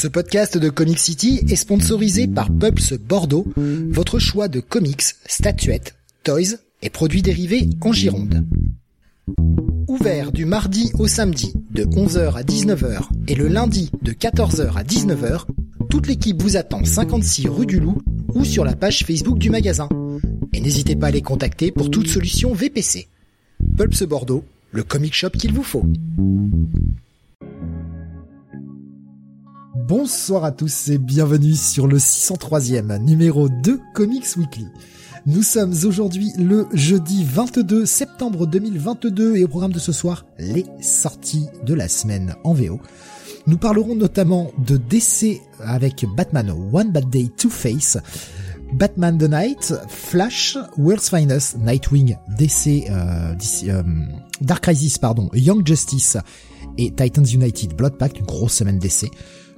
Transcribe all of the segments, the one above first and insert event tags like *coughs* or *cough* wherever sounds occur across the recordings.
Ce podcast de Comic City est sponsorisé par Pulps Bordeaux, votre choix de comics, statuettes, toys et produits dérivés en Gironde. Ouvert du mardi au samedi de 11h à 19h et le lundi de 14h à 19h, toute l'équipe vous attend 56 rue du Loup ou sur la page Facebook du magasin. Et n'hésitez pas à les contacter pour toute solution VPC. Pulps Bordeaux, le comic shop qu'il vous faut. Bonsoir à tous et bienvenue sur le 603e numéro de Comics Weekly. Nous sommes aujourd'hui le jeudi 22 septembre 2022 et au programme de ce soir, les sorties de la semaine en VO. Nous parlerons notamment de DC avec Batman One Bad Day Two Face, Batman the Night, Flash, World's Finest, Nightwing, DC, euh, euh, Dark Crisis, pardon, Young Justice et Titans United Blood Pact, une grosse semaine DC.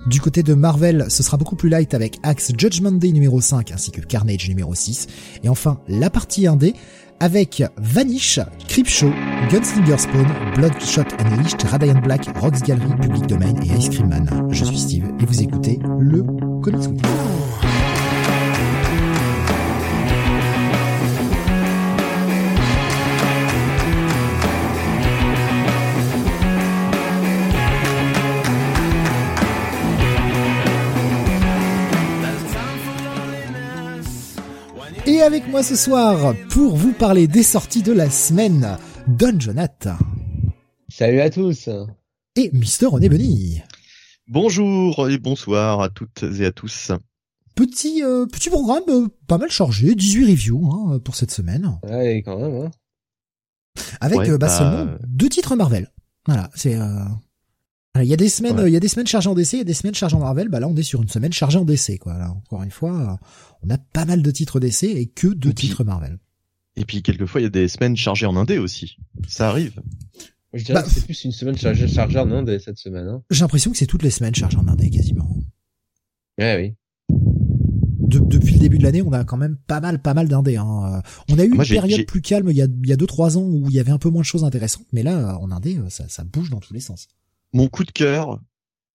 Du côté de Marvel, ce sera beaucoup plus light avec Axe Judgment Day numéro 5 ainsi que Carnage numéro 6. Et enfin, la partie 1D avec Vanish, Creepshow, Gunslinger Spawn, Bloodshot Unleashed, Radiant Black, Rocks Gallery, Public Domain et Ice Cream Man. Je suis Steve et vous écoutez le Comics. Et avec moi ce soir, pour vous parler des sorties de la semaine, Don Jonathan. Salut à tous. Et Mister René Benny. Bonjour et bonsoir à toutes et à tous. Petit euh, petit programme euh, pas mal chargé, 18 reviews hein, pour cette semaine. Ouais, quand même. Hein. Avec Ouais, euh, bah, bah, seulement deux titres Marvel. Voilà, c'est euh, il y a des semaines, Ouais. il y a des semaines chargées en DC, il y a des semaines chargées en Marvel. Bah là, on est sur une semaine chargée en DC, quoi. Là, encore une fois, on a pas mal de titres DC et que Et puis- titres Marvel. Et puis quelquefois il y a des semaines chargées en indé aussi. Ça arrive. Je dirais Bah, que c'est plus une semaine chargée, chargée en Inde cette semaine. Hein. J'ai l'impression que c'est toutes les semaines chargées en Indé quasiment. Ouais, oui. De- depuis le début de l'année, on a quand même pas mal, pas mal d'indés. Hein. On a eu Moi, une période plus calme il y a, il y a deux trois ans où il y avait un peu moins de choses intéressantes, mais là, en indé, ça, ça bouge dans tous les sens. Mon coup de cœur,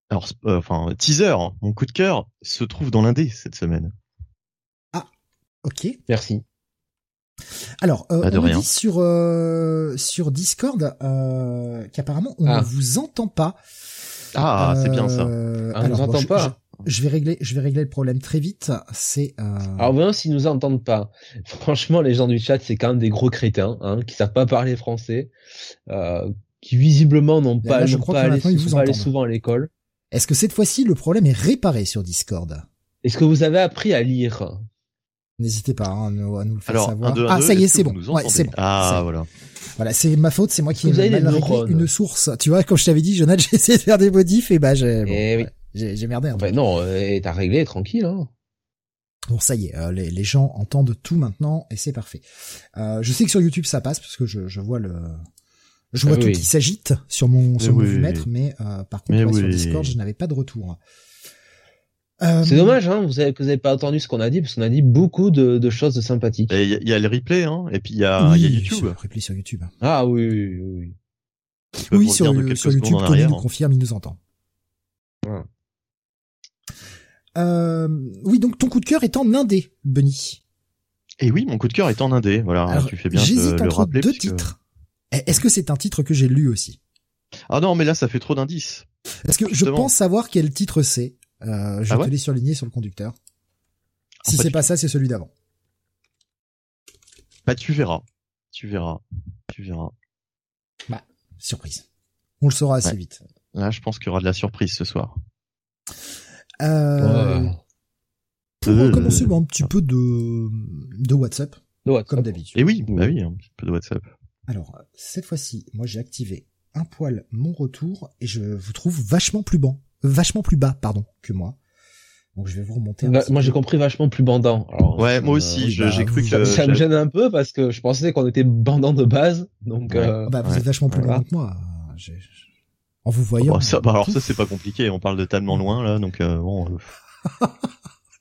alors euh, enfin teaser, hein, mon coup de cœur se trouve dans l'indé cette semaine. Ok. Merci. Alors, euh, de on rien. dit sur euh, sur Discord euh, qu'apparemment on Ah. ne vous entend pas. Ah, c'est bien ça. Euh, Ah, on alors, nous entend je- pas. Je, je vais régler, je vais régler le problème très vite. C'est euh, Alors voyons s'ils nous entendent pas. *laughs* Franchement, les gens du chat, c'est quand même des gros crétins, hein, qui savent pas parler français, euh, qui visiblement n'ont Là, pas, je n'ont crois pas allé, ils vous pas souvent à l'école. est-ce que cette fois-ci le problème est réparé sur Discord? Est-ce que vous avez appris à lire? N'hésitez pas hein, à, nous, à nous le faire Alors, savoir. un, deux, un, ah, ça y est, c'est bon. Ouais, c'est bon. Ah, voilà. Voilà, c'est ma faute, c'est moi qui ai mal réglé une source. Tu vois, comme je t'avais dit, Jonathan, *laughs* j'ai essayé de faire des modifs et bah j'ai bon, Eh oui. j'ai j'ai merdé un peu. Enfin non, euh, t'as réglé, tranquille. Hein. Bon, ça y est, euh, les, les gens entendent tout maintenant et c'est parfait. Euh, je sais que sur YouTube ça passe parce que je, je vois le, je Ah vois tout oui. qui s'agite sur mon sur Mais mon oui. vue-mètre, mais euh, par contre Mais ouais, sur. Discord je n'avais pas de retour. Euh, C'est dommage, hein, vous avez, que vous avez pas entendu ce qu'on a dit, parce qu'on a dit beaucoup de, de choses sympathiques. Et Il y, a- il y a le replay, hein, et puis il y a, oui, il y a YouTube. sur, replay sur YouTube. Ah oui, oui, oui. oui. sur, de YouTube, Tony arrière, nous hein. confirme, il nous entend. Ouais. Euh, oui, donc ton coup de cœur est en indé, Bunny. Et oui, mon coup de cœur est en indé. Voilà, Alors, tu fais bien de J'hésite le entre rappeler. deux puisque- titres. Est-ce que c'est un titre que j'ai lu aussi? Ah non, mais là ça fait trop d'indices. Parce que je pense savoir quel titre c'est. Euh, je Ah ouais te les surligner sur le conducteur. En Si fait, c'est pas ça, c'est celui d'avant. Bah tu verras, tu verras, tu verras. Surprise. On le saura assez Ouais. vite. Là, je pense qu'il y aura de la surprise ce soir. Euh, Ouais. Pour Euh. commencer, bon, un petit peu de, de WhatsApp, comme d'habitude. Et oui, bah oui, un petit peu de WhatsApp. Alors, cette fois-ci, moi j'ai activé un poil mon retour et je vous trouve vachement plus bas, vachement plus bas, pardon, que moi. Donc je vais vous remonter un petit Moi j'ai compris vachement plus bandant. Alors, Ouais, moi euh, aussi, bah, j'ai cru que ça, ça me gêne un peu parce que je pensais qu'on était bandant de base. Donc Ouais. euh, Bah, vous Ouais. êtes vachement plus Voilà. loin que moi. En vous voyant. Bon, ça, bah, alors ça c'est pas compliqué, on parle de tellement loin là, donc euh, bon, euh, *laughs*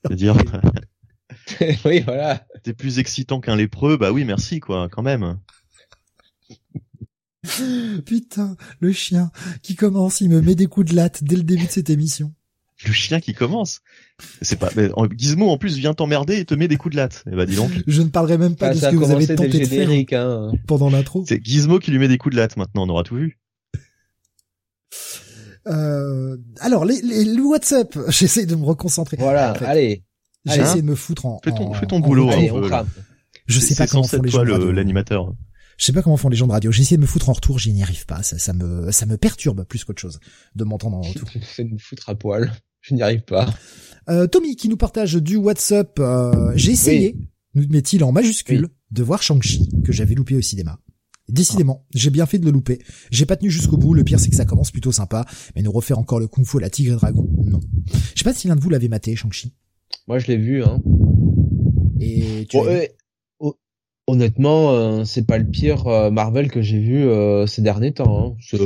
je veux dire, *laughs* oui voilà. t'es plus excitant qu'un lépreux, bah oui, merci quoi, quand même. *laughs* Putain, le chien qui commence, il me met des coups de latte dès le début de cette émission. le chien qui commence. C'est pas, mais Gizmo en plus vient t'emmerder et te met des coups de latte. Eh ben dis donc. Je ne parlerai même pas Ah, de ce que vous avez tenté de faire hein. pendant l'intro. C'est Gizmo qui lui met des coups de latte maintenant, on aura tout vu. Euh, alors, les, les, le WhatsApp, *laughs* j'essaie de me reconcentrer. Voilà, En fait, allez. Essayé de me foutre en. Fais ton- en- fais ton en boulot. Allez, on peu, crame. Je sais pas c'est comment font les toi l'animateur. Je sais pas comment font les gens de radio. J'ai essayé de me foutre en retour, j'y n'y arrive pas. Ça, ça me, ça me perturbe plus qu'autre chose de m'entendre en retour. Fais nous foutre à poil. Je n'y arrive pas. Euh, Tommy qui nous partage du WhatsApp. euh, J'ai essayé, nous met-il en majuscule, Oui. de voir Shang-Chi que j'avais loupé au cinéma. Décidément, j'ai bien fait de le louper. J'ai pas tenu jusqu'au bout. Le pire, c'est que ça commence plutôt sympa, mais nous refaire encore le kung-fu à la tigre et dragon, non. Je sais pas si l'un de vous l'avait maté, Shang-Chi. Moi, je l'ai vu, hein. Et tu Bon, euh, honnêtement, euh, c'est pas le pire euh, Marvel que j'ai vu euh, ces derniers temps. Hein.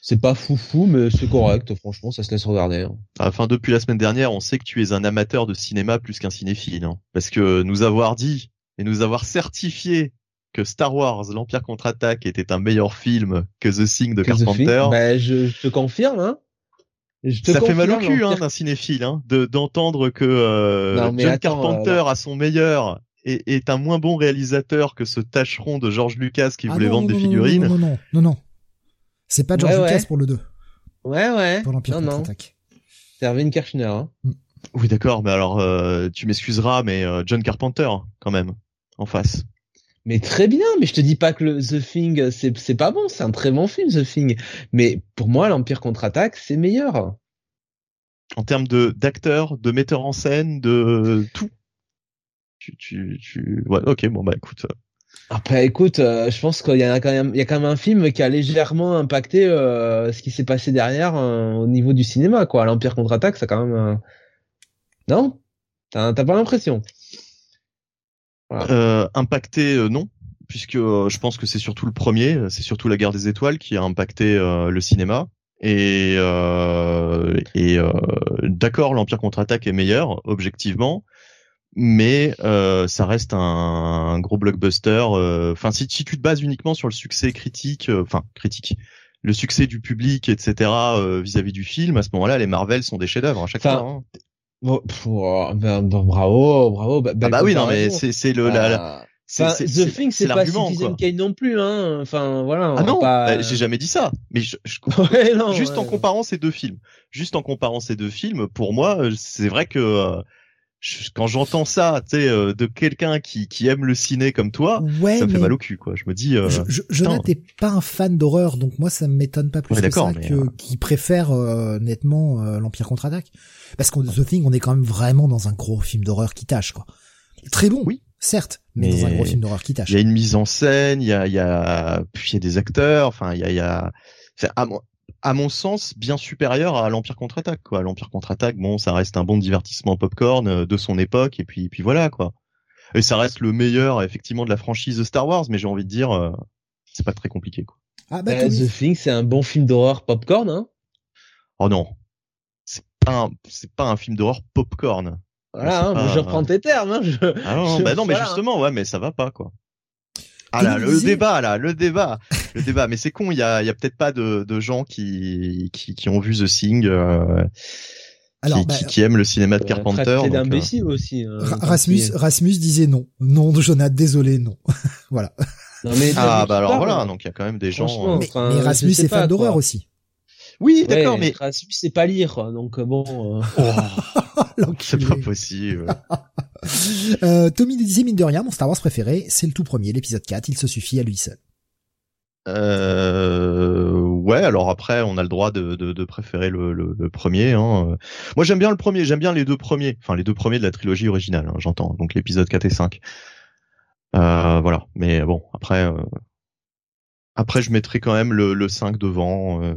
C'est- pas foufou, mais c'est correct. Franchement, ça se laisse regarder. hein. Enfin, depuis la semaine dernière, on sait que tu es un amateur de cinéma plus qu'un cinéphile, hein. parce que nous avoir dit et nous avoir certifié que Star Wars, l'Empire contre-attaque était un meilleur film que The Thing de Que Carpenter. bah, je, je te confirme. Hein. Je te Ça fait mal au cul hein, d'un cinéphile hein, de d'entendre que euh, Non, John attends, Carpenter à son meilleur est, est un moins bon réalisateur que ce tâcheron de George Lucas qui Ah voulait non, vendre non, des figurines. Non, non, non, non, non. C'est pas George Ouais, Lucas ouais. pour le 2, Ouais, ouais. pour l'Empire contre-attaque. C'est Erwin Kirchner. Hein. Oui, d'accord, mais alors euh, tu m'excuseras, mais euh, John Carpenter quand même en face. Mais très bien, mais je te dis pas que le The Thing c'est c'est pas bon, c'est un très bon film The Thing. Mais pour moi, l'Empire contre-attaque, c'est meilleur. En termes de d'acteur, de metteur en scène, de tout. Tu, tu, tu... Ouais, ok, bon bah écoute. euh, Après, écoute, euh, je pense qu'il y a quand même, il y a quand même un film qui a légèrement impacté euh, ce qui s'est passé derrière euh, au niveau du cinéma, quoi. L'Empire contre-attaque, ça quand même, non? T'as pas l'impression? Impacté, non, puisque je pense que c'est surtout le premier, c'est surtout la guerre des étoiles qui a impacté le cinéma. Et, et d'accord, l'Empire contre-attaque est meilleur, objectivement, mais euh, ça reste un, un gros blockbuster. euh, Enfin, si, si tu te bases uniquement sur le succès critique, euh, enfin critique, le succès du public, etc. euh, vis-à-vis du film, à ce moment-là, les Marvel sont des chefs-d'œuvre à chaque fois. hein. Bon, pff, oh, ben, ben, bravo, bravo. be- Ah bah oui, non, mais c'est le la, la- c'est- enfin, The Thing, c'est pas Citizen. Kane non plus, hein. Enfin, voilà. Ah non, pas- bah, j'ai jamais dit ça. Mais je, je- *laughs* Ouais, non, juste en ouais. comparant ces deux films, juste en comparant ces deux films, pour moi, euh, c'est vrai que euh, je- quand j'entends ça, tu sais, euh, de quelqu'un qui qui aime le ciné comme toi, Ouais, ça me fait mal au cul, quoi. Je me dis, euh, je, je. Jonathan pas un fan d'horreur, donc moi ça m'étonne pas plus Ouais, que ça mais, que euh, qui préfère euh, nettement euh, l'Empire contre-attaque. Parce qu'on The Thing, on est quand même vraiment dans un gros film d'horreur qui tâche, quoi. Très bon, Oui. certes, mais, dans un gros film d'horreur qui tâche. il y a une mise en scène, il y a il y a puis il y a des acteurs, enfin il y a il y a c'est à mon à mon sens bien supérieur à l'Empire contre-attaque quoi. L'Empire contre-attaque, bon, ça reste un bon divertissement popcorn euh, de son époque et puis puis voilà quoi. Et ça reste le meilleur effectivement de la franchise de Star Wars, mais j'ai envie de dire euh, c'est pas très compliqué quoi. Ah bah Euh, Tommy, The Thing, c'est un bon film d'horreur popcorn, hein. Oh non. C'est pas un, c'est pas un film d'horreur popcorn. Voilà, hein, pas- je reprends tes termes, hein. Je... Ah non, Je- bah non, mais voilà. justement, ouais, mais ça va pas, quoi. Ah là, le débat, là, le débat, le débat. Mais c'est con, il y a, il y a peut-être pas de, de gens qui, qui, qui ont vu The Thing, euh, alors qui, bah, qui, qui aiment le cinéma de Carpenter. Traité donc, euh, d'imbécile aussi. hein, Rasmus, est- Rasmus disait non. Non, Jonathan, désolé, non. *laughs* voilà. Non, mais Ah bah alors voilà, hein. donc il y a quand même des gens. Euh, Mais, Enfin, mais je Rasmus est fan d'horreur aussi. Oui, Ouais, d'accord, mais Rasmus, c'est pas lire, donc euh, bon. euh, *laughs* c'est pas possible. Euh, Tommy nous disait, mine de rien, mon Star Wars préféré, c'est le tout premier, l'épisode 4, il se suffit à lui seul. Euh, ouais, alors après, on a le droit de, de, de préférer le, le, le premier. Hein. Moi, j'aime bien le premier, j'aime bien les deux premiers, enfin les deux premiers de la trilogie originale, hein, j'entends, donc l'épisode 4 et 5. Euh, voilà, mais bon, après, euh, après, je mettrai quand même le, le 5 devant, euh,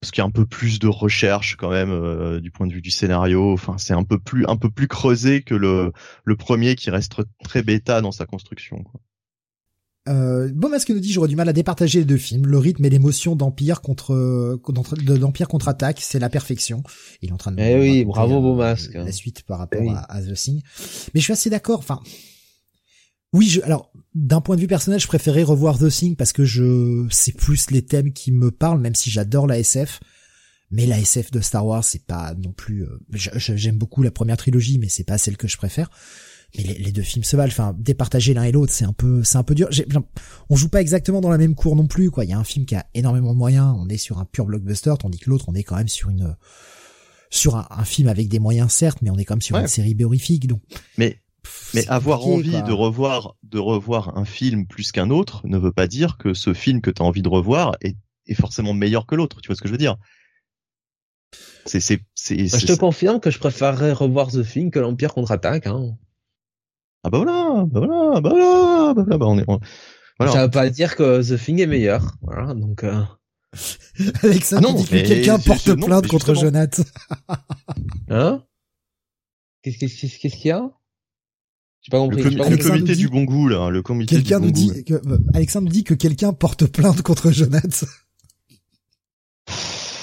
parce qu'il y a un peu plus de recherche quand même euh, du point de vue du scénario. Enfin, c'est un peu plus, un peu plus creusé que le, le premier qui reste très bêta dans sa construction. Quoi. Euh, bon Masque nous dit j'aurais du mal à départager les deux films. Le rythme et l'émotion d'Empire contre de- d'Empire contre-attaque, c'est la perfection. Il est en train de. Eh oui, bravo, Beau Masque. La suite par rapport Eh oui. à, à The Thing. Mais je suis assez d'accord. Enfin, oui, je, alors d'un point de vue personnel, je préférais revoir The Thing parce que je c'est plus les thèmes qui me parlent, même si j'adore la SF. Mais la SF de Star Wars, c'est pas non plus. euh, J'aime beaucoup la première trilogie, mais c'est pas celle que je préfère. Mais les, les deux films se valent. Enfin, départager l'un et l'autre, c'est un peu, c'est un peu dur. On joue pas exactement dans la même cour non plus, quoi. Il y a un film qui a énormément de moyens. On est sur un pur blockbuster, tandis que l'autre, on est quand même sur une, sur un, un film avec des moyens certes, mais on est quand même sur Ouais. une série horrifique. Donc, Mais pff, mais avoir envie quoi. de revoir de revoir un film plus qu'un autre ne veut pas dire que ce film que tu as envie de revoir est, est forcément meilleur que l'autre. Tu vois ce que je veux dire? C'est c'est c'est Bah, je te confirme que je préférerais revoir The Thing que l'Empire contre-attaque. Hein. Ah bah voilà bah voilà bah voilà bah voilà bah on est on- voilà. Ça veut pas dire que The Thing est meilleur. Voilà, donc. euh, *laughs* Alexandre Ah non, dit que mais quelqu'un porte plainte contre justement. Jonath. *laughs* Hein? Qu'est-ce qu'est-ce qu'est-ce qu'est-ce qu'il y a? J'ai pas Le, compris. com- j'ai pas le comité dit- du bon goût là, le comité du Quelqu'un bon nous goût. dit que, euh, Alexandre nous dit que quelqu'un porte plainte contre Jonath.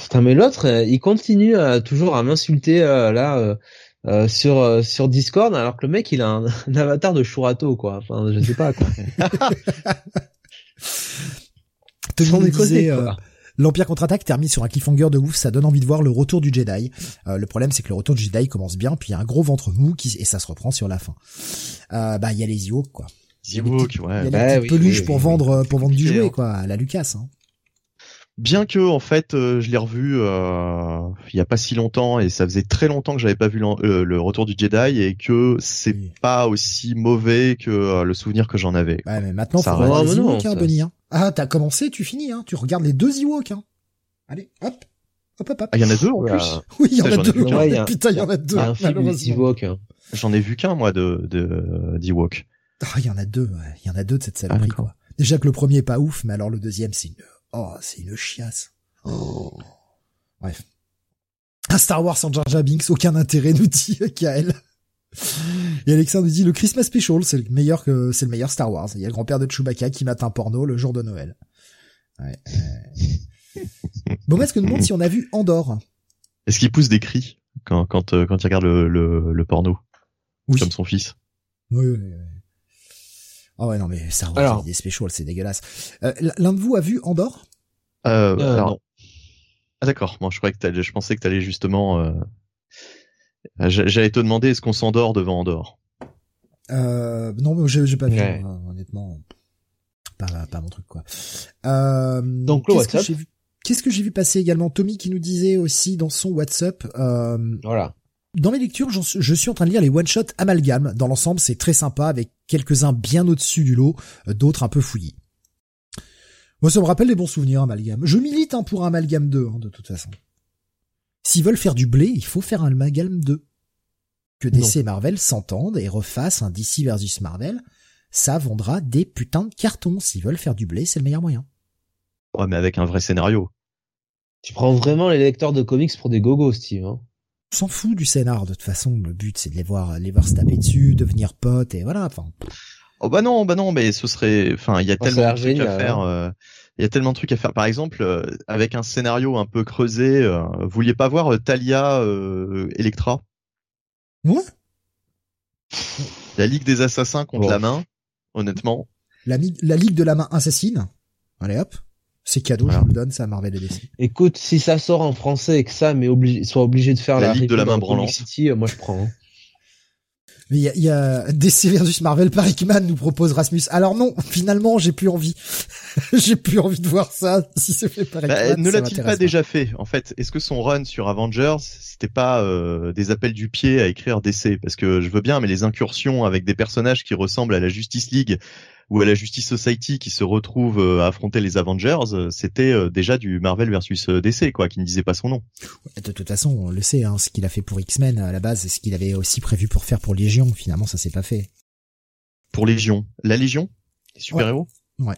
Putain, mais l'autre, euh, il continue toujours à m'insulter euh, là euh, euh, sur euh, sur Discord, alors que le mec, il a un, *laughs* un avatar de Shurato, quoi. Enfin, je sais pas quoi. *laughs* Sans déconner, disait, quoi. euh, L'Empire contre-attaque termine sur un cliffhanger de ouf, ça donne envie de voir le retour du Jedi. Euh, le problème c'est que le retour du Jedi commence bien, puis il y a un gros ventre mou qui, et ça se reprend sur la fin. Euh, bah il y a les Ewoks quoi. Il y a des Ewok, petites- ouais. il y a des Bah petites peluches oui, pour oui, vendre euh, pour vendre du jouet quoi, à la Lucas. Hein. Bien que en fait euh, je l'ai revu euh, il y a pas si longtemps et ça faisait très longtemps que j'avais pas vu euh, le retour du Jedi et que c'est Oui. pas aussi mauvais que euh, le souvenir que j'en avais. Ouais mais maintenant Ça faut Non, les Ewoks hein, Benny. Hein. Ah t'as commencé, tu finis hein. Tu regardes les deux Ewoks hein. Allez hop hop hop hop. Ah il y en a deux en plus. *laughs* Oui il y en a deux. Ouais, Putain il y en a deux Il y a un film malheureusement. d'Ewok. hein. J'en ai vu qu'un moi de de d'Ewok. Ah, il y en a deux, ouais. il y en a deux de cette saloperie, Ah, quoi. Déjà que le premier est pas ouf, mais alors le deuxième, c'est une, oh, c'est une chiasse. Oh. Bref. Un Star Wars sans Jar Jar Binks, aucun intérêt, *laughs* nous dit Kael. Et Alexandre nous dit, le Christmas Special, c'est le meilleur que, c'est le meilleur Star Wars. Il y a le grand-père de Chewbacca qui mate un porno le jour de Noël. Ouais. ouais. bon, est-ce que nous demande si on a vu Andorre? Est-ce qu'il pousse des cris quand quand euh, quand il regarde le le, le porno? Oui. comme son fils Oui, oui, oui. Ah ouais, non, mais Star Wars, Alors. special, c'est dégueulasse. Euh, L'un de vous a vu Andorre? euh, Euh, alors- non. Ah d'accord, moi je croyais que je pensais que t'allais justement euh, j'a- j'allais te demander est-ce qu'on s'endort devant Andorre? Euh, non, mais j'ai pas vu, Ouais. moi, honnêtement. Pas, pas mon truc, quoi. Euh, Donc, le qu'est-ce que WhatsApp. j'ai vu Qu'est-ce que j'ai vu passer également? Tommy qui nous disait aussi dans son WhatsApp, euh, Voilà. dans mes lectures, je suis en train de lire les one-shot amalgame. Dans l'ensemble, c'est très sympa avec quelques-uns bien au-dessus du lot, euh, d'autres un peu fouillis. Moi, ça me rappelle les bons souvenirs, amalgame. Je milite hein, pour un amalgame 2, hein, de toute façon. S'ils veulent faire du blé, il faut faire un amalgame 2. Que DC et Marvel s'entendent et refassent un DC versus Marvel, ça vendra des putains de cartons. S'ils veulent faire du blé, c'est le meilleur moyen. Ouais, mais avec un vrai scénario. Tu prends vraiment les lecteurs de comics pour des gogos, Steve. Hein. On s'en fout du scénar, de toute façon. Le but, c'est de les voir, les voir se taper dessus, devenir potes, et voilà. Enfin, Oh bah non, bah non, mais ce serait, enfin, il y a Oh, tellement de trucs à faire. hein. euh, Il y a tellement de trucs à faire. Par exemple, euh, avec un scénario un peu creusé, euh, vous vouliez pas voir euh, Talia euh, Electra, ouais. la Ligue des Assassins contre Bon. la main. Honnêtement, la Ligue de la main assassine? Allez hop. C'est cadeau, Voilà. je vous le donne, ça à Marvel et DC. Écoute, si ça sort en français et que ça, mais obligé, soit obligé de faire La la, Ligue de la main branlante. City, euh, moi je prends. hein. Mais il y a, y a DC versus Marvel par Hickman nous propose Rasmus. Alors non, finalement, j'ai plus envie. *laughs* j'ai plus envie de voir ça. Si c'est fait par Bah, ne l'a-t-il pas déjà fait En fait, est-ce que son run sur Avengers, c'était pas euh, des appels du pied à écrire DC Parce que je veux bien, mais les incursions avec des personnages qui ressemblent à la Justice League ou à la Justice Society qui se retrouvent euh, à affronter les Avengers, euh, c'était euh, déjà du Marvel versus DC, quoi, qui ne disait pas son nom. De toute façon, on le sait, hein, ce qu'il a fait pour X-Men à la base, c'est ce qu'il avait aussi prévu pour faire pour Légion. Finalement, ça s'est pas fait. Pour Légion, la Légion, les super-héros? Ouais.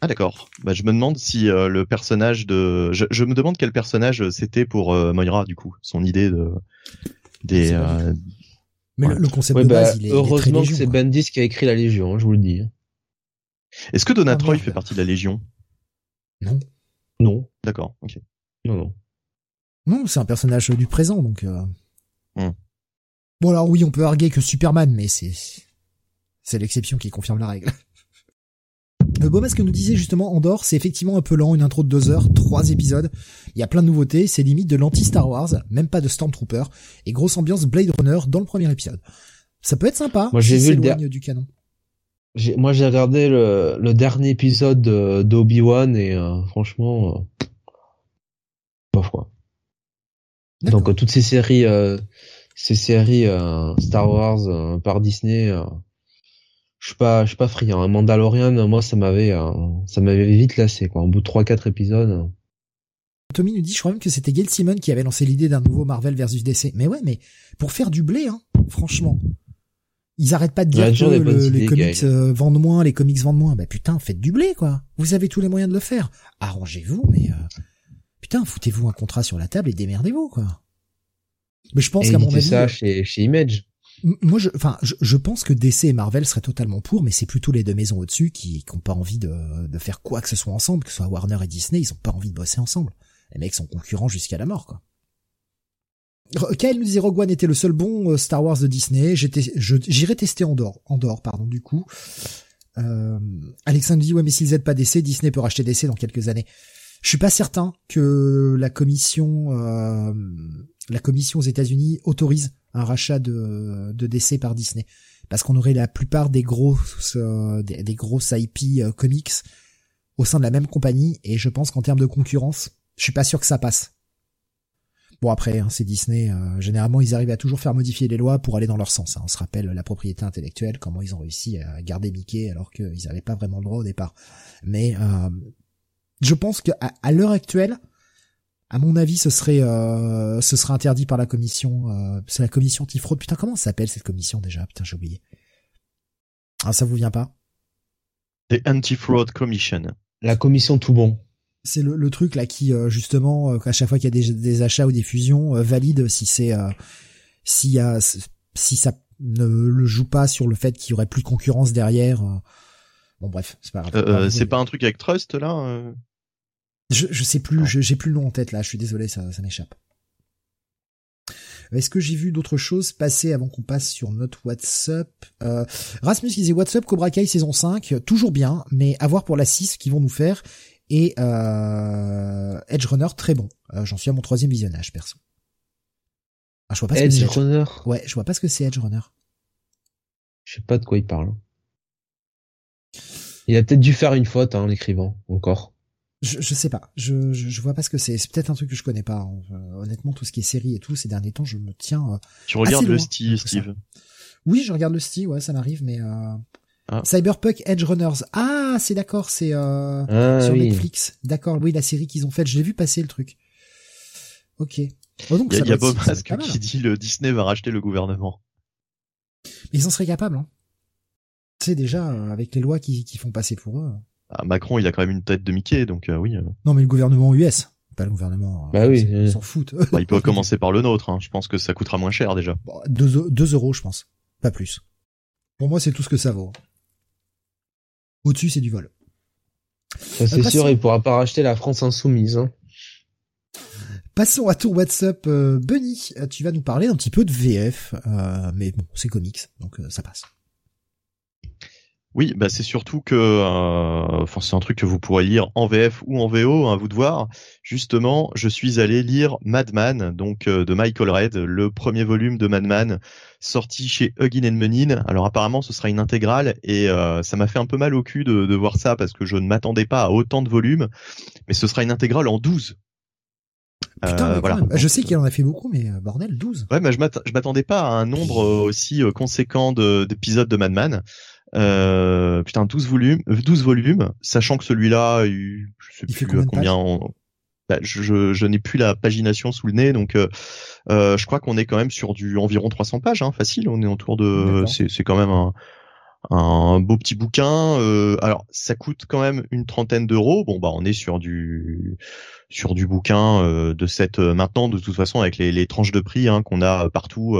Ah d'accord. Bah, je me demande si euh, le personnage de, je, je me demande quel personnage c'était pour euh, Moira du coup, son idée de des. Euh, Mais Ouais. le, le concept Ouais, de bah, base, il est, il est très heureusement que Légion. c'est. Bendis qui a écrit la Légion, hein, je vous le dis. Est-ce que Donna Ah, Troy merde. fait partie de la Légion? Non, Non, D'accord. Ok. non, non. non, c'est un personnage du présent, donc. Euh... Hmm. Bon alors oui, on peut arguer que Superman, mais c'est c'est l'exception qui confirme la règle. Le beau masque nous disait justement Andorre, c'est effectivement un peu lent, une intro de deux heures, trois épisodes. Il y a plein de nouveautés, c'est limite de l'anti-Star Wars, même pas de Stormtrooper, et grosse ambiance Blade Runner dans le premier épisode. Ça peut être sympa. Moi j'ai si vu le du canon. Moi j'ai regardé le, le dernier épisode de- d'Obi-Wan et euh, franchement, euh, bof quoi. D'accord. Donc euh, toutes ces séries, euh, ces séries euh, Star Wars euh, par Disney, euh, je suis pas, je suis pas friand. Un Mandalorian, moi ça m'avait, euh, ça m'avait vite lassé quoi. Au bout de trois quatre épisodes. euh. Tommy nous dit, je crois même que c'était Gail Simon qui avait lancé l'idée d'un nouveau Marvel versus DC. Mais ouais, mais pour faire du blé, hein, franchement. Ils arrêtent pas de dire que le- les idées, comics euh, vendent moins, les comics vendent moins. Bah putain, faites du blé, quoi. Vous avez tous les moyens de le faire. Arrangez-vous, mais euh, putain, foutez-vous un contrat sur la table et démerdez-vous, quoi. Mais je pense qu'à mon avis, ça chez, chez Image. Moi, je, enfin, je, je pense que DC et Marvel seraient totalement pour, mais c'est plutôt les deux maisons au-dessus qui n'ont pas envie de, de faire quoi que ce soit ensemble, que ce soit Warner et Disney, ils ont pas envie de bosser ensemble. Les mecs sont concurrents jusqu'à la mort, quoi. Kyle nous disait Rogue One était le seul bon euh, Star Wars de Disney. J'irai tester Andorre, Andorre, pardon, du coup. Euh, Alexandre dit ouais, mais s'ils aident pas DC, Disney peut racheter DC dans quelques années. Je suis pas certain que la commission, euh, la commission aux États-Unis autorise un rachat de, de DC par Disney, parce qu'on aurait la plupart des grosses, euh, des, grosses IP euh, comics au sein de la même compagnie, et je pense qu'en termes de concurrence, je suis pas sûr que ça passe. Bon après, hein, c'est Disney. euh, généralement, ils arrivent à toujours faire modifier les lois pour aller dans leur sens. hein. On se rappelle la propriété intellectuelle, comment ils ont réussi à garder Mickey alors qu'ils n'avaient pas vraiment le droit au départ. Mais euh, je pense qu'à à, l'heure actuelle, à mon avis, ce serait euh, ce serait interdit par la commission. Euh, c'est la commission antifraude. Putain, comment s'appelle cette commission déjà? Putain, j'ai oublié. Ah, ça vous vient pas? The Anti-Fraud Commission. La commission tout bon. C'est le, le truc là qui euh, justement euh, à chaque fois qu'il y a des, des achats ou des fusions euh, valide si c'est euh, s'il y a si ça ne le joue pas sur le fait qu'il y aurait plus de concurrence derrière. Bon bref, c'est pas grave. Euh, c'est pas un truc avec Trust là euh? Je, je sais plus, j'ai plus le nom en tête là, je suis désolé, ça, ça m'échappe. Est-ce que j'ai vu d'autres choses passer avant qu'on passe sur notre WhatsApp? Euh, Rasmus qui disait WhatsApp Cobra Kai saison 5, toujours bien, mais à voir pour la 6 ce qu'ils vont nous faire. Et euh, Edge Runner très bon. Euh, J'en suis à mon troisième visionnage perso. Ah, je vois pas ce que c'est. Edge- Runner. Ouais, je vois pas ce que c'est Edge Runner. Je sais pas de quoi il parle. Il a peut-être dû faire une faute, hein, l'écrivant, encore. Je, je sais pas, je, je, je vois pas ce que c'est. C'est peut-être un truc que je connais pas. hein. Euh, honnêtement, tout ce qui est série et tout, ces derniers temps, je me tiens euh, Tu regardes Assez le style, ça. Steve. Oui, je regarde le style, ouais, ça m'arrive, mais euh... Ah. Cyberpunk Edge Runners. Ah, c'est d'accord, c'est euh... Ah sur oui. Netflix. D'accord, oui, la série qu'ils ont faite, je l'ai vu passer le truc. Ok. Oh, donc, Il y a, ça y être- ça mal, qui hein. dit le Disney va racheter le gouvernement. Mais ils en seraient capables, hein. Tu sais, déjà, avec les lois qui, qui font passer pour eux. Ah, Macron, il a quand même une tête de Mickey, donc euh, oui. euh, Non, mais le gouvernement US. Pas le gouvernement. euh, Bah oui. Ils s'en foutent. bah, il *laughs* peut commencer par le nôtre. Hein. Je pense que ça coûtera moins cher déjà. Bon, deux, deux euros, je pense. Pas plus. Pour moi, c'est tout ce que ça vaut. Au-dessus, c'est du vol. Ça, c'est Après, sûr, il pourra pas racheter la France insoumise. Hein. Passons à ton WhatsApp, euh, Bunny. Tu vas nous parler un petit peu de VF, euh, mais bon, c'est comics, donc euh, ça passe. Oui, bah c'est surtout que, euh, enfin c'est un truc que vous pourrez lire en VF ou en VO, à vous de voir. Justement, je suis allé lire Madman, donc euh, de Michael Red, le premier volume de Madman, sorti chez Huggin Menin. Alors apparemment, ce sera une intégrale et euh, ça m'a fait un peu mal au cul de, de voir ça parce que je ne m'attendais pas à autant de volumes, mais ce sera une intégrale en 12. Putain, Euh, voilà. je sais qu'il en a fait beaucoup, mais bordel, 12. Ouais, mais je m'att- je m'attendais pas à un nombre aussi conséquent de- d'épisodes de Madman. Euh, putain, 12 volumes, euh, 12 volumes, sachant que celui-là, il, je sais Il fait plus combien on- bah, je, je, je n'ai plus la pagination sous le nez, donc euh, euh, je crois qu'on est quand même sur du environ 300 pages, hein, facile. On est autour de, c'est quand même un, un beau petit bouquin. Euh, alors, ça coûte quand même une trentaine d'euros. Bon, bah, on est sur du sur du bouquin euh, de cette euh, maintenant de toute façon avec les, les tranches de prix hein, qu'on a partout.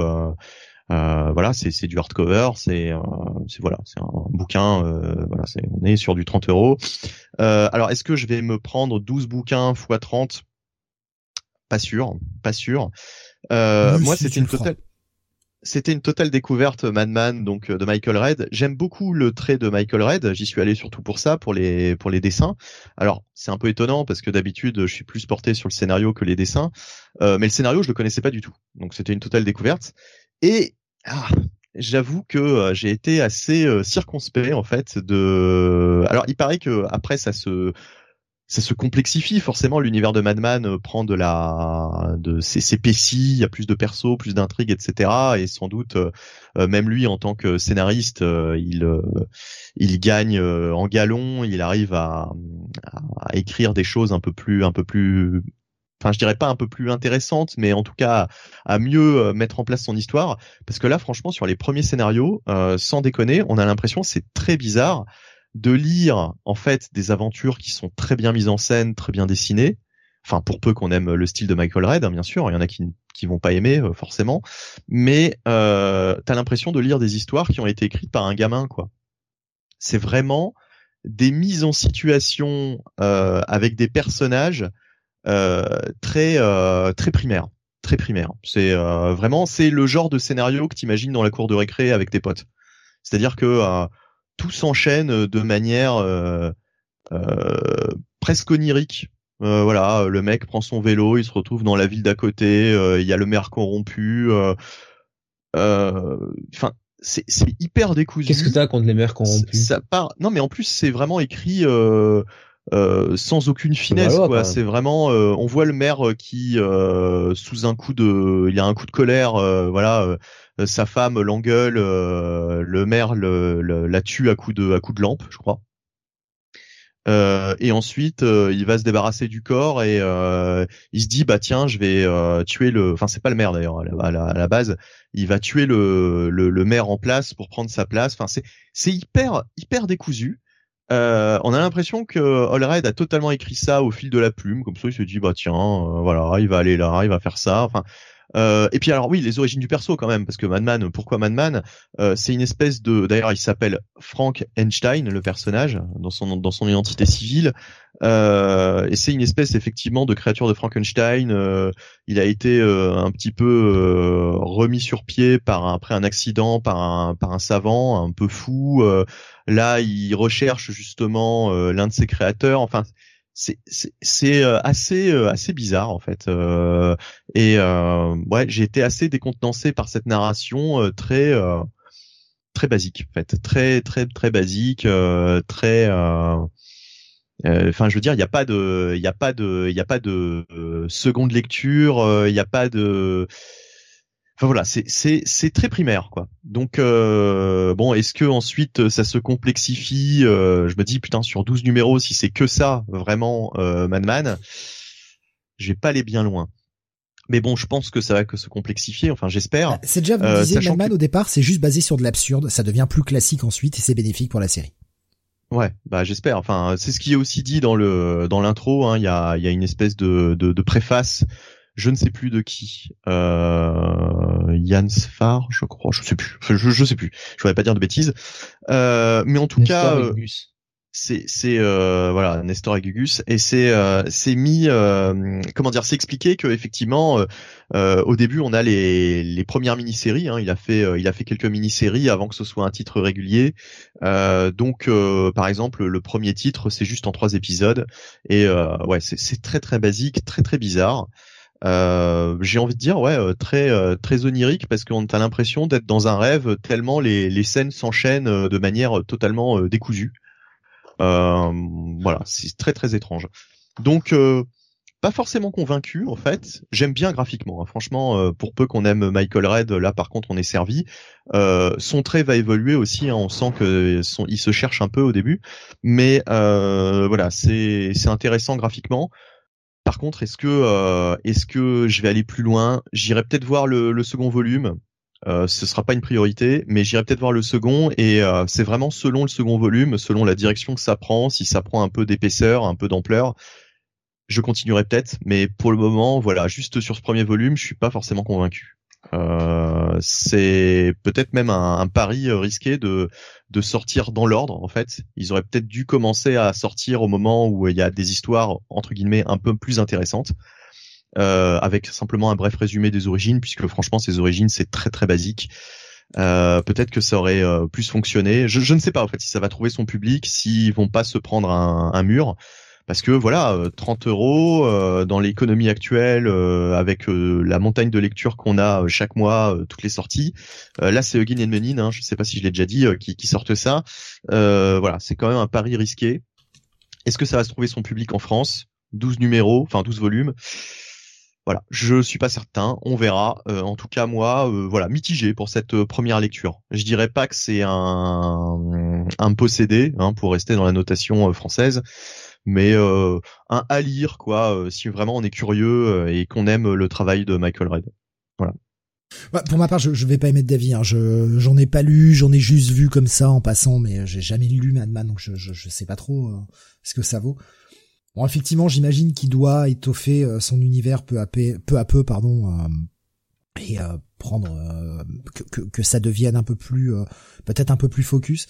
Euh, euh, voilà, c'est c'est du hardcover, c'est euh, c'est voilà, c'est un bouquin. euh, voilà, c'est on est sur du 30 euros. Euh, alors, est-ce que je vais me prendre 12 bouquins x 30 Pas sûr, pas sûr. Euh, moi, si, c'était une totale. c'était une totale découverte Madman donc de Michael Red. J'aime beaucoup le trait de Michael Red. J'y suis allé surtout pour ça, pour les pour les dessins. Alors c'est un peu étonnant parce que d'habitude je suis plus porté sur le scénario que les dessins, euh, mais le scénario je le connaissais pas du tout. Donc c'était une totale découverte. Et ah, j'avoue que euh, j'ai été assez euh, circonspect en fait de. Alors il paraît que après ça se ça se complexifie forcément l'univers de Madman euh, prend de la de s'épaissit il y a plus de persos plus d'intrigues etc et sans doute même lui en tant que scénariste il il gagne en galon il arrive à, à, écrire des choses un peu plus un peu plus enfin je dirais pas un peu plus intéressante, mais en tout cas à mieux euh, mettre en place son histoire. Parce que là, franchement, sur les premiers scénarios, euh, sans déconner, on a l'impression c'est très bizarre de lire en fait des aventures qui sont très bien mises en scène, très bien dessinées. Enfin, pour peu qu'on aime le style de Michael Red, hein, bien sûr, il y en a qui qui vont pas aimer euh, forcément, mais euh, t'as l'impression de lire des histoires qui ont été écrites par un gamin, quoi. C'est vraiment des mises en situation euh, avec des personnages très euh, très primaire, très primaire. C'est euh, vraiment c'est le genre de scénario que t'imagines dans la cour de récré avec tes potes. C'est-à-dire que tout s'enchaîne de manière presque onirique. Euh, voilà, le mec prend son vélo, il se retrouve dans la ville d'à côté, il y a le maire corrompu. Enfin, c'est hyper décousu. Qu'est-ce que t'as contre les maires corrompus? Ça part. Non, mais en plus c'est vraiment écrit. Euh, euh, sans aucune finesse quoi. c'est vraiment euh, on voit le maire euh, qui sous un coup de il y a un coup de colère voilà sa femme l'engueule le maire le, la tue à coup de à coup de lampe je crois. Et ensuite il va se débarrasser du corps et il se dit bah tiens je vais tuer le enfin c'est pas le maire d'ailleurs à, la, à la base. Il va tuer le, le, le maire en place pour prendre sa place. Enfin c'est c'est hyper hyper décousu euh, on a l'impression que Allred a totalement écrit ça au fil de la plume, comme ça il se dit bah tiens, euh, voilà, il va aller là, il va faire ça. Enfin, euh, et puis alors oui, les origines du perso quand même, parce que Madman, pourquoi Madman euh, C'est une espèce de, d'ailleurs il s'appelle Frank Einstein, le personnage, dans son dans son identité civile, euh, et c'est une espèce effectivement de créature de Frankenstein. Euh, il a été euh, un petit peu remis sur pied par après un accident par un par un savant un peu fou. là, il recherche justement l'un de ses créateurs. Enfin c'est euh, assez euh, assez bizarre en fait euh, et ouais j'ai été assez décontenancé par cette narration très très basique en fait. Très très très basique très enfin je veux dire il n'y a pas de il y a pas de il y a pas de seconde lecture il n'y a pas de Enfin voilà, c'est c'est c'est très primaire quoi. Donc euh, bon, est-ce que ensuite ça se complexifie euh, Je me dis putain sur 12 numéros, si c'est que ça vraiment euh, Madman, je vais pas aller bien loin. Mais bon, je pense que ça va que se complexifier. Enfin, j'espère. Bah, c'est déjà vous euh, disiez Madman au départ, c'est juste basé sur de l'absurde. Ça devient plus classique ensuite et c'est bénéfique pour la série. Ouais, bah j'espère. Enfin, c'est ce qui est aussi dit dans le dans l'intro. Hein. Il y a il y a une espèce de de, de préface je ne sais plus de qui, euh, Yann Sfar, je crois, je sais plus, je, je sais plus, je voudrais pas dire de bêtises, euh, mais en tout cas, euh, c'est c'est euh, voilà Nestor Agugus et c'est euh, c'est mis euh, comment dire c'est expliqué que effectivement euh, au début on a les les premières mini-séries hein, il a fait il a fait quelques mini-séries avant que ce soit un titre régulier. Donc par exemple le premier titre c'est juste en trois épisodes. Et ouais c'est c'est très très basique très très bizarre euh, j'ai envie de dire ouais euh, très euh, très onirique parce qu'on a l'impression d'être dans un rêve tellement les, les scènes s'enchaînent de manière totalement décousue. voilà, c'est très très étrange. Donc pas forcément convaincu en fait. J'aime bien graphiquement. Hein. Franchement, pour peu qu'on aime Michael Red, là par contre on est servi. son trait va évoluer aussi. Hein. On sent que son, il se cherche un peu au début, mais voilà, c'est c'est intéressant graphiquement. Par contre, est-ce que euh, est-ce que je vais aller plus loin? J'irai peut-être voir le, second volume. Euh, ce sera pas une priorité, mais j'irai peut-être voir le second et euh, c'est vraiment selon le second volume, selon la direction que ça prend, si ça prend un peu d'épaisseur, un peu d'ampleur, je continuerai peut-être, mais pour le moment, voilà, juste sur ce premier volume, je suis pas forcément convaincu. Euh, c'est peut-être même un, pari euh, risqué de de sortir dans l'ordre en fait. Ils auraient peut-être dû commencer à sortir au moment où il y a des histoires entre guillemets un peu plus intéressantes. euh, avec simplement un bref résumé des origines, puisque franchement ces origines c'est très très basique. Peut-être que ça aurait plus fonctionné. Je, ne sais pas en fait si ça va trouver son public, s'ils vont pas se prendre un mur, parce que voilà, 30 euros dans l'économie actuelle, avec la montagne de lecture qu'on a chaque mois, toutes les sorties. là, c'est Eugene et Menin, hein, je ne sais pas si je l'ai déjà dit, qui, sortent ça. voilà, c'est quand même un pari risqué. Est-ce que ça va se trouver son public en France? 12 numéros, enfin 12 volumes. Voilà, je suis pas certain, on verra. Euh, en tout cas, moi, euh, voilà, mitigé pour cette euh, première lecture. Je dirais pas que c'est un, un possédé, hein, pour rester dans la notation française, mais un à lire, quoi, si vraiment on est curieux et qu'on aime le travail de Michael Red. Voilà. Bah, pour ma part, je, je vais pas émettre d'avis. Hein. Je j'en ai pas lu, j'en ai juste vu comme ça en passant, mais j'ai jamais lu Madman, donc je, je, je sais pas trop ce que ça vaut. Bon, effectivement, j'imagine qu'il doit étoffer euh, son univers peu à peu, peu à peu, pardon, euh, et euh, prendre que, que, ça devienne un peu plus, peut-être un peu plus focus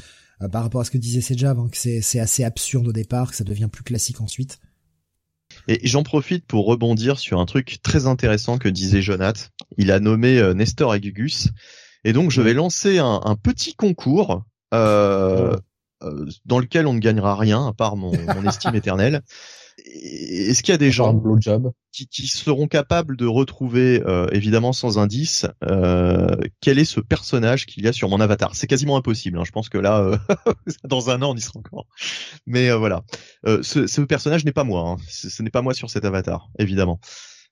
par rapport à ce que disait Sejav, hein, que c'est, assez absurde au départ, que ça devient plus classique ensuite. Et j'en profite pour rebondir sur un truc très intéressant que disait Jonath. Il a nommé Nestor Agugus. Et donc je vais lancer un, un petit concours euh, dans lequel on ne gagnera rien à part mon, mon *laughs* estime éternelle. Est-ce qu'il y a des gens qui, qui, seront capables de retrouver, euh, évidemment sans indice, euh, quel est ce personnage qu'il y a sur mon avatar? C'est quasiment impossible. Hein. Je pense que là, euh, *laughs* dans un an, on y sera encore. Mais voilà, ce, ce, personnage n'est pas moi. Hein. Ce, n'est pas moi sur cet avatar, évidemment.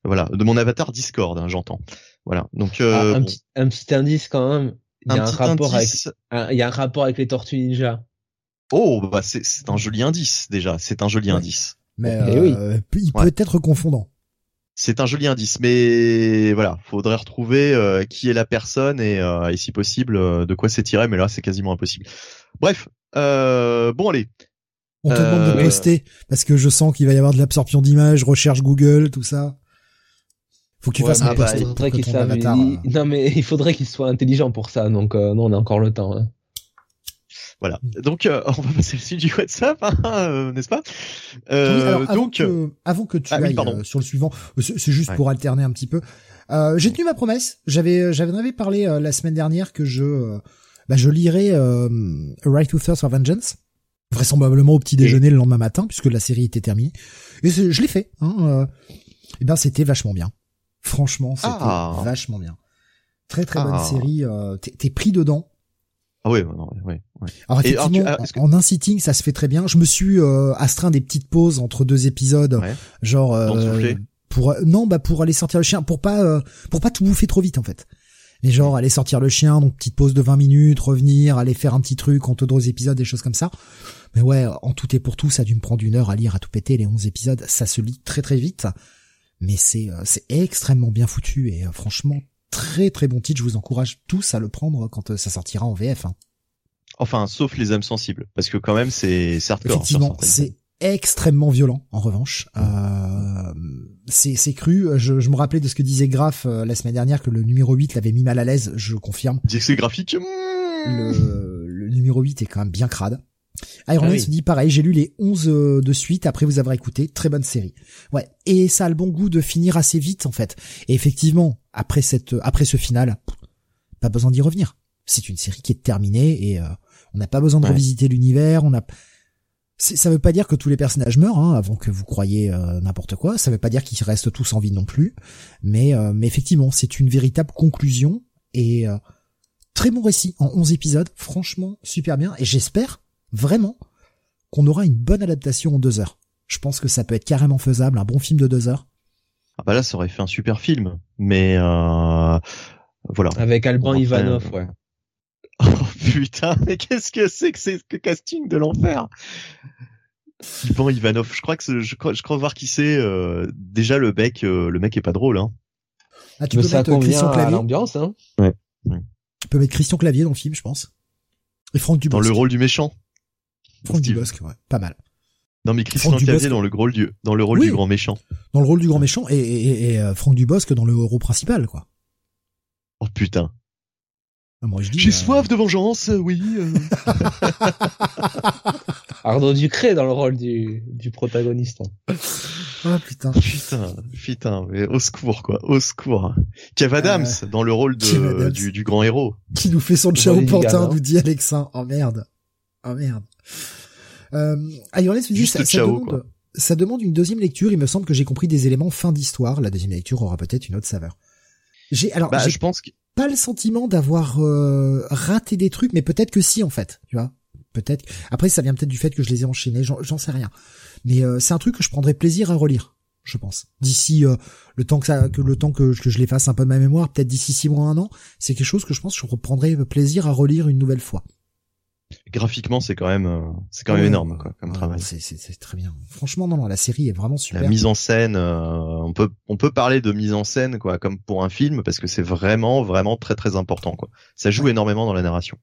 Voilà, de mon avatar Discord, hein, j'entends. Voilà. Donc ah, un, petit, un, petit, indice quand même. Il y a un, rapport avec, il y a un rapport avec les Tortues Ninja. Oh, bah c'est un joli indice déjà. C'est un joli indice mais euh, il peut être confondant. C'est un joli indice, mais voilà, faudrait retrouver euh, qui est la personne et, euh, et si possible de quoi c'est tiré, mais là c'est quasiment impossible. Bref, bon allez. On te demande de poster parce que je sens qu'il va y avoir de l'absorption d'images, recherche Google, tout ça. Faut qu'il fasse un bah, post. Non mais *laughs* il faudrait qu'il soit intelligent pour ça, donc non on a encore le temps. Hein. Voilà. Donc euh, *laughs* on va passer le suite du WhatsApp, hein, euh, n'est-ce pas? Euh, avant Donc que, avant que tu ah ailles sur le suivant, c'est juste pour alterner un petit peu. J'ai tenu ma promesse. J'avais j'avais parlé la semaine dernière que je bah, je lirais A Right to Thirst for Vengeance vraisemblablement au petit déjeuner le lendemain matin puisque la série était terminée et je l'ai fait hein, et ben c'était vachement bien franchement c'était ah. vachement bien très très bonne ah. série t'es pris dedans ah oui, oui, oui. Alors effectivement, ah, en un sitting, ça se fait très bien. Je me suis euh, astreint des petites pauses entre deux épisodes, genre euh, pour non, bah pour aller sortir le chien, pour pas euh, pour pas tout bouffer trop vite en fait. Mais genre aller sortir le chien, donc petite pause de 20 minutes, revenir, aller faire un petit truc entre deux épisodes, des choses comme ça. Mais ouais, en tout et pour tout, ça a dû me prendre une heure à lire, à tout péter les 11 épisodes. Ça se lit très très vite, mais c'est c'est extrêmement bien foutu et franchement très très bon titre. Je vous encourage tous à le prendre quand euh, ça sortira en VF. Hein. Enfin, sauf les âmes sensibles, parce que quand même c'est hardcore. Effectivement, c'est extrêmement violent. En revanche, euh, c'est cru. Je, me rappelais de ce que disait Graf euh, la semaine dernière que le numéro 8 l'avait mis mal à l'aise. Je confirme. Dis que c'est graphique. Le, le numéro 8 est quand même bien crade. Iron Man ah se dit pareil, j'ai lu les 11 euh, de suite après vous avoir écouté, très bonne série. Ouais, et ça a le bon goût de finir assez vite en fait. Et effectivement, après cette après ce final, pas besoin d'y revenir. C'est une série qui est terminée et euh, on n'a pas besoin de revisiter l'univers, on a ça veut pas dire que tous les personnages meurent hein, avant que vous croyez euh, n'importe quoi, ça veut pas dire qu'ils restent tous en vie non plus, mais mais effectivement, c'est une véritable conclusion et très bon récit en 11 épisodes, franchement super bien et j'espère vraiment qu'on aura une bonne adaptation en deux heures. Je pense que ça peut être carrément faisable, un bon film de deux heures. Ah bah là, ça aurait fait un super film, mais euh, voilà. Avec Alban Ivanov, ouais. *laughs* Oh putain, mais qu'est-ce que c'est que c'est que casting de l'enfer? Alban Ivanov, je crois que je crois, je crois voir qui c'est. Euh, déjà le mec, euh, le mec est pas drôle, hein. Ah, tu peux mettre Christian Clavier. l'ambiance, hein. Ouais. Tu peux mettre Christian Clavier dans le film, je pense. Et Franck Dubosc. Dans le rôle du méchant. Franck Dubosc, ouais, pas mal. Non mais Christian Clavier dans le rôle du dans le rôle du grand méchant. Dans le rôle du grand méchant et, et, et euh, Franck Dubosc dans le rôle principal quoi. Oh putain. Ah, moi je dis. J'ai euh, soif de vengeance, oui. Euh. *laughs* Arnaud Ducré dans le rôle du, du protagoniste. Hein. Oh putain. Putain, putain, mais au secours quoi, au secours. Kev Adams dans le rôle de, du, du, grand héros. Qui nous fait son ciao pantin, nous dit Alexin. Oh merde. Oh merde. Euh, Ayorless dit ça, ça, demande, ça demande une deuxième lecture. Il me semble que j'ai compris des éléments fin d'histoire. La deuxième lecture aura peut-être une autre saveur. J'ai alors bah, je pense que... pas le sentiment d'avoir euh, raté des trucs, mais peut-être que si en fait, tu vois. Peut-être. Après, ça vient peut-être du fait que je les ai enchaînés. J'en sais rien. Mais euh, c'est un truc que je prendrais plaisir à relire, je pense. D'ici euh, le temps que ça, que le temps que, que je les fasse un peu de ma mémoire, peut-être d'ici six mois, un an, c'est quelque chose que je pense que je reprendrai plaisir à relire une nouvelle fois. Graphiquement, c'est quand même, euh, c'est quand même énorme quoi, comme travail. C'est très bien. Franchement, non, non, la série est vraiment super. La mise en scène, on peut, on peut parler de mise en scène quoi, comme pour un film, parce que c'est vraiment, vraiment très, très important quoi. Ça joue énormément dans la narration.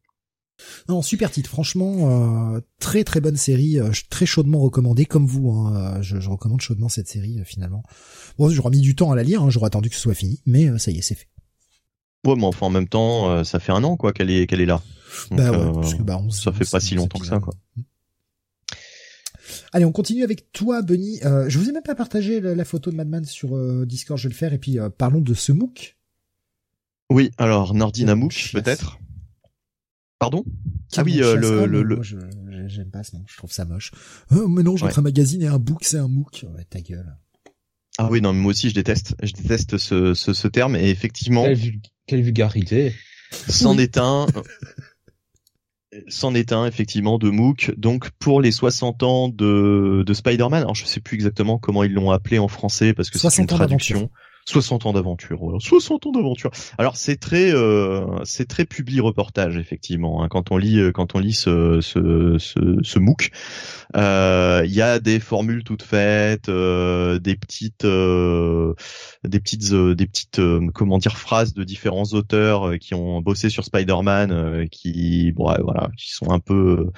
Non, super titre, franchement, euh, très très bonne série, euh, très chaudement recommandée, comme vous. Hein, euh, je, je, recommande chaudement cette série finalement. Bon, j'aurais mis du temps à la lire, hein, j'aurais attendu que ce soit fini, mais ça y est, c'est fait. Ouais, mais enfin en même temps, ça fait un an quoi qu'elle est qu'elle est là. Bah ouais, parce que bah on, ça fait pas si longtemps que ça quoi. Allez, on continue avec toi, Benny. Euh, je vous ai même pas partagé la, photo de Madman sur Discord, je vais le faire. Et puis parlons de ce MOOC. Oui, alors Nordina MOOC peut-être. Pardon? Ah oui, euh, le, le, le... j'aime pas ce nom, je trouve ça moche. Oh, mais non, j'entre un magazine et un book, c'est un MOOC. Ouais, ta gueule. Ah oui, non, mais moi aussi je déteste, je déteste ce, ce, ce terme et effectivement. Quelle, vulgarité. C'en est un. C'en est un effectivement de MOOC. Donc pour les 60 ans de, de Spider-Man, alors je sais plus exactement comment ils l'ont appelé en français parce que c'est une traduction. 60 ans d'aventure, voilà. 60 ans d'aventure. Alors c'est très, euh, c'est très publi reportage effectivement. Hein, quand on lit, euh, quand on lit ce, ce, ce, ce MOOC, euh, il y a des formules toutes faites, euh, des petites, euh, des petites, des petites, comment dire, phrases de différents auteurs qui ont bossé sur Spider-Man, qui, bon, voilà, qui sont un peu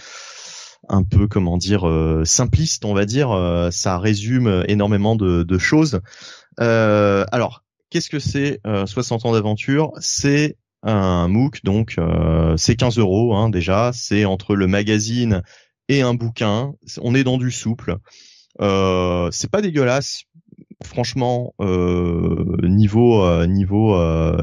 un peu comment dire simplistes, on va dire. ça résume énormément de, de choses. Euh, alors, qu'est-ce que c'est 60 euh, ans d'aventure? C'est un MOOC, donc euh, c'est 15 euros hein, déjà. C'est entre le magazine et un bouquin. On est dans du souple. C'est pas dégueulasse. Franchement, euh, niveau niveau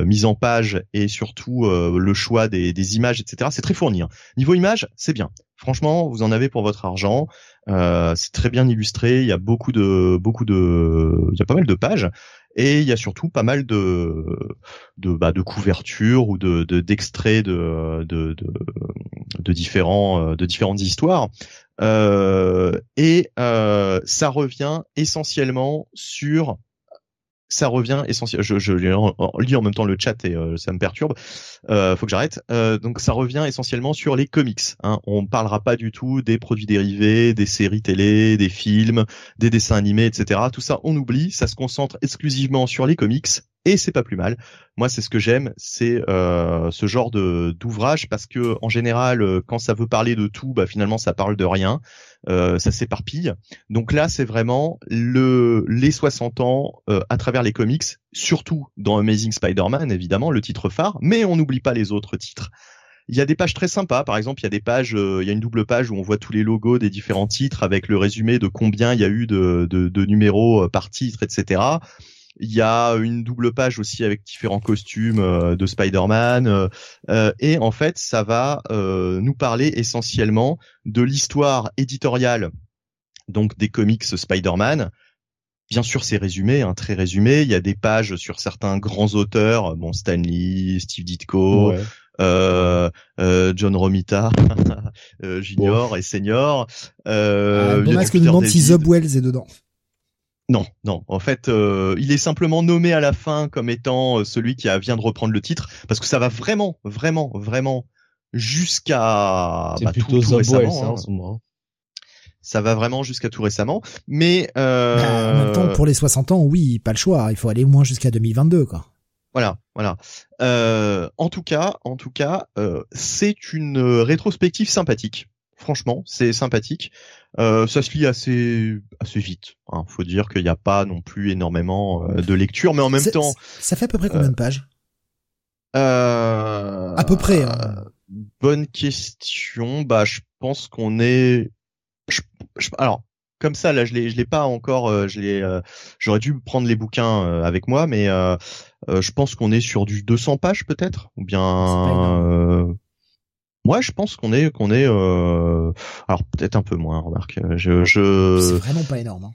mise en page et surtout le choix des, images, etc. C'est très fourni. Hein. Niveau image, c'est bien. Franchement, vous en avez pour votre argent. Euh, c'est très bien illustré. Il y a beaucoup de beaucoup de il y a pas mal de pages et il y a surtout pas mal de de bah, de couvertures ou de d'extraits de, de, de, de différents de différentes histoires. Euh, et euh, ça revient essentiellement sur ça revient essentiellement. Je, je, lis en même temps le chat et euh, ça me perturbe. Euh, faut que j'arrête. Euh, donc ça revient essentiellement sur les comics. Hein. On ne parlera pas du tout des produits dérivés, des séries télé, des films, des dessins animés, etc. Tout ça, on oublie. Ça se concentre exclusivement sur les comics et c'est pas plus mal. Moi, c'est ce que j'aime, c'est euh, ce genre de d'ouvrage parce que en général, euh, quand ça veut parler de tout, bah finalement ça parle de rien, euh, ça s'éparpille. Donc là, c'est vraiment le les 60 ans euh, à travers les comics, surtout dans Amazing Spider-Man évidemment, le titre phare, mais on n'oublie pas les autres titres. Il y a des pages très sympas. Par exemple, il y a des pages, il y a une double page où on voit tous les logos des différents titres avec le résumé de combien il y a eu de, de, de numéros par titre, etc. Il y a une double page aussi avec différents costumes euh, de Spider-Man. Euh, euh, et en fait, ça va nous parler essentiellement de l'histoire éditoriale donc des comics Spider-Man. Bien sûr, c'est résumé, hein, très résumé. Il y a des pages sur certains grands auteurs, bon Stan Lee, Steve Ditko, John Romita *laughs* Junior et Senior. Euh, ah, que nous demande si Zob Wells est dedans. Non, non. En fait, euh, il est simplement nommé à la fin comme étant euh, celui qui a, vient de reprendre le titre, parce que ça va vraiment, vraiment, vraiment jusqu'à bah, tout, tout récemment. Hein, hein. Ça va vraiment jusqu'à tout récemment, mais euh... Bah, en même temps, pour les 60 ans, oui, pas le choix. Il faut aller au moins jusqu'à 2022, quoi. Voilà, voilà. Euh, en tout cas, en tout cas, euh, c'est une rétrospective sympathique. Franchement, c'est sympathique. Euh, ça se lit assez assez vite. Hein. Faut dire qu'il n'y a pas non plus énormément euh, de lecture, mais en même temps. Ça fait à peu près combien de pages? Euh, À peu près. Hein. Bonne question. Bah, je pense qu'on est. alors, comme ça là, je l'ai je l'ai pas encore. euh, je l'ai. euh, J'aurais dû prendre les bouquins euh, avec moi, mais euh, euh, je pense qu'on est sur du 200 pages peut-être, ou bien. Ouais, je pense qu'on est qu'on est. Euh, alors peut-être un peu moins. Remarque, je je C'est vraiment pas énorme. Hein.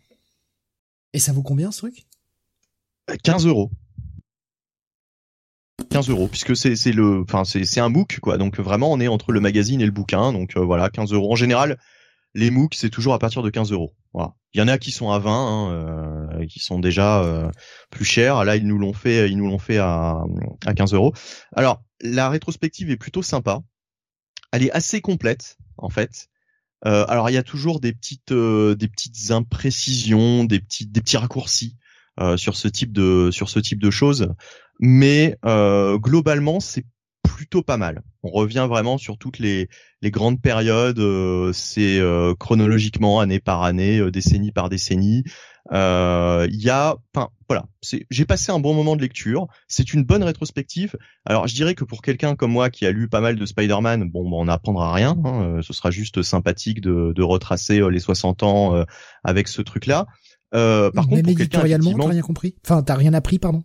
Et ça vaut combien ce truc? 15 euros. 15 euros puisque c'est c'est le enfin c'est c'est un MOOC quoi donc vraiment on est entre le magazine et le bouquin donc euh, voilà 15 euros en général les MOOC c'est toujours à partir de 15 euros voilà il y en a qui sont à 20 hein, euh, qui sont déjà euh, plus chers là ils nous l'ont fait ils nous l'ont fait à à 15 euros alors la rétrospective est plutôt sympa elle est assez complète en fait Euh, alors il y a toujours des petites euh, des petites imprécisions des petits des petits raccourcis euh, sur ce type de sur ce type de choses mais globalement c'est plutôt pas mal. On revient vraiment sur toutes les, les grandes périodes, c'est chronologiquement année par année, décennie par décennie. Euh, Il y a, enfin voilà, j'ai passé un bon moment de lecture. C'est une bonne rétrospective. Alors je dirais que pour quelqu'un comme moi qui a lu pas mal de Spider-Man, bon, bah, on n'apprendra rien. hein, euh, ce sera juste sympathique de, de retracer euh, les 60 ans euh, avec ce truc-là. Euh, par contre, pour quelqu'un t'as rien compris? Enfin, t'as rien appris, pardon?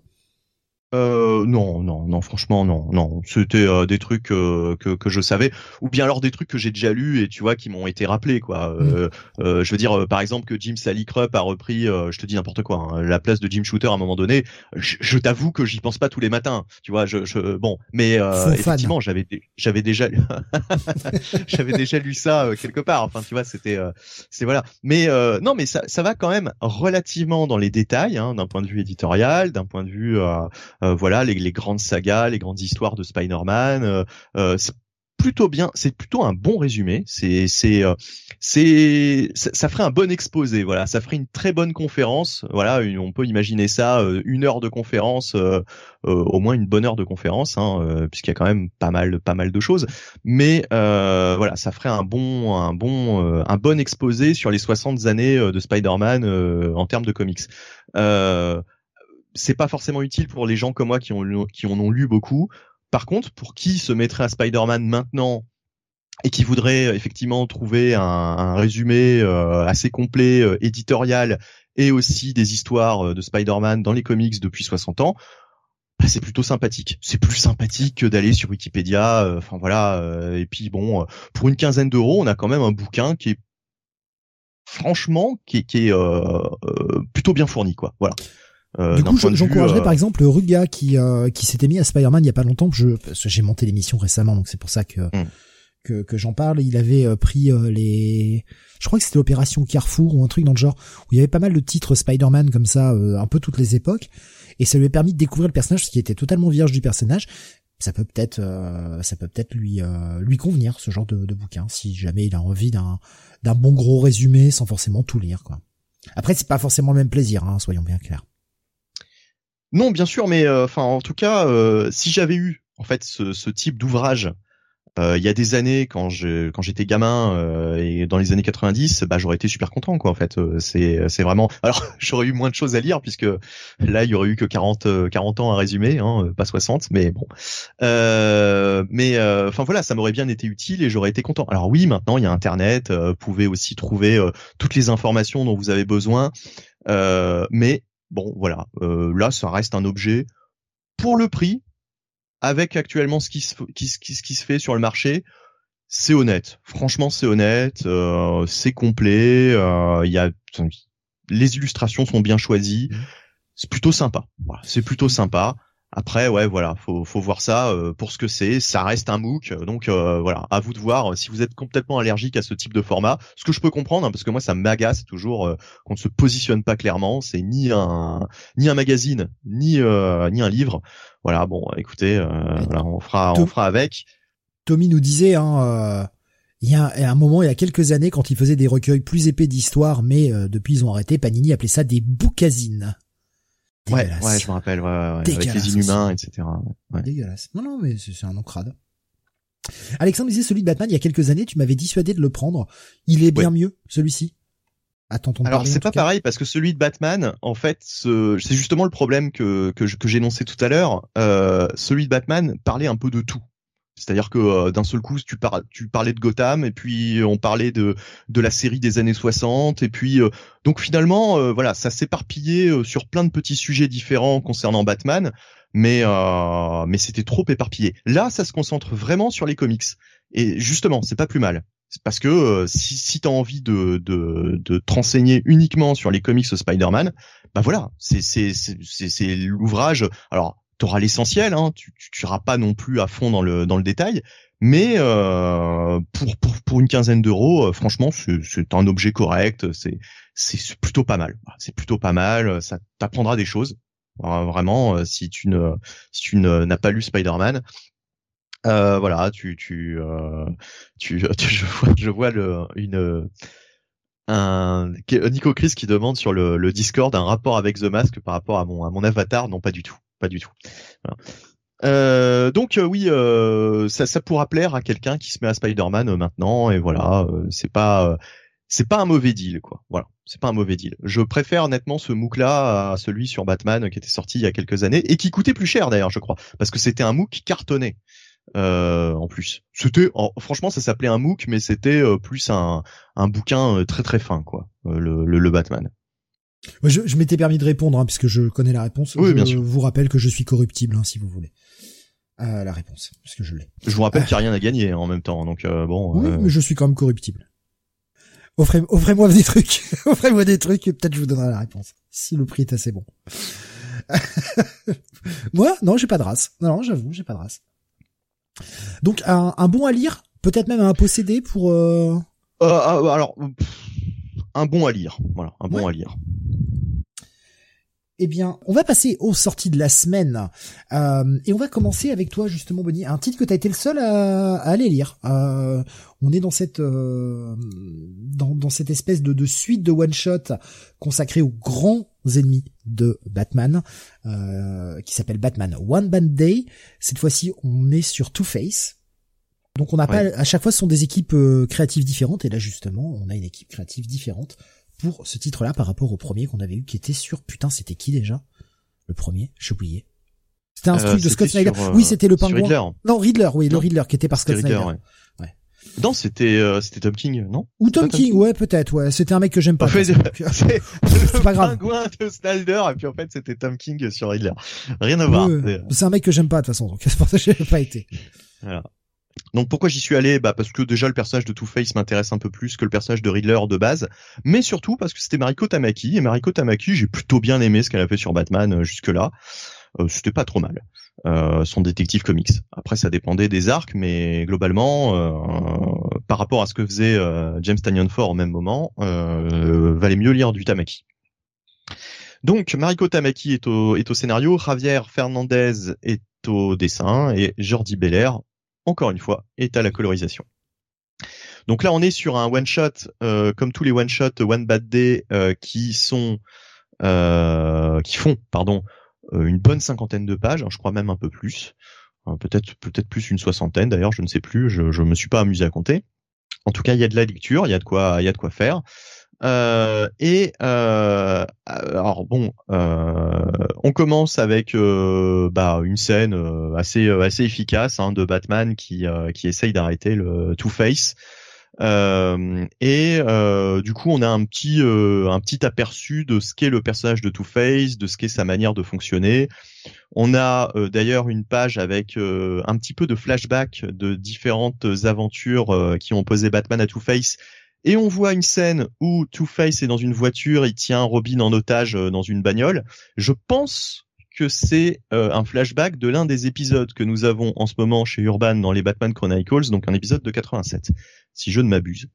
Euh, non, non, non, franchement, non, non. C'était euh, des trucs euh, que que je savais, ou bien alors des trucs que j'ai déjà lus et tu vois qui m'ont été rappelés, quoi. Euh, euh, je veux dire, euh, par exemple, que Jim Sally Krupp a repris, euh, je te dis n'importe quoi, hein, la place de Jim Shooter à un moment donné. Je, je t'avoue que j'y pense pas tous les matins, tu vois. Je, je bon, mais euh, effectivement, j'avais j'avais déjà *laughs* j'avais déjà lu ça euh, quelque part. Enfin, tu vois, c'était euh, c'est voilà. Mais euh, non, mais ça ça va quand même relativement dans les détails, hein, d'un point de vue éditorial, d'un point de vue voilà les, les grandes sagas, les grandes histoires de Spider-Man. euh, euh, c'est plutôt bien, c'est plutôt un bon résumé. C'est c'est euh, c'est ça, ferait un bon exposé. Voilà, ça ferait une très bonne conférence. Voilà, on peut imaginer ça, euh, une heure de conférence, euh, euh, au moins une bonne heure de conférence, hein, euh, puisqu'il y a quand même pas mal pas mal de choses. Mais euh, voilà, ça ferait un bon un bon euh, un bon exposé sur les 60 années euh, de Spider-Man euh, en termes de comics. Euh, c'est pas forcément utile pour les gens comme moi qui ont qui en ont lu beaucoup. Par contre, pour qui se mettrait à Spider-Man maintenant et qui voudrait euh, effectivement trouver un, résumé euh, assez complet, euh, éditorial, et aussi des histoires de Spider-Man dans les comics depuis 60 ans, bah, c'est plutôt sympathique. C'est plus sympathique que d'aller sur Wikipédia. Enfin voilà. euh, et puis bon, pour une quinzaine d'euros, on a quand même un bouquin qui est franchement qui qui est plutôt bien fourni quoi. Voilà. Euh, Du coup, j'encouragerais euh, par exemple Ruga qui euh, qui s'était mis à Spider-Man il y a pas longtemps. Je parce que j'ai monté l'émission récemment, donc c'est pour ça que Mm. que, que j'en parle. Il avait pris les, je crois que c'était l'opération Carrefour ou un truc dans le genre où il y avait pas mal de titres Spider-Man comme ça, euh, un peu toutes les époques, et ça lui a permis de découvrir le personnage, ce qui était totalement vierge du personnage. Ça peut peut-être, euh, ça peut peut-être lui euh, lui convenir ce genre de, de bouquin si jamais il a envie d'un d'un bon gros résumé sans forcément tout lire quoi. Après c'est pas forcément le même plaisir, hein, soyons bien clairs. Non, bien sûr, mais euh, enfin, en tout cas, euh, si j'avais eu en fait ce, ce type d'ouvrage euh, il y a des années, quand je quand j'étais gamin euh, et dans les années 90, bah j'aurais été super content, quoi. En fait, c'est c'est vraiment. Alors, *laughs* j'aurais eu moins de choses à lire puisque là, il y aurait eu que 40 euh, 40 ans à résumer, hein, pas 60, mais bon. Mais enfin voilà, ça m'aurait bien été utile et j'aurais été content. Alors oui, maintenant il y a Internet, vous pouvez aussi trouver toutes les informations dont vous avez besoin, mais bon, voilà, euh, là, ça reste un objet pour le prix, avec actuellement ce qui se, qui, se- qui, se- qui se fait sur le marché. C'est honnête. Franchement, c'est honnête. euh, c'est complet. euh, Il y a les illustrations sont bien choisies. Mhm. C'est plutôt sympa. Voilà, c'est plutôt sympa. Après, ouais, voilà, faut, faut voir ça euh, pour ce que c'est. Ça reste un MOOC, donc euh, voilà, à vous de voir si vous êtes complètement allergique à ce type de format. Ce que je peux comprendre, hein, parce que moi, ça m'agace toujours euh, qu'on ne se positionne pas clairement. C'est ni un ni un magazine, ni euh, ni un livre. Voilà, bon, écoutez, euh, voilà, on fera on fera avec. Tommy nous disait, hein, euh, il y a un, un moment, il y a quelques années, quand il faisait des recueils plus épais d'histoire, mais euh, depuis ils ont arrêté, Panini appelait ça des boucasines. Ouais, Dégueulasse. ouais, je me rappelle, ouais, ouais, ouais, avec Dégueulasse les inhumains, etc. Ouais. Dégueulasse. Non, non, mais c'est un nom crade. Alexandre disait celui de Batman, il y a quelques années, tu m'avais dissuadé de le prendre. Il est bien mieux, celui-ci. Attends ton Alors c'est pas pareil parce que celui de Batman, en fait, ce- c'est justement le problème que que j'énonçais tout à l'heure. Euh, celui de Batman parlait un peu de tout. C'est-à-dire que d'un seul coup, tu, tu parlais de Gotham et puis on parlait de de la série des années 60 et puis donc finalement, voilà, ça s'éparpillait sur plein de petits sujets différents concernant Batman, mais mais c'était trop éparpillé. Là, ça se concentre vraiment sur les comics et justement, c'est pas plus mal parce que euh, si, si tu as envie de, de, de te renseigner uniquement sur les comics Spider-Man, bah voilà, c'est l'ouvrage. Alors, tu auras l'essentiel, hein, tu tu iras pas non plus à fond dans le dans le détail, mais euh, pour, pour pour une quinzaine d'euros, euh, franchement, c'est un objet correct, c'est c'est plutôt pas mal. C'est plutôt pas mal, ça t'apprendra des choses. Vraiment, si tu ne si tu n'as pas lu Spider-Man, euh, voilà, tu, tu, euh, tu, *laughs* je vois, je vois le, une, un Nico Chris qui demande sur le, le, Discord un rapport avec The Mask par rapport à mon, à mon avatar. Non, pas du tout, pas du tout. Euh, donc euh, oui, euh, ça, ça pourra plaire à quelqu'un qui se met à Spider-Man maintenant et voilà, c'est pas c'est pas un mauvais deal quoi. Voilà, c'est pas un mauvais deal. Je préfère honnêtement ce MOOC là à celui sur Batman qui était sorti il y a quelques années et qui coûtait plus cher d'ailleurs, je crois, parce que c'était un MOOC cartonné. Euh, en plus. C'était franchement ça s'appelait un MOOC mais c'était euh, plus un, un bouquin euh, très très fin quoi, le, le, Batman. Je, je m'étais permis de répondre hein, puisque je connais la réponse. Oui, je bien sûr. vous rappelle que je suis corruptible hein, si vous voulez. la réponse parce que je l'ai. Je vous rappelle qu'il n'y a rien à gagner en même temps donc bon. Oui, mais je suis quand même corruptible. Offrez, offrez-moi des trucs, *laughs* offrez-moi des trucs et peut-être je vous donnerai la réponse si le prix est assez bon. *laughs* Moi, non, j'ai pas de race. Non, non j'avoue, j'ai pas de race. Donc un, bon à lire, peut-être même un posséder pour. Euh... Euh, euh alors un bon à lire, voilà, un bon à lire. Eh bien, on va passer aux sorties de la semaine euh, et on va commencer avec toi justement, Bonnie, un titre que tu as été le seul à, aller lire. Euh, on est dans cette dans, dans cette espèce de, de suite de one shot consacrée aux grands ennemis de Batman, euh, qui s'appelle Batman One Band Day. Cette fois-ci, on est sur Two Face. Donc on n'a pas à chaque fois ce sont des équipes euh, créatives différentes. Et là justement on a une équipe créative différente pour ce titre-là par rapport au premier qu'on avait eu qui était sur putain c'était qui déjà? Le premier j'ai oublié c'était un truc de Scott Snyder. oui c'était le pingouin. Non Riddler oui le Riddler qui était par Scott Snyder. non, c'était euh, c'était Tom King, non? Ou Tom, King, ouais, peut-être, ouais. C'était un mec que j'aime pas. *laughs* *laughs* c'est pas grave. Pingouin de Snyder. Et puis en fait c'était Tom King sur Riddler. Rien à voir. c'est un mec que j'aime pas de toute façon, donc *laughs* c'est pour ça que j'ai pas été. Voilà. Donc pourquoi j'y suis allé? Bah parce que déjà le personnage de Two-Face m'intéresse un peu plus que le personnage de Riddler de base, mais surtout parce que c'était Mariko Tamaki et Mariko Tamaki, j'ai plutôt bien aimé ce qu'elle a fait sur Batman euh, jusque là. Euh, c'était pas trop mal. Euh, son détective comics. Après, ça dépendait des arcs, mais globalement, par rapport à ce que faisait James Tanyon Ford au même moment, valait mieux lire du Tamaki. Donc, Mariko Tamaki est au, est au scénario, Javier Fernandez est au dessin et Jordi Belair, encore une fois, est à la colorisation. Donc là, on est sur un one shot, euh, comme tous les one shot One Bad Day, euh, qui sont, euh, qui font, pardon, une bonne cinquantaine de pages, hein, je crois même un peu plus, peut-être peut-être plus une soixantaine d'ailleurs, je ne sais plus, je je me suis pas amusé à compter. En tout cas, il y a de la lecture, il y a de quoi il y a de quoi faire. Euh, et euh, alors bon, euh, on commence avec euh, bah, une scène assez assez efficace hein, de Batman qui qui essaye d'arrêter le Two Face euh, et euh, du coup, on a un petit euh, un petit aperçu de ce qu'est le personnage de Two Face, de ce qu'est sa manière de fonctionner. On a d'ailleurs une page avec un petit peu de flashback de différentes aventures qui ont posé Batman à Two Face. Et on voit une scène où Two Face est dans une voiture, il tient Robin en otage dans une bagnole. Je pense que c'est un flashback de l'un des épisodes que nous avons en ce moment chez Urban dans les Batman Chronicles, donc un épisode de 87 si je ne m'abuse.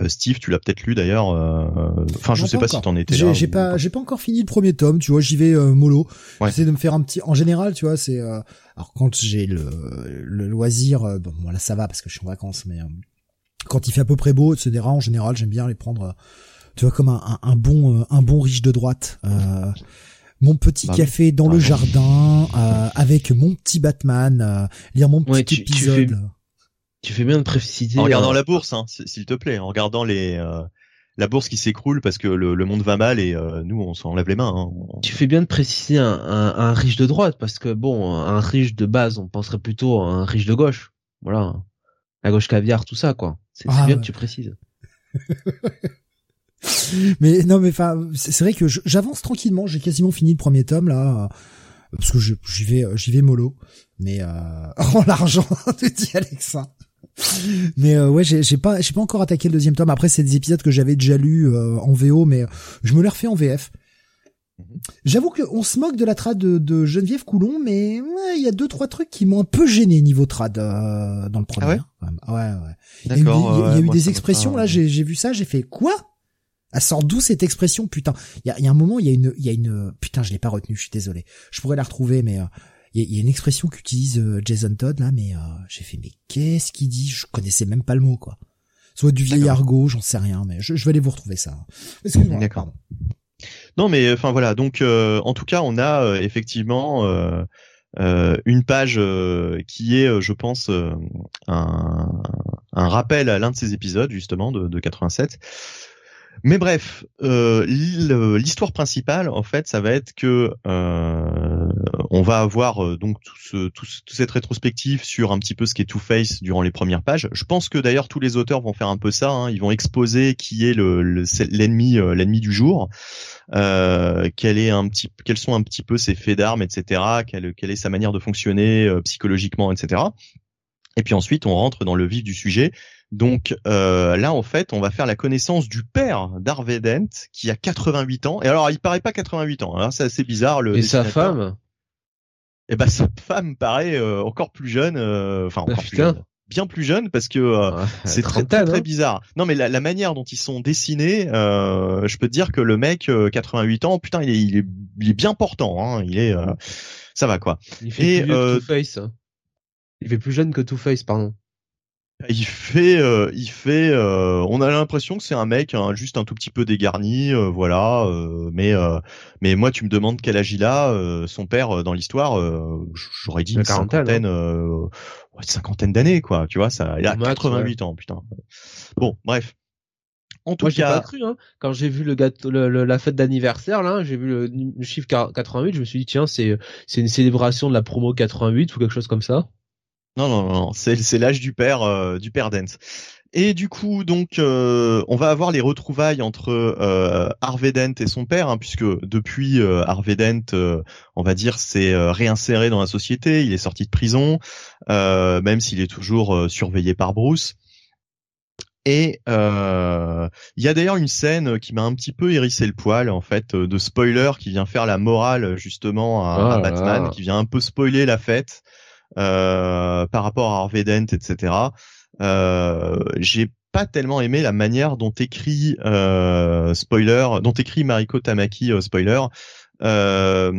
Euh, Steve, tu l'as peut-être lu d'ailleurs. Euh, enfin, je sais pas, si t'en étais. J'ai pas, j'ai pas encore fini le premier tome. Tu vois, j'y vais euh, mollo. J'essaie de me faire un petit. En général, tu vois, c'est. Alors quand j'ai le, le loisir, bon, là ça va parce que je suis en vacances, mais quand il fait à peu près beau, etc. En général, j'aime bien les prendre. tu vois, comme un, un, bon, un bon riche de droite. mon petit bah café dans le jardin avec mon petit Batman, lire mon petit épisode. Tu fais bien de préciser. En regardant euh, la bourse, hein, s'il te plaît, en regardant les euh, la bourse qui s'écroule parce que le, monde va mal et nous on s'en lève les mains. Hein. Tu fais bien de préciser un, un, riche de droite parce que bon, un riche de base, on penserait plutôt à un riche de gauche. Voilà, la gauche caviar, tout ça quoi. C'est ah, bien que tu précises. *laughs* mais non, mais enfin, c'est vrai que j'avance tranquillement. J'ai quasiment fini le premier tome là, parce que j'y vais, j'y vais mollo. Mais euh, *laughs* oh l'argent, *laughs* te dit Alexa. Mais euh, ouais, j'ai pas, j'ai pas encore attaqué le deuxième tome. Après, c'est des épisodes que j'avais déjà lus euh, en VO, mais je me les refais en VF. Mhm. J'avoue qu'on se moque de la trad de, Geneviève Coulon, mais il y a deux trois trucs qui m'ont un peu gêné niveau trad euh, dans le premier. Ah ouais, ouais, ouais. Il y a eu, des, expressions là, j'ai vu ça, j'ai fait quoi? Elle sort d'où cette expression Putain, il y a, y a, un moment, il y a une, il y a une, putain, je l'ai pas retenu, je suis désolé. Je pourrais la retrouver, mais euh, il y, a une expression qu'utilise euh, Jason Todd là, mais j'ai fait mais qu'est-ce qu'il dit? Je connaissais même pas le mot quoi. Soit du vieil argot, j'en sais rien, mais je, je, vais aller vous retrouver ça. Excuse-moi. D'accord. Non, mais enfin voilà. Donc, euh, en tout cas, on a euh, effectivement euh, une page qui est, je pense, un, rappel à l'un de ces épisodes justement de, de 87 mais bref, l'histoire principale, en fait, ça va être que on va avoir euh, donc tout, ce, tout, cette rétrospective sur un petit peu ce qu'est Two Face durant les premières pages. Je pense que d'ailleurs tous les auteurs vont faire un peu ça. Hein. Ils vont exposer qui est l'ennemi, le, l'ennemi du jour, euh, quel est un petit, quels sont un petit peu ses faits d'armes, etc. Quelle, quelle est sa manière de fonctionner psychologiquement, etc. Et puis ensuite, on rentre dans le vif du sujet donc euh, là, en fait, on va faire la connaissance du père d'Harvey Dent, qui a 88 ans. Et alors, il paraît pas 88 ans. Hein, c'est assez bizarre. Le Et sa femme? Eh ben, *laughs* sa femme paraît euh, encore plus jeune. Euh, enfin, encore plus jeune. Bien plus jeune parce que c'est très, très, hein. bizarre. Non, mais la, manière dont ils sont dessinés, je peux te dire que le mec, 88 ans, putain, il est, il est, il est bien portant. Hein, il est, ça va quoi. Il fait plus que Two-Face. Hein. Il fait plus jeune que Two-Face, pardon. Il fait, euh, il fait. Euh, on a l'impression que c'est un mec hein, juste un tout petit peu dégarni, euh, voilà. mais mais moi, tu me demandes quel âge il a. son père dans l'histoire, j'aurais dit une hein. cinquantaine, ouais, cinquantaine d'années, quoi. Tu vois, ça, il a 88 ans, putain. Bon, bref. En tout Moi, cas, pas cru. Hein. Quand j'ai vu le gâteau, la fête d'anniversaire, là, j'ai vu le, le, chiffre 88, je me suis dit tiens, c'est c'est une célébration de la promo 88 ou quelque chose comme ça. Non, non, non, c'est l'âge du père, euh, du père Dent. Et du coup, donc, euh, on va avoir les retrouvailles entre euh, Harvey Dent et son père, hein, puisque depuis euh, Harvey Dent, on va dire, s'est réinséré dans la société. Il est sorti de prison, même s'il est toujours surveillé par Bruce. Et il y a d'ailleurs une scène qui m'a un petit peu hérissé le poil, en fait, de spoiler qui vient faire la morale justement à, à oh Batman, qui vient un peu spoiler la fête. Euh, par rapport à Harvey Dent, etc. Euh, j'ai pas tellement aimé la manière dont écrit euh, spoiler, dont écrit Mariko Tamaki spoiler. Euh,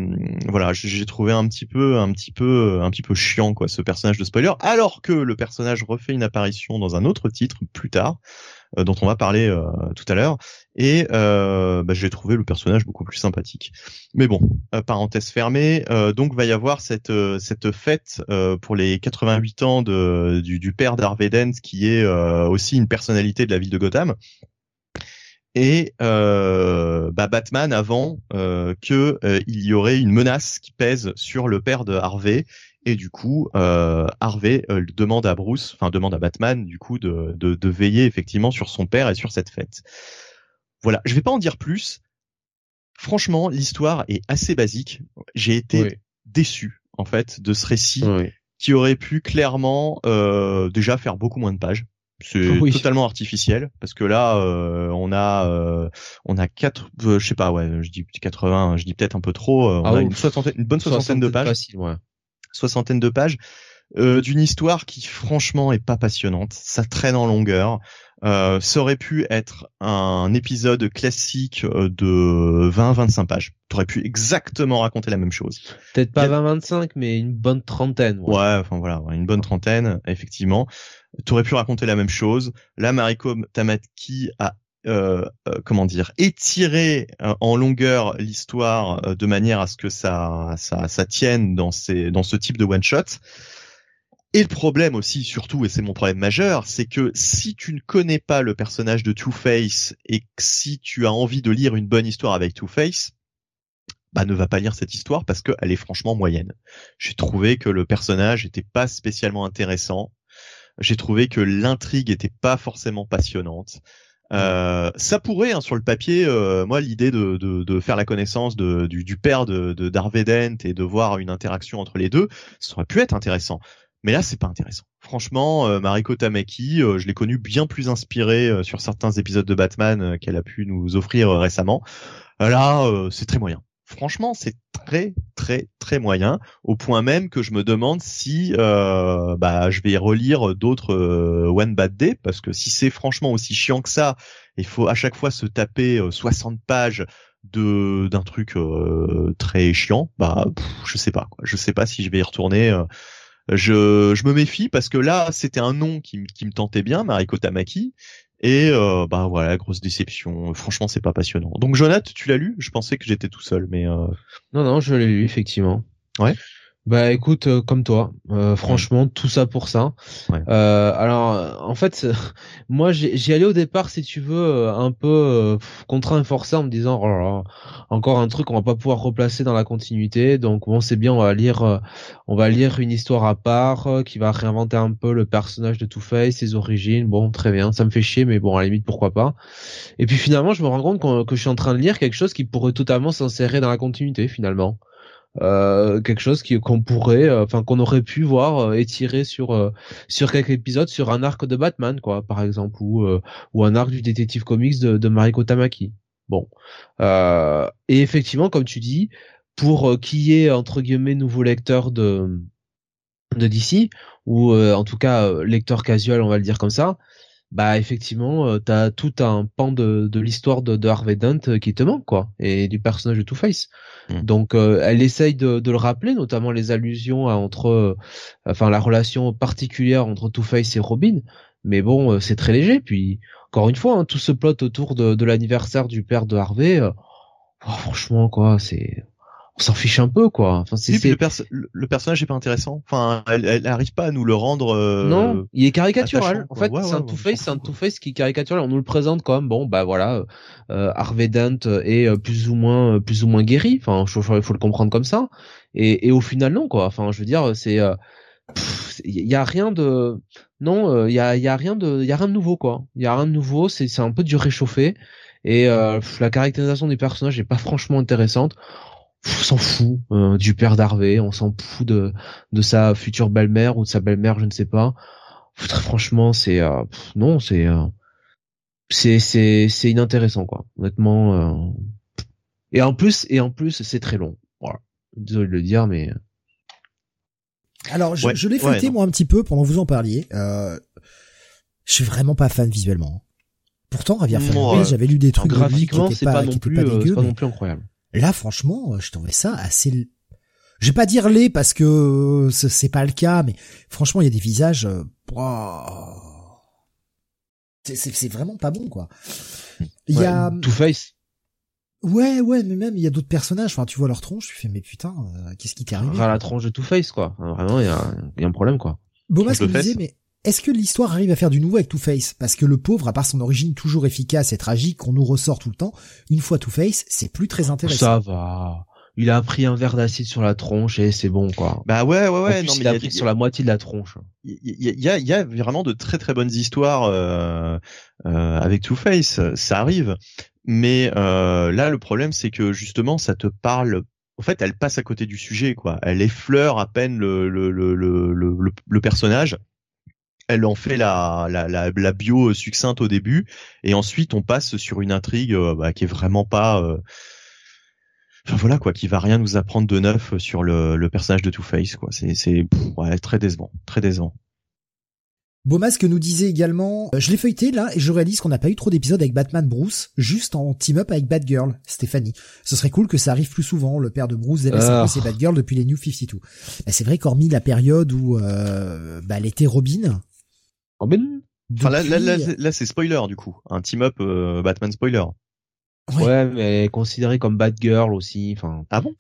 voilà, j'ai trouvé un petit peu, un petit peu, un petit peu chiant quoi, ce personnage de spoiler. Alors que le personnage refait une apparition dans un autre titre plus tard, dont on va parler euh, tout à l'heure. Et euh, bah, j'ai trouvé le personnage beaucoup plus sympathique. Mais bon, parenthèse fermée. donc va y avoir cette cette fête pour les 88 ans de, du, du père d'Harvey Dent, qui est aussi une personnalité de la ville de Gotham et euh, bah Batman avant euh, que il y aurait une menace qui pèse sur le père de Harvey et du coup, euh, Harvey euh, demande à Bruce, enfin demande à Batman, du coup, de, de, de, veiller effectivement sur son père et sur cette fête. Voilà, je vais pas en dire plus. Franchement, l'histoire est assez basique. J'ai été déçu en fait de ce récit qui aurait pu clairement euh, déjà faire beaucoup moins de pages. C'est totalement artificiel parce que là euh, on a euh, on a quatre euh, je sais pas ouais je dis 80 je dis peut-être un peu trop on ah a une soixantaine une bonne soixantaine de pages facile, ouais soixantaine de pages, euh, d'une histoire qui franchement est pas passionnante. Ça traîne en longueur. Euh, ça aurait pu être un épisode classique euh, de 20-25 pages. T'aurais pu exactement raconter la même chose. Peut-être pas 20-25, mais une bonne trentaine. Ouais, enfin voilà, une bonne trentaine, effectivement. T'aurais pu raconter la même chose. Là, Mariko Tamaki a euh, euh, comment dire étirer euh, en longueur l'histoire de manière à ce que ça ça, ça tienne dans ces dans ce type de one shot Et le problème aussi, surtout, et c'est mon problème majeur, c'est que si tu ne connais pas le personnage de Two-Face et que si tu as envie de lire une bonne histoire avec Two-Face, bah ne va pas lire cette histoire parce qu'elle est franchement moyenne. J'ai trouvé que le personnage était pas spécialement intéressant. J'ai trouvé que l'intrigue était pas forcément passionnante. Euh, ça pourrait, hein, sur le papier, euh, moi, l'idée de, de, de, faire la connaissance de, du, du, père de, de Dent et de voir une interaction entre les deux, ça aurait pu être intéressant. Mais là, c'est pas intéressant. Franchement, euh, Mariko Tamaki, euh, je l'ai connue bien plus inspirée euh, sur certains épisodes de Batman qu'elle a pu nous offrir récemment. Là, c'est très moyen. Franchement, c'est très très très moyen, au point même que je me demande si bah, je vais relire d'autres One Bad Day, parce que si c'est franchement aussi chiant que ça, il faut à chaque fois se taper 60 pages de d'un truc très chiant, bah je sais pas. Quoi. Je sais pas si je vais y retourner je, je me méfie parce que là, c'était un nom qui, qui me tentait bien, Mariko Tamaki. Et euh, bah voilà, grosse déception. Franchement, c'est pas passionnant. Donc, Jonathan, tu l'as lu? Je pensais que j'étais tout seul, mais euh... non, non, je l'ai lu effectivement. Ouais. Bah écoute, euh, comme toi, euh, franchement, tout ça pour ça. Ouais. Euh, alors, en fait, *laughs* moi, j'y allais au départ, si tu veux, un peu contraint et forcé en me disant, oh là là, encore un truc qu'on va pas pouvoir replacer dans la continuité. Donc bon, c'est bien, on va lire, on va lire une histoire à part qui va réinventer un peu le personnage de Two-Face, ses origines. Bon, très bien, ça me fait chier, mais bon, à la limite, pourquoi pas. Et puis finalement, je me rends compte que je suis en train de lire quelque chose qui pourrait totalement s'insérer dans la continuité, finalement. Euh, quelque chose qui qu'on pourrait euh, enfin qu'on aurait pu voir euh, étirer sur sur quelques épisodes sur un arc de Batman quoi par exemple ou ou un arc du détective comics de, de Mariko Tamaki. Bon. Et effectivement comme tu dis pour qui est entre guillemets nouveau lecteur de de DC ou en tout cas lecteur casual on va le dire comme ça bah effectivement euh, t'as tout un pan de, de l'histoire de, de, Harvey Dent euh, qui te manque quoi et du personnage de Two Face mm. donc euh, elle essaye de, de, le rappeler notamment les allusions à, entre euh, enfin la relation particulière entre Two Face et Robin mais bon c'est très léger puis encore une fois hein, tout ce plot autour de, de l'anniversaire du père de Harvey oh, franchement quoi c'est on s'en fiche un peu quoi. Enfin, c'est, le, le, personnage est pas intéressant. Enfin, elle, elle arrive pas à nous le rendre. Euh, non, il est caricatural. En fait, c'est un Two Face, c'est un Two Face qui est caricatural. On nous le présente comme bon, bah voilà, euh, Harvey Dent est euh, plus ou moins, euh, plus ou moins guéri. Enfin, il faut le comprendre comme ça. Et, et au final, non quoi. Enfin, je veux dire, c'est, il y a rien de, non, il y a, il y a rien de, il y a rien de nouveau quoi. Il y a rien de nouveau. C'est, c'est un peu du réchauffé. Et la caractérisation des personnages est pas franchement intéressante s'en fout euh, du père d'Harvey, on s'en fout de, de sa future belle-mère ou de sa belle-mère, je ne sais pas. Très franchement, c'est euh, non, c'est euh, c'est c'est c'est inintéressant quoi. Honnêtement. Et en plus et en plus c'est très long. Voilà. Désolé de le dire, mais. Alors je, je l'ai fêté moi un petit peu pendant que vous en parliez. je suis vraiment pas fan visuellement. Pourtant, Javier Fernandez, j'avais lu des trucs graphiquement, c'est pas, non plus, pas non plus incroyable. Là, franchement, je trouvais ça assez. Je vais pas dire laid parce que c'est pas le cas, mais franchement, il y a des visages. Euh, c'est vraiment pas bon, quoi. Il y a Two Face. Ouais, ouais, mais même il y a d'autres personnages. Enfin, tu vois leur tronche, tu fais mais putain, euh, qu'est-ce qui t'est arrivé Enfin, la tronche de Two Face, quoi. Vraiment, il y a, y a un problème, quoi. Bomas me disait, mais est-ce que l'histoire arrive à faire du nouveau avec Two-Face? Parce que le pauvre, à part son origine toujours efficace et tragique qu'on nous ressort tout le temps, une fois Two-Face, c'est plus très intéressant. Ça va. Il a pris un verre d'acide sur la tronche et c'est bon quoi. Bah ouais ouais ouais. non, mais il a pris sur la moitié de la tronche. Il y a, y a vraiment de très très bonnes histoires euh, euh, avec Two Face, ça arrive. Mais euh, là le problème c'est que justement ça te parle en fait, elle passe à côté du sujet, quoi. Elle effleure à peine le, le, le, le, le personnage elle en fait la, la, la, bio succincte au début et ensuite on passe sur une intrigue euh, bah, qui est vraiment pas euh, enfin voilà quoi qui va rien nous apprendre de neuf sur le, le personnage de Two Face quoi c'est c'est ouais, très décevant très décevant Beaumasque nous disait également, euh, je l'ai feuilleté là et je réalise qu'on n'a pas eu trop d'épisodes avec Batman Bruce, juste en team-up avec Batgirl, Stéphanie. Ce serait cool que ça arrive plus souvent, le père de Bruce devait ah. c'est Batgirl depuis les New 52. Bah, c'est vrai qu'hormis la période où euh, bah, elle était Robin, Robin Enfin là, là, là, c'est spoiler du coup, un team up euh, Batman spoiler. Ouais. mais considéré comme Batgirl aussi, enfin. Ah bon?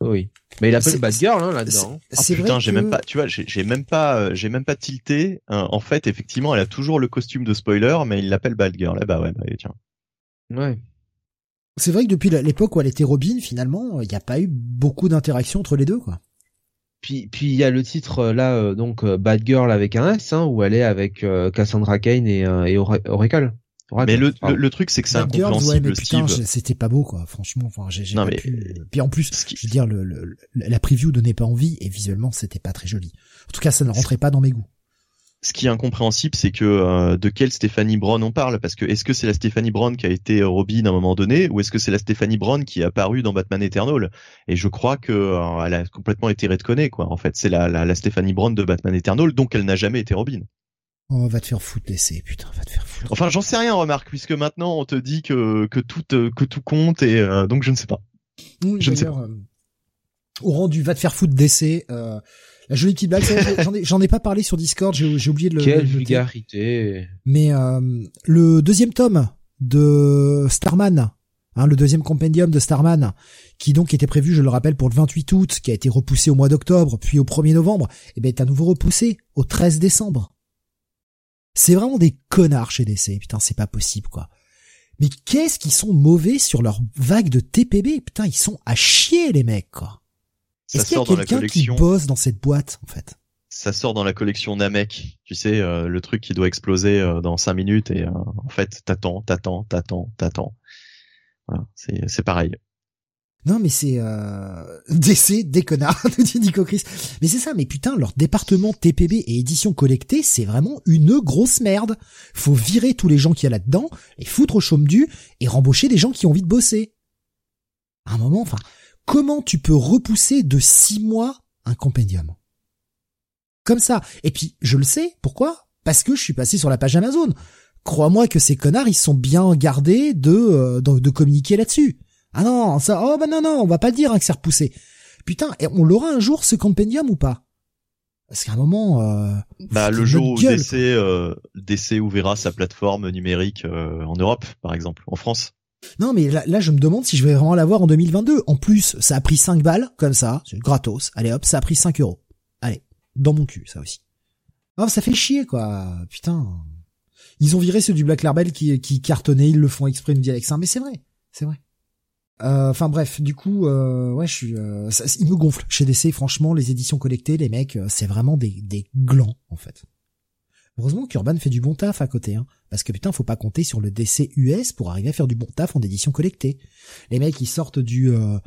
Oui. Mais il appelle C'est- Bad Girl hein, là-dedans. Ah, C'est putain, j'ai que- même pas, tu vois, j'ai même pas, euh, j'ai même pas tilté. Euh, en fait, effectivement, elle a toujours le costume de spoiler, mais il l'appelle Bad Girl. Eh bah ouais, bah tiens. Ouais. C'est vrai que depuis l'époque où elle était Robin, finalement, il n'y a pas eu beaucoup d'interaction entre les deux, quoi. Puis puis il y a le titre euh, là euh, donc euh, Bad Girl avec un S hein, où elle est avec euh, Cassandra Kane et, euh, et Ora- Oracle. Oracle, Mais le, le, le truc, c'est que c'est ouais, incompréhensible, mais putain, c'était pas beau, quoi. Franchement, enfin, j'ai j'ai Non, pas mais- pu. Puis en plus, qui- je veux dire, le, le- le- la preview donnait pas envie et visuellement, c'était pas très joli. En tout cas, ça ne rentrait pas dans mes goûts. Ce qui est incompréhensible, c'est que euh, de quelle Stephanie Brown on parle? Parce que est-ce que c'est la Stephanie Brown qui a été euh, Robin à un moment donné, ou est-ce que c'est la Stephanie Brown qui est apparue dans Batman Eternal? Et je crois que euh, elle a complètement été redconnée, quoi. En fait, c'est la, la, la Stephanie Brown de Batman Eternal, donc elle n'a jamais été Robin. Oh, va te faire foutre, l'essai, putain, va te faire foutre. Enfin, j'en sais rien, remarque, puisque maintenant on te dit que que tout euh, que tout compte et euh, donc je ne sais pas. Oui, Je ne sais d'ailleurs, euh, au rang du va te faire foutre d'essai, euh, la jolie petite blague, *laughs* j'en ai, j'en ai pas parlé sur Discord, j'ai j'ai oublié de le, Quelle vulgarité. Mais euh, le deuxième tome de Starman, hein, le deuxième compendium de Starman, qui donc était prévu, je le rappelle, pour le 28 août, qui a été repoussé au mois d'octobre, puis au 1er novembre, et ben est à nouveau repoussé au 13 décembre. C'est vraiment des connards chez DC, putain, c'est pas possible quoi. Mais qu'est-ce qu'ils sont mauvais sur leur vague de TPB, putain, ils sont à chier les mecs quoi. Ça Est-ce qu'il y a sort dans la quelqu'un qui collection. bosse dans cette boîte en fait? Ça sort dans la collection Namek. Tu sais, euh, le truc qui doit exploser euh, dans cinq minutes et euh, en fait, t'attends, t'attends, t'attends, t'attends. Voilà, c'est c'est pareil. Non, mais c'est euh... *laughs* DC, des connards, *laughs* nous dit Nico Chris. Mais c'est ça, mais putain, leur département TPB et édition collectée, c'est vraiment une grosse merde. Faut virer tous les gens qu'il y a là-dedans, les foutre au chaume du et rembaucher des gens qui ont envie de bosser. À un moment, enfin, comment tu peux repousser de six mois un compendium? Comme ça. Et puis, je le sais, pourquoi? Parce que je suis passé sur la page Amazon. Crois-moi que ces connards, ils sont bien gardés de, euh, de, de communiquer là-dessus. Ah non, ça, oh bah non, non, on va pas dire hein, que c'est repoussé. Putain, et on l'aura un jour ce compendium ou pas? Parce qu'à un moment, euh, Bah, le jour où gueule, DC, euh, DC ouvrira sa plateforme numérique euh, en Europe, par exemple, en France. Non, mais là, là, je me demande si je vais vraiment l'avoir en 2022. En plus, ça a pris 5 balles, comme ça, c'est gratos. Allez hop, ça a pris 5 euros. Allez, dans mon cul, ça aussi. Oh, ça fait chier, quoi. Putain. Ils ont viré ceux du Black Label qui, qui cartonnaient, ils le font exprès, nous dit Alexin. Mais c'est vrai, c'est vrai. Euh, Enfin bref, du coup, euh, ouais, je suis, euh, ça, il me gonfle chez DC. Franchement, les éditions collectées, les mecs, euh, c'est vraiment des, des glands en fait. Heureusement qu'Urban fait du bon taf à côté, hein, parce que putain, faut pas compter sur le DC US pour arriver à faire du bon taf en édition collectée. Les mecs, ils sortent du euh,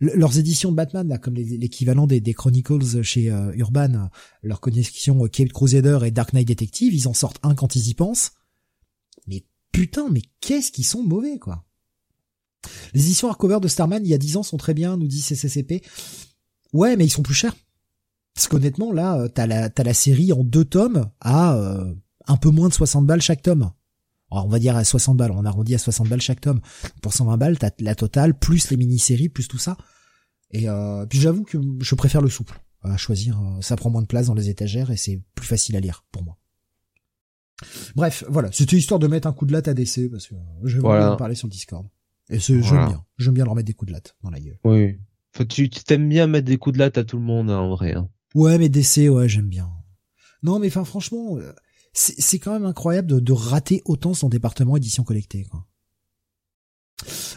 le- leurs éditions de Batman là, comme l'équivalent des, des Chronicles chez euh, Urban, euh, leur connexion euh, Cape Crusader et Dark Knight Detective, ils en sortent un quand ils y pensent. Mais putain, mais qu'est-ce qu'ils sont mauvais quoi. Les éditions hardcover de Starman il y a 10 ans sont très bien, nous dit CCCP. Ouais, mais ils sont plus chers. Parce qu'honnêtement, là, euh, t'as la, t'as la série en deux tomes à euh, un peu moins de 60 balles chaque tome. Alors, on va dire à 60 balles, on arrondit à 60 balles chaque tome. Pour 120 balles, t'as la totale, plus les mini-séries, plus tout ça. Et euh, puis j'avoue que je préfère le souple à choisir. euh, Ça prend moins de place dans les étagères et c'est plus facile à lire pour moi. Bref, voilà, c'était histoire de mettre un coup de latte à DC parce que je vais Voilà. en parler sur le Discord. Et Voilà. j'aime bien, j'aime bien leur mettre des coups de latte dans la gueule. Oui. Faut, tu t'aimes bien mettre des coups de latte à tout le monde, hein, en vrai. Hein. Ouais, mais DC, ouais, j'aime bien. Non, mais enfin, franchement, euh, c'est quand même incroyable de, de rater autant son département édition collectée, quoi.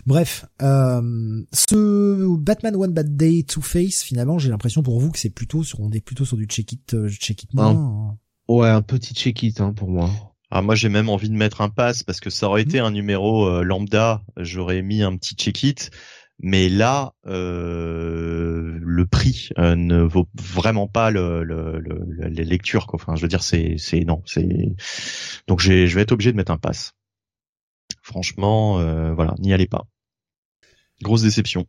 Bref, euh, ce Batman One Bad Day Two Face, finalement, j'ai l'impression pour vous que c'est plutôt sur, on est plutôt sur du check it, euh, check it moins. hein. Ouais, un petit check-it hein, pour moi. Ah, moi, j'ai même envie de mettre un pass parce que ça aurait été un numéro euh, lambda, j'aurais mis un petit check-it. Mais là, euh, le prix euh, ne vaut vraiment pas le, le, le- le- les lectures. Quoi. Enfin, je veux dire, c'est, c'est non, c'est. Donc, j'ai, je vais être obligé de mettre un pass. Franchement, euh, voilà, n'y allez pas. Grosse déception.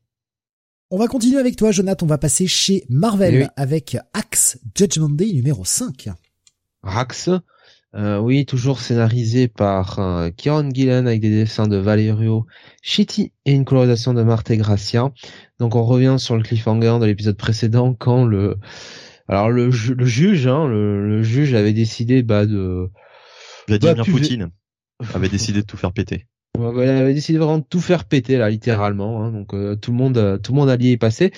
On va continuer avec toi, Jonathan. On va passer chez Marvel oui. avec Axe Judgment Day numéro 5. Rax, euh, oui, toujours scénarisé par euh, Kieron Gillen avec des dessins de Valerio Chitti et une colorisation de Marthe Gracia. Donc on revient sur le cliffhanger de l'épisode précédent quand le alors le, ju- le juge hein, le, le juge avait décidé bah de Vladimir Bah, Poutine avait décidé de tout faire péter. *laughs* ouais il avait décidé vraiment de tout faire péter là, littéralement. Hein, donc euh, tout le monde, tout le monde allié y passer.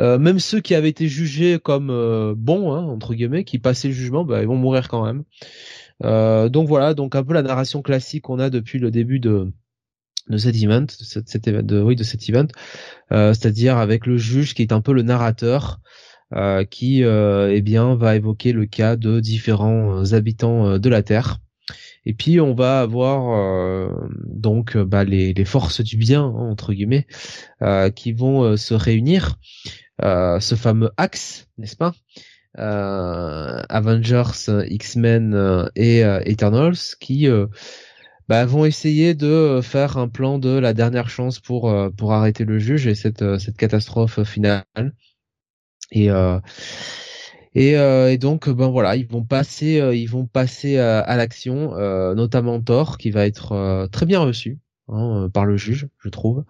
Euh, même ceux qui avaient été jugés comme bons, hein, entre guillemets, qui passaient le jugement, bah, ils vont mourir quand même. Donc voilà, donc un peu la narration classique qu'on a depuis le début de de cet event, de cet, de, oui, de cet event, c'est-à-dire avec le juge qui est un peu le narrateur. qui eh bien va évoquer le cas de différents habitants de la Terre et puis on va avoir euh, donc euh, bah, les, les, forces du bien hein, entre guillemets euh, qui vont se réunir, ce fameux axe, n'est-ce pas? Avengers, X-Men et Eternals qui bah, vont essayer de faire un plan de la dernière chance pour pour arrêter le juge et cette cette catastrophe finale. Et et, euh, et, donc ben voilà, ils vont passer, euh, ils vont passer à, l'action, euh, notamment Thor, qui va être très bien reçu hein, par le juge, je trouve.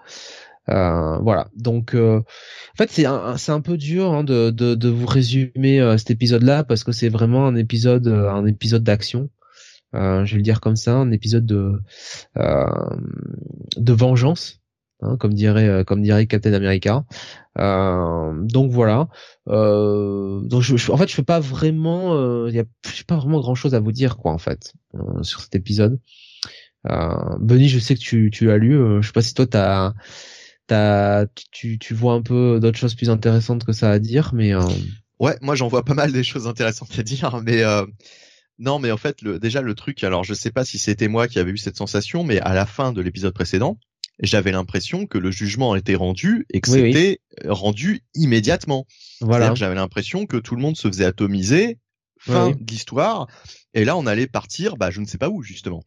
Voilà. Donc, en fait, c'est un, c'est un peu dur hein, de, de, de, vous résumer cet épisode-là parce que c'est vraiment un épisode, un épisode d'action. je vais le dire comme ça, un épisode de de vengeance. Hein, comme dirait comme dirait Captain America. Euh, donc voilà. Euh, donc je, en fait, je fais pas vraiment, il euh, y a, pas vraiment grand chose à vous dire quoi en fait sur cet épisode. Benny, je sais que tu, tu l'as lu. je sais pas si toi t'as T'as, tu, tu vois un peu d'autres choses plus intéressantes que ça à dire, mais ouais, moi j'en vois pas mal des choses intéressantes à dire, mais non, mais en fait, le, déjà le truc, alors je sais pas si c'était moi qui avais eu cette sensation, mais à la fin de l'épisode précédent, j'avais l'impression que le jugement était rendu et que c'était rendu immédiatement. Voilà. J'avais l'impression que tout le monde se faisait atomiser, fin de l'histoire, et là on allait partir, bah je ne sais pas où justement.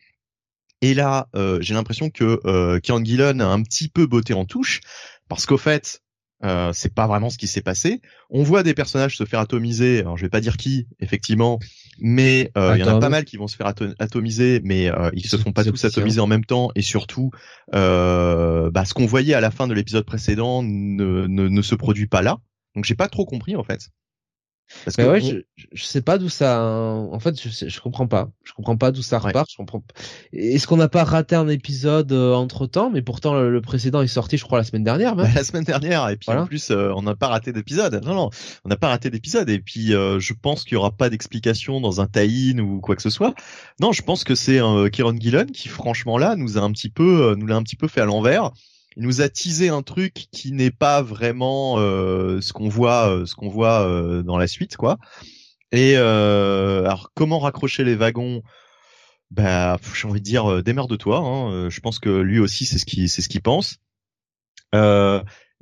Et là, euh, j'ai l'impression que euh, Kieran Gillen a un petit peu botté en touche, parce qu'au fait, euh, c'est pas vraiment ce qui s'est passé. On voit des personnages se faire atomiser. Alors je vais pas dire qui, effectivement, mais euh, il y en a pas mal qui vont se faire atomiser, mais euh, ils se font pas tous atomiser en même temps. Et surtout, euh, bah, ce qu'on voyait à la fin de l'épisode précédent ne, ne, ne se produit pas là. Donc j'ai pas trop compris en fait. Parce que ouais, je, je sais pas d'où ça. En fait, je, je comprends pas. Je comprends pas d'où ça repart. Je comprends. Est-ce qu'on n'a pas raté un épisode euh, entre temps Mais pourtant, le, précédent est sorti, je crois, la semaine dernière. Même. la semaine dernière. Et puis en plus, euh, on n'a pas raté d'épisode. Non, non, on n'a pas raté d'épisode. Et puis, euh, je pense qu'il y aura pas d'explication dans un tie-in ou quoi que ce soit. Non, je pense que c'est un Kieron Gillen qui, franchement, là, nous a un petit peu, nous l'a un petit peu fait à l'envers il nous a teasé un truc qui n'est pas vraiment euh, ce qu'on voit, euh, ce qu'on voit euh, dans la suite, quoi. Et alors, comment raccrocher les wagons? Bah, j'ai envie de dire, démerde-toi. Hein. Je pense que lui aussi, c'est ce qu'il, c'est ce qu'il pense.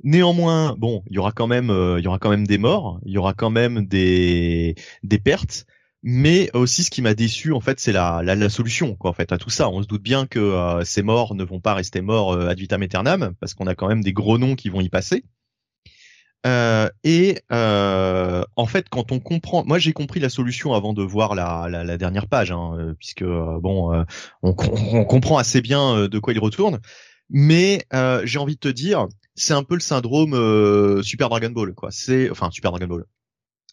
néanmoins, bon, il y aura quand même, il y aura quand même des morts, il y aura quand même des des pertes mais aussi ce qui m'a déçu en fait c'est la, la, la, solution quoi en fait à tout ça. On se doute bien que euh, ces morts ne vont pas rester morts euh, ad vitam aeternam parce qu'on a quand même des gros noms qui vont y passer. Euh, et euh, en fait quand on comprend moi j'ai compris la solution avant de voir la, la, la dernière page hein, euh, puisque bon on, on, comprend assez bien de quoi il retourne. Mais j'ai envie de te dire c'est un peu le syndrome Super Dragon Ball quoi. C'est enfin Super Dragon Ball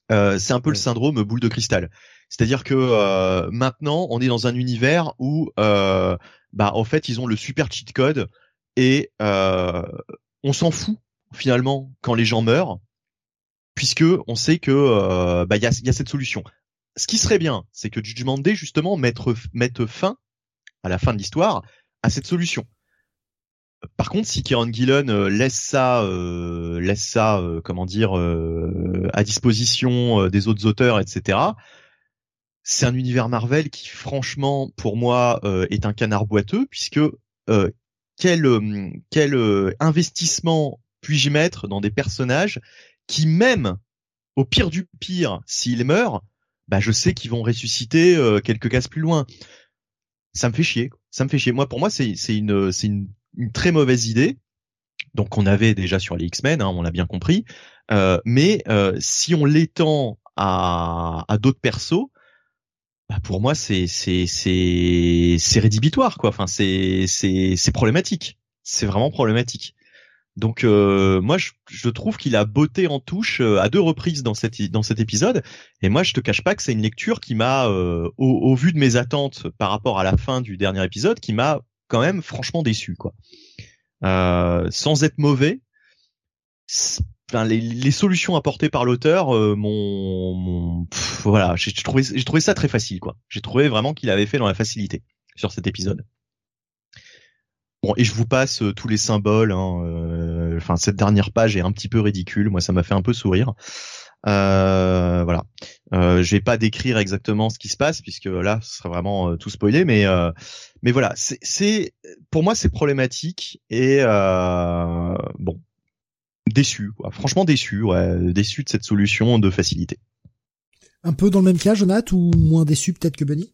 c'est un peu le syndrome boule de cristal c'est-à-dire que euh, maintenant, on est dans un univers où, euh, bah, en fait, ils ont le super cheat code et euh, on s'en fout finalement quand les gens meurent, puisque on sait que euh, bah il y a, y a, cette solution. Ce qui serait bien, c'est que Judgment Day justement mette, mette fin à la fin de l'histoire à cette solution. Par contre, si Kieran Gillen euh, laisse ça, euh, laisse ça, comment dire, à disposition des autres auteurs, etc c'est un univers Marvel qui, franchement, pour moi, euh, est un canard boiteux, puisque euh, quel, euh, quel investissement puis-je mettre dans des personnages qui, même au pire du pire, s'ils meurent, bah je sais qu'ils vont ressusciter quelques cases plus loin. Ça me fait chier. Ça me fait chier. Moi, pour moi, c'est une, c'est une, très mauvaise idée. Donc, on avait déjà sur les X-Men, hein, on l'a bien compris. mais si on l'étend à, à d'autres persos, bah pour moi c'est c'est c'est c'est rédhibitoire quoi. Enfin c'est c'est c'est problématique. C'est vraiment problématique. Donc euh, moi je, je trouve qu'il a botté en touche euh, à deux reprises dans cette dans cet épisode et moi je te cache pas que c'est une lecture qui m'a euh, au, au, vu de mes attentes par rapport à la fin du dernier épisode qui m'a quand même franchement déçu, quoi. Euh, sans être mauvais, les, les, solutions apportées par l'auteur euh, m'ont, voilà, j'ai trouvé, j'ai trouvé ça très facile, quoi. J'ai trouvé vraiment qu'il avait fait dans la facilité sur cet épisode. Bon, et je vous passe euh, tous les symboles. Hein, euh, enfin, cette dernière page est un petit peu ridicule. Moi, ça m'a fait un peu sourire. Euh, voilà. Euh, je vais pas décrire exactement ce qui se passe puisque là, ce serait vraiment euh, tout spoilé. Mais mais voilà, c'est pour moi c'est problématique et bon déçu. Quoi. Franchement déçu. Ouais, déçu de cette solution de facilité. Un peu dans le même cas, Jonathan, ou moins déçu peut-être que Benny?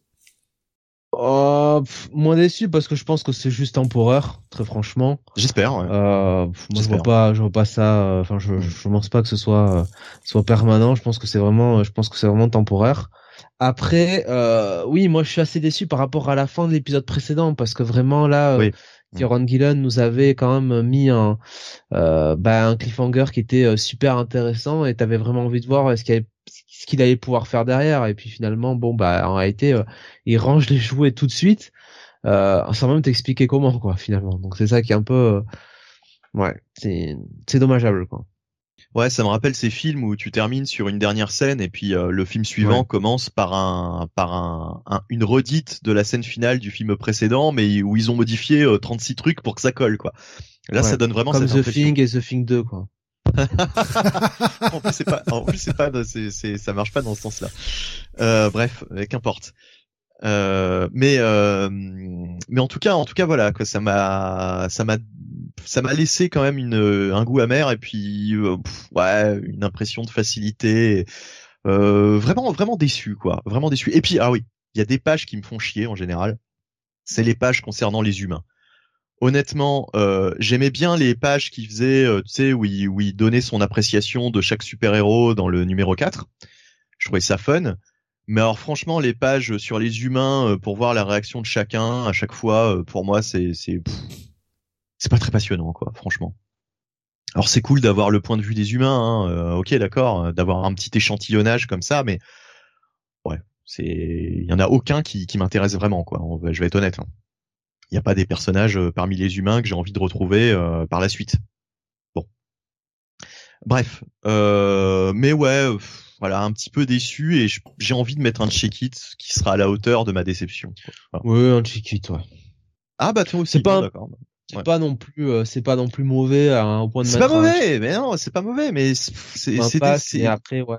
Oh, moins déçu parce que je pense que c'est juste temporaire, très franchement. J'espère. Ouais. Euh, moi je vois pas, je vois pas ça. Euh, enfin, je, je pense pas que ce soit euh, soit permanent. Je pense que c'est vraiment, je pense que c'est vraiment temporaire. Après, euh, oui, moi je suis assez déçu par rapport à la fin de l'épisode précédent parce que vraiment là, oui. Tyron Gillen nous avait quand même mis un, euh, bah, un cliffhanger qui était super intéressant et t'avais vraiment envie de voir est-ce qu'il y avait ce qu'il allait pouvoir faire derrière. Et puis finalement bon bah en réalité euh, il range les jouets tout de suite euh, sans même t'expliquer comment quoi finalement. Donc c'est ça qui est un peu euh, ouais c'est c'est dommageable quoi. Ouais ça me rappelle ces films où tu termines sur une dernière scène et puis euh, le film suivant commence par un par un, une redite de la scène finale du film précédent mais où ils ont modifié 36 trucs pour que ça colle quoi. Là ça donne vraiment comme cette The Thing et The Thing 2 quoi *laughs* en plus c'est pas en plus c'est pas c'est ça marche pas dans ce sens-là. Euh, bref, euh, qu'importe. Euh, mais euh, mais en tout cas en tout cas voilà quoi ça m'a ça m'a ça m'a laissé quand même une un goût amer et puis euh, ouais une impression de facilité euh, vraiment vraiment déçu quoi vraiment déçu et puis ah oui il y a des pages qui me font chier en général c'est les pages concernant les humains honnêtement, euh, j'aimais bien les pages qu'il faisait, euh, tu sais, où il, où donnait son appréciation de chaque super-héros dans le numéro 4. Je trouvais ça fun. Mais alors franchement, les pages sur les humains euh, pour voir la réaction de chacun à chaque fois, pour moi, c'est c'est c'est pas très passionnant, quoi, franchement. Alors c'est cool d'avoir le point de vue des humains, hein, ok, d'accord, d'avoir un petit échantillonnage comme ça, mais ouais, c'est il y en a aucun qui, qui m'intéresse vraiment, quoi. Je vais être honnête. Hein il n'y a pas des personnages euh, parmi les humains que j'ai envie de retrouver euh, par la suite. Bon. Bref, euh, mais ouais, voilà, un petit peu déçu et j'ai envie de mettre un check-it qui sera à la hauteur de ma déception. Ouais, un check-it, ouais. Ah bah toi aussi, c'est pas, c'est pas non plus, c'est pas non plus mauvais à un point de. C'est pas mauvais, mais non, c'est pas mauvais, mais c'est, c'est, après, ouais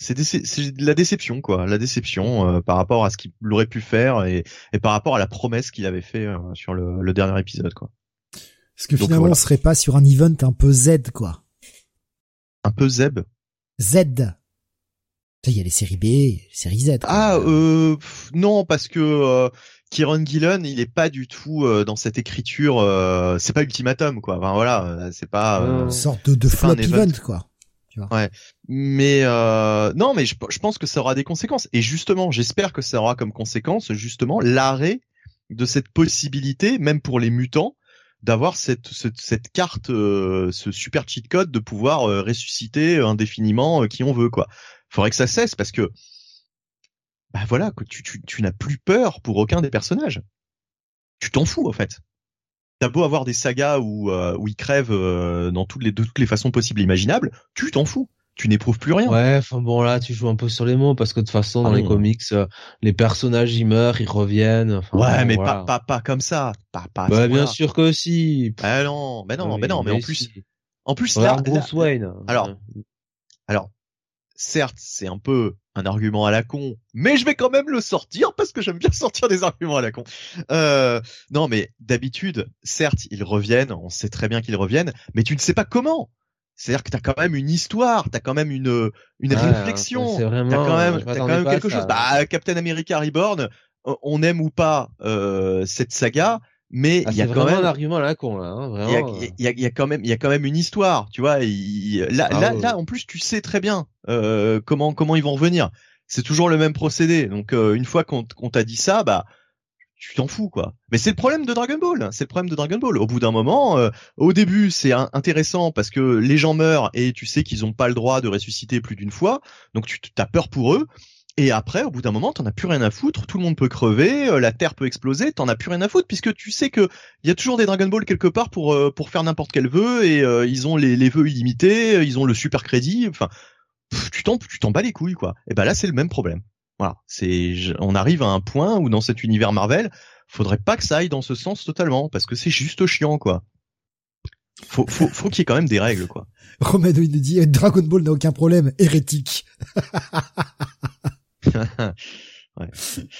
c'est de la déception quoi, la déception euh, par rapport à ce qu'il aurait pu faire et, et, par rapport à la promesse qu'il avait fait euh, sur le, le, dernier épisode quoi. Est-ce que finalement on serait pas sur un event un peu Z quoi Un peu Zeb Z. Il y a les séries B, les séries Z. Ah euh, non parce que euh, Kieron Gillen il est pas du tout dans cette écriture, c'est pas ultimatum quoi. Enfin voilà, c'est pas une sorte de, de flop event quoi. Ouais, mais euh, non, mais je, pense que ça aura des conséquences. Et justement, j'espère que ça aura comme conséquence justement l'arrêt de cette possibilité, même pour les mutants, d'avoir cette, cette, carte, euh, ce super cheat code de pouvoir euh, ressusciter indéfiniment qui on veut quoi. Faudrait que ça cesse parce que bah voilà, tu, tu, tu n'as plus peur pour aucun des personnages. Tu t'en fous en fait t'as beau avoir des sagas où, euh, où ils crèvent euh, dans toutes les, de toutes les façons possibles et imaginables, tu t'en fous. Tu n'éprouves plus rien. Ouais, enfin bon là, tu joues un peu sur les mots parce que de toute façon dans ah les comics, euh, les personnages ils meurent, ils reviennent. ouais, mais pas, pas pas comme ça. Pas pas. Bah, bien sûr que si. Bah non, mais non, mais non, mais, en plus, en plus là, Bruce Wayne. Alors, alors, certes, c'est un peu un argument à la con, mais je vais quand même le sortir parce que j'aime bien *laughs* sortir des arguments à la con. Euh, non, mais d'habitude, certes, ils reviennent, on sait très bien qu'ils reviennent, mais tu ne sais pas comment. C'est-à-dire que t'as quand même une histoire, t'as quand même une une réflexion, t'as quand même, as quand même quelque chose. Bah, Captain America Reborn, on aime ou pas euh, cette saga, mais ah, il y a quand même un argument à la con là. Hein, il y, a, y, a, quand même il y a quand même une histoire, tu vois. là, ah là, là, en plus, tu sais très bien euh, comment comment ils vont revenir. C'est toujours le même procédé. Donc euh, une fois qu'on t'a dit ça, bah tu t'en fous quoi. Mais c'est le problème de Dragon Ball. C'est le problème de Dragon Ball. Au bout d'un moment, euh, au début c'est intéressant parce que les gens meurent et tu sais qu'ils ont pas le droit de ressusciter plus d'une fois, donc tu as peur pour eux. Et après, au bout d'un moment, t'en as plus rien à foutre, tout le monde peut crever, euh, la Terre peut exploser, t'en as plus rien à foutre, puisque tu sais que il y a toujours des Dragon Ball quelque part pour euh, pour faire n'importe quel vœu, et euh, ils ont les, les vœux illimités, ils ont le super crédit, enfin, tu t'en tu t'en bats les couilles, quoi. Et ben là, c'est le même problème. Voilà, c'est on arrive à un point où dans cet univers Marvel, faudrait pas que ça aille dans ce sens totalement, parce que c'est juste chiant, quoi. Faut, faut, faut qu'il y ait quand même des règles, quoi. *laughs* Romano, il nous dit, Dragon Ball n'a aucun problème, hérétique. *laughs* ouais.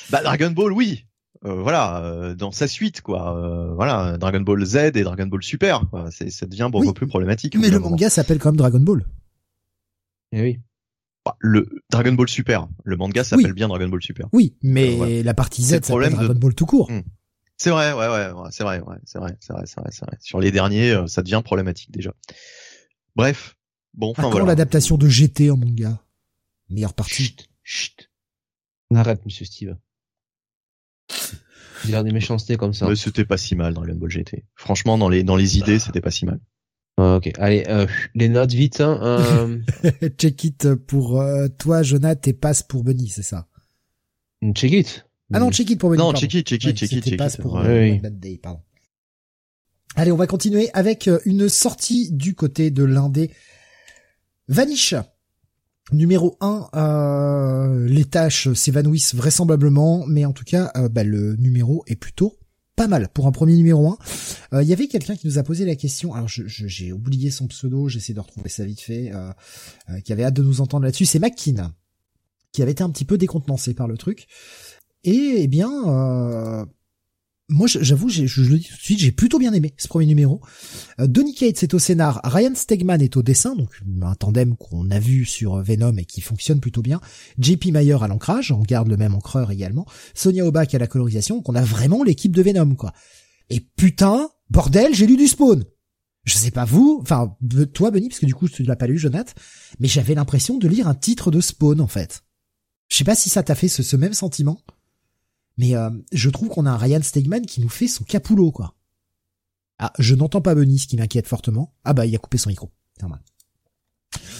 Bah Dragon Ball, oui. Euh, voilà, euh, dans sa suite, quoi. Euh, voilà, Dragon Ball Z et Dragon Ball Super, quoi. Ça devient beaucoup plus problématique. Mais le manga s'appelle quand même Dragon Ball. Eh oui. Bah, le Dragon Ball Super, le manga s'appelle bien Dragon Ball Super. Oui, mais la partie Z s'appelle Dragon Ball tout court. Hmm. C'est vrai, ouais, ouais, ouais c'est vrai, ouais, c'est vrai, c'est vrai, c'est vrai, c'est vrai. Sur les derniers, ça devient problématique déjà. Bref, bon, enfin voilà. l'adaptation de GT en manga Meilleure partie. Chut, chut. On arrête, Monsieur Steve. Dire des méchancetés comme ça. Mais c'était pas si mal Dragon Ball GT. Franchement, dans les dans les idées, c'était pas si mal. Ah, ok, allez, euh, les notes vite. Hein, euh... *laughs* check it pour euh, toi, Jonathan, et passe pour Bunny, c'est ça? Check it? Ah non, check it pour Bunny. Non, check it, check it, check it, check it. pour euh, Day, pardon. Allez, on va continuer avec euh, une sortie du côté de l'indé Vanish. Numéro 1, euh, les tâches s'évanouissent vraisemblablement, mais en tout cas, euh, bah, le numéro est plutôt pas mal pour un premier numéro 1. Il euh, y avait quelqu'un qui nous a posé la question, alors j'ai oublié son pseudo, j'essaie de retrouver ça vite fait, qui avait hâte de nous entendre là-dessus, c'est McKean, qui avait été un petit peu décontenancé par le truc. Et eh bien, moi, j'avoue, je, le dis tout de suite, j'ai plutôt bien aimé ce premier numéro. Euh, Donny Cates est au scénar, Ryan Stegman est au dessin, donc un tandem qu'on a vu sur Venom et qui fonctionne plutôt bien. JP Mayer à l'ancrage, on garde le même encreur également. Sonia Obak à la colorisation, qu'on a vraiment l'équipe de Venom, quoi. Et putain, bordel, j'ai lu du Spawn. Je sais pas vous, enfin toi Benny, parce que du coup tu l'as pas lu, Jonathan, mais j'avais l'impression de lire un titre de Spawn en fait. Je sais pas si ça t'a fait ce même sentiment. Mais euh, je trouve qu'on a un Ryan Stegman qui nous fait son capulot, quoi. Ah, je n'entends pas Benny, ce qui m'inquiète fortement. Ah bah, il a coupé son micro. Normal.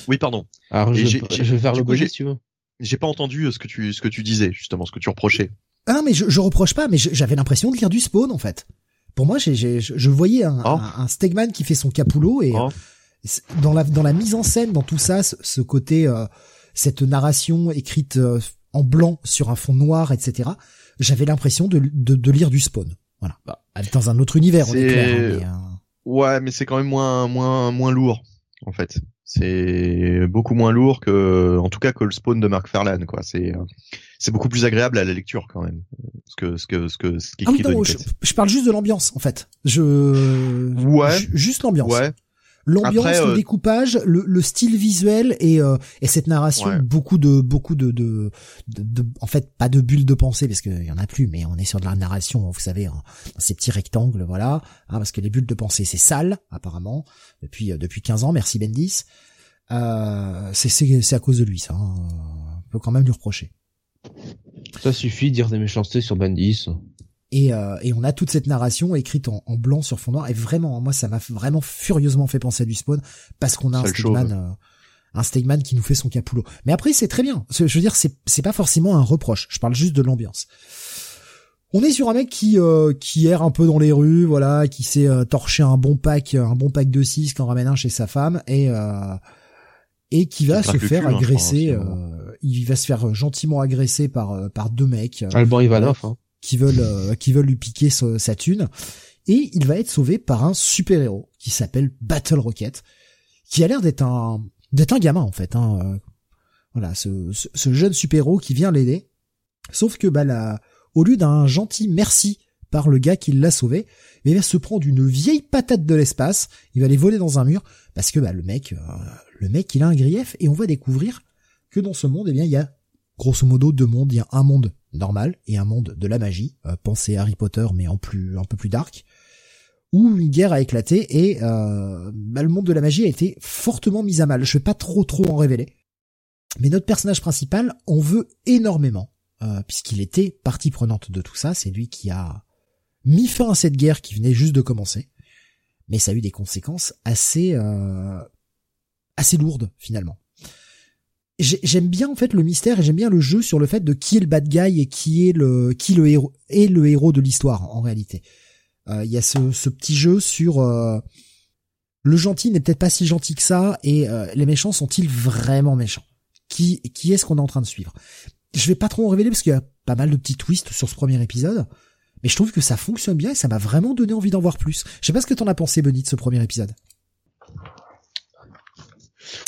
Oui, pardon. Alors, je, je vais faire le si tu veux. J'ai pas entendu euh, ce que tu ce que tu disais justement, ce que tu reprochais. Ah non, mais je, je reproche pas, mais j'avais l'impression de lire du Spawn en fait. Pour moi, j'ai, je voyais un, oh. un, Stegman qui fait son capulot et oh. dans la dans la mise en scène, dans tout ça, ce, côté, euh, cette narration écrite en blanc sur un fond noir, etc j'avais l'impression de, de, de, lire du Spawn. Voilà. Bah, dans un autre univers, on est clair. Hein, euh, ouais, mais c'est quand même moins moins moins lourd en fait. C'est beaucoup moins lourd que, en tout cas, que le Spawn de Mark Farlan, quoi. C'est euh, c'est beaucoup plus agréable à la lecture quand même. Ce que ce que ce que ce ah oui, non, je, je, parle juste de l'ambiance en fait. Je ouais, juste l'ambiance. Ouais l'ambiance, le euh, découpage, le, le, style visuel et, euh, et cette narration, beaucoup de beaucoup de, de, de, en fait pas de bulles de pensée parce qu'il y en a plus, mais on est sur de la narration, vous savez, dans ces petits rectangles, voilà, hein, parce que les bulles de pensée c'est sale apparemment depuis euh, depuis 15 ans, merci Bendis. Euh, c'est c'est à cause de lui ça, hein. on peut quand même lui reprocher. Ça suffit de dire des méchancetés sur Bendis. Et, euh, et, on a toute cette narration écrite en, en, blanc sur fond noir. Et vraiment, moi, ça m'a vraiment furieusement fait penser à du Spawn parce qu'on a un Stegman, euh, un Stegman qui nous fait son capulot. Mais après, c'est très bien. Je veux dire, c'est c'est pas forcément un reproche. Je parle juste de l'ambiance. On est sur un mec qui euh, qui erre un peu dans les rues, voilà, qui s'est euh, torché un bon pack, un bon pack de 6 qu'en ramène un chez sa femme et et qui va se faire hein, agresser. il va se faire gentiment agresser par par deux mecs. Alban Ivanov. Hein qui veulent euh, qui veulent lui piquer sa thune et il va être sauvé par un super héros qui s'appelle Battle Rocket qui a l'air d'être un d'être un gamin en fait hein. Euh, voilà ce, ce, jeune super héros qui vient l'aider sauf que bah là au lieu d'un gentil merci par le gars qui l'a sauvé il va se prendre une vieille patate de l'espace il va aller voler dans un mur parce que bah le mec euh, le mec il a un grief et on va découvrir que dans ce monde eh bien il y a grosso modo deux mondes il y a un monde normal et un monde de la magie, euh, Harry Potter mais en plus un peu plus dark, où une guerre a éclaté et euh, bah, le monde de la magie a été fortement mis à mal. Je vais pas trop trop en révéler, mais notre personnage principal en veut énormément euh, puisqu'il était partie prenante de tout ça. C'est lui qui a mis fin à cette guerre qui venait juste de commencer, mais ça a eu des conséquences assez assez lourdes finalement. J'aime bien en fait le mystère et j'aime bien le jeu sur le fait de qui est le bad guy et qui est le qui le héros est le héros de l'histoire en réalité. Euh, il y a ce, ce, petit jeu sur euh, le gentil n'est peut-être pas si gentil que ça et euh, les méchants sont-ils vraiment méchants? Qui qui est-ce qu'on est en train de suivre? Je vais pas trop en révéler parce qu'il y a pas mal de petits twists sur ce premier épisode, mais je trouve que ça fonctionne bien et ça m'a vraiment donné envie d'en voir plus. Je sais pas ce que t'en as pensé, Benny, de ce premier épisode.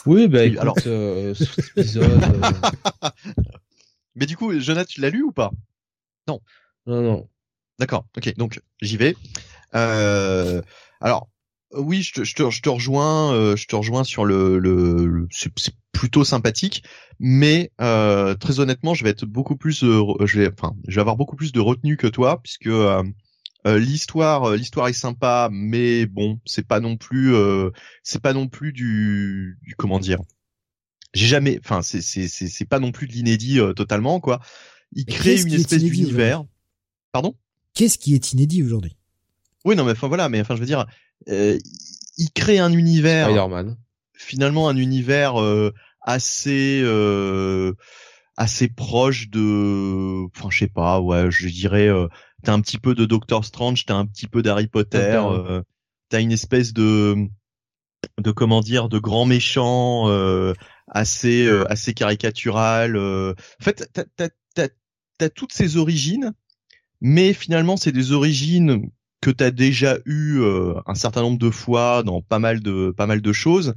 Oui, bah écoute, alors euh, épisode. Euh. *laughs* Mais du coup, Jonathan, tu l'as lu ou pas? Non. Non, non. D'accord. Ok. Donc j'y vais. Euh, alors oui, je te, je te, je te rejoins, euh, je te rejoins sur le, le, le c'est plutôt sympathique, mais euh, très honnêtement, je vais être beaucoup plus, euh, je vais, enfin, je vais avoir beaucoup plus de retenue que toi, puisque euh, euh, l'histoire, euh, l'histoire est sympa, mais bon, c'est pas non plus, euh, c'est pas non plus du, du comment dire. J'ai jamais, enfin, c'est c'est c'est c'est pas non plus de l'inédit totalement quoi. Il Mais crée une espèce d'univers. Pardon? Qu'est-ce qui est inédit aujourd'hui? Oui, non, mais enfin voilà, mais enfin je veux dire, euh, il crée un univers, Spider-Man. finalement un univers euh, assez euh, assez proche de, enfin je sais pas, ouais, je dirais, euh, t'as un petit peu de Doctor Strange, t'as un petit peu d'Harry Potter, euh, t'as une espèce de de comment dire, de grand méchant euh, assez euh, assez caricatural. euh. En fait, t'as t'as t'as t'as toutes ces origines, mais finalement c'est des origines que tu as déjà eu euh, un certain nombre de fois dans pas mal de pas mal de choses.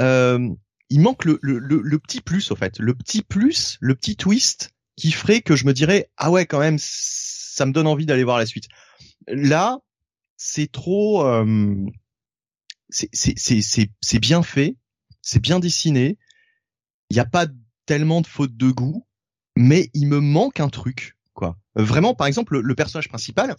Euh, il manque le, le, le, le petit plus au fait, le petit plus, le petit twist qui ferait que je me dirais ah ouais quand même ça me donne envie d'aller voir la suite. Là, c'est trop euh, c'est bien fait, c'est bien dessiné. Il n'y a pas tellement de fautes de goût, mais il me manque un truc quoi. Euh, Vraiment par exemple le, personnage principal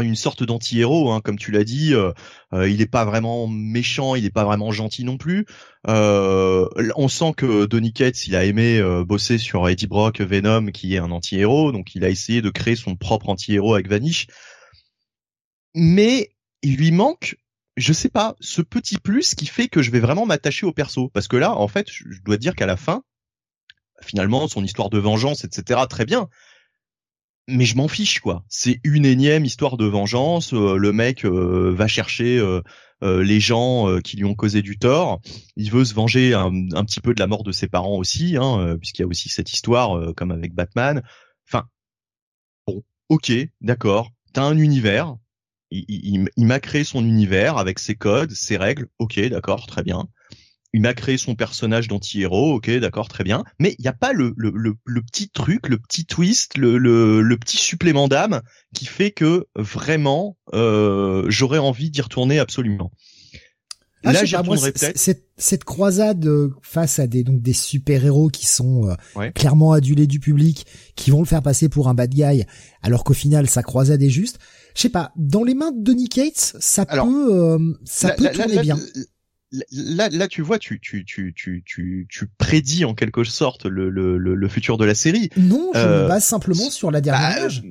une sorte d'anti-héros, hein, comme tu l'as dit. euh, euh, il n'est pas vraiment méchant, il n'est pas vraiment gentil non plus. Euh, on sent que Donny Cates, il a aimé euh, bosser sur Eddie Brock, Venom, qui est un anti-héros, donc il a essayé de créer son propre anti-héros avec Vanish. Mais il lui manque, je sais pas, ce petit plus qui fait que je vais vraiment m'attacher au perso. Parce que là, en fait, je je dois dire qu'à la fin, finalement, son histoire de vengeance, etc., très bien mais je m'en fiche quoi. C'est une énième histoire de vengeance. euh, le mec euh, va chercher euh, euh, les gens euh, qui lui ont causé du tort. Il veut se venger un, petit peu de la mort de ses parents aussi, hein, puisqu'il y a aussi cette histoire comme avec Batman. Enfin, bon, ok, d'accord. T'as un univers. Il- il- il m'a créé son univers avec ses codes, ses règles. Ok, d'accord, très bien. Il m'a créé son personnage d'anti-héros, ok, d'accord, très bien. Mais il n'y a pas le, le, le, le petit truc, le petit twist, le, le, le petit supplément d'âme qui fait que vraiment euh, j'aurais envie d'y retourner absolument. Ah, Là, j'y retournerai peut-être. Cette, cette croisade euh, face à des donc des super héros qui sont euh, Ouais. clairement adulés du public, qui vont le faire passer pour un bad guy, alors qu'au final sa croisade est juste. Je sais pas, dans les mains de Donny Cates, ça Alors, peut euh, ça peut tourner bien. Là, là, tu vois, tu, tu, tu, tu, tu, tu prédis en quelque sorte le, le, le, le futur de la série. Non, je euh, me base simplement sur la dernière Bah, image.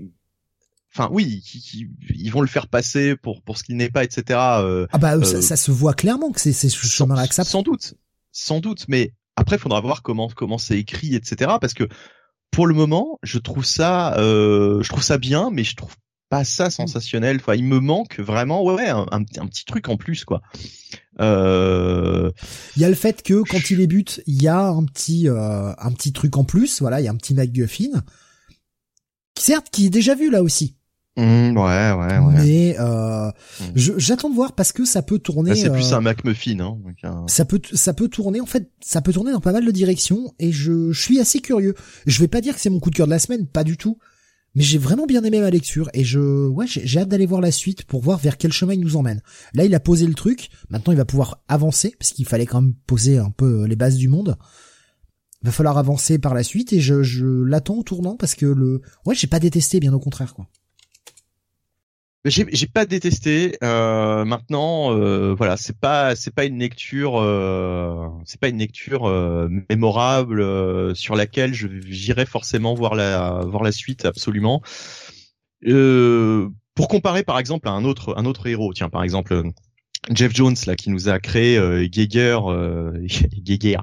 Enfin, oui, qui- qui- ils vont le faire passer pour pour ce qu'il n'est pas, etc. euh, Ah bah euh, ça, se voit clairement que c'est c'est ce sans, chemin-là que ça prend. sans doute, sans doute. Mais après, il faudra voir comment comment c'est écrit, etc. Parce que pour le moment, je trouve ça, euh, je trouve ça bien, mais je trouve pas ça sensationnel. Enfin, il me manque vraiment, ouais, ouais, un, un, petit- un petit truc en plus, quoi. Euh, Il y a le fait que quand il débute, il y a un petit euh, un petit truc en plus, voilà, il y a un petit MacGuffin. Certes, qui est déjà vu là aussi, hmm, ouais, ouais, ouais. mais euh, Mm. je- j'attends de voir parce que ça peut tourner. Là, c'est plus euh, un MacMuffin, hein. donc, un- ça peut ça peut tourner en fait ça peut tourner dans pas mal de directions et je, je suis assez curieux je vais pas dire que c'est mon coup de cœur de la semaine pas du tout mais j'ai vraiment bien aimé ma lecture et je ouais j'ai hâte d'aller voir la suite pour voir vers quel chemin il nous emmène. Là il a posé le truc. Maintenant il va pouvoir avancer parce qu'il fallait quand même poser un peu les bases du monde. Va falloir avancer par la suite et je, je l'attends au tournant parce que le ouais j'ai pas détesté bien au contraire quoi J'ai j'ai pas détesté. Euh, maintenant, euh, voilà, c'est pas c'est pas une lecture euh, c'est pas une lecture euh, mémorable euh, sur laquelle je j'irai forcément voir la voir la suite absolument. Euh, pour comparer par exemple à un autre un autre héros, tiens par exemple Jeff Jones là qui nous a créé euh, Geiger, euh, *laughs* Geiger,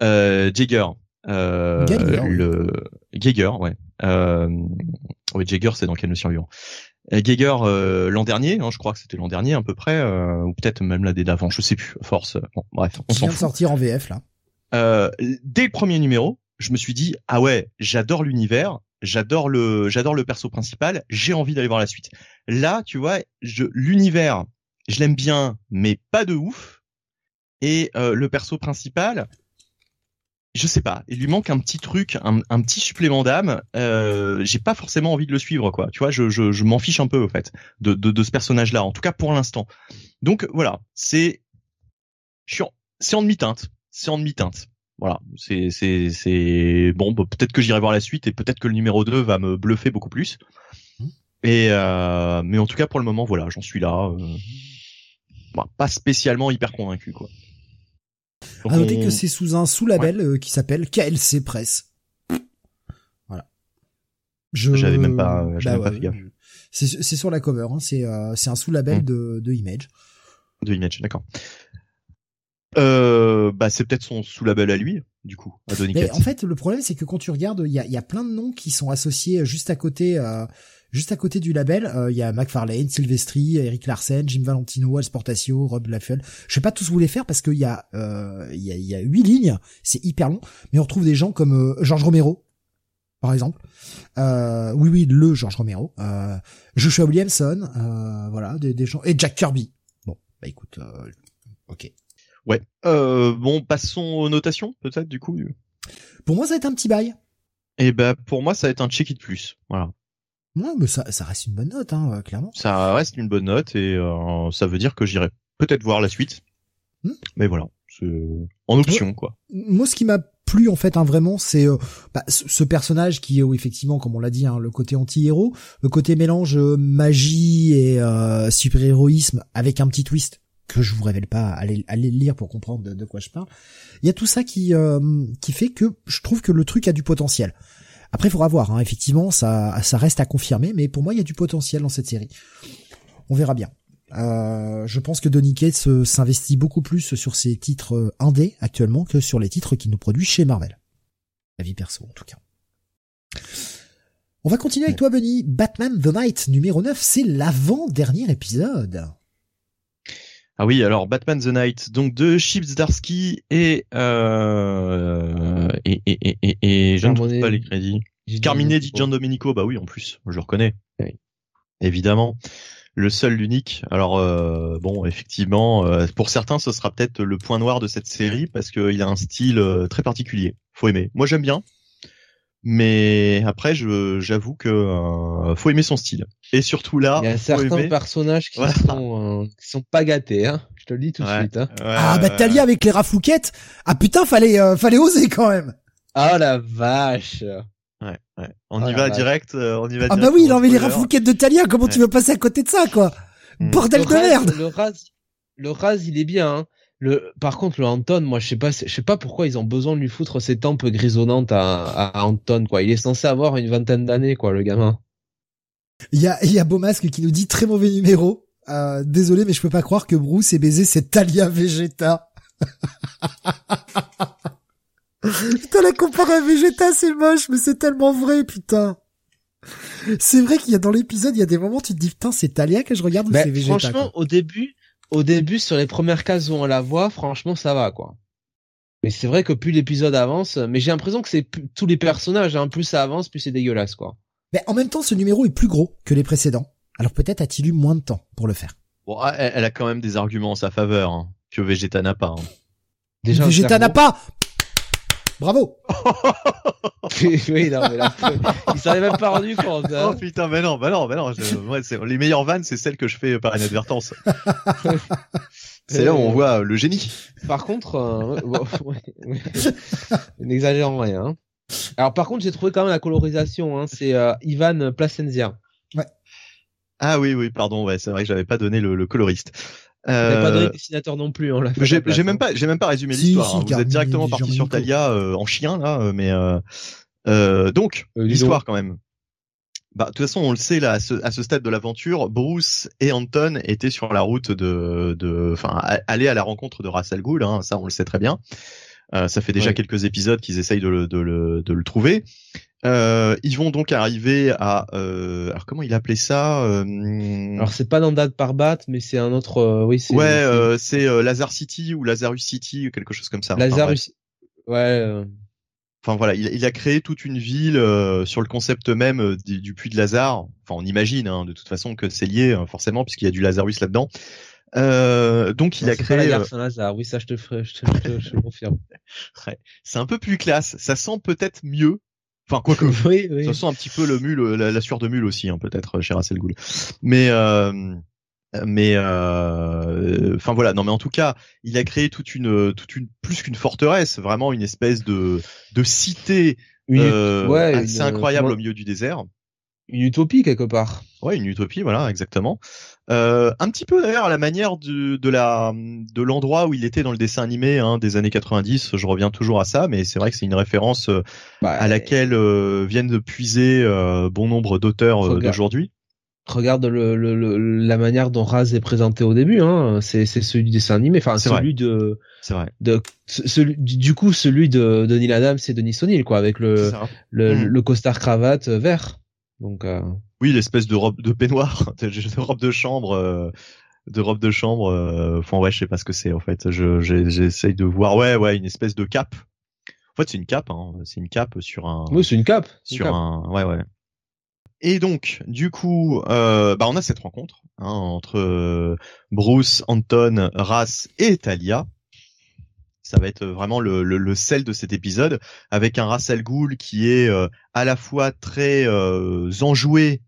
euh, Jagger, euh, Geiger, le Geiger, ouais. Euh, oui, Jagger, c'est dans quel nous survivant. Euh, Geiger euh, l'an dernier, hein, je crois que c'était l'an dernier à peu près, euh, ou peut-être même l'année d'avant, je sais plus. Force, bon, bref, on s'en de fout. sortir en VF là. Euh, dès le premier numéro, je me suis dit ah ouais, j'adore l'univers, j'adore le, j'adore le perso principal, j'ai envie d'aller voir la suite. Là, tu vois, je l'univers, je l'aime bien, mais pas de ouf. Et euh, le perso principal, je sais pas, il lui manque un petit truc, un, un petit supplément d'âme. Euh, j'ai pas forcément envie de le suivre, quoi. Tu vois, je, je, je m'en fiche un peu, au fait, de, de, de ce personnage-là. En tout cas, pour l'instant. Donc voilà, c'est, c'est en demi-teinte, c'est en demi-teinte. Voilà, c'est, c'est, c'est bon. bah, peut-être que j'irai voir la suite et peut-être que le numéro 2 va me bluffer beaucoup plus. Et euh, mais en tout cas, pour le moment, voilà, j'en suis là. euh, bah, pas spécialement hyper convaincu, quoi. Donc, À noter on- que c'est sous un sous-label euh, qui s'appelle KLC Press. Voilà. Je J'avais même pas- j'avais Bah ouais. C'est sur la cover, hein, c'est euh, c'est un sous-label Hmm. de, de Image. de Image, d'accord. Euh, bah c'est peut-être son sous-label à lui, du coup, à Donny en fait, le problème, c'est que quand tu regardes, il y a, il y a plein de noms qui sont associés juste à côté, euh, juste à côté du label. Euh, Il y a McFarlane, Silvestri, Eric Larsen, Jim Valentino, Alsportacio, Rob Laffel. Je sais pas tous vous les faire parce qu'il y a, euh, il y a, il y a huit lignes, c'est hyper long. Mais on retrouve des gens comme euh, George Romero, par exemple. Euh, oui, oui, le George Romero. Euh, Joshua Williamson, euh, voilà, des, des gens et Jack Kirby. Bon, bah écoute, euh, ok. Ouais. Euh, bon, passons aux notations, peut-être, du coup. Pour moi, ça va être un petit bail. Et bah pour moi, ça va être un check it plus. Voilà. Ouais, mais ça, ça reste une bonne note, hein, euh, clairement. Ça reste une bonne note et euh, ça veut dire que j'irai peut-être voir la suite. Hmm. Mais voilà, c'est en option, quoi. moi ce qui m'a plu en fait hein, vraiment c'est euh, bah, ce personnage qui est euh, effectivement comme on l'a dit hein, le côté anti-héros le côté mélange euh, magie et euh, super-héroïsme avec un petit twist que je vous révèle pas allez, allez le lire pour comprendre de, de quoi je parle il y a tout ça qui euh, qui fait que je trouve que le truc a du potentiel après il faudra voir hein, effectivement ça ça reste à confirmer mais pour moi il y a du potentiel dans cette série on verra bien euh, je pense que Donny Cates euh, s'investit beaucoup plus sur ses titres euh, indés actuellement que sur les titres qu'il nous produit chez Marvel. La vie perso, en tout cas. On va continuer avec toi, Bunny. Batman The Night numéro 9, c'est l'avant-dernier épisode. Ah oui, alors Batman the Night, donc de Chip Zdarsky et euh, et et et et, je ne trouve pas les crédits. Carmine dit- Gian Domenico, bah oui, en plus, je le reconnais. Oui. Évidemment. Le seul, l'unique. Alors euh, bon, effectivement, euh, pour certains, ce sera peut-être le point noir de cette série parce qu'il a un style euh, très particulier. Faut aimer. Moi, j'aime bien, mais après, je j'avoue que euh, faut aimer son style. Et surtout là, Il y a certains aimer- personnages qui Voilà. sont euh, qui sont pas gâtés, hein. Je te le dis tout de Ouais. suite. Hein. Ouais, ah bah Talia avec les raflouquettes. Ah putain, fallait euh, fallait oser quand même. Ah la vache. ouais, ouais. On Oh y va direct. euh, on y va. Ah bah direct oui, non mais les spoiler. raflouquettes de Talia, comment tu veux passer à côté de ça quoi? Hmm. Bordel le de raz, merde. Le raz, le raz, il est bien. Hein. Le, par contre, le Anton, moi, je sais pas, je sais pas pourquoi ils ont besoin de lui foutre ces tempes grisonnantes à, à Anton, quoi. Il est censé avoir une vingtaine d'années, quoi, le gamin. Il y a il y a Beaumasque qui nous dit très mauvais numéro. Euh, désolé mais je peux pas croire que Bruce ait baisé cette Talia Vegeta. *laughs* putain la comparé à Vegeta c'est moche mais c'est tellement vrai putain. C'est vrai qu'il y a dans l'épisode il y a des moments où tu te dis putain c'est Talia que je regarde ou Mais c'est Vegeta. franchement, quoi. au début, au début, sur les premières cases où on la voit, franchement, ça va, quoi. Mais c'est vrai que plus l'épisode avance, mais j'ai l'impression que c'est plus- tous les personnages, hein, plus ça avance, plus c'est dégueulasse, quoi. Mais en même temps ce numéro est plus gros que les précédents. Alors peut-être a-t-il eu moins de temps pour le faire. Bon, ah, elle, elle a quand même des arguments en sa faveur hein, que Vegeta n'a pas. hein. Déjà, Vegeta n'a pas. Bravo. *laughs* oui, non, mais là, il s'en est même pas rendu compte, hein. Oh putain, mais non, bah non, bah non. je- moi, c'est- les meilleures vannes, c'est celles que je fais par inadvertance. *laughs* c'est là où on voit le génie. Par contre, euh, ouais, ouais, ouais. *laughs* n'exagérons rien. hein. Alors par contre, j'ai trouvé quand même la colorisation, hein, c'est euh, Ivan Placenzia. Ah oui, oui, pardon, ouais, c'est vrai que j'avais pas donné le, le coloriste. N'a pas Euh, donné le dessinateur non plus, on l'a fait. à J'ai même hein. pas, j'ai même pas résumé Si, l'histoire. si, hein. Vous êtes directement parti sur. Talia euh, en chien là, euh, mais euh, euh, donc Euh, l'histoire quand même. bah, de toute façon, on le sait là, à ce, à ce stade de l'aventure, Bruce et Anton étaient sur la route de, de, enfin, aller à la rencontre de Russell Gould. Hein, ça, on le sait très bien. Euh, ça fait déjà Ouais. quelques épisodes qu'ils essayent de le, de le, de le trouver. Euh, ils vont donc arriver à, euh, alors comment il appelait ça euh, Alors c'est pas dans date par bat, mais c'est un autre. euh, oui, c'est. Ouais, c'est euh, c'est euh, Lazar City ou Lazarus City ou quelque chose comme ça. Enfin. Lazarus. Ouais. euh, Enfin voilà, il, il a créé toute une ville euh, sur le concept même du, du puits de Lazare. Enfin, on imagine hein, de toute façon que c'est lié hein, forcément puisqu'il y a du Lazarus là-dedans. Euh, donc il non, a c'est pas la créé. gare Saint-Lazare. Oui, ça je te ferai, je te, je te- je *laughs* confirme. ouais, c'est un peu plus classe. Ça sent peut-être mieux. Enfin quoique. *laughs* oui, oui. Ça sent un petit peu le mule, la, la sueur de mule aussi, hein, peut-être chez Russell Gould. Mais euh, mais euh, enfin voilà. Non, mais en tout cas, il a créé toute une toute une plus qu'une forteresse, vraiment une espèce de de cité Une, euh, ouais, assez une- incroyable comment- au milieu du désert. Une utopie quelque part. Ouais, une utopie, voilà, exactement. Euh, un petit peu d'ailleurs à la manière du, de la de l'endroit où il était dans le dessin animé hein, des années 90. Je reviens toujours à ça, mais c'est vrai que c'est une référence euh, Bah, à laquelle euh, viennent de puiser euh, bon nombre d'auteurs euh, d'aujourd'hui. Regarde le, le, le- la manière dont Raz est présenté au début. Hein. C'est celui du dessin animé. Enfin, celui de C'est vrai. de celui, du coup celui de, de Neil Adams et Denis O'Neill quoi, avec le le, Mm. le costard cravate vert. Donc euh, Oui, l'espèce de robe de peignoir, *laughs* de, robe de chambre, euh, de robe de chambre. euh, Enfin ouais, je sais pas ce que c'est en fait. Je j'essaye de voir. Ouais, ouais, une espèce de cape. En fait, c'est une cape. Hein. C'est une cape sur un. oui, c'est une cape. une sur cape. un ouais ouais et donc du coup euh, bah on a cette rencontre hein, entre euh, Bruce Anton Ras et Talia ça va être vraiment le, le, sel de cet épisode avec un Russell Gould qui est euh, à la fois très euh, enjoué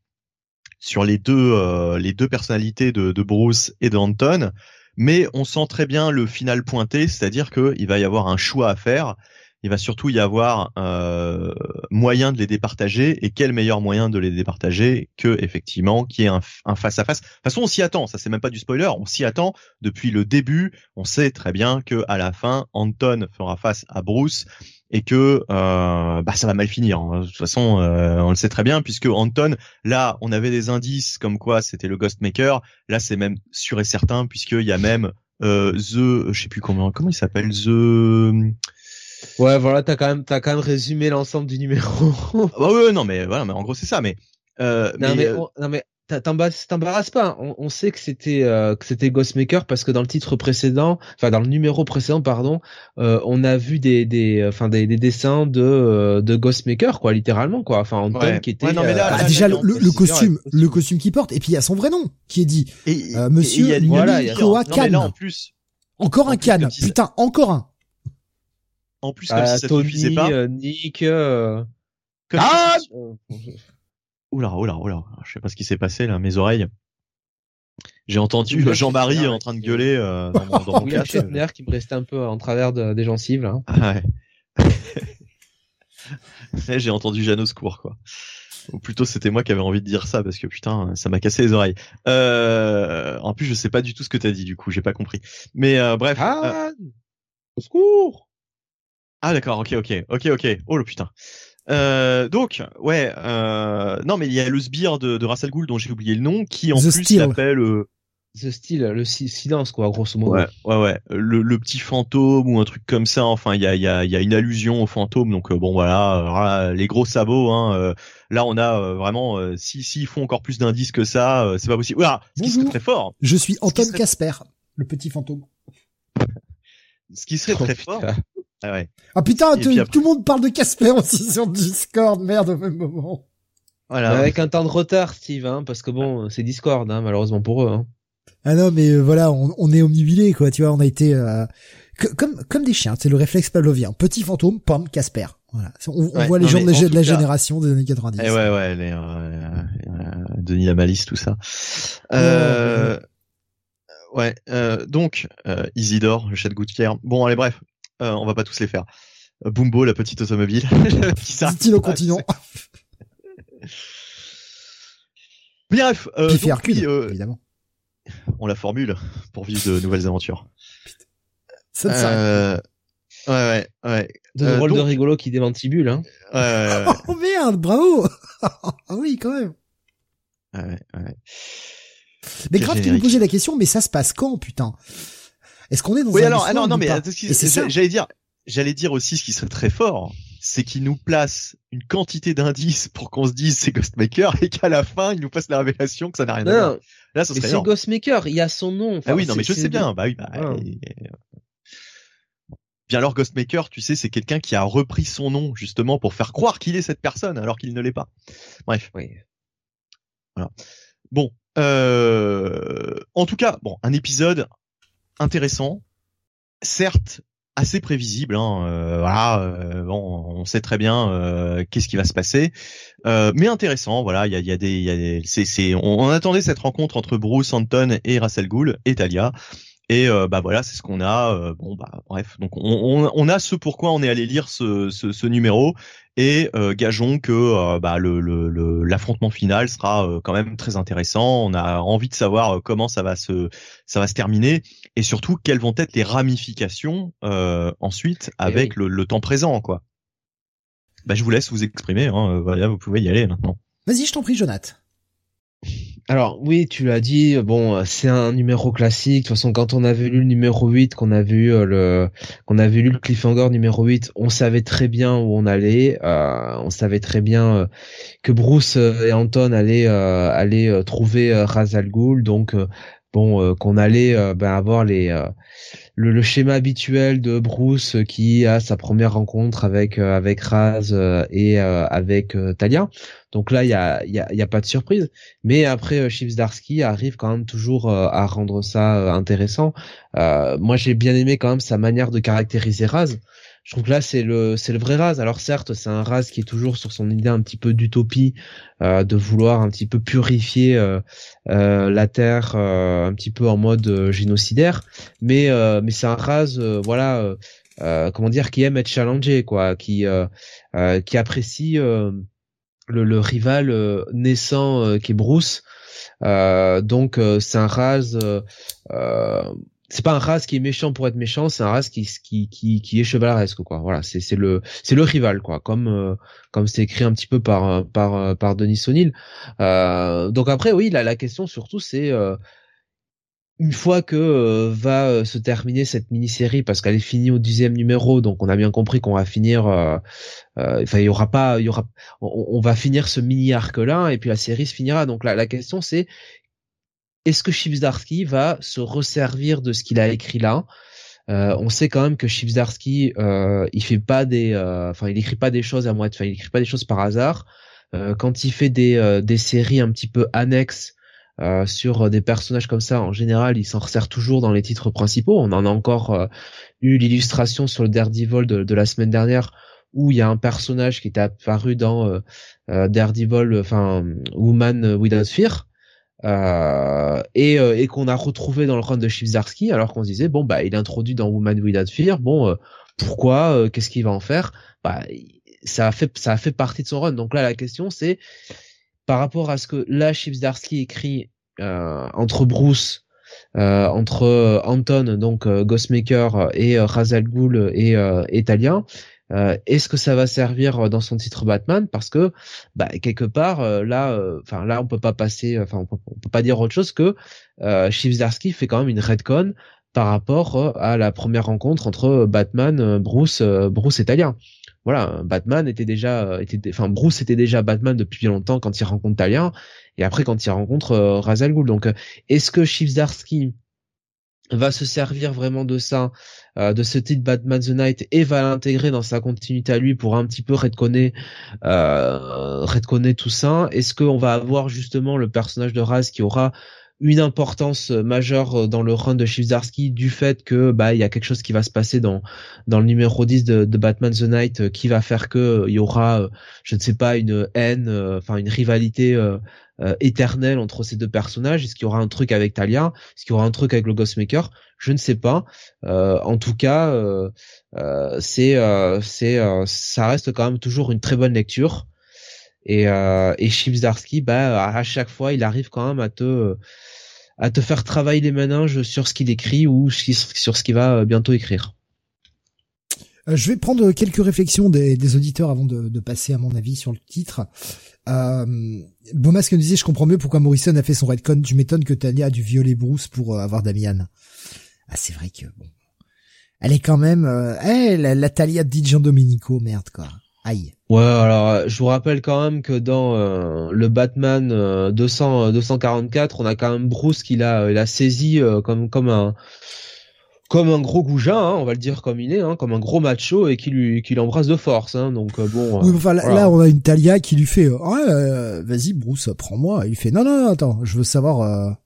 sur les deux euh, les deux personnalités de, de Bruce et d'Anton mais on sent très bien le final pointé c'est-à-dire que il va y avoir un choix à faire il va surtout y avoir euh, moyen de les départager et quel meilleur moyen de les départager que effectivement qui est un, un face à face. De toute façon, on s'y attend, ça c'est même pas du spoiler, on s'y attend depuis le début. On sait très bien que à la fin, Anton fera face à Bruce et que euh, bah ça va mal finir. De toute façon, euh, on le sait très bien puisque Anton, là, on avait des indices comme quoi c'était le Ghostmaker. Là, c'est même sûr et certain puisqu'il y a même euh, The, je sais plus comment comment il s'appelle The Ouais, voilà, t'as quand même t'as quand même résumé l'ensemble du numéro. Ah bah ouais, non mais voilà, mais en gros c'est ça. Mais euh, non mais, mais, euh, on- non mais t'embarrasses pas. hein. On, on sait que c'était euh, que c'était Ghostmaker parce que dans le titre précédent, enfin dans le numéro précédent pardon, euh, on a vu des des enfin des, des dessins de euh, de Ghostmaker quoi, littéralement quoi. Enfin Anton Ouais. qui était Ouais, non, mais là, euh, Bah, là, déjà le, costume, le costume qu'il porte, et puis il y a son vrai nom qui est dit. et, Euh, et- monsieur et il y a du voilà, pire. il y a- Koa Non, mais là Khan. en plus, Encore En un plus, canne, putain, encore un. En plus comme euh, si ça Tony, suffisait pas. euh, Nick. euh, Comme Ah si- Oula, oula, oula. Je sais pas ce qui s'est passé là, mes oreilles. J'ai entendu Jean-Marie en train de gueuler euh, *laughs* dans mon, dans mon casque. Shatner qui me restait un peu en travers de- des gencives là. Ah ouais. *laughs* J'ai entendu Jeanne au secours, quoi. Ou plutôt, c'était moi qui avais envie de dire ça, parce que putain, ça m'a cassé les oreilles. Euh... En plus, je sais pas du tout ce que t'as dit, du coup, j'ai pas compris. Mais euh, bref. Ah Au secours Ah d'accord, ok, ok, ok, ok. Oh le putain. Euh, donc, ouais, euh, non mais il y a le sbire de, de Russell Gould dont j'ai oublié le nom, qui en The plus Steel. s'appelle euh, Ce style, le si- silence quoi, grosso modo. ouais, ouais, ouais, le, le petit fantôme ou un truc comme ça. Enfin, il y a, il y a, il y a une allusion au fantôme. Donc euh, bon voilà, euh, les gros sabots. Hein, euh, là, on a euh, vraiment, euh, si s'ils font encore plus d'indices que ça, euh, c'est pas possible. Voilà, ce qui serait très fort. Je suis Anton serait- Casper, le petit fantôme. *laughs* Ce qui serait Oh, très putain. fort. Ah ouais. Ah putain, Et tu- puis après- tout le monde parle de Casper aussi *laughs* sur Discord, merde au même moment. Voilà. Avec un temps de retard, Steve, hein, parce que bon, c'est Discord, hein, malheureusement pour eux. Hein. Ah non, mais euh, voilà, on, on est omnibilé, quoi, tu vois, on a été... euh, que- comme, comme des chiens, c'est le réflexe pavlovien. Petit fantôme, pomme, Casper. Voilà. On, on Ouais, voit les gens de la, de la cas- génération des années 90. Eh ouais, ouais, les, euh, euh, Denis la malice, tout ça. Euh, ouais, euh, donc euh, Isidore, le chat de gouttière. Bon, allez, bref, euh, on va pas tous les faire. Euh, Bumbo, la petite automobile. *laughs* Stylo continent. Bref, euh, donc, Hercule, euh, évidemment. on la formule pour vivre de nouvelles aventures. Ça ne Euh, Ouais, ouais, ouais. De euh, drôle de rigolo qui démantibule, hein. Ouais, *laughs* oh merde, bravo *laughs* Ah oui, quand même. Ouais, ouais. Mais grave, tu nous posais la question, mais ça se passe quand, putain? Est-ce qu'on est dans oui, un alors, ah non, non, mais c'est j'allais dire, j'allais dire aussi ce qui serait très fort, c'est qu'il nous place une quantité d'indices pour qu'on se dise c'est Ghostmaker *laughs* et qu'à la fin il nous fasse la révélation que ça n'a rien à voir. Là, ce serait c'est Ghostmaker, il y a son nom. ah oui, non, mais je sais bien. Bah oui, bah. Bien alors Ghostmaker, tu sais, c'est quelqu'un qui a repris son nom justement pour faire croire qu'il est cette personne alors qu'il ne l'est pas. Bref. Oui. Voilà. Bon, euh... en tout cas, bon, un épisode intéressant, certes assez prévisible. Hein, euh, voilà, euh, bon, on sait très bien euh, qu'est-ce qui va se passer, mais intéressant. Voilà, il y a, y a, des, y a des c'est, c'est, on, on, attendait cette rencontre entre Bruce Anton et Russell Gould et Talia. Et euh, bah voilà, c'est ce qu'on a. Euh, bon bah bref, donc on, on, a ce pourquoi on est allé lire ce, ce, ce numéro et euh, gageons que bah, le, le, l'affrontement final sera quand même très intéressant. On a envie de savoir comment ça va se ça va se terminer et surtout quelles vont être les ramifications ensuite eh avec le, le, temps présent quoi. Bah je vous laisse vous exprimer. Hein, voilà, vous pouvez y aller maintenant. Vas-y, je t'en prie, Jonathan. Alors oui, tu l'as dit, bon, c'est un numéro classique. De toute façon, quand on avait lu le numéro 8, qu'on a vu euh, le qu'on avait lu le cliffhanger numéro 8, on savait très bien où on allait. Euh, on savait très bien euh, que Bruce et Anton allaient aller trouver Razal Ghul, donc bon qu'on allait ben, avoir les le, schéma habituel de Bruce qui a sa première rencontre avec avec Raz et avec Talia. Donc là, il y a, y, a, y a pas de surprise. Mais après, euh, Chips arrive quand même toujours euh, à rendre ça euh, intéressant. moi, j'ai bien aimé quand même sa manière de caractériser Raz. Je trouve que là, c'est le, c'est le vrai Raz. Alors certes, c'est un Raz qui est toujours sur son idée un petit peu d'utopie, de vouloir un petit peu purifier la Terre, un petit peu en mode génocidaire. Mais, mais c'est un Raz, voilà. comment dire qui aime être challengé quoi qui qui apprécie le, le rival euh, naissant euh, qui est Bruce. Euh, donc c'est un Raz. C'est pas un Raz qui est méchant pour être méchant, c'est un Raz qui qui qui, qui est chevaleresque quoi. Voilà, c'est c'est le c'est le rival quoi, comme comme c'est écrit un petit peu par par par Denis O'Neill. donc après oui, la la question surtout c'est une fois que euh, va euh, se terminer cette mini-série, parce qu'elle est finie au dixième numéro, donc on a bien compris qu'on va finir, euh, enfin il y aura pas, il y aura, on, va finir ce mini arc là, et puis la série se finira. Donc la, la question c'est, est-ce que Chibzarsky va se resservir de ce qu'il a écrit là? On sait quand même que Chibzarsky, il fait pas des, enfin il écrit pas des choses à moitié, enfin il écrit pas des choses par hasard. quand il fait des des séries un petit peu annexes euh, sur des personnages comme ça, en général, il s'en resserre toujours dans les titres principaux. On en a encore euh, eu l'illustration sur le Daredevil de, de, la semaine dernière, où il y a un personnage qui était apparu dans euh, Daredevil, enfin Woman Without Fear, et, et qu'on a retrouvé dans le run de Chibzarsky, alors qu'on se disait bon bah il est introduit dans Woman Without Fear, bon pourquoi, qu'est-ce qu'il va en faire? Bah ça a fait ça a fait partie de son run. Donc là la question c'est par rapport à ce que là Chips Darsky écrit euh, entre Bruce, euh, entre euh, Anton, donc Ghostmaker et Razal Ghul et Italien, est-ce que ça va servir dans son titre Batman? Parce que bah, quelque part là, enfin là on peut pas passer, enfin on peut, pas dire autre chose que euh, fait quand même une redcon par rapport à la première rencontre entre Batman, Bruce, Bruce Italien voilà, Batman était déjà, euh, était, enfin Bruce était déjà Batman depuis longtemps quand il rencontre Talia, et après quand il rencontre euh, Razal. Donc, euh, est-ce que Chivzarsky va se servir vraiment de ça, de ce titre Batman the Night, et va l'intégrer dans sa continuité à lui pour un petit peu redconner, redconner tout ça. Est-ce qu'on va avoir justement le personnage de Raz qui aura une importance euh, majeure euh, dans le run de Chivzarsky du fait que bah il y a quelque chose qui va se passer dans dans le numéro 10 de, de Batman the Night euh, qui va faire que il y aura je ne sais pas une haine enfin une rivalité éternelle entre ces deux personnages? Est-ce qu'il y aura un truc avec Talia? Est-ce qu'il y aura un truc avec le Ghostmaker? Je ne sais pas. En tout cas c'est c'est ça reste quand même toujours une très bonne lecture. Et, euh, et bah, à chaque fois, il arrive quand même à te, à te faire travailler les méninges sur ce qu'il écrit ou sur ce qu'il va bientôt écrire. Euh, je vais prendre quelques réflexions des, auditeurs avant de, passer à mon avis sur le titre. Euh, Beaumasque nous disait, je comprends mieux pourquoi Morrison a fait son redcon. Tu m'étonnes que Tania a dû violer Bruce pour euh, avoir Damian. Ah, c'est vrai que bon, elle est quand même, euh, hey, la, la Talia de Gian Domenico, merde quoi. Aïe. Ouais, alors je vous rappelle quand même que dans euh, le Batman 200 244, on a quand même Bruce qui l'a il a saisi comme comme un comme un gros goujat, hein, on va le dire comme il est, hein, comme un gros macho et qui lui qui l'embrasse de force. Hein, donc euh, bon. Euh, enfin, là, on a une Talia qui lui fait, euh, vas-y Bruce, prends-moi. Il fait, non non non, attends, je veux savoir,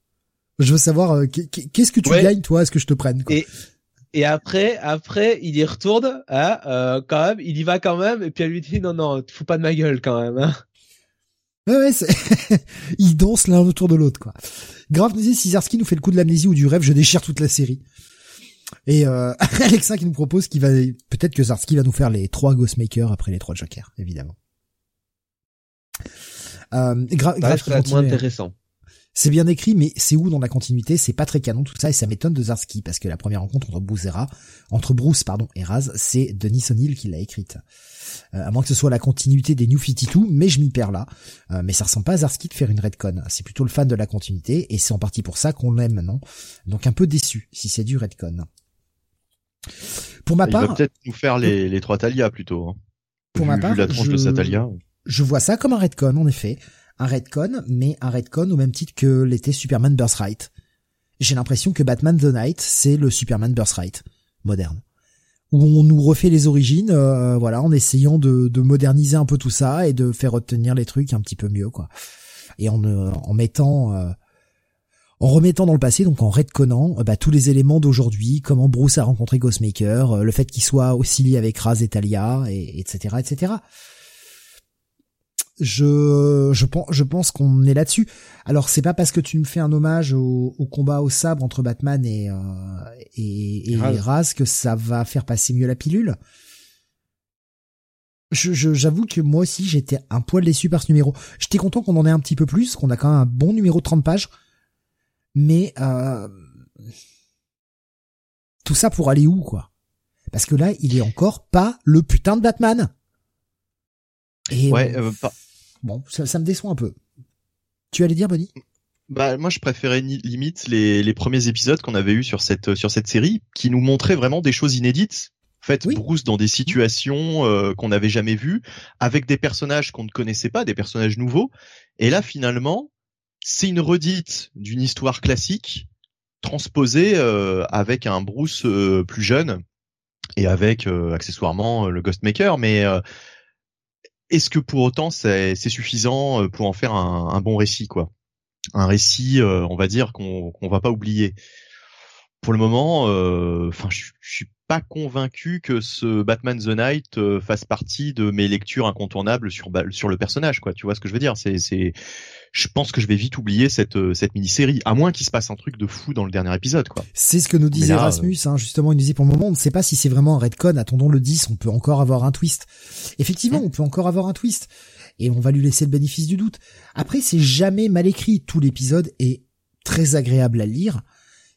je veux savoir, qu'est-ce que tu gagnes toi, est-ce que je te prenne quoi? Et... Et après, après, il y retourne, hein, quand même, il y va quand même, et puis elle lui dit non non, te fous pas de ma gueule quand même. Hein. Ouais, ouais, *laughs* ils dansent l'un autour de l'autre, quoi. Grave Zarski nous fait le coup de l'amnésie ou du rêve, je déchire toute la série. Et euh, *laughs* Alexa qui nous propose qu'il va peut-être que Zarski va nous faire les trois Ghostmakers après les trois Jokers, évidemment. Euh, gra grave moins intéressant. C'est bien écrit, mais c'est où dans la continuité? C'est pas très canon tout ça, et ça m'étonne de Zarski parce que la première rencontre entre Bruce et entre Bruce pardon et Raz, c'est Denis O'Neill qui l'a écrite. Euh, à moins que ce soit la continuité des New 52, mais je m'y perds là. Euh, mais ça ressemble pas à Zarski de faire une redcon. C'est plutôt le fan de la continuité, et c'est en partie pour ça qu'on l'aime, non? Donc un peu déçu si c'est du redcon. Pour ma part, il va peut-être nous faire les, les trois Talia plutôt. Hein. Pour ma part, la je, de sa Talia. je vois ça comme un redcon en effet, un redcon, mais un redcon au même titre que l'était Superman Birthright. J'ai l'impression que Batman the Night c'est le Superman Birthright moderne, où on nous refait les origines, euh, voilà, en essayant de, de, moderniser un peu tout ça et de faire retenir les trucs un petit peu mieux, quoi, et en, euh, en mettant euh, en remettant dans le passé, donc en redconnant euh, bah, tous les éléments d'aujourd'hui, comment Bruce a rencontré Ghostmaker, euh, le fait qu'il soit aussi lié avec Raz et Talia, et, etc., etc. Je, je pense, je pense qu'on est là-dessus. Alors c'est pas parce que tu me fais un hommage au, combat au sabre entre Batman et euh, et, Raz. que ça va faire passer mieux la pilule. Je, j'avoue que moi aussi j'étais un poil déçu par ce numéro. J'étais content qu'on en ait un petit peu plus, qu'on a quand même un bon numéro de 30 pages mais euh, tout ça pour aller où quoi? Parce que là, il est encore pas le putain de Batman. Et ouais, euh, bon, ça, me déçoit un peu. Tu allais dire, Bonnie? Bah moi je préférais limite les, les premiers épisodes qu'on avait eu sur cette sur cette série qui nous montraient vraiment des choses inédites fait Bruce dans des situations euh, qu'on n'avait jamais vues avec des personnages qu'on ne connaissait pas des personnages nouveaux et là finalement c'est une redite d'une histoire classique transposée euh, avec un Bruce euh, plus jeune et avec euh, accessoirement le Ghostmaker. Mais est-ce que pour autant c'est suffisant pour en faire un, bon récit, quoi? Un récit, on va dire qu'on qu'on va pas oublier. Pour le moment, enfin, je suis pas convaincu que ce Batman the Night fasse partie de mes lectures incontournables sur sur le personnage, quoi. Tu vois ce que je veux dire? C'est c'est je pense que je vais vite oublier cette euh, cette mini-série, à moins qu'il se passe un truc de fou dans le dernier épisode, quoi. C'est ce que nous disait Rasmus, hein, justement, il nous pour le moment, on ne sait pas si c'est vraiment un redcon, attendons le 10, on peut encore avoir un twist. Effectivement, on peut encore avoir un twist. Et on va lui laisser le bénéfice du doute. Après, c'est jamais mal écrit, tout l'épisode est très agréable à lire.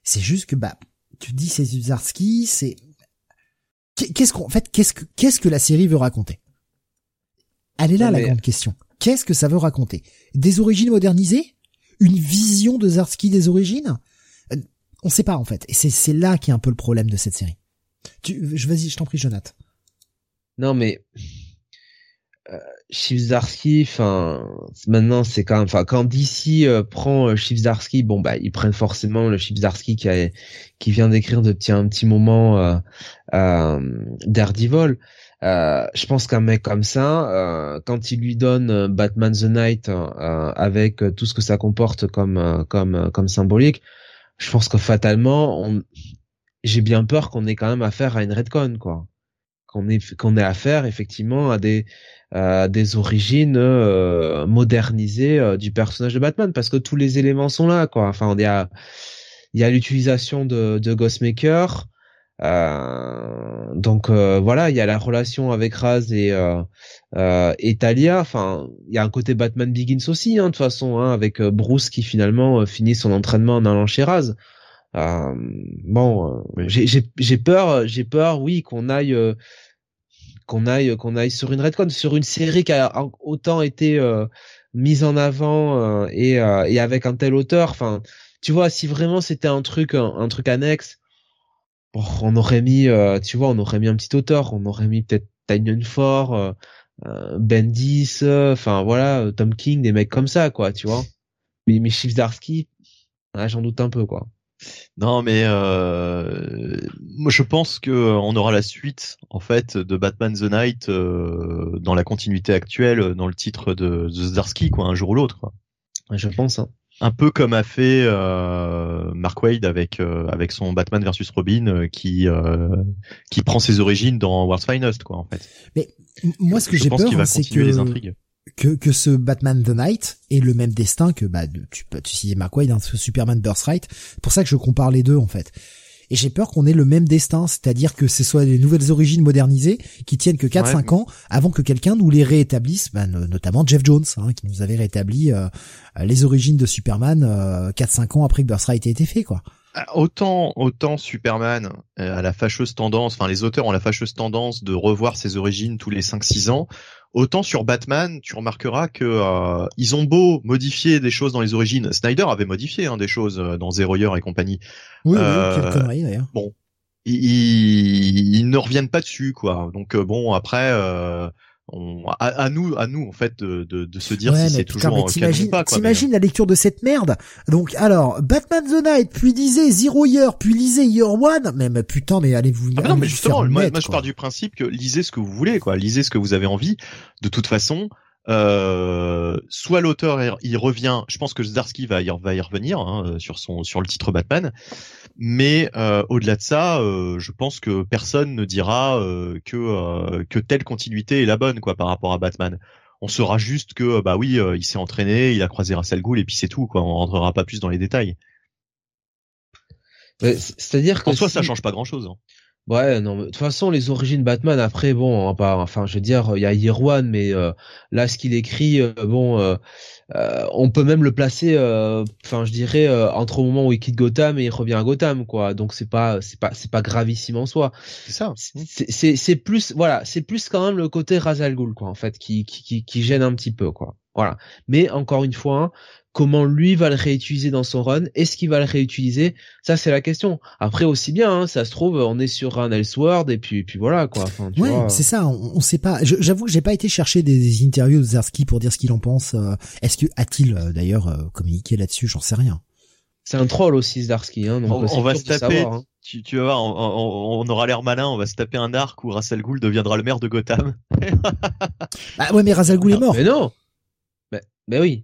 C'est juste que, bah, tu dis c'est Zuzarski, c'est, qu'est-ce qu'en fait, qu'est-ce que, qu'est-ce que la série veut raconter? Elle est là, la grande question. Qu'est-ce que ça veut raconter? Des origines modernisées? Une vision de Zarski des origines? Euh, On sait pas en fait. Et c'est là qui est un peu le problème de cette série. Tu, je vas-y, je t'en prie, Jonathan. Non mais euh, Zarsky, enfin maintenant c'est quand enfin quand DC euh, prend euh, Zarsky, bon bah ils prennent forcément le Zarsky qui a, qui vient d'écrire depuis un petit moment euh, euh, Daredevil. Euh, je pense qu'un mec comme ça, euh, quand il lui donne euh, Batman the Night avec tout ce que ça comporte comme comme comme symbolique, je pense que fatalement, on... j'ai bien peur qu'on ait quand même affaire à une redcon, quoi. Qu'on ait qu'on ait affaire effectivement à des des origines modernisées du personnage de Batman, parce que tous les éléments sont là, quoi. Enfin, il y a il y a l'utilisation de de Ghostmaker. Euh, donc euh, voilà, il y a la relation avec Raz et euh, euh et Talia. Enfin, il y a un côté Batman Begins aussi, hein, de toute façon, hein, avec Bruce qui finalement finit son entraînement en allant chez Raz. bon, j'ai peur, j'ai peur, oui, qu'on aille qu'on aille qu'on aille sur une redcon, sur une série qui a autant été mise en avant et, et avec un tel auteur. Enfin, tu vois, si vraiment c'était un truc un, truc annexe, on aurait mis, tu vois, on aurait mis un petit auteur, on aurait mis peut-être Tynion Ford, euh, Bendis, enfin voilà, Tom King, des mecs comme ça, quoi, tu vois. Mais, mais Darsky, j'en doute un peu, quoi. Non, mais euh, moi je pense que euh, on aura la suite en fait de Batman the Night euh, dans la continuité actuelle, dans le titre de, The Zdarsky, quoi, un jour ou l'autre. Je pense. Hein. Un peu comme a fait euh, Mark Wade avec avec son Batman versus Robin, qui qui prend ses origines dans World's Finest, quoi, en fait. Mais moi, ce que j'ai peur, c'est que les intrigues que, que ce Batman The Night ait le même destin que bah tu peux tu citais McQuaid dans ce Superman Birthright. C'est pour ça que je compare les deux en fait. Et j'ai peur qu'on ait le même destin, c'est-à-dire que ce soit des nouvelles origines modernisées qui tiennent que 4-5 ans avant que quelqu'un nous les réétablisse, bah, notamment Jeff Jones, hein, qui nous avait rétabli euh, les origines de Superman euh, 4-5 ans après que Birthright ait été fait, quoi. Ah, autant, autant Superman euh, a la fâcheuse tendance, enfin les auteurs ont la fâcheuse tendance de revoir ses origines tous les 5-6 ans, Autant sur Batman, tu remarqueras que euh, ils ont beau modifier des choses dans les origines. Snyder avait modifié hein, des choses euh, dans Zero Year et compagnie. Oui, euh, oui conneries d'ailleurs. Bon, ils, ils, ne reviennent pas dessus, quoi. Donc bon, après, à, nous, à nous en fait de, de, de se dire si c'est toujours en t'imagines, pas. T'imagines la lecture de cette merde? Donc alors Batman the Night, puis lisez Zero Year, puis lisez Year One. Mais, mais putain, mais allez-vous. Ah non, mais justement, moi, je pars du principe que lisez ce que vous voulez, quoi. Lisez ce que vous avez envie. De toute façon, euh, soit l'auteur y revient, je pense que Zdarsky va y, va y revenir hein, sur son sur le titre Batman, mais euh, au-delà de ça, euh, je pense que personne ne dira euh, que euh, que telle continuité est la bonne quoi par rapport à Batman. On saura juste que bah oui, il s'est entraîné, il a croisé Russell Gould et puis c'est tout quoi. On rentrera pas plus dans les détails. C'est-à-dire que en soi, ça change pas grand-chose. Hein. Ouais, non, de toute façon, les origines Batman, après, bon, enfin, je veux dire, il y a Year One, mais euh, là, ce qu'il écrit, euh, bon, euh, on peut même le placer, enfin, je dirais, entre au moment où il quitte Gotham et il revient à Gotham, quoi. Donc c'est pas, c'est pas, c'est pas gravissime en soi. C'est ça. C'est, c'est plus, voilà, c'est plus quand même le côté Razal Ghul, quoi, en fait, qui, qui, qui, gêne un petit peu, quoi. Voilà. Mais encore une fois, comment lui va le réutiliser dans son run, est-ce qu'il va le réutiliser Ça c'est la question. Après aussi bien, hein, ça se trouve on est sur un Elseworld et puis puis voilà quoi. ouais, c'est ça. On, sait pas. J'avoue que j'ai pas été chercher des, interviews de Zarski pour dire ce qu'il en pense. Euh, est-ce que a-t-il euh, d'ailleurs euh, communiqué là-dessus? J'en sais rien. C'est un troll aussi Zarsky. Hein, donc on, va se taper. Hein. Tu, tu, vas voir, on, aura l'air malin. On va se taper un arc où Russell Gould deviendra le maire de Gotham. *laughs* bah ouais, mais Russell Gould est mort. Mais non. Mais, mais oui.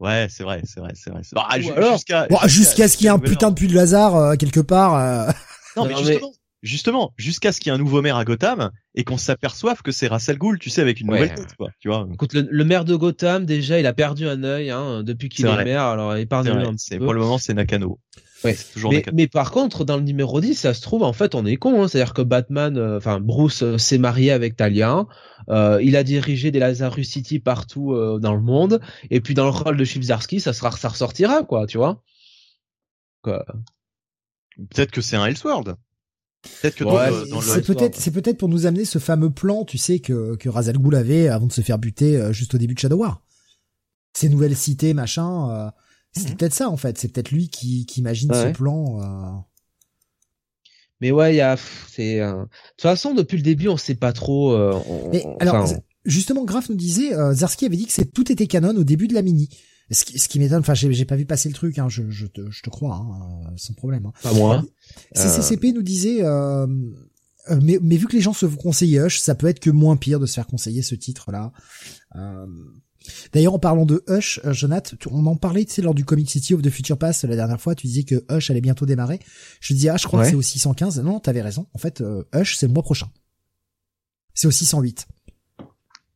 Ouais, c'est vrai, c'est vrai, c'est vrai. Bah, jusqu'à jusqu'à ce qu'il y ait un putain de puits de Lazare euh, quelque part. Euh. Non, mais justement, justement, jusqu'à ce qu'il y ait un nouveau maire à Gotham et qu'on s'aperçoive que c'est Russell Gould, tu sais, avec une nouvelle tête, quoi. Tu vois. Écoute, le, maire de Gotham, déjà, il a perdu un œil hein, depuis qu'il est, maire. Alors, épargne-le un petit peu. Pour le moment, c'est Nakano. Ouais. Toujours mais, mais, par contre, dans le numéro 10, ça se trouve, en fait, on est con. Hein. C'est-à-dire que Batman, euh, enfin Bruce s'est marié avec Talia. Euh, il a dirigé des Lazarus City partout euh, dans le monde. Et puis dans le rôle de Chibzarsky, ça sera, ça ressortira, quoi, tu vois. Peut-être que c'est un Elseworld. Peut-être que c'est peut-être c'est peut-être pour nous amener ce fameux plan, tu sais que que Razal Ghul avait avant de se faire buter euh, juste au début de Shadow War. Ces nouvelles cités, machin. C'est mhm. peut-être ça en fait. C'est peut-être lui qui qui imagine ce plan. Mais ouais, il y a, c'est, euh, de toute façon, depuis le début, on sait pas trop. Euh, mais alors, justement, Graf nous disait, euh, Zarski avait dit que c'est tout était canon au début de la mini. Ce qui, ce qui m'étonne, enfin, j'ai pas vu passer le truc, hein, je, je, te, je te crois, hein, sans problème. Hein. Pas moi. CCCP nous disait, mais, mais vu que les gens se font conseiller Hush, ça peut être que moins pire de se faire conseiller ce titre-là. D'ailleurs, en parlant de Hush, euh, Jonathan, on en parlait, tu sais, lors du Comic City of the Future Past la dernière fois, tu disais que Hush allait bientôt démarrer. Je disais, ah, je crois que c'est au 615. Non, t'avais raison. En fait, euh, Hush, c'est le mois prochain. C'est au 608.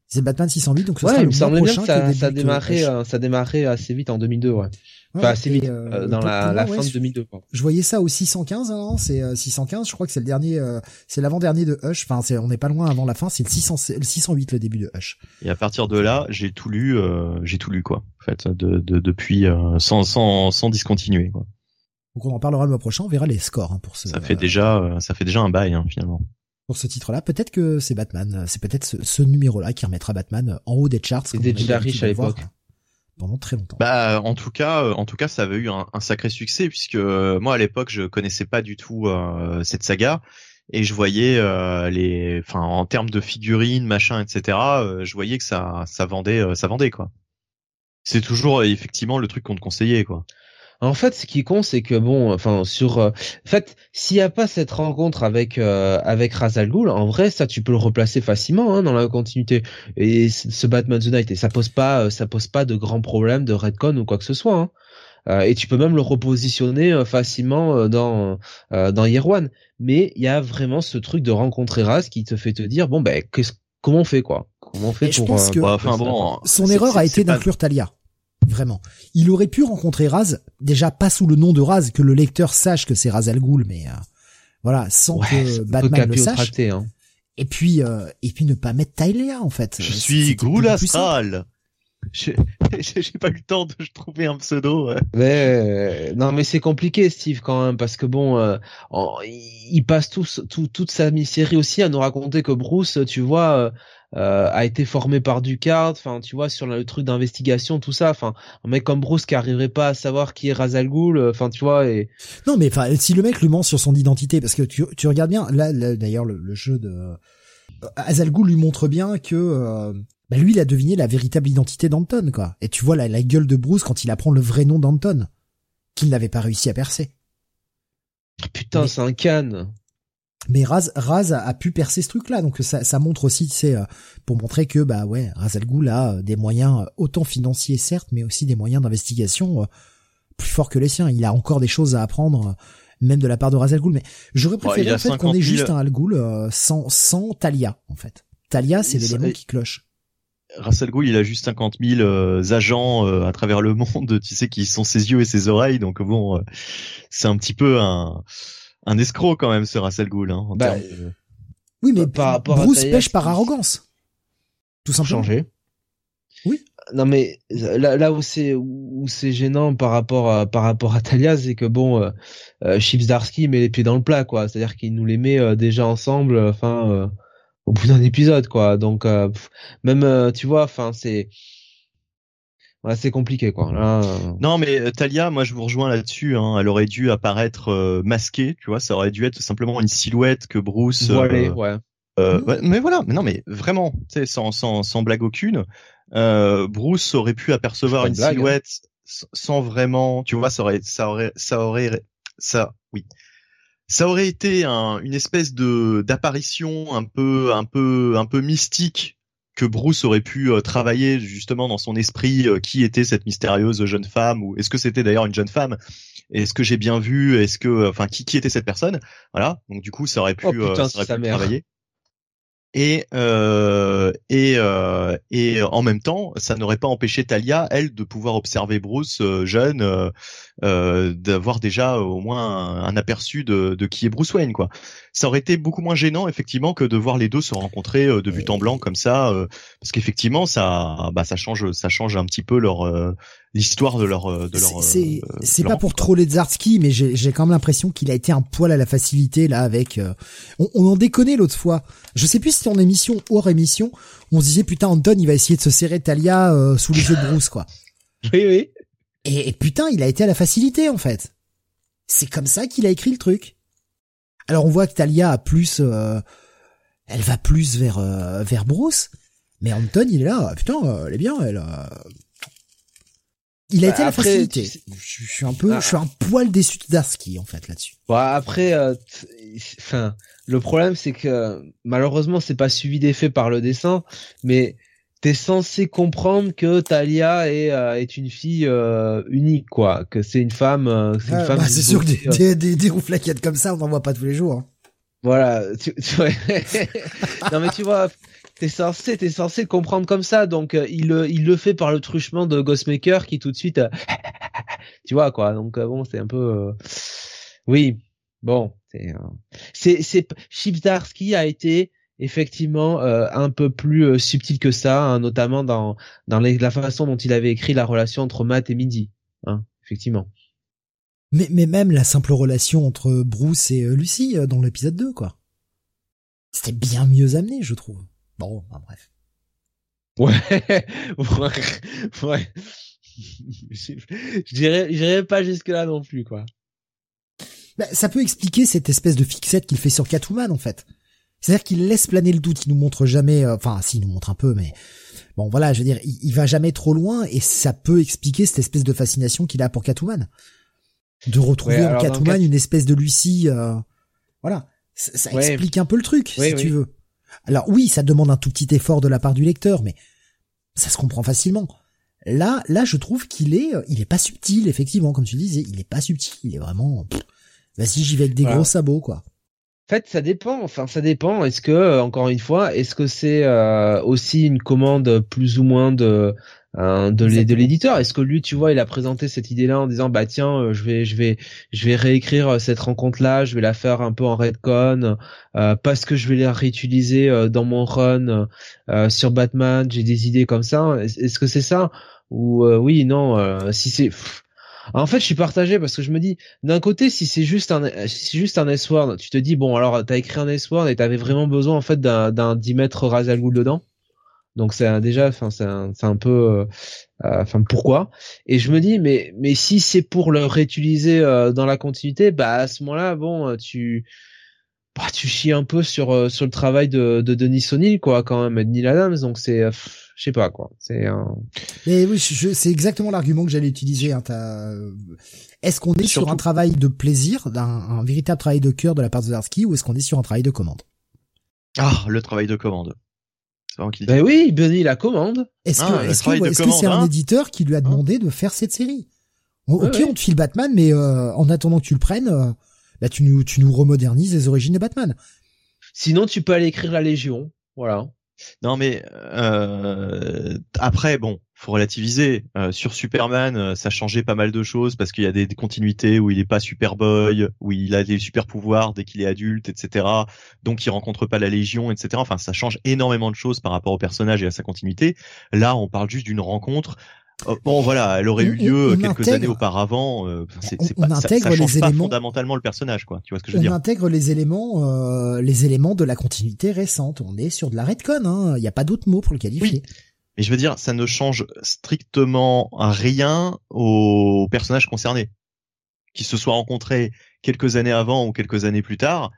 C'est Batman 608, donc ce ouais, sera le mois prochain. ça, ça démarrait, euh, ça démarrait assez vite en 2002, ouais enfin, assez vite, euh, euh, dans la, la fin de 2002. Quoi. Je voyais ça au 615, hein, c'est 615. Euh, je crois que c'est le dernier, c'est l'avant-dernier de Hush. Enfin, c'est, on n'est pas loin avant la fin. C'est le, 600, le 608 le début de Hush. Et à partir de là, j'ai tout lu, j'ai tout lu quoi. En fait, de, de depuis sans, sans, sans discontinuer. Quoi. Donc on en parlera le mois prochain. On verra les scores hein, pour ce. Ça fait déjà, ça fait déjà un bail hein, finalement. pour ce titre-là. Peut-être que c'est Batman. C'est peut-être ce, numéro-là qui remettra Batman en haut des charts. C'était déjà riche à l'époque. Pendant très. Bah, en tout cas, euh, en tout cas, ça avait eu un, sacré succès puisque euh, moi à l'époque je connaissais pas du tout euh, cette saga et je voyais les, enfin en termes de figurines, machin, etc. je voyais que ça, ça vendait, ça vendait quoi. C'est toujours effectivement le truc qu'on te conseillait quoi. En fait, ce qui compte, c'est que bon, enfin, sur, euh, en fait, s'il n'y a pas cette rencontre avec euh, avec Razal Ghul, en vrai, ça, tu peux le replacer facilement hein, dans la continuité. Et ce Batman the Night, et ça pose pas, euh, ça pose pas de grands problèmes de redcon ou quoi que ce soit. Hein. Euh, et tu peux même le repositionner facilement dans dans Year One. Mais il y a vraiment ce truc de rencontrer Raz qui te fait te dire bon ben, qu'est-ce, comment on fait quoi? Comment on fait pour je pense que enfin, bon, son erreur a été d'inclure Talia vraiment. Il aurait pu rencontrer Raz, déjà pas sous le nom de Raz, que le lecteur sache que c'est Raz Al Ghul, mais euh, voilà, sans que Batman le sache. Hein. Et puis, euh, et puis ne pas mettre Talia en fait. Je suis Ghul Astral. *laughs* J'ai pas eu le temps de trouver un pseudo. Mais, non, mais c'est compliqué, Steve, quand même, parce que bon, euh, il passe tout, toute sa mi-série aussi à nous raconter que Bruce, tu vois, euh, a été formé par Ducard, enfin tu vois sur le truc d'investigation tout ça, enfin un mec comme Bruce qui arriverait pas à savoir qui est Razal Ghul, euh, enfin tu vois et non mais enfin si le mec lui ment sur son identité parce que tu, tu regardes bien là, d'ailleurs le, jeu de Razal Ghul lui montre bien que euh, bah, lui il a deviné la véritable identité d'Anton quoi et tu vois la, la gueule de Bruce quand il apprend le vrai nom d'Anton qu'il n'avait pas réussi à percer. Putain, c'est un canne mais Raz, Raz a, pu percer ce truc-là, donc ça, ça montre aussi, c'est euh, pour montrer que bah ouais, Raz Al Ghul a euh, des moyens euh, autant financiers certes, mais aussi des moyens d'investigation plus forts que les siens. Il a encore des choses à apprendre, même de la part de Raz Al Ghul. Mais j'aurais préféré en fait qu'on ait juste un Al Ghul sans sans Talia en fait. Talia, c'est l'élément qui cloche. Russell Gould, il a juste 50 000 agents à travers le *laughs* monde, tu sais, qui sont ses yeux et ses oreilles. Donc bon, c'est un petit peu un, un escroc quand même ce Russell Gould. Hein, bah, Oui, mais par rapport Bruce pêche par arrogance. Tout simplement. Changer. Oui. Non mais là, là où c'est où c'est gênant par rapport à par rapport à Talia, c'est que bon, euh, euh Chips Darsky met les pieds dans le plat quoi. C'est-à-dire qu'il nous les met euh, déjà ensemble. Euh, enfin, au bout d'un épisode quoi. Donc même tu vois, enfin c'est ouais, c'est compliqué quoi. Là, euh. Non mais euh, Talia, moi je vous rejoins là-dessus. Hein. Elle aurait dû apparaître euh, masquée, tu vois. Ça aurait dû être simplement une silhouette que Bruce. Voilée, ouais. ouais. Mais voilà, mais non mais vraiment, tu sais, sans, sans, sans blague aucune, Bruce aurait pu apercevoir une, hein. silhouette sans vraiment, tu vois, ça aurait, ça aurait, ça aurait, ça, oui, ça aurait été un, une espèce de d'apparition un peu, un peu, un peu mystique que Bruce aurait pu euh, travailler justement dans son esprit euh, qui était cette mystérieuse jeune femme ou est-ce que c'était d'ailleurs une jeune femme? Est-ce que j'ai bien vu? Est-ce que enfin qui qui était cette personne? Voilà. Donc du coup ça aurait pu, oh, euh, ça aurait pu travailler. Et euh, et euh, et en même temps, ça n'aurait pas empêché Talia, elle, de pouvoir observer Bruce euh, jeune, euh, d'avoir déjà au moins un, aperçu de, de, qui est Bruce Wayne, quoi. Ça aurait été beaucoup moins gênant, effectivement, que de voir les deux se rencontrer de but en blanc comme ça, parce qu'effectivement, ça, bah, ça change, ça change un petit peu leur l'histoire de leur de leur. C'est c'est pas pour troller Zartsky, mais j'ai j'ai quand même l'impression qu'il a été un poil à la facilité là avec. on, on en déconnait l'autre fois. Je sais plus si en émission hors émission, on se disait putain Anton il va essayer de se serrer Talia euh, sous les yeux de Bruce quoi. *laughs* Oui oui. Et, putain il a été à la facilité en fait. C'est comme ça qu'il a écrit le truc. Alors on voit que Talia a plus, euh, elle va plus vers euh, vers Bruce, mais Anton il est là, putain elle est bien elle. Il a bah, été à la facilité. Je, suis un peu, je suis un poil déçu de Darsky en fait là-dessus. Bon, après, enfin, le problème, c'est que malheureusement, c'est pas suivi d'effet par le dessin, mais t'es censé comprendre que Talia est, euh, est une fille euh, unique, quoi, que c'est une femme. Euh, c'est ah, bah, sûr que des, des, des, comme ça, on n'en voit pas tous les jours. Hein. Voilà. Tu, *laughs* non mais tu vois, t'es censé, t'es censé comprendre comme ça, donc il le, il le fait par le truchement de Ghostmaker qui tout de suite, *laughs* tu vois quoi. Donc bon, c'est un peu, oui, bon. C'est c'est c'est Chipsdarsky a été effectivement euh, un peu plus euh, subtil que ça, hein, notamment dans dans la façon dont il avait écrit la relation entre Matt et Mindy, hein, effectivement. Mais mais même la simple relation entre Bruce et euh, Lucie dans l'épisode 2 quoi. C'était bien mieux amené, je trouve. Bon, bah, bref. Ouais, *laughs* ouais, ouais. Je je dirais, je dirais pas jusque là non plus, quoi. Bah, ça peut expliquer cette espèce de fixette qu'il fait sur Catwoman, en fait. C'est-à-dire qu'il laisse planer le doute, il nous montre jamais, euh, enfin, si, il nous montre un peu, mais bon, voilà, je veux dire, il, il va jamais trop loin, et ça peut expliquer cette espèce de fascination qu'il a pour Catwoman. De retrouver Ouais, en Catwoman Cat- une espèce de Lucie, euh, voilà. Ça, ça Ouais. explique un peu le truc, si oui. tu veux. Alors oui, ça demande un tout petit effort de la part du lecteur, mais ça se comprend facilement. Là, là, je trouve qu'il est, euh, il est pas subtil, effectivement, comme tu disais, il est pas subtil, il est vraiment, vas-y, j'y vais avec des Voilà. gros sabots, quoi. En fait, ça dépend. Enfin, ça dépend. Est-ce que, euh, encore une fois, est-ce que c'est euh, aussi une commande plus ou moins de euh, de l'éditeur? Est-ce que lui, tu vois, il a présenté cette idée-là en disant, bah tiens, euh, je vais, je vais, je vais réécrire euh, cette rencontre-là, je vais la faire un peu en redcon euh, parce que je vais la réutiliser euh, dans mon run euh, sur Batman. J'ai des idées comme ça. Est- Est-ce que c'est ça? Ou euh, oui, non. euh, si c'est pff. En fait, je suis partagé parce que je me dis, d'un côté, si c'est juste un, si c'est juste un S-word, tu te dis bon, alors t'as écrit un S-word et t'avais vraiment besoin en fait d'un, d'un 10 mètres ras al Ghul dedans. Donc c'est déjà, enfin c'est un, c'est un peu, euh, euh, enfin pourquoi? Et je me dis mais mais si c'est pour le réutiliser euh, dans la continuité, bah à ce moment-là, bon, tu bah, tu chies un peu sur euh, sur le travail de, de Denis O'Neill quoi quand même, et de Neil Adams. Donc c'est, euh, je sais pas quoi. C'est un... Mais oui, je- je- c'est exactement l'argument que j'allais utiliser. Hein, t'as- Est-ce qu'on est sur Surtout- un travail de plaisir, d'un un véritable travail de cœur de la part de Zdarsky, ou est-ce qu'on est sur un travail de commande? Ah, le travail de commande. C'est vraiment qu'il dit. Ben oui, Benny la commande. Est-ce Ah, que est-ce que de est-ce que c'est un hein. éditeur qui lui a demandé de faire cette série? Ouais, Ok, ouais. on te file Batman, mais euh, en attendant que tu le prennes, bah, tu nous tu nous remodernises les origines de Batman. Sinon, tu peux aller écrire la Légion. Voilà. Non mais euh, après bon, faut relativiser. Euh, sur Superman, euh, ça changeait pas mal de choses parce qu'il y a des, des continuités où il est pas Superboy, où il a des super pouvoirs dès qu'il est adulte, etc. Donc il rencontre pas la Légion, etc. Enfin, ça change énormément de choses par rapport au personnage et à sa continuité. Là, on parle juste d'une rencontre. Euh, bon voilà, elle aurait eu On- lieu on- on quelques intègre- années auparavant. euh, c'est, On- c'est on pas, ça, intègre ça les change pas éléments- fondamentalement le personnage, quoi. Tu vois ce que je veux On dire? intègre les éléments euh, les éléments de la continuité récente. On est sur de la redcon. hein. Il n'y a pas d'autre mot pour le qualifier. Mais je veux dire, ça ne change strictement rien aux personnages concernés. Qu'ils se soient rencontrés quelques années avant ou quelques années plus tard,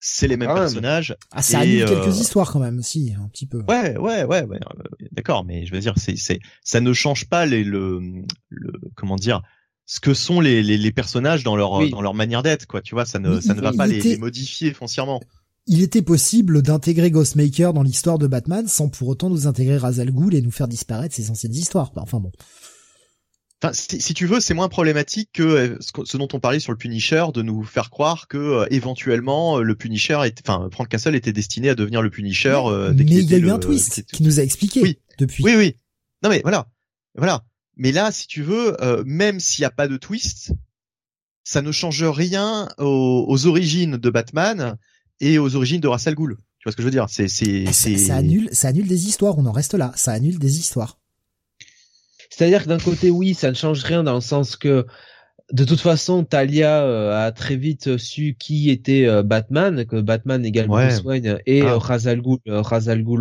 c'est les mêmes personnages. Ah, ça Et, annule euh, quelques histoires quand même, si, un petit peu. Ouais, ouais, ouais, ouais, euh, d'accord. Mais je veux dire, c'est, c'est, ça ne change pas les, le, le, comment dire, ce que sont les, les, les personnages dans leur, Oui. dans leur manière d'être, quoi. Tu vois, ça ne, Il- ça ne va pas les, était- les modifier foncièrement. Il était possible d'intégrer Ghostmaker dans l'histoire de Batman sans pour autant nous intégrer Ra's al Ghul et nous faire disparaître ses anciennes histoires. Enfin bon. Enfin, si, si tu veux, c'est moins problématique que euh, ce, dont on parlait sur le Punisher, de nous faire croire que euh, éventuellement euh, le Punisher, est, enfin Frank Castle était destiné à devenir le Punisher. euh, dès Mais il y a eu un twist qui- nous a expliqué Oui. depuis. Oui, oui. Non mais voilà, voilà. Mais là, si tu veux, euh, même s'il n'y a pas de twist, ça ne change rien aux, aux origines de Batman et aux origines de Ra's al Ghul. Tu vois ce que je veux dire? C'est, c'est, Ça, c'est. ça annule, ça annule des histoires. On en reste là. Ça annule des histoires. C'est-à-dire que d'un côté, oui, ça ne change rien dans le sens que de toute façon, Talia euh, a très vite su qui était euh, Batman, que Batman égale Ouais. Bruce Wayne et Ah. euh, Ra's al Ghul, euh,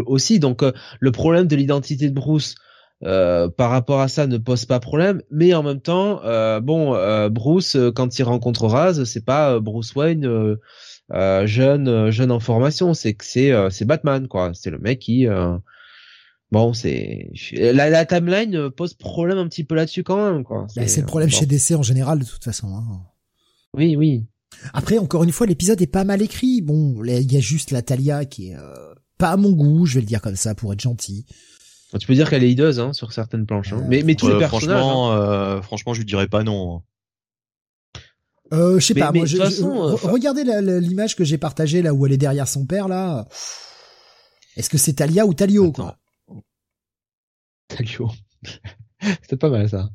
aussi. Donc euh, le problème de l'identité de Bruce euh, par rapport à ça ne pose pas problème, mais en même temps, euh, bon, euh, Bruce quand il rencontre Raz, c'est pas Bruce Wayne jeune jeune en formation, c'est que c'est euh, c'est Batman quoi. C'est le mec qui euh, Bon, c'est la, la timeline euh, pose problème un petit peu là-dessus quand même, quoi. Bah, c'est le problème bon. chez DC en général de toute façon. hein. Oui, oui. Après, encore une fois, l'épisode est pas mal écrit. Bon, il y a juste la Talia qui est euh, pas à mon goût, je vais le dire comme ça pour être gentil. Tu peux dire qu'elle est hideuse hein, sur certaines planches. Hein. Euh, mais mais tous Euh, les personnages. hein. franchement, euh, franchement, je lui dirais pas non. Euh, je sais Mais- pas. mais moi, de je- façon, regardez la- la- l'image que j'ai partagée là où elle est derrière son père là. Est-ce que c'est Talia ou Talio Attends. quoi Talio. *laughs* C'était pas mal ça.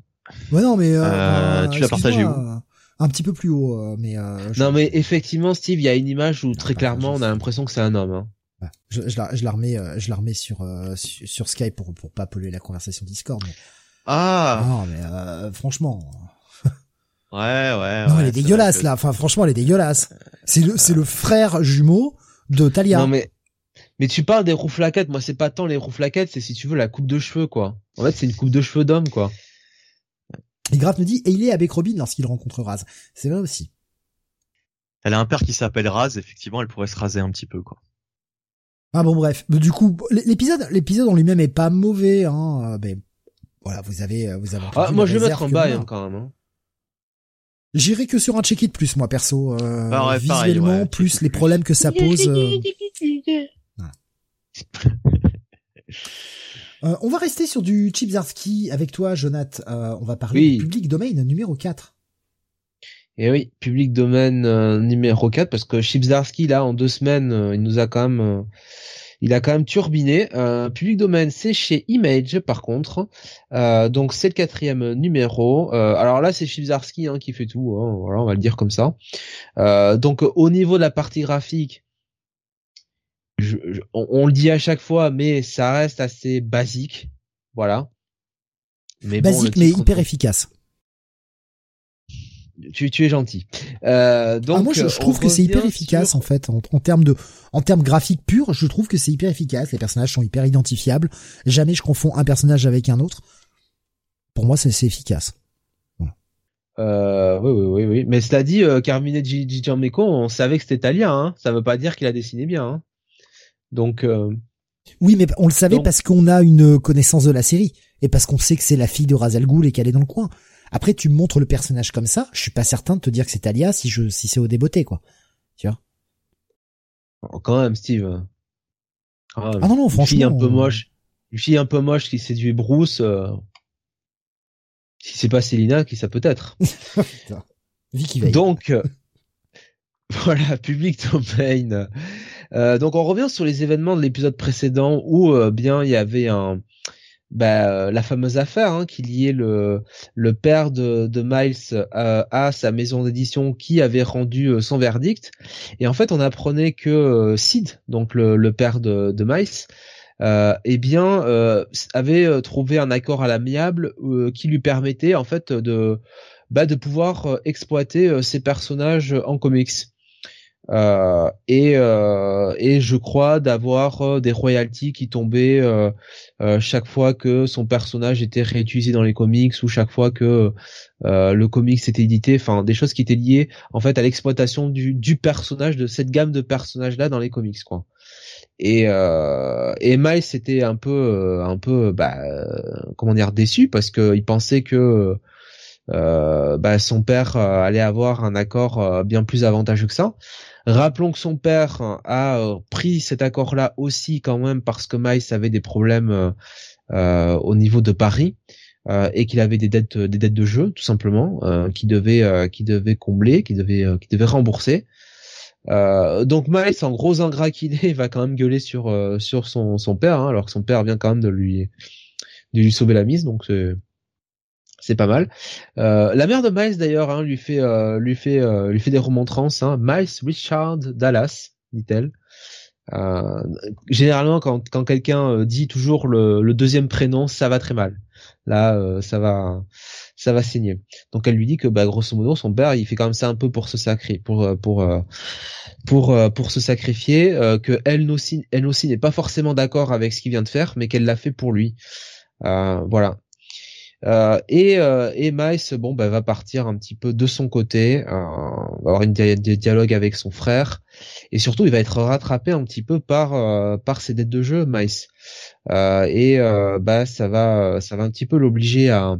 Ouais non mais euh, Euh, tu l'as partagé excuse-moi, euh, Un petit peu plus haut, euh, mais euh, je, Non mais effectivement, Steve, il y a une image où très bah, clairement on a l'impression que c'est un homme. Hein. je, je la, je la remets, je la remets sur, euh, sur sur Skype pour pour pas polluer la conversation Discord. Mais, Ah, non mais euh, franchement, ouais, ouais. non ouais, elle est dégueulasse que- là. Enfin franchement elle est dégueulasse. C'est le c'est le frère jumeau de Talia. Non mais mais tu parles des rouflaquettes, moi c'est pas tant les rouflaquettes, c'est si tu veux la coupe de cheveux quoi. En fait c'est une coupe de cheveux d'homme quoi. Et Graf me dit et il est avec Robin lorsqu'il rencontre Raz. C'est vrai aussi. Elle a un père qui s'appelle Raz, effectivement elle pourrait se raser un petit peu quoi. Ah bon bref, du coup l'épisode l'épisode en lui-même est pas mauvais hein, mais voilà vous avez vous avez. Ah, moi je vais mettre en bas hein, quand même. Hein. J'irai que sur un check it plus moi perso euh, visuellement plus les problèmes que ça pose. Euh... *laughs* euh, on va rester sur du Chipzarski avec toi Jonath. Euh, on va parler du Public Domain numéro 4. Et eh oui, Public Domain euh, numéro 4 parce que Chipzarski là en deux semaines, il nous a quand même il a quand même turbiné. Euh, Public Domain, c'est chez Image par contre. Euh, donc c'est le quatrième numéro. Euh, alors là, c'est Chibzarski hein, qui fait tout. Hein, voilà, on va le dire comme ça. Euh, donc au niveau de la partie graphique, on, le dit à chaque fois, mais ça reste assez basique. Voilà. Mais basique mais hyper efficace tu, tu es gentil. Euh, donc, ah, moi, je, trouve que c'est hyper efficace en fait, en, termes de, en termes graphiques purs, je trouve que c'est hyper efficace. Les personnages sont hyper identifiables. Jamais je confonds un personnage avec un autre. Pour moi, c'est efficace. Euh, oui, oui, oui, oui. Mais cela dit, euh, Carmine Gianmeco, on savait que c'était Talia. Hein. Ça veut pas dire qu'il a dessiné bien. Hein. Donc. Euh... Oui, mais on le savait parce qu'on a une connaissance de la série et parce qu'on sait que c'est la fille de Razal Ghoul et qu'elle est dans le coin. Après, tu montres le personnage comme ça, je suis pas certain de te dire que c'est Talia si je si c'est au débeauté quoi. Tu vois? Oh, Quand même, Steve. ah non non, franchement. Une fille un peu euh, moche, une fille un peu moche qui séduit Bruce. Euh... Si c'est pas Célina, qui ça peut être. *laughs* Donc euh, *laughs* voilà, Public Domain. Euh, donc on revient sur les événements de l'épisode précédent où euh, bien il y avait un bah, euh, la fameuse affaire hein, qui liait le, père de, Miles euh, à sa maison d'édition qui avait rendu euh, son verdict. Et en fait, on apprenait que Sid, donc le, père de, de Miles, eh bien, avait trouvé un accord à l'amiable qui lui permettait en fait de bah, de pouvoir exploiter ses personnages en comics. Euh, et, euh, et je crois d'avoir euh, des royalties qui tombaient chaque fois que son personnage était réutilisé dans les comics ou chaque fois que le comics était édité, enfin des choses qui étaient liées en fait à l'exploitation du, du personnage de cette gamme de personnages là dans les comics quoi. Et, euh, et Miles était un peu, un peu, bah, comment dire, déçu parce qu'il pensait que euh, bah, son père allait avoir un accord bien plus avantageux que ça. Rappelons que son père a euh, pris cet accord-là aussi quand même parce que Miles avait des problèmes euh, euh, au niveau de Paris et qu'il avait des dettes, des dettes de jeu tout simplement, qui devait, qui devait combler, qui devait, qui devait rembourser. donc Miles, en gros ingrat qu'il est, *laughs* va quand même gueuler sur sur son, son père, hein, alors que son père vient quand même de lui de lui sauver la mise. Donc c'est pas mal. Euh, la mère de Miles d'ailleurs hein, lui fait euh, lui fait euh, lui fait des remontrances. Hein. Miles Richard Dallas, dit-elle. généralement, quand quand quelqu'un dit toujours le, le, deuxième prénom, ça va très mal. Là, ça va ça va saigner. Donc elle lui dit que bah grosso modo son père il fait quand même ça un peu pour se sacrifier pour pour pour pour se sacrifier que elle aussi elle aussi n'est pas forcément d'accord avec ce qu'il vient de faire mais qu'elle l'a fait pour lui. voilà. Euh, et, euh, et Miles, bon, bah, va partir un petit peu de son côté, euh, va avoir une di dialogue avec son frère, et surtout, il va être rattrapé un petit peu par euh, par ses dettes de jeu, Miles. Euh, et bah, ça va, ça va un petit peu l'obliger à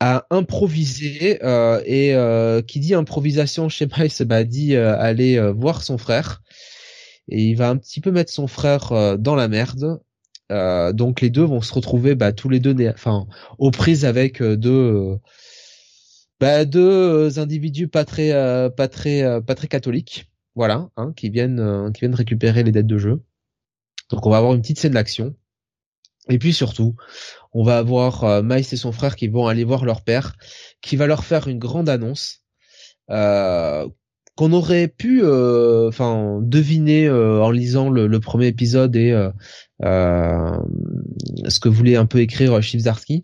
à improviser. et qui dit improvisation chez *laughs* Miles, bah, dit aller voir son frère. Et il va un petit peu mettre son frère dans la merde euh, donc les deux vont se retrouver bah, tous les deux, enfin, aux prises avec euh, deux, euh, bah, deux individus pas très, pas très, pas très catholiques, voilà, hein, qui viennent, qui viennent récupérer les dettes de jeu. Donc on va avoir une petite scène d'action. Et puis surtout, on va avoir euh, Miles et son frère qui vont aller voir leur père, qui va leur faire une grande annonce. Euh, qu'on aurait pu, euh, enfin, deviner euh, en lisant le, premier épisode et ce que voulait un peu écrire Chivzarsky,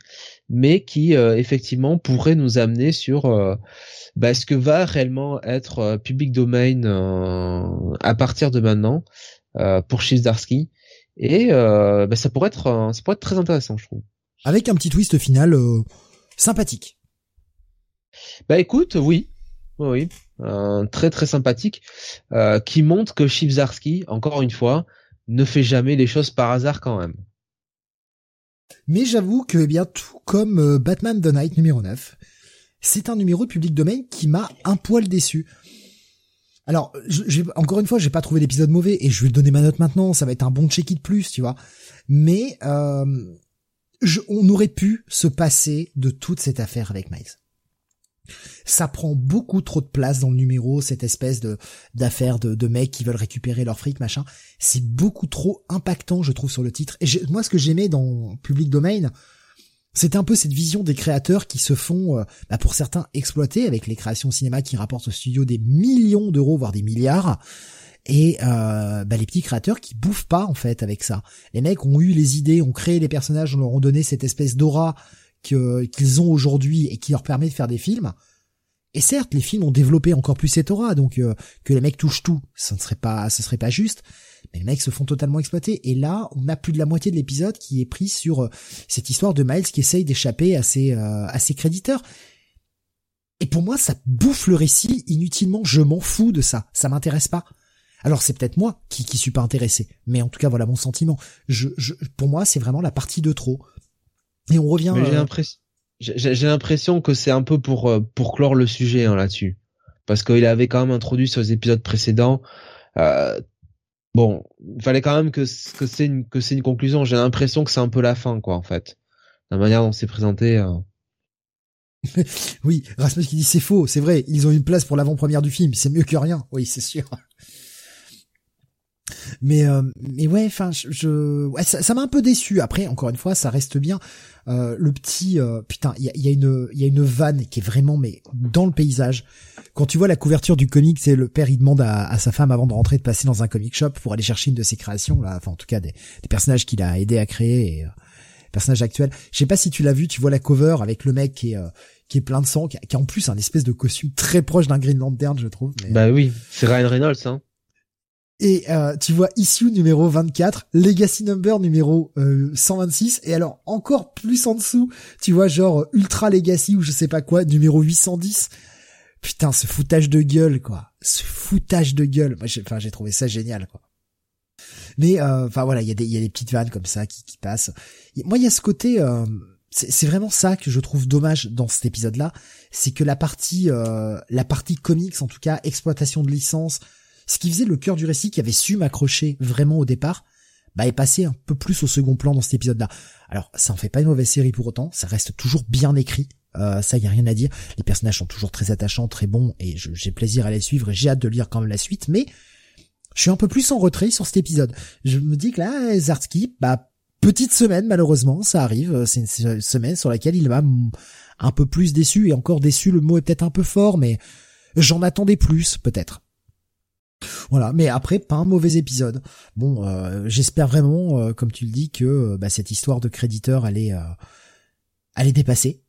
mais qui effectivement pourrait nous amener sur bah, ce que va réellement être public domain à partir de maintenant pour Chivzarsky. Et bah, ça pourrait être, ça pourrait être très intéressant, je trouve. Avec un petit twist final sympathique. Bah écoute, oui, oui, très très sympathique, euh, qui montre que Chivzarsky, encore une fois, ne fait jamais les choses par hasard quand même. Mais j'avoue que, eh bien, tout comme euh, Batman The Night numéro 9, c'est un numéro de public domaine qui m'a un poil déçu. Alors, encore une fois, j'ai pas trouvé l'épisode mauvais et je vais donner ma note maintenant. Ça va être un bon check-it plus, tu vois. Mais euh, on aurait pu se passer de toute cette affaire avec Miles ça prend beaucoup trop de place dans le numéro, cette espèce de d'affaire de, de mecs qui veulent récupérer leur fric, machin. C'est beaucoup trop impactant, je trouve, sur le titre. Et moi, ce que j'aimais dans Public Domain, c'était un peu cette vision des créateurs qui se font, euh, bah, pour certains, exploiter avec les créations cinéma qui rapportent au studio des millions d'euros, voire des milliards. Et euh, bah, les petits créateurs qui bouffent pas en fait avec ça. Les mecs ont eu les idées, ont créé les personnages, on leur ont donné cette espèce d'aura qu'ils ont aujourd'hui et qui leur permet de faire des films. Et certes, les films ont développé encore plus cette aura, donc euh, que les mecs touchent tout, ça ne serait pas, ce serait pas juste. Mais les mecs se font totalement exploiter. Et là, on a plus de la moitié de l'épisode qui est pris sur euh, cette histoire de Miles qui essaye d'échapper à ses, euh, à ses créditeurs. Et pour moi, ça bouffe le récit inutilement. Je m'en fous de ça. Ça m'intéresse pas. Alors c'est peut-être moi qui, qui suis pas intéressé, mais en tout cas voilà mon sentiment. Je, je pour moi, c'est vraiment la partie de trop. Et on revient. j'ai l'impression j'ai l'impression que c'est un peu pour euh, pour clore le sujet hein, là-dessus, parce qu'il avait quand même introduit sur les épisodes précédents. Euh, bon, il fallait quand même que que c'est une que c'est une conclusion. J'ai l'impression que c'est un peu la fin, quoi, en fait, la manière dont c'est présenté. Euh. *laughs* oui, Rasmus qui dit c'est faux, c'est vrai, ils ont une place pour l'avant-première du film, c'est mieux que rien. Oui, c'est sûr. Mais euh, mais ouais, enfin, je, ouais, ça m'a un peu déçu. Après, encore une fois, ça reste bien. Euh, le petit euh, putain, il y a, y a, une il y a une vanne qui est vraiment mais dans le paysage. Quand tu vois la couverture du comic, c'est le père il demande à, à, sa femme avant de rentrer de passer dans un comic shop pour aller chercher une de ses créations là, enfin en tout cas des, des personnages qu'il a aidé à créer et euh, personnages actuels. Je sais pas si tu l'as vu, tu vois la cover avec le mec qui est qui est plein de sang, qui a, en plus un espèce de costume très proche d'un Green Lantern, je trouve. Bah oui, c'est Ryan Reynolds, hein. Et euh, tu vois issue numéro 24, legacy number numéro 126 euh, et alors encore plus en dessous, tu vois genre ultra legacy ou je sais pas quoi numéro 810. Putain, ce foutage de gueule quoi. Ce foutage de gueule. Moi j'ai enfin j'ai trouvé ça génial quoi. Mais euh, enfin voilà, il y a des il y a des petites vannes comme ça qui qui passent. moi il y a ce côté c'est vraiment ça que je trouve dommage dans cet épisode-là, c'est que la partie la partie comics en tout cas, exploitation de licence, ce qui faisait le cœur du récit, qui avait su m'accrocher vraiment au départ, bah est passé un peu plus au second plan dans cet épisode-là. Alors ça en fait pas une mauvaise série pour autant, ça reste toujours bien écrit, euh, ça y a rien à dire. Les personnages sont toujours très attachants, très bons, et j'ai plaisir à les suivre et j'ai hâte de lire quand même la suite, mais je suis un peu plus en retrait sur cet épisode. Je me dis que là, Zartsky, bah petite semaine malheureusement, ça arrive, c'est une semaine sur laquelle il m'a un peu plus déçu, et encore déçu, le mot est peut-être un peu fort, mais j'en attendais plus peut-être. Voilà, mais après pas un mauvais épisode. Bon, euh, j'espère vraiment, euh, comme tu le dis, que euh, bah, cette histoire de créditeur allait, allait dépasser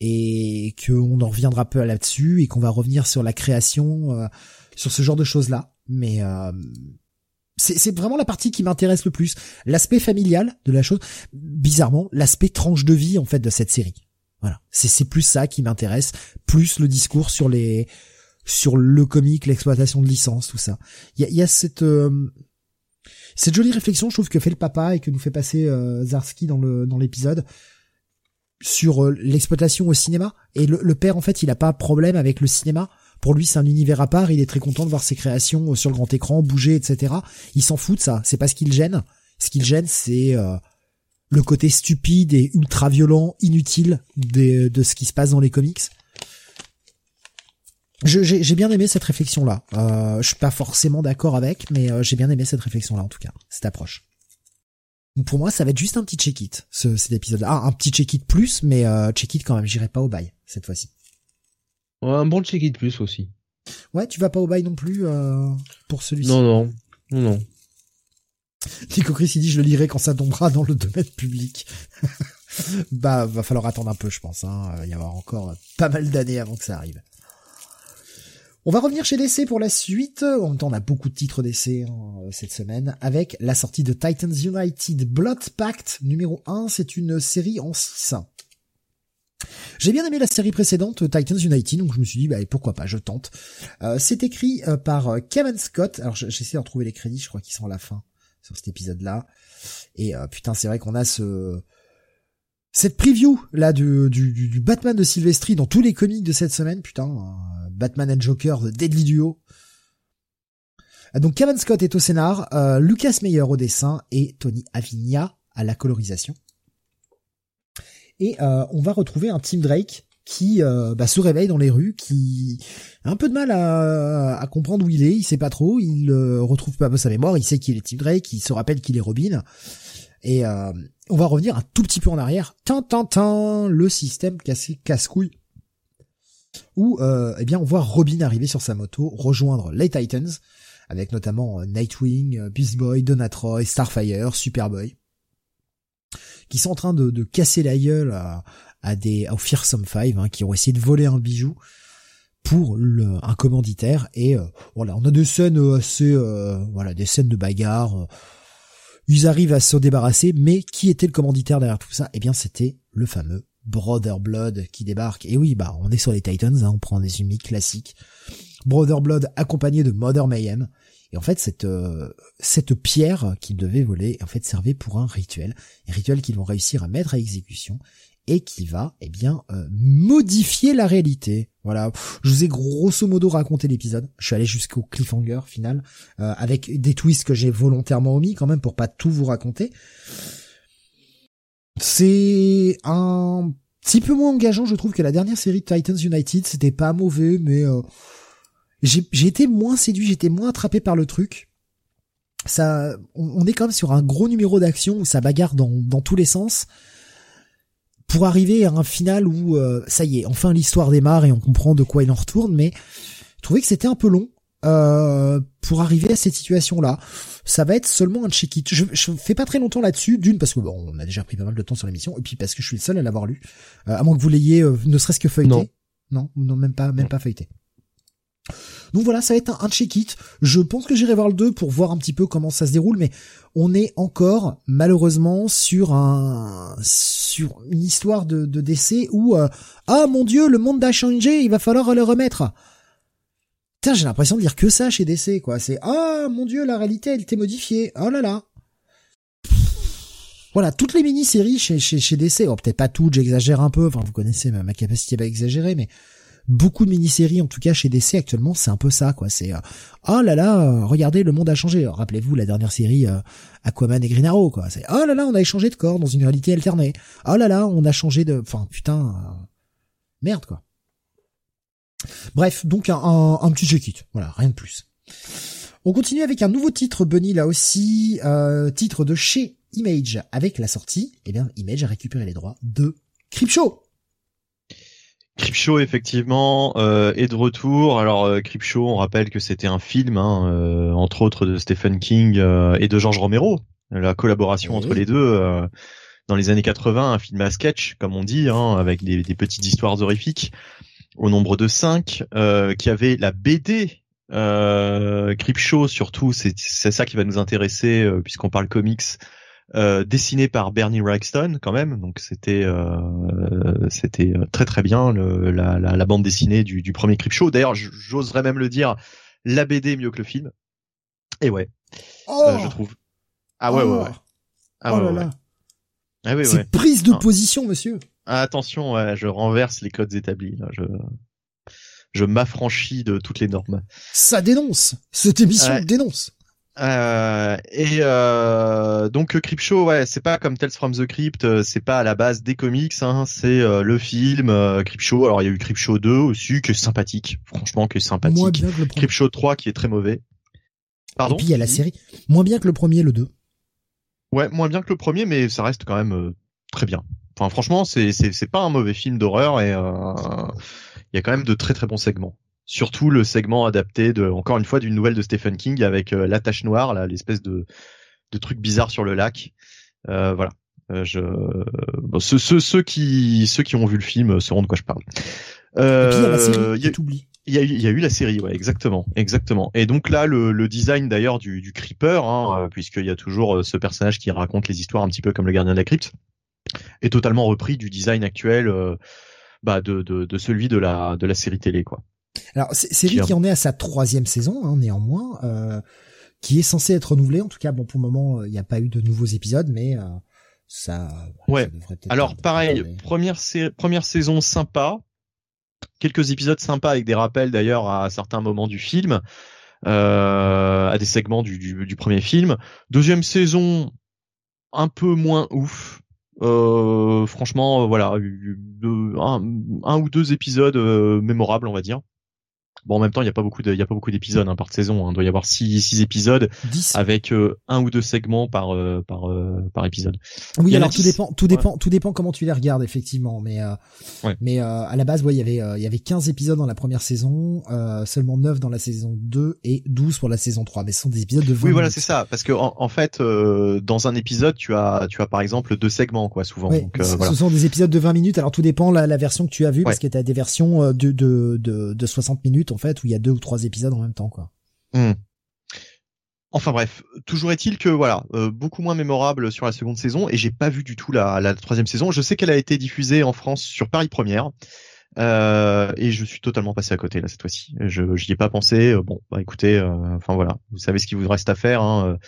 et qu'on en reviendra peu là-dessus et qu'on va revenir sur la création, sur ce genre de choses là. Mais c'est vraiment la partie qui m'intéresse le plus, l'aspect familial de la chose. Bizarrement, l'aspect tranche de vie en fait de cette série. Voilà, c'est plus ça qui m'intéresse, plus le discours sur les sur le comique, l'exploitation de licence, tout ça. Il y a, cette euh, cette jolie réflexion, je trouve que fait le papa et que nous fait passer euh, Zarski dans le dans l'épisode sur euh, l'exploitation au cinéma. Et le, père, en fait, il a pas problème avec le cinéma. Pour lui, c'est un univers à part. Il est très content de voir ses créations sur le grand écran bouger, etc. Il s'en fout de ça. C'est pas ce qui le gêne. Ce qui le gêne, c'est le côté stupide et ultra violent, inutile de, de ce qui se passe dans les comics. J'ai bien aimé cette réflexion-là. Euh, je suis pas forcément d'accord avec, mais euh, j'ai bien aimé cette réflexion-là en tout cas, cette approche. pour moi, ça va être juste un petit check-it, ce, cet épisode-là. Ah, un petit check-it plus, mais euh, check-it quand même, j'irai pas au bail cette fois-ci. un bon check-it plus aussi. Ouais, tu vas pas au bail non plus euh, pour celui-ci? Non, non, non, non. Nico Chris, il dit je le lirai quand ça tombera dans le domaine public. *laughs* bah, va falloir attendre un peu, je pense. Hein. Il va y avoir encore pas mal d'années avant que ça arrive. On va revenir chez DC pour la suite. En même temps, on a beaucoup de titres DC hein, cette semaine avec la sortie de Titans United Blood Pact numéro 1. C'est une série en 6. J'ai bien aimé la série précédente, Titans United, donc je me suis dit, bah, pourquoi pas, je tente. Euh, c'est écrit euh, par euh, Kevin Scott. Alors j'essaie de retrouver les crédits, je crois qu'ils sont à la fin sur cet épisode-là. Et putain, c'est vrai qu'on a ce cette preview là du, du, du, Batman de Sylvestri dans tous les comics de cette semaine, putain, Batman and Joker, The Deadly Duo. Donc Kevin Scott est au scénar, Lucas Meyer au dessin et Tony Avigna à la colorisation. Et euh, on va retrouver un Tim Drake qui euh, bah, se réveille dans les rues, qui a un peu de mal à, comprendre où il est, il sait pas trop, il euh, retrouve pas sa mémoire, il sait qu'il est Tim Drake, il se rappelle qu'il est Robin. Et euh, on va revenir un tout petit peu en arrière. Tin, tin, tin, le système casse-couille. Où eh bien on voit Robin arriver sur sa moto, rejoindre les Titans, avec notamment Nightwing, Beast Boy, Donatroy, Starfire, Superboy qui sont en train de, casser la gueule à, des au Fearsome Five, hein, qui ont essayé de voler un bijou pour un commanditaire. Et euh, voilà, on a des scènes euh, assez, euh, voilà, des scènes de bagarre. Ils arrivent à se débarrasser, mais qui était le commanditaire derrière tout ça? Eh bien, c'était le fameux Brother Blood qui débarque. Et oui, bah, on est sur les Titans, hein, on prend des humides classiques. Brother Blood accompagné de Mother Mayhem. Et en fait, cette euh, cette pierre qu'ils devaient voler, en fait, servait pour un rituel, un rituel qu'ils vont réussir à mettre à exécution et qui va, eh bien, euh, modifier la réalité. Voilà, je vous ai grosso modo raconté l'épisode. Je suis allé jusqu'au cliffhanger final euh, avec des twists que j'ai volontairement omis quand même pour pas tout vous raconter. C'est un petit peu moins engageant, je trouve, que la dernière série de Titans United. C'était pas mauvais, mais j'ai été moins séduit, j'étais moins attrapé par le truc. Ça, on, est quand même sur un gros numéro d'action où ça bagarre dans, dans tous les sens pour arriver à un final où euh, ça y est, enfin l'histoire démarre et on comprend de quoi il en retourne, mais je trouvais que c'était un peu long euh, pour arriver à cette situation-là. Ça va être seulement un check-it. Je, je fais pas très longtemps là-dessus, d'une parce que bon, on a déjà pris pas mal de temps sur l'émission, et puis parce que je suis le seul à l'avoir lu, euh, à moins que vous l'ayez ne serait-ce que feuilleté. Non. non, non, même pas, même pas feuilleté. Donc voilà, ça va être un, check-it. Je pense que j'irai voir le 2 pour voir un petit peu comment ça se déroule, mais on est encore malheureusement sur un sur une histoire de, de décès où euh, ah mon dieu le monde a changé, il va falloir le remettre. Putain, j'ai l'impression de dire que ça chez DC quoi. C'est ah mon dieu la réalité elle t'est modifiée. Oh là là. Voilà, toutes les mini-séries chez, chez, chez DC, oh, peut-être pas toutes, j'exagère un peu, enfin vous connaissez ma, ma capacité à exagérer, mais beaucoup de mini-séries, en tout cas chez DC actuellement, c'est un peu ça, quoi. C'est euh, oh là là, euh, regardez, le monde a changé. Rappelez-vous la dernière série euh, Aquaman et Green Arrow, quoi. C'est oh là là, on a échangé de corps dans une réalité alternée. Oh là là, on a changé de, enfin putain, merde, quoi. Bref, donc un, un, petit check voilà, rien de plus. On continue avec un nouveau titre, Bunny, là aussi, titre de chez Image, avec la sortie, eh bien, Image a récupéré les droits de Creepshow. Creepshow effectivement euh, est de retour. Alors euh, Creepshow, on rappelle que c'était un film, hein, euh, entre autres de Stephen King euh, et de George Romero. La collaboration entre les deux euh, dans les années 80, un film à sketch, comme on dit, hein, avec des, des, petites histoires horrifiques au nombre de cinq, qui avait la BD euh, Creepshow surtout. C'est ça qui va nous intéresser puisqu'on parle comics euh, dessiné par Bernie Wrightson quand même, donc c'était euh, c'était euh, très très bien le, la, la, la, bande dessinée du, du premier Show. D'ailleurs, j'oserais même le dire, la BD mieux que le film. Et ouais, oh euh, je trouve. Ah ouais ouais ouais. Ah, oh là là. Ah oui, C'est prise de position, monsieur. Ah, attention, ouais, je renverse les codes établis. Là. Je je m'affranchis de toutes les normes. Ça dénonce. Cette émission dénonce. Euh, et euh, donc Creepshow, ouais, c'est pas comme Tales from the Crypt, euh, c'est pas à la base des comics, hein, c'est euh, le film euh, Creepshow. Alors il y a eu Creepshow 2 aussi qui est sympathique, franchement qui est sympathique. Moins bien que le Creepshow 3 qui est très mauvais. Pardon? Et puis il y a la série, moins bien que le premier, le 2. Ouais, moins bien que le premier, mais ça reste quand même très bien. Enfin franchement, c'est c'est c'est pas un mauvais film d'horreur et il y a quand même de très très bons segments. Surtout le segment adapté de, encore une fois, d'une nouvelle de Stephen King avec la tache noire, là, l'espèce de, de truc bizarre sur le lac. voilà. je, bon, ceux, ceux, ceux, qui, ceux qui ont vu le film sauront de quoi je parle. Euh, Et puis il y a la série, y a, il y, a eu, il y a eu la série, ouais, exactement, exactement. Et donc là, le, le design d'ailleurs du, du creeper, hein, euh, puisqu'il y a toujours euh, ce personnage qui raconte les histoires un petit peu comme le gardien de la crypte, est totalement repris du design actuel, euh, bah, de, de, de, celui de la de la série télé, quoi. Alors c'est lui qui en est à sa troisième saison, hein, néanmoins, euh, qui est censé être renouvelé. En tout cas, bon, pour le moment, il n'y a pas eu de nouveaux épisodes, mais ça. Ouais. Alors pareil, première première saison sympa quelques épisodes sympas avec des rappels d'ailleurs à certains moments du film, euh, à des segments du, du, premier film. Deuxième saison, un peu moins ouf. Euh, franchement, voilà, un, un, ou deux épisodes euh, mémorables, on va dire. Bon, en même temps, il n'y a pas beaucoup de, il y a pas beaucoup d'épisodes hein, par saison. Hein. Il doit y avoir six, six épisodes avec euh, un ou deux segments par euh, par euh, par épisode. Oui, alors tout dépend, tout dépend, tout dépend comment tu les regardes effectivement. Mais mais à la base, ouais, il y avait il y avait 15 épisodes dans la première saison, seulement 9 dans la saison 2 et 12 pour la saison 3. Mais ce sont des épisodes de 20 Oui, voilà, c'est ça. Parce que en, en fait, dans un épisode, tu as tu as par exemple deux segments, quoi, souvent. Donc, voilà. Ce sont des épisodes de 20 minutes. Alors tout dépend la, la version que tu as vue, parce que tu as des versions de de de, de 60 minutes en fait où il y a deux ou trois épisodes en même temps quoi. Hmm. Enfin bref, toujours est-il que voilà, euh, beaucoup moins mémorable sur la seconde saison et j'ai pas vu du tout la, troisième saison. Je sais qu'elle a été diffusée en France sur Paris Première. Euh, et je suis totalement passé à côté là cette fois-ci. Je n'y ai pas pensé. Euh, bon, bah écoutez, enfin voilà, vous savez ce qu'il vous reste à faire. Hein.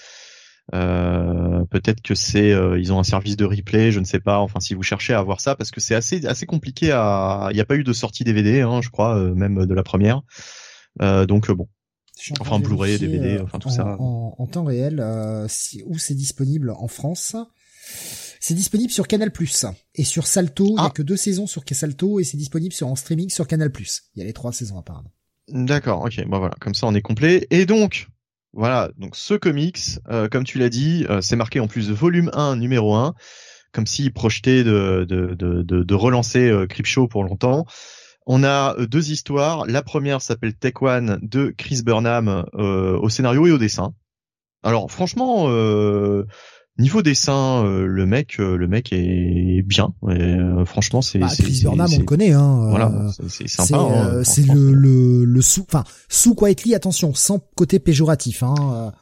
Peut-être que c'est, ils ont un service de replay, je ne sais pas. Enfin, si vous cherchez à voir ça, parce que c'est assez assez compliqué à. Il n'y a pas eu de sortie DVD, hein, je crois, même de la première. donc bon, enfin Blu-ray, DVD, enfin tout ça. En, temps réel, si, où c'est disponible en France c'est disponible sur Canal+. Et sur Salto, il n'y a ah. que deux saisons sur Salto et c'est disponible sur en streaming sur Canal+. Il y a les trois saisons apparemment. D'accord, ok, bon voilà, comme ça on est complet. Et donc, voilà, donc ce comics, euh, comme tu l'as dit, euh, c'est marqué en plus volume 1, numéro 1, comme s'il projetait de, de, de, relancer euh, pour longtemps. On a euh, deux histoires. La première s'appelle Tech One de Chris Burnham au scénario et au dessin. Alors franchement, Niveau dessin, euh, le mec, euh, le mec est bien. Euh, franchement, c'est. Bah, Chris Burnham, on le connaît. Hein, voilà, c'est sympa. Hein, c'est le, le, le sous, enfin sous Quietly, attention, sans côté péjoratif. Hein.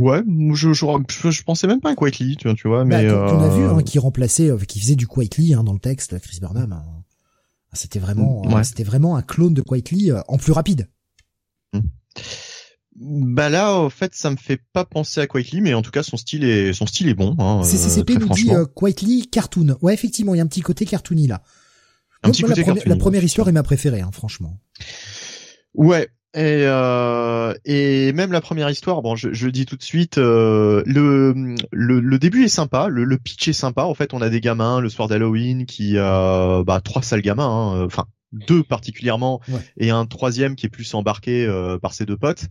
Ouais, je, je, je, pensais même pas à Quietly, tu vois, tu vois, mais. Bah, on a vu hein, qui remplaçait, qui faisait du Quietly hein, dans le texte, Chris Burnham. Hein. C'était vraiment, mm, c'était vraiment un clone de Quietly en plus rapide. Mm. Bah là, en fait, ça me fait pas penser à Quietly, mais en tout cas, son style est, son style est bon. Hein, CCCP nous dit euh, Quietly cartoon. Ouais, effectivement, il y a un petit côté cartoony là. Un petit côté la, la première histoire est ma préférée, hein, franchement. Ouais. Et, euh, et même la première histoire, bon, je, je le dis tout de suite, euh, le, le, le début est sympa, le, le pitch est sympa. En fait, on a des gamins le soir d'Halloween qui, euh, bah, trois sales gamins, hein, enfin deux particulièrement, et un troisième qui est plus embarqué euh, par ses deux potes.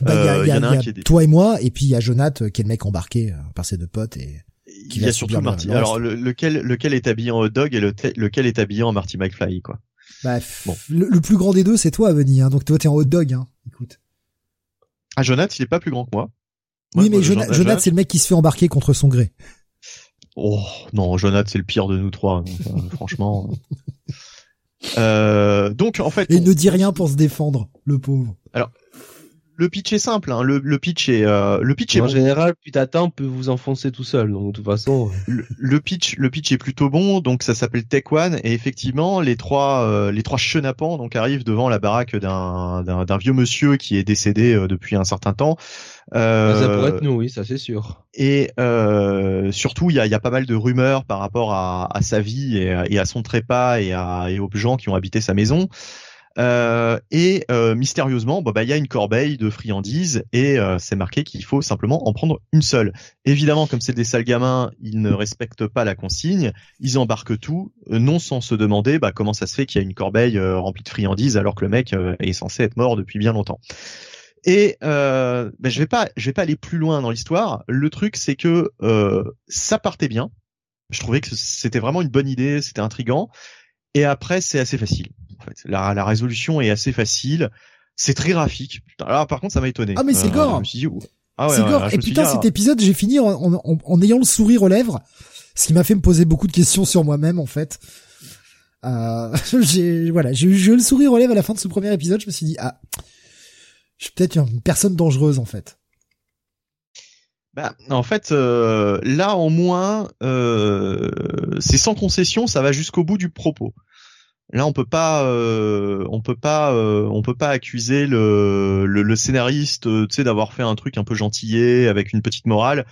Bah, il y a, euh, y a, y a toi et moi, et puis il y a Jonath euh, qui est le mec embarqué euh, par ses deux potes et il y a surtout Marty. Alors lequel lequel est habillé en hot dog et lequel est habillé en Marty McFly quoi. Bref, bon. le, plus grand des deux c'est toi, Benny. Hein, donc toi t'es en hot dog. Hein. Écoute. Ah Jonath, il est pas plus grand que moi. oui, mais Jonath, c'est le mec qui se fait embarquer contre son gré. Oh non, Jonath c'est le pire de nous trois. franchement. *laughs* Euh, donc en fait. Et ne dit rien pour se défendre, le pauvre. Alors le pitch est simple. Hein. Le, le, pitch est euh, le pitch est en général, plus t'attends, peut vous enfoncer tout seul. Donc de toute façon, *laughs* le, le, pitch le pitch est plutôt bon. Donc ça s'appelle Tech One et effectivement les trois euh, les trois chenapans donc arrivent devant la baraque d'un d'un vieux monsieur qui est décédé euh, depuis un certain temps. Euh, ça pourrait être nous, oui, ça c'est sûr. Et euh, surtout, il y a, y a, pas mal de rumeurs par rapport à, à sa vie et, et, à son trépas et, à, et aux gens qui ont habité sa maison. Euh, et euh, mystérieusement, bah, il y a une corbeille de friandises et euh, c'est marqué qu'il faut simplement en prendre une seule. Évidemment, comme c'est des sales gamins, ils ne respectent pas la consigne, ils embarquent tout, non sans se demander bah, comment ça se fait qu'il y a une corbeille remplie de friandises alors que le mec est censé être mort depuis bien longtemps. Et euh, bah, je vais pas, vais pas aller plus loin dans l'histoire. Le truc, c'est que ça partait bien. Je trouvais que c'était vraiment une bonne idée, c'était intrigant. Et après, c'est assez facile fait. La, la résolution est assez facile. C'est très graphique. Alors par contre, ça m'a étonné. Ah mais c'est gore. Je me suis dit, ouh. Ah ouais, c'est ouais, gore. là, Et putain, dit, cet ah, épisode, j'ai fini en, en- en- en ayant le sourire aux lèvres, ce qui m'a fait me poser beaucoup de questions sur moi-même en fait. Euh, *laughs* j'ai voilà, j'ai eu j'ai eu le sourire aux lèvres à la fin de ce premier épisode. Je me suis dit ah, je suis peut-être une personne dangereuse en fait. Bah, en fait, euh, là au moins, euh, c'est sans concession, ça va jusqu'au bout du propos. Là, on peut pas, euh, on peut pas, euh, on peut pas accuser le, le, le scénariste, euh, tu sais, d'avoir fait un truc un peu gentillé avec une petite morale.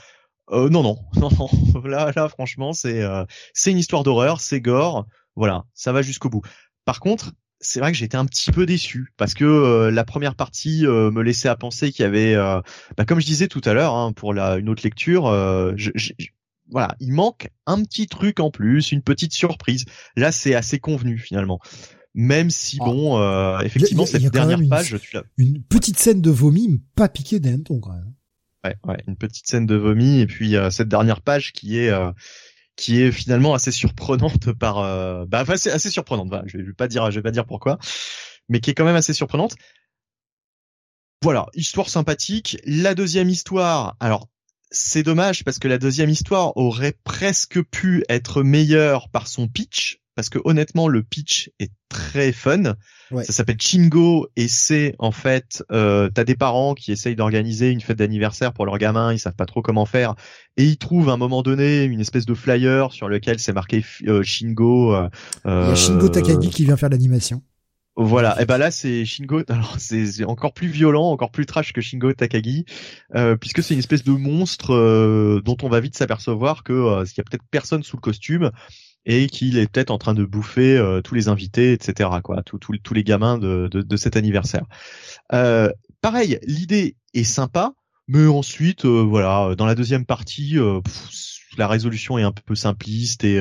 Euh, non, non, *laughs* non, non. Là, là, franchement, c'est, euh, c'est une histoire d'horreur, c'est gore. Voilà, ça va jusqu'au bout. Par contre, c'est vrai que j'étais un petit peu déçu parce que euh, la première partie euh, me laissait à penser qu'il y avait, euh, bah, comme je disais tout à l'heure, hein, pour la, une autre lecture, euh, je- je- je- voilà, il manque un petit truc en plus, une petite surprise. Là, c'est assez convenu finalement. Même si Ah. bon, euh, effectivement, Il y a- il y a cette dernière une- page, tu. Une petite scène de vomi, pas piqué des hannetons quand même. Ouais, ouais, une petite scène de vomi et puis euh, cette dernière page qui est euh, qui est finalement assez surprenante *laughs* par euh, bah enfin, c'est assez surprenante. Voilà, je vais pas dire je vais pas dire pourquoi, mais qui est quand même assez surprenante. Voilà, histoire sympathique. La deuxième histoire, alors c'est dommage parce que la deuxième histoire aurait presque pu être meilleure par son pitch parce que honnêtement le pitch est très fun. Ouais. Ça s'appelle Chingo et c'est en fait euh, t'as des parents qui essayent d'organiser une fête d'anniversaire pour leur gamin, ils savent pas trop comment faire et ils trouvent à un moment donné une espèce de flyer sur lequel c'est marqué euh, Shingo. euh, Il y a Shingo Takagi qui vient faire l'animation. Voilà, et ben là c'est Shingo. *laughs* Alors c'est encore plus violent, encore plus trash que Shingo Takagi, euh, puisque c'est une espèce de monstre euh, dont on va vite s'apercevoir que euh, il y a peut-être personne sous le costume et qu'il est peut-être en train de bouffer euh, tous les invités, etc. Quoi, tous tous- les gamins de, de, de cet anniversaire. Euh, pareil, l'idée est sympa, mais ensuite, euh, voilà, dans la deuxième partie, la résolution est un peu simpliste et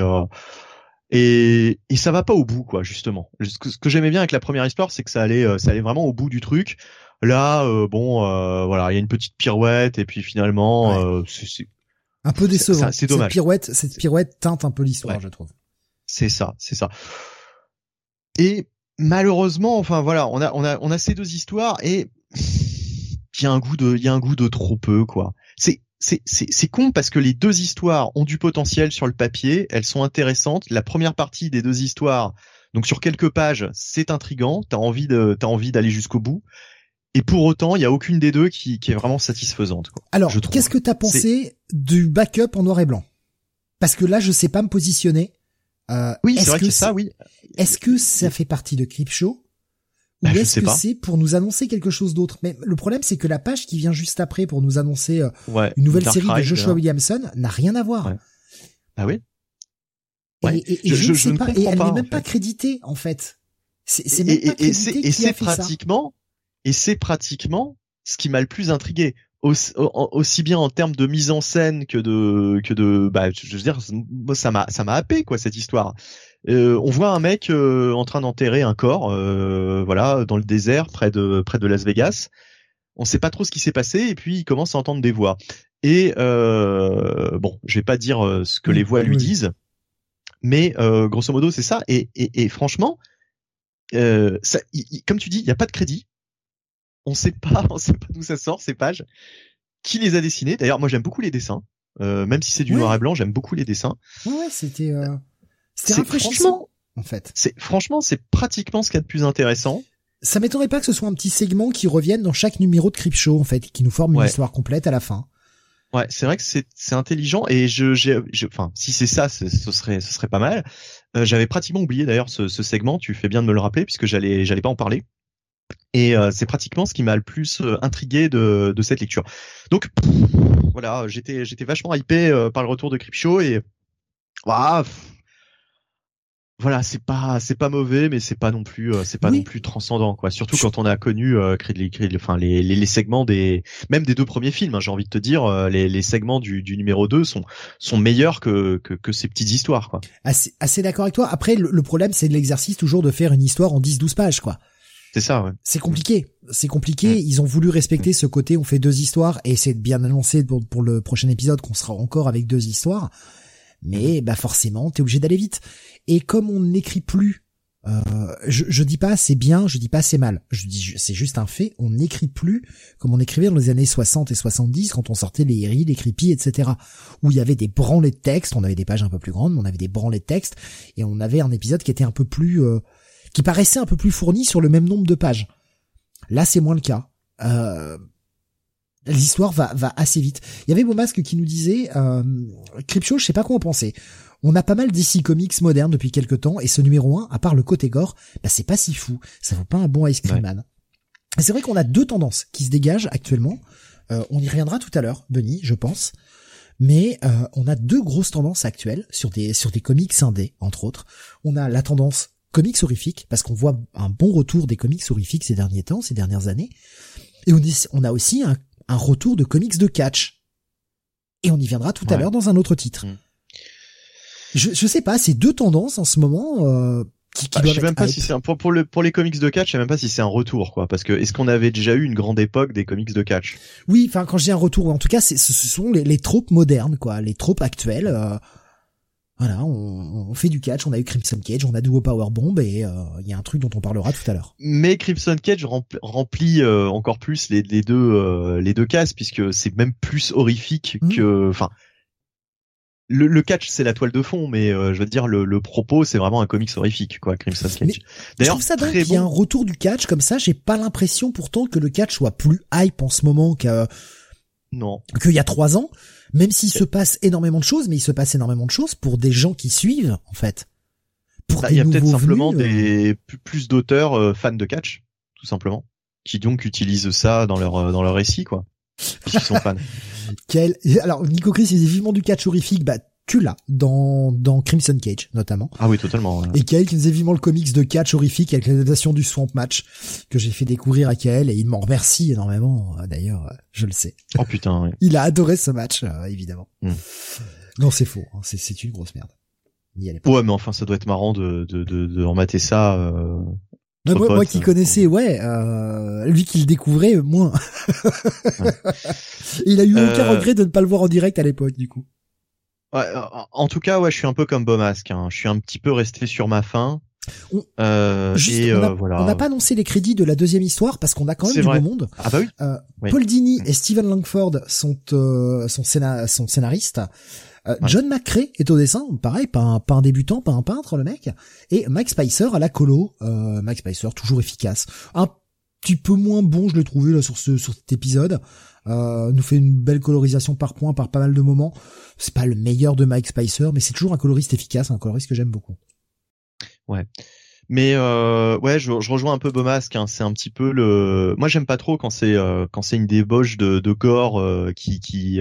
et, et ça va pas au bout quoi justement. Ce que, que j'aimais bien avec la première histoire, c'est que ça allait euh, ça allait vraiment au bout du truc. Là, euh, bon, euh, voilà, il y a une petite pirouette et puis finalement, euh, c'est- c'est Un peu décevant. c'est dommage. Cette pirouette, cette pirouette teinte un peu l'histoire, Ouais. je trouve. c'est ça, c'est ça. Et malheureusement, enfin voilà, on a on a on a ces deux histoires et il y a un goût de il y a un goût de trop peu quoi. C'est c'est con parce que les deux histoires ont du potentiel sur le papier, elles sont intéressantes. La première partie des deux histoires, donc sur quelques pages, c'est intrigant, t'as envie de t'as envie d'aller jusqu'au bout. Et pour autant, il y a aucune des deux qui qui est vraiment satisfaisante quoi. Alors, qu'est-ce que t'as pensé du backup en noir et blanc? Parce que là, je sais pas me positionner. Euh, Oui, est-ce c'est vrai que que c'est ça, oui. Est-ce que ça fait partie de Creepshow? Ou Bah, est-ce que c'est pour nous annoncer quelque chose d'autre Mais le problème, c'est que la page qui vient juste après pour nous annoncer euh, Ouais. une nouvelle série de Joshua hein. Williamson n'a rien à voir. Ouais. Ah oui. Et, Ouais. et- et Je- je, je- ne pas, et elle n'est même pas créditée en fait. C'est Et- même pas et- et crédité c'est et ça. pratiquement et c'est pratiquement ce qui m'a le plus intrigué aussi, au- aussi bien en termes de mise en scène que de que de bah je veux dire moi ça m'a ça m'a happé quoi cette histoire Euh, on voit un mec euh, en train d'enterrer un corps euh, voilà dans le désert près de près de Las Vegas on sait pas trop ce qui s'est passé et puis il commence à entendre des voix et euh, bon je vais pas dire euh, ce que les voix lui disent mais euh, grosso modo c'est ça et, et, et franchement euh, ça, comme tu dis, il n'y a pas de crédit. On sait pas, *laughs* on sait pas d'où ça sort ces pages. Qui les a dessinés? D'ailleurs, moi j'aime beaucoup les dessins. Euh, même si c'est du Ouais. noir et blanc, j'aime beaucoup les dessins. Ouais, euh, c'était C'est rafraîchissant franchement, en fait. c'est franchement, c'est pratiquement ce qu'il y a de plus intéressant. Ça m'étonnerait pas que ce soit un petit segment qui revienne dans chaque numéro de Creepshow en fait, qui nous forme une histoire complète à la fin. Ouais, c'est vrai que c'est c'est intelligent et je j'ai enfin si c'est ça, ce serait ce serait pas mal. Euh, J'avais pratiquement oublié d'ailleurs ce, ce segment. Tu fais bien de me le rappeler puisque j'allais j'allais pas en parler. Et euh, c'est pratiquement ce qui m'a le plus euh, intrigué de, de cette lecture. Donc pff, voilà, j'étais j'étais vachement hypé euh, par le retour de Creepshow et ah, pff, voilà, c'est pas c'est pas mauvais, mais c'est pas non plus euh, c'est pas Oui. non plus transcendant quoi. Surtout quand on a connu euh, enfin les, les les segments des même des deux premiers films. hein, J'ai envie de te dire, euh, les les segments du du numéro 2 sont sont meilleurs que que, que ces petites histoires quoi. Assez, assez d'accord avec toi. Après, le, le problème, c'est de l'exercice toujours de faire une histoire en 10-12 pages, quoi. C'est ça, ouais. C'est compliqué. C'est compliqué. Ils ont voulu respecter ce côté, on fait deux histoires, et c'est bien annoncé pour, pour le prochain épisode qu'on sera encore avec deux histoires. Mais, bah, forcément, t'es obligé d'aller vite. Et comme on n'écrit plus, Euh, je, je dis pas c'est bien, je dis pas c'est mal. Je dis c'est juste un fait. On n'écrit plus comme on écrivait dans les années 60 et 70 quand on sortait les héris, les creepy, etc. Où il y avait des branlées de texte. On avait des pages un peu plus grandes, mais on avait des branlées de texte et on avait un épisode qui était un peu plus, euh, qui paraissait un peu plus fourni sur le même nombre de pages. Là, c'est moins le cas. Euh, L'histoire va, va assez vite. Il y avait Beaumasque qui nous disait, euh, Crypto, je sais pas quoi en penser. On a pas mal d'ici comics modernes depuis quelques temps, et ce numéro 1, à part le côté gore, bah c'est pas si fou. Ça vaut pas un bon Ice Cream Man. C'est vrai qu'on a deux tendances qui se dégagent actuellement. Euh, on y reviendra tout à l'heure, Benny, je pense. Mais euh, on a deux grosses tendances actuelles sur des sur des comics indés, entre autres. On a la tendance comics horrifiques, parce qu'on voit un bon retour des comics horrifiques ces derniers temps, ces dernières années. Et on a aussi un, un, retour de comics de catch. Et on y viendra tout à l'heure dans un autre titre. Mm je, je sais pas, c'est deux tendances en ce moment. Euh, qui, qui bah, je sais même pas si c'est un, pour, pour, le, pour les comics de catch, je sais même pas si c'est un retour, quoi. Parce que est-ce qu'on avait déjà eu une grande époque des comics de catch? Oui, enfin quand je dis un retour, en tout cas, ce sont les, les tropes modernes, quoi, les tropes actuelles. Euh, voilà, on, on, fait du catch, on a eu Crimson Cage, on a Duo Power Bomb et euh, il y a un truc dont on parlera tout à l'heure. Mais Crimson Cage remplit, euh, encore plus les, les deux euh, les deux cases puisque c'est même plus horrifique mmh. que enfin le, le, catch c'est la toile de fond, mais euh, je veux dire le, le propos c'est vraiment un comics horrifique quoi, Crimson Cage. D'ailleurs, ça dingue qu'il y a un retour du catch comme ça. J'ai pas l'impression pourtant que le catch soit plus hype en ce moment qu'à non qu'il y a trois ans. Même s'il se passe énormément de choses, mais il se passe énormément de choses pour des gens qui suivent en fait. Pour bah, il y a peut-être simplement euh, des plus d'auteurs euh, fans de catch, tout simplement, qui donc utilisent ça dans leur dans leur récit quoi. Ils sont fans. *laughs* Quel... Alors, Nico Chris, il faisait vivement du catch horrifique, bah, tu l'as dans, dans Crimson Cage, notamment. Ah oui, totalement. Et Kael qui faisait vivement le comics de catch horrifique avec l'adaptation du Swamp Match, que j'ai fait découvrir à Kael, et il m'en remercie énormément, euh, d'ailleurs, euh, je le sais. Oh putain, oui. Il a adoré ce match, euh, évidemment. Hmm. Non, c'est faux, hein. c'est une grosse merde. Ouais, mais enfin, ça doit être marrant de, de, de, de remater ça euh, moi, qui connaissais, ouais, euh, lui qui le découvrait, moins. *laughs* Il a eu aucun euh, regret de ne pas le voir en direct à l'époque, du coup. Ouais, en tout cas, ouais, je suis un peu comme Bomasque. Hein. Je suis un petit peu resté sur ma fin. On... Euh, et on voilà. n'a pas annoncé les crédits de la deuxième histoire parce qu'on a quand même du beau monde. Ah bah oui. Paul Dini et Steven Langford sont sont, sont scénaristes. Euh, John McCrae est au dessin, pareil, pas un, pas un débutant, pas un peintre le mec, et Mike Spicer à la colo. Euh, Mike Spicer toujours efficace, un petit peu moins bon, je l'ai trouvé là sur ce sur cet épisode. Euh, nous fait une belle colorisation par point, par pas mal de moments. C'est pas le meilleur de Mike Spicer, mais c'est toujours un coloriste efficace, un coloriste que j'aime beaucoup. Ouais. Mais euh, ouais, je, je, rejoins un peu Beaumasque. Hein. C'est un petit peu le. Moi, j'aime pas trop quand c'est euh, quand c'est une débauche de, de gore euh, qui qui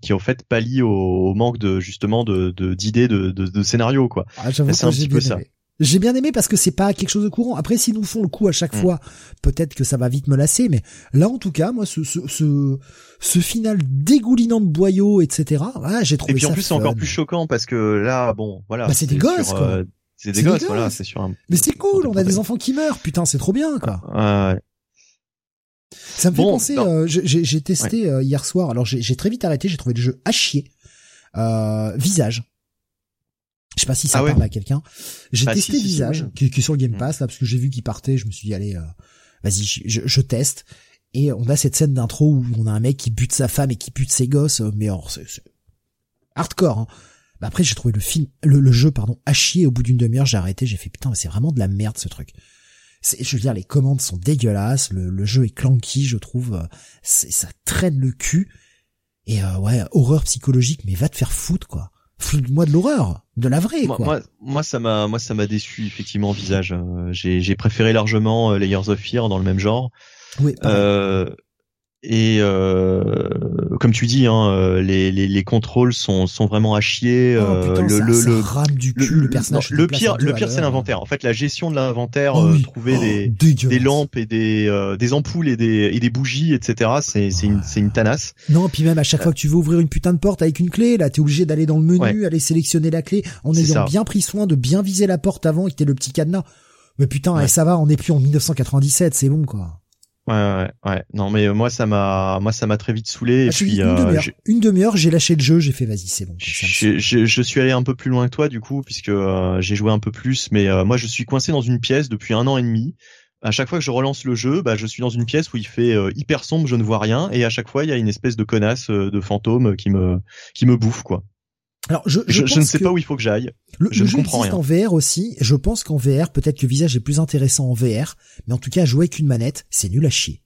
qui en fait pallie au, au, manque de justement de d'idées de, de, de, scénario quoi. Ah, c'est un petit peu ça. J'ai bien aimé parce que c'est pas quelque chose de courant. Après, s'ils nous font le coup à chaque mm. fois, peut-être que ça va vite me lasser. Mais là, en tout cas, moi, ce ce ce, ce final dégoulinant de boyaux, etc. Ah, j'ai trouvé. Et puis en plus, c'est encore plus choquant parce que là, bon, voilà. Bah, c'est des gosses, quoi. Euh, c'est des gosses, voilà, c'est sûr. Mais c'est cool, on a des enfants qui meurent, putain, c'est trop bien, quoi. ouais. Ça me fait penser, euh, j'ai testé euh, hier soir, alors j'ai très vite arrêté, j'ai trouvé le jeu à chier. Euh, visage. Je sais pas si ça ah parle à quelqu'un. J'ai bah, testé Visage, qui, est sur le Game mm. Pass, là, parce que j'ai vu qu'il partait, je me suis dit, allez, euh, vas-y, je, je, teste. Et on a cette scène d'intro où on a un mec qui bute sa femme et qui bute ses gosses, mais or, c'est hardcore, hein. Bah après j'ai trouvé le film, le, jeu pardon, à chier au bout d'une demi-heure. J'ai arrêté, j'ai fait putain, c'est vraiment de la merde ce truc. Je veux dire, les commandes sont dégueulasses, le, jeu est clanky, je trouve. Euh, ça traîne le cul. Et euh, ouais, horreur psychologique, mais va te faire foutre quoi. Fous-moi de l'horreur, de la vraie moi, quoi. Moi, moi ça m'a, moi ça m'a déçu effectivement visage. Euh, j'ai, j'ai préféré largement Layers of Fear dans le même genre. Oui. Euh, et euh, comme tu dis, hein, euh, les, les, les, contrôles sont, sont vraiment à chier. Oh, euh, le, le, le, rame du cul, le, personnage. le pire, le pire, c'est l'inventaire. En fait, la gestion de l'inventaire, oh trouver oh, des, des lampes et des, des ampoules et des, et des bougies, etc. C'est, c'est une, c'est une tanasse. Non, puis même à chaque fois que tu veux ouvrir une putain de porte avec une clé, là, t'es obligé d'aller dans le menu, aller sélectionner la clé, en ayant bien pris soin de bien viser la porte avant et que t'aies le petit cadenas. Mais putain, et ça va, on est plus en 1997, c'est bon quoi. Ouais, ouais, ouais. Non, mais moi, ça m'a, moi, ça m'a très vite saoulé. et Ah, puis, une euh, demi-heure. demi-heure, j'ai lâché le jeu, j'ai fait vas-y, c'est bon. je, je suis allé un peu plus loin que toi, du coup, puisque euh, j'ai joué un peu plus. Mais euh, moi, je suis coincé dans une pièce depuis un an et demi. À chaque fois que je relance le jeu, bah, je suis dans une pièce où il fait euh, hyper sombre, je ne vois rien, et à chaque fois, il y a une espèce de connasse euh, de fantôme qui me, qui me bouffe, quoi. Alors, je, Je, ne sais pas où il faut que j'aille. le, je le ne jeu comprends existe rien. en VR aussi. Je pense qu'en VR, peut-être que le visage est plus intéressant en VR, mais en tout cas, jouer avec une manette, c'est nul à chier.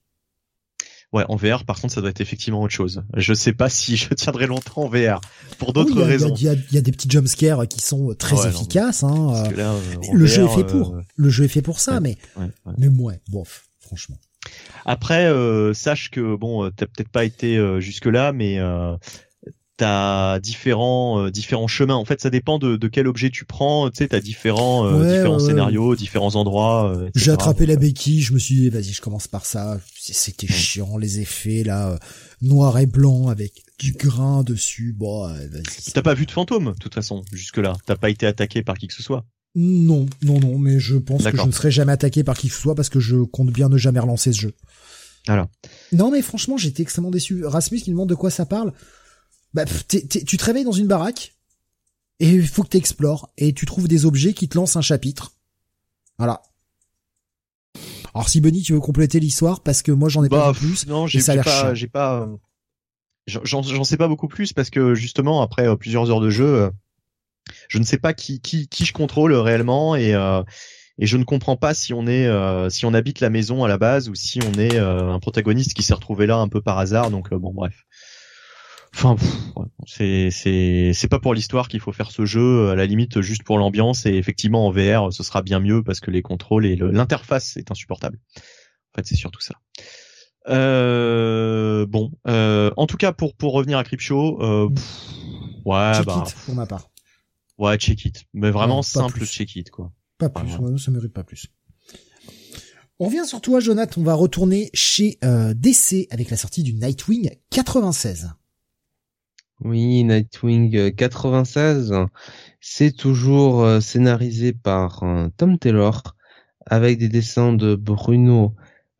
Ouais, en VR, par contre, ça doit être effectivement autre chose. Je sais pas si je tiendrai longtemps en VR pour Oui, d'autres il y a- raisons. Il y, a, il y a des petits jumpscares qui sont très Ouais, non, efficaces. hein, euh, que là, euh, le jeu est fait pour. euh, Le jeu est fait pour ça, ouais. mais ouais, mais ouais, bof, franchement. Après, euh, sache que bon, euh, t'as peut-être pas été euh, jusque là, mais euh, t'as différents euh, différents chemins. En fait, ça dépend de, de quel objet tu prends. Tu sais, t'as différents euh, Ouais, différents ouais, ouais. scénarios, différents endroits. euh. J'ai attrapé la béquille, je me suis dit, vas-y, je commence par ça. C'était chiant, les effets, là, euh, noir et blanc, avec du grain dessus. Bon, vas-y. T'as pas vu de fantôme, de toute façon, jusque là. T'as pas été attaqué par qui que ce soit. Non, non, non, mais je pense que je ne serai jamais attaqué par qui que ce soit parce que je compte bien ne jamais relancer ce jeu. Alors. Non, mais franchement, j'étais extrêmement déçu. Rasmus qui me demande de quoi ça parle. Bah, pff, tu te réveilles dans une baraque et il faut que tu explores et tu trouves des objets qui te lancent un chapitre. Voilà. Alors si Benny, tu veux compléter l'histoire parce que moi j'en ai pas Bah, plus. non, j'ai pas, chiant. j'ai pas, euh, j'en sais pas beaucoup plus parce que justement après euh, plusieurs heures de jeu, euh, je ne sais pas qui qui qui je contrôle réellement et euh, et je ne comprends pas si on est euh, si on habite la maison à la base ou si on est euh, un protagoniste qui s'est retrouvé là un peu par hasard. Donc euh, bon bref. Enfin, c'est c'est c'est pas pour l'histoire qu'il faut faire ce jeu. À la limite, juste pour l'ambiance et effectivement en VR, ce sera bien mieux parce que les contrôles et l'interface est insupportable. En fait, c'est surtout ça. Euh, bon, euh, en tout cas pour pour revenir à Crypto, euh, Mm. pff, ouais Check bah it, pour ma part. ouais check it, mais vraiment simple plus. check it quoi. Pas plus, ouais, ça mérite pas plus. On revient sur toi, Jonathan. On va retourner chez euh, DC avec la sortie du Nightwing 96. Oui, Nightwing euh, 96, c'est toujours euh, scénarisé par euh, Tom Taylor avec des dessins de Bruno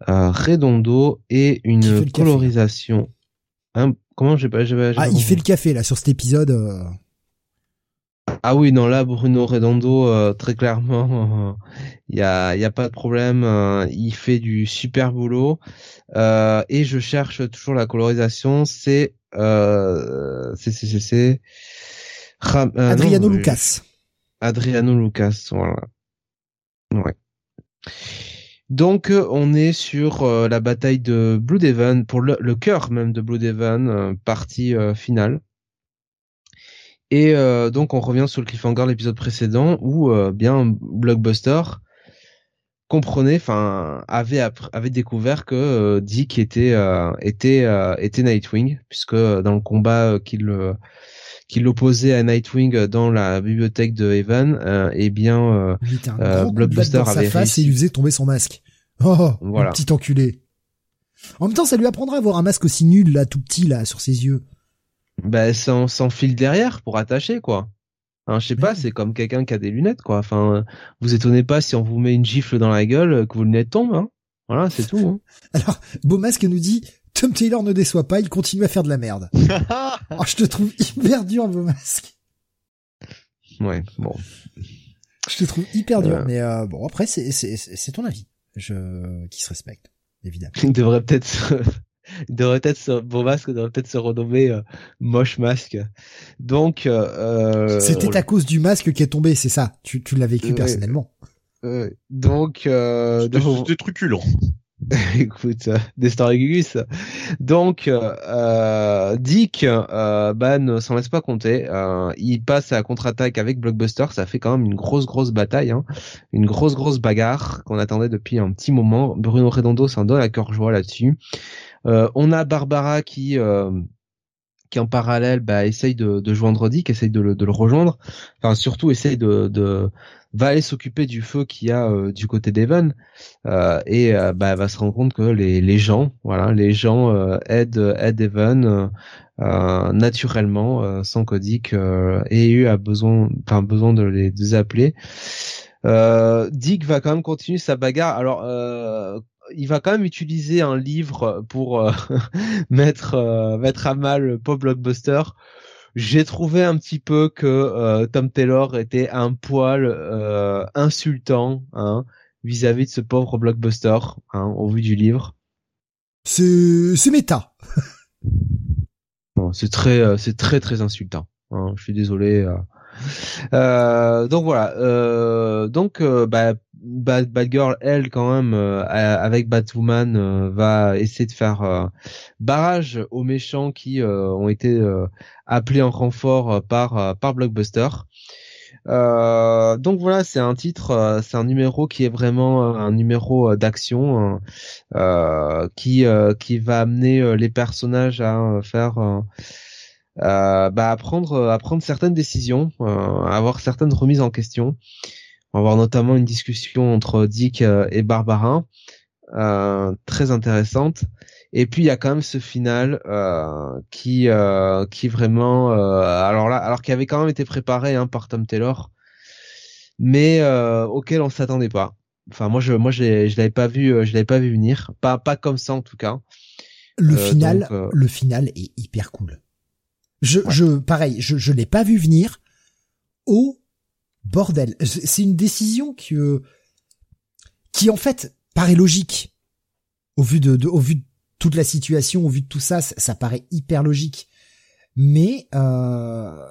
euh, Redondo et une colorisation. Hein, comment? J'ai pas, j'ai pas- j'ai Ah, pas il fait le café là sur cet épisode. Ah oui, non là Bruno Redondo euh, très clairement, euh, *laughs* il y a, y a pas de problème, euh, il fait du super boulot Euh, et je cherche toujours la colorisation, c'est euh, c'est c'est c'est c'est Ram- non, Adriano Lucas. Adriano Lucas, voilà. Ouais. Donc on est sur euh, la bataille de Bloodhaven pour le, le cœur même de Bloodhaven, euh, partie euh, finale. Et euh, donc on revient sur le cliffhanger de l'épisode précédent où euh, bien Blockbuster comprenait, enfin avait avait découvert que euh, Dick était euh, était euh, était Nightwing puisque dans le combat qu'il euh, qu'il l'opposait à Nightwing dans la bibliothèque de Evan, euh, eh bien Blockbuster dans sa avait face et il lui faisait tomber son masque. Oh, Voilà. le petit enculé. En même temps, ça lui apprendra à avoir un masque aussi nul là, tout petit là, sur ses yeux. Bah, sans, sans fil derrière pour attacher quoi. Hein, je sais pas, c'est comme quelqu'un qui a des lunettes quoi. Enfin, euh, vous étonnez pas si on vous met une gifle dans la gueule euh, que vos lunettes tombent. Hein. Voilà, c'est tout. Hein. *laughs* Alors, Beau Masque nous dit, Tom Taylor ne déçoit pas, il continue à faire de la merde. *laughs* Oh, je te trouve hyper dur, Beau Masque. Ouais, bon. Je te trouve hyper dur, Euh. mais euh, bon, après, c'est ton avis, je qui se respecte, évidemment. Il devrait peut-être. Il devrait peut-être se... Beau masque devrait peut-être se renommer euh, moche masque. Donc euh, C'était à cause du masque qui est tombé, c'est ça. Tu tu l'as vécu Ouais. personnellement. euh, donc euh, C'était truculent. *laughs* Écoute, euh, Gugus. Donc, euh, euh, Dick, euh, bah, ne s'en laisse pas compter. Euh, il passe à la contre-attaque avec Blockbuster. Ça fait quand même une grosse, grosse bataille, hein. une grosse, grosse bagarre qu'on attendait depuis un petit moment. Bruno Redondo s'en donne à cœur joie là-dessus. Euh, on a Barbara qui, euh, qui en parallèle, bah, essaye de, de joindre Dick, essaye de le, de le rejoindre. Enfin, surtout essaye de, de va aller s'occuper du feu qu'il y a euh, du côté d'Evan. Euh, et euh, bah, va se rendre compte que les, les gens, voilà, les gens euh, aident, aident Evan naturellement, sans que Dick ait eu à besoin, enfin besoin de les, de les appeler. Dick va quand même continuer sa bagarre. Alors, il va quand même utiliser un livre pour euh, *laughs* mettre euh, mettre à mal le pop blockbuster. J'ai trouvé un petit peu que Tom Taylor était un poil insultant hein, vis-à-vis de ce pauvre blockbuster hein, au vu du livre. C'est c'est méta. *laughs* c'est très c'est très très insultant. Hein, je suis désolé. Euh, donc voilà. Euh, donc euh, bah, Bad, Bad, Girl, elle quand même avec Batwoman va essayer de faire barrage aux méchants qui ont été appelés en renfort par par Blockbuster. donc voilà, c'est un titre, c'est un numéro qui est vraiment un numéro d'action hein, qui qui va amener les personnages à faire euh, bah, à prendre euh, à prendre certaines décisions, euh, à avoir certaines remises en question. On va avoir notamment une discussion entre Dick et Barbara, très intéressante. Et puis il y a quand même ce final qui qui vraiment alors là alors qui avait quand même été préparé hein, par Tom Taylor, mais auquel on s'attendait pas. Enfin moi je moi je je l'avais pas vu je l'avais pas vu venir, pas pas comme ça en tout cas. Le final le final est hyper cool. Je, je, pareil, je, je l'ai pas vu venir. Au bordel. C'est une décision qui, qui en fait paraît logique. Au vu de, au vu de toute la situation, au vu de tout ça, ça, paraît hyper logique. Mais, euh,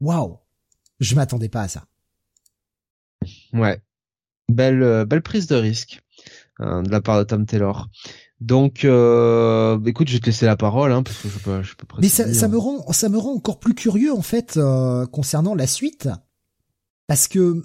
waouh. Je m'attendais pas à ça. Ouais. Belle, euh, belle prise de risque de la part de Tom Taylor. Donc, euh, écoute, je vais te laisser la parole, hein, parce que je peux, je peux Mais ça, ça, me rend, ça me rend encore plus curieux en fait euh, concernant la suite, parce que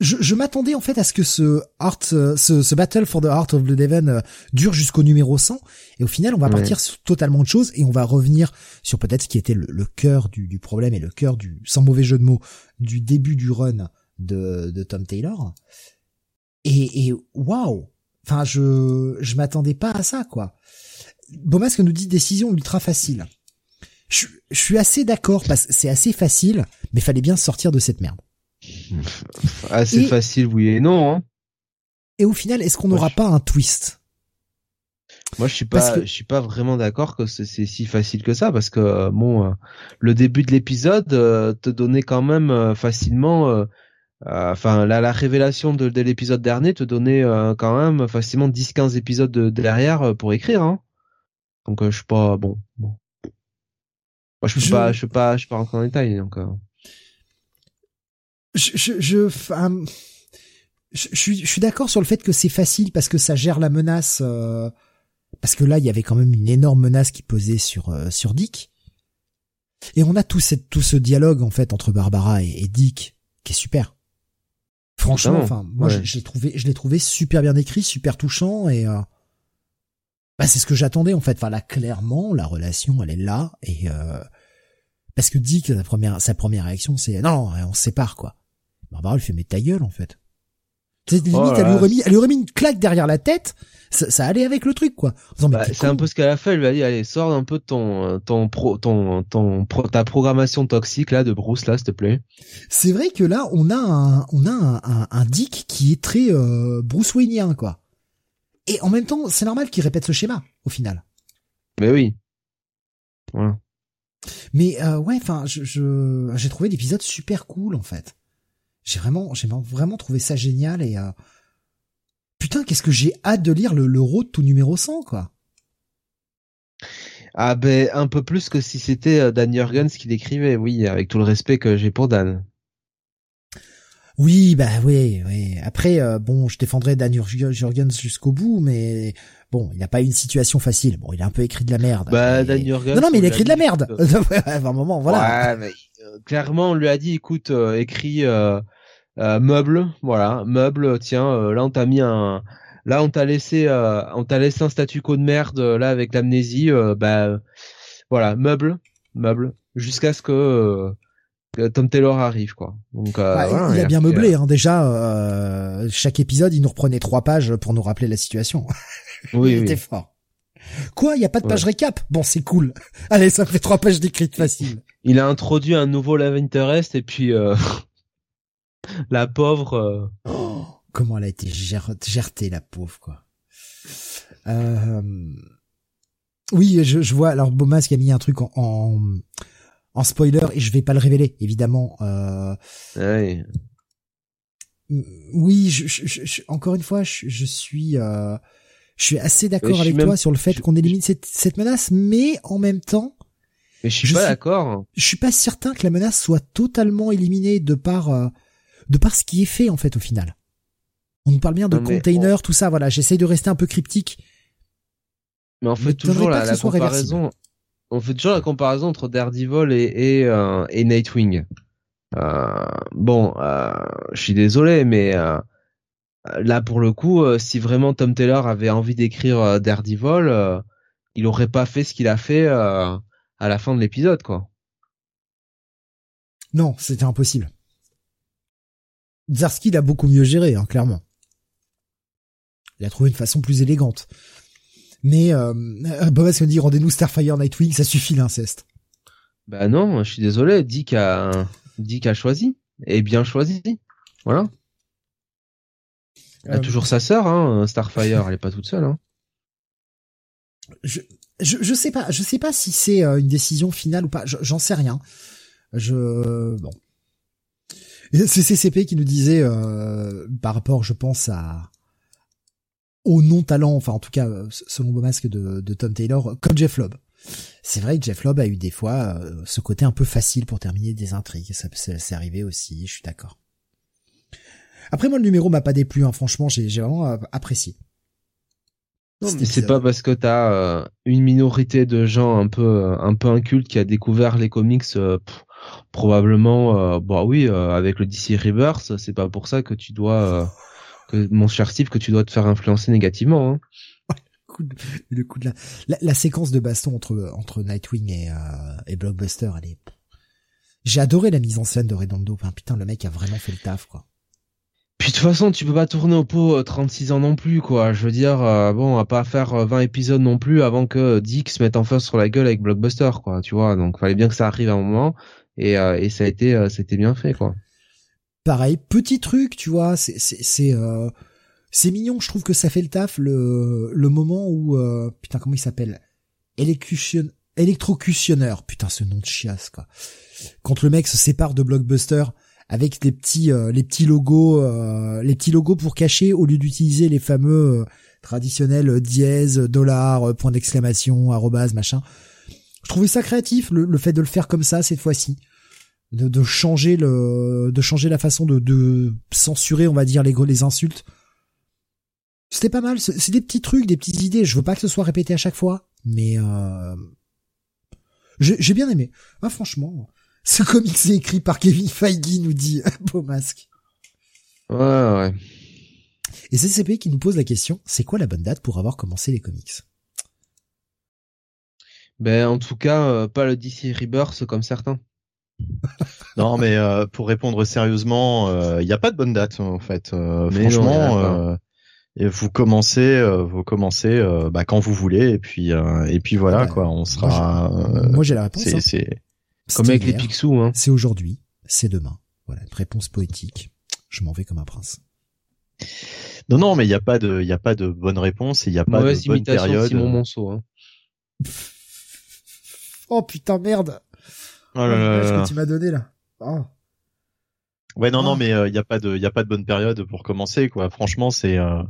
je, je m'attendais en fait à ce que ce art, ce, ce Battle for the Heart of the Devon euh, dure jusqu'au numéro 100, et au final, on va partir sur totalement autre chose et on va revenir sur peut-être ce qui était le, le cœur du, du, problème et le cœur du, sans mauvais jeu de mots, du début du run de, de Tom Taylor. Et, et waouh Enfin, je je m'attendais pas à ça, quoi. Bomasque nous dit décision ultra facile. Je, je suis assez d'accord parce que c'est assez facile, mais fallait bien sortir de cette merde. *laughs* Assez facile, oui et non. Hein. Et au final, est-ce qu'on n'aura pas un twist? Moi, je suis pas, je suis pas vraiment d'accord que c'est si facile que ça parce que euh, bon, euh, le début de l'épisode euh, te donnait quand même facilement enfin, la, la révélation de, de l'épisode dernier te donnait euh, quand même facilement 10-15 épisodes de, derrière euh, pour écrire. Hein. Donc je suis pas bon. bon. Moi, je peux pas, je peux pas, je peux pas rentrer en détail. Donc. Je, je, je, je, suis, je suis d'accord sur le fait que c'est facile parce que ça gère la menace. parce que là, il y avait quand même une énorme menace qui pesait sur sur Dick. Et on a tout, cette, tout ce dialogue en fait entre Barbara et, et Dick qui est super. Franchement, enfin, moi, je, l'ai trouvé, je l'ai trouvé super bien écrit, super touchant et euh, bah, c'est ce que j'attendais en fait. Enfin là, clairement, la relation, elle est là et euh, parce que que sa première, sa première réaction, c'est non, on se sépare quoi. Barbara, elle fait mais ta gueule en fait. Limite, oh elle, lui aurait mis, elle lui aurait mis une claque derrière la tête ça, allait avec le truc quoi. Bah, c'est un peu ce qu'elle a fait. Elle lui a dit allez sors un peu ton ton pro ton ton ta programmation toxique là de Bruce là s'il te plaît. C'est vrai que là on a un on a un, un, Dick qui est très euh, Bruce Wayneien quoi. Et en même temps c'est normal qu'il répète ce schéma au final. Mais oui. Voilà. Mais euh, ouais enfin je j'ai trouvé l'épisode super cool en fait. J'ai vraiment j'ai vraiment trouvé ça génial et euh, putain, qu'est-ce que j'ai hâte de lire le, le road tout numéro 100, quoi. Ah ben un peu plus que si c'était euh, Dan Jurgens qui l'écrivait, oui, avec tout le respect que j'ai pour Dan. Oui, bah oui, oui. Après, euh, bon, je défendrai Dan Jurgens jusqu'au bout, mais bon, il n'a pas eu une situation facile. Bon, il a un peu écrit de la merde. Bah, Dan Jurgens. Non, non, mais il a écrit de la merde. *laughs* à un moment, voilà. Ouais, mais, euh, clairement, on lui a dit, écoute, écrit euh, meuble, voilà, meuble. Tiens, euh, là on t'a mis un, là on t'a laissé, euh, on t'a laissé un statu quo de merde là avec l'amnésie. bah voilà, meuble, meuble, jusqu'à ce que Tom Taylor arrive quoi. Donc bah, il, a bien meublé hein, déjà. chaque épisode, il nous reprenait trois pages pour nous rappeler la situation. Oui, *laughs* il était fort. Quoi, il y a pas de page récap? Bon, c'est cool. *laughs* Allez, ça fait trois pages d'écrite facile. Il a introduit un nouveau Love Interest et puis *laughs* la pauvre. Euh, oh, comment elle a été gertée, la pauvre, quoi. Euh... Oui, je, je vois. Alors, Bomas qui a mis un truc en, en, spoiler et je vais pas le révéler, évidemment. Euh... Ouais. Oui, je, je, encore une fois, je, suis, euh... je suis assez d'accord avec toi sur le fait qu'on élimine cette, cette menace, mais en même temps, mais je suis pas d'accord. Je suis pas certain que la menace soit totalement éliminée de par euh, de par ce qui est fait en fait au final. On nous parle bien de containers, tout ça. Voilà, j'essaye de rester un peu cryptique. Mais on fait toujours la, comparaison. On fait toujours la comparaison entre Daredevil et et, euh, et Nightwing. Euh, bon, euh, je suis désolé, mais là pour le coup, si vraiment Tom Taylor avait envie d'écrire Daredevil, il aurait pas fait ce qu'il a fait à la fin de l'épisode, quoi. Non, c'était impossible. Zarski l'a beaucoup mieux géré, hein, clairement. Il a trouvé une façon plus élégante. Mais euh, Bob qu'on dit rendez-nous Starfire Nightwing, ça suffit l'inceste. Bah non, je suis désolé, Dick a Dick a choisi et bien choisi. Voilà. Elle a euh, toujours sa sœur, hein, Starfire, elle est pas toute seule. Hein. Je, je, je sais pas, je sais pas si c'est euh, une décision finale ou pas. J'en sais rien. Je bon. C'est CCP qui nous disait euh, par rapport, je pense à au non-talent, enfin en tout cas selon vos masques de, de Tom Taylor, comme Jeff Lobb. C'est vrai que Jeff Lobb a eu des fois euh, ce côté un peu facile pour terminer des intrigues. Ça, c'est arrivé aussi, je suis d'accord. Après moi le numéro m'a pas déplu, hein. franchement j'ai vraiment apprécié. Non, mais c'est pas parce que t'as euh, une minorité de gens un peu euh, un peu incultes qui a découvert les comics euh, probablement bah oui avec le DC Reverse, c'est pas pour ça que tu dois que mon cher Steve que tu dois te faire influencer négativement hein. le coup de la, la, séquence de baston entre entre Nightwing et et Blockbuster, elle est j'ai adoré la mise en scène de Redondo. Enfin, putain, le mec a vraiment fait le taf, quoi. Puis de toute façon, tu peux pas tourner au pot 36 euh, ans non plus, quoi. Je veux dire, euh, bon, on va pas faire 20 euh, épisodes non plus avant que Dick se mette en face sur la gueule avec Blockbuster, quoi. Tu vois, donc fallait bien que ça arrive à un moment, et, et ça a été, c'était bien fait, quoi. Pareil, petit truc, tu vois, c'est c'est c'est mignon. Je trouve que ça fait le taf le le moment où putain comment il s'appelle? Électrocutionneur. Putain, ce nom de chiasse, quoi. Quand le mec se sépare de Blockbuster avec les petits euh, les petits logos euh, les petits logos pour cacher au lieu d'utiliser les fameux euh, traditionnels dièse dollar point d'exclamation arrobase machin je trouvais ça créatif le, fait de le faire comme ça cette fois-ci. De, de, changer le de changer la façon de, de censurer on va dire les les insultes. C'était pas mal c'est des petits trucs des petites idées. Je veux pas que ce soit répété à chaque fois mais euh, j'ai bien aimé. Ah, franchement ce comic c'est écrit par Kevin Feige, nous dit *laughs* Beau Masque. Ouais, ouais. Et c'est CP qui nous pose la question, c'est quoi la bonne date pour avoir commencé les comics? Ben, en tout cas, euh, pas le DC Rebirth comme certains. *laughs* non, mais euh, pour répondre sérieusement, il euh, n'y a pas de bonne date en fait. franchement, vous commencez, vous commencez bah, quand vous voulez, et puis et puis voilà quoi, on sera. Moi j'ai la réponse. C'est hein. Comme avec les Picsou, hein. C'est aujourd'hui, c'est demain. Voilà, une réponse poétique. Je m'en vais comme un prince. Non, non, mais il n'y a pas de, il y a pas de bonne réponse et il n'y a pas de bonne période. Simon Monceau, hein. Oh putain, merde. Oh là là. Ce que tu m'as donné là. Oh. Ouais, non, non, oh. mais il euh, n'y a pas de, il y a pas de bonne période pour commencer, quoi. Franchement, c'est, euh,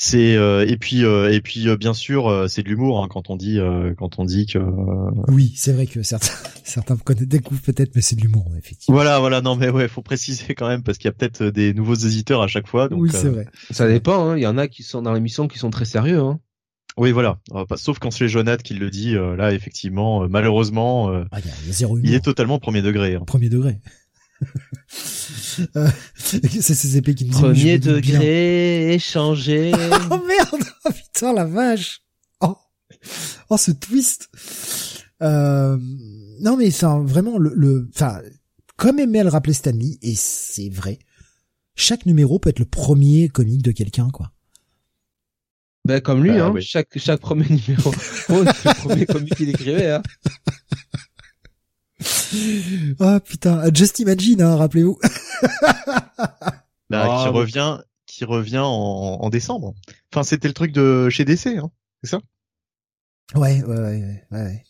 c'est euh, et puis euh, et puis euh, bien sûr c'est de l'humour hein, quand on dit quand on dit que oui c'est vrai que certains *laughs* certains découvrent peut-être mais c'est de l'humour effectivement voilà voilà non mais ouais faut préciser quand même parce qu'il y a peut-être des nouveaux éditeurs à chaque fois donc, oui c'est vrai ça dépend hein. il y en a qui sont dans l'émission qui sont très sérieux hein. Oui, voilà. Sauf quand c'est Jonathan qui le dit, là, effectivement, malheureusement, ah, il est totalement premier degré. Hein. Premier degré. *laughs* Euh, c'est ces épées qui me disent Premier degré, échangé. *laughs* oh merde oh, Putain, la vache Oh, oh ce twist euh... Non mais c'est vraiment le... Enfin, comme aimait le rappeler Stanley, et c'est vrai, chaque numéro peut être le premier comique de quelqu'un, quoi. Ben comme lui, bah, hein, chaque, chaque premier *laughs* numéro, oh, c'est le premier comique qu'il écrivait. Hein. *laughs* Ah putain, just imagine, hein, rappelez-vous. Bah, Ah, qui revient, qui revient en, en décembre. Enfin, c'était le truc de chez DC, hein. C'est ça? Ouais, ouais, ouais, ouais, ouais.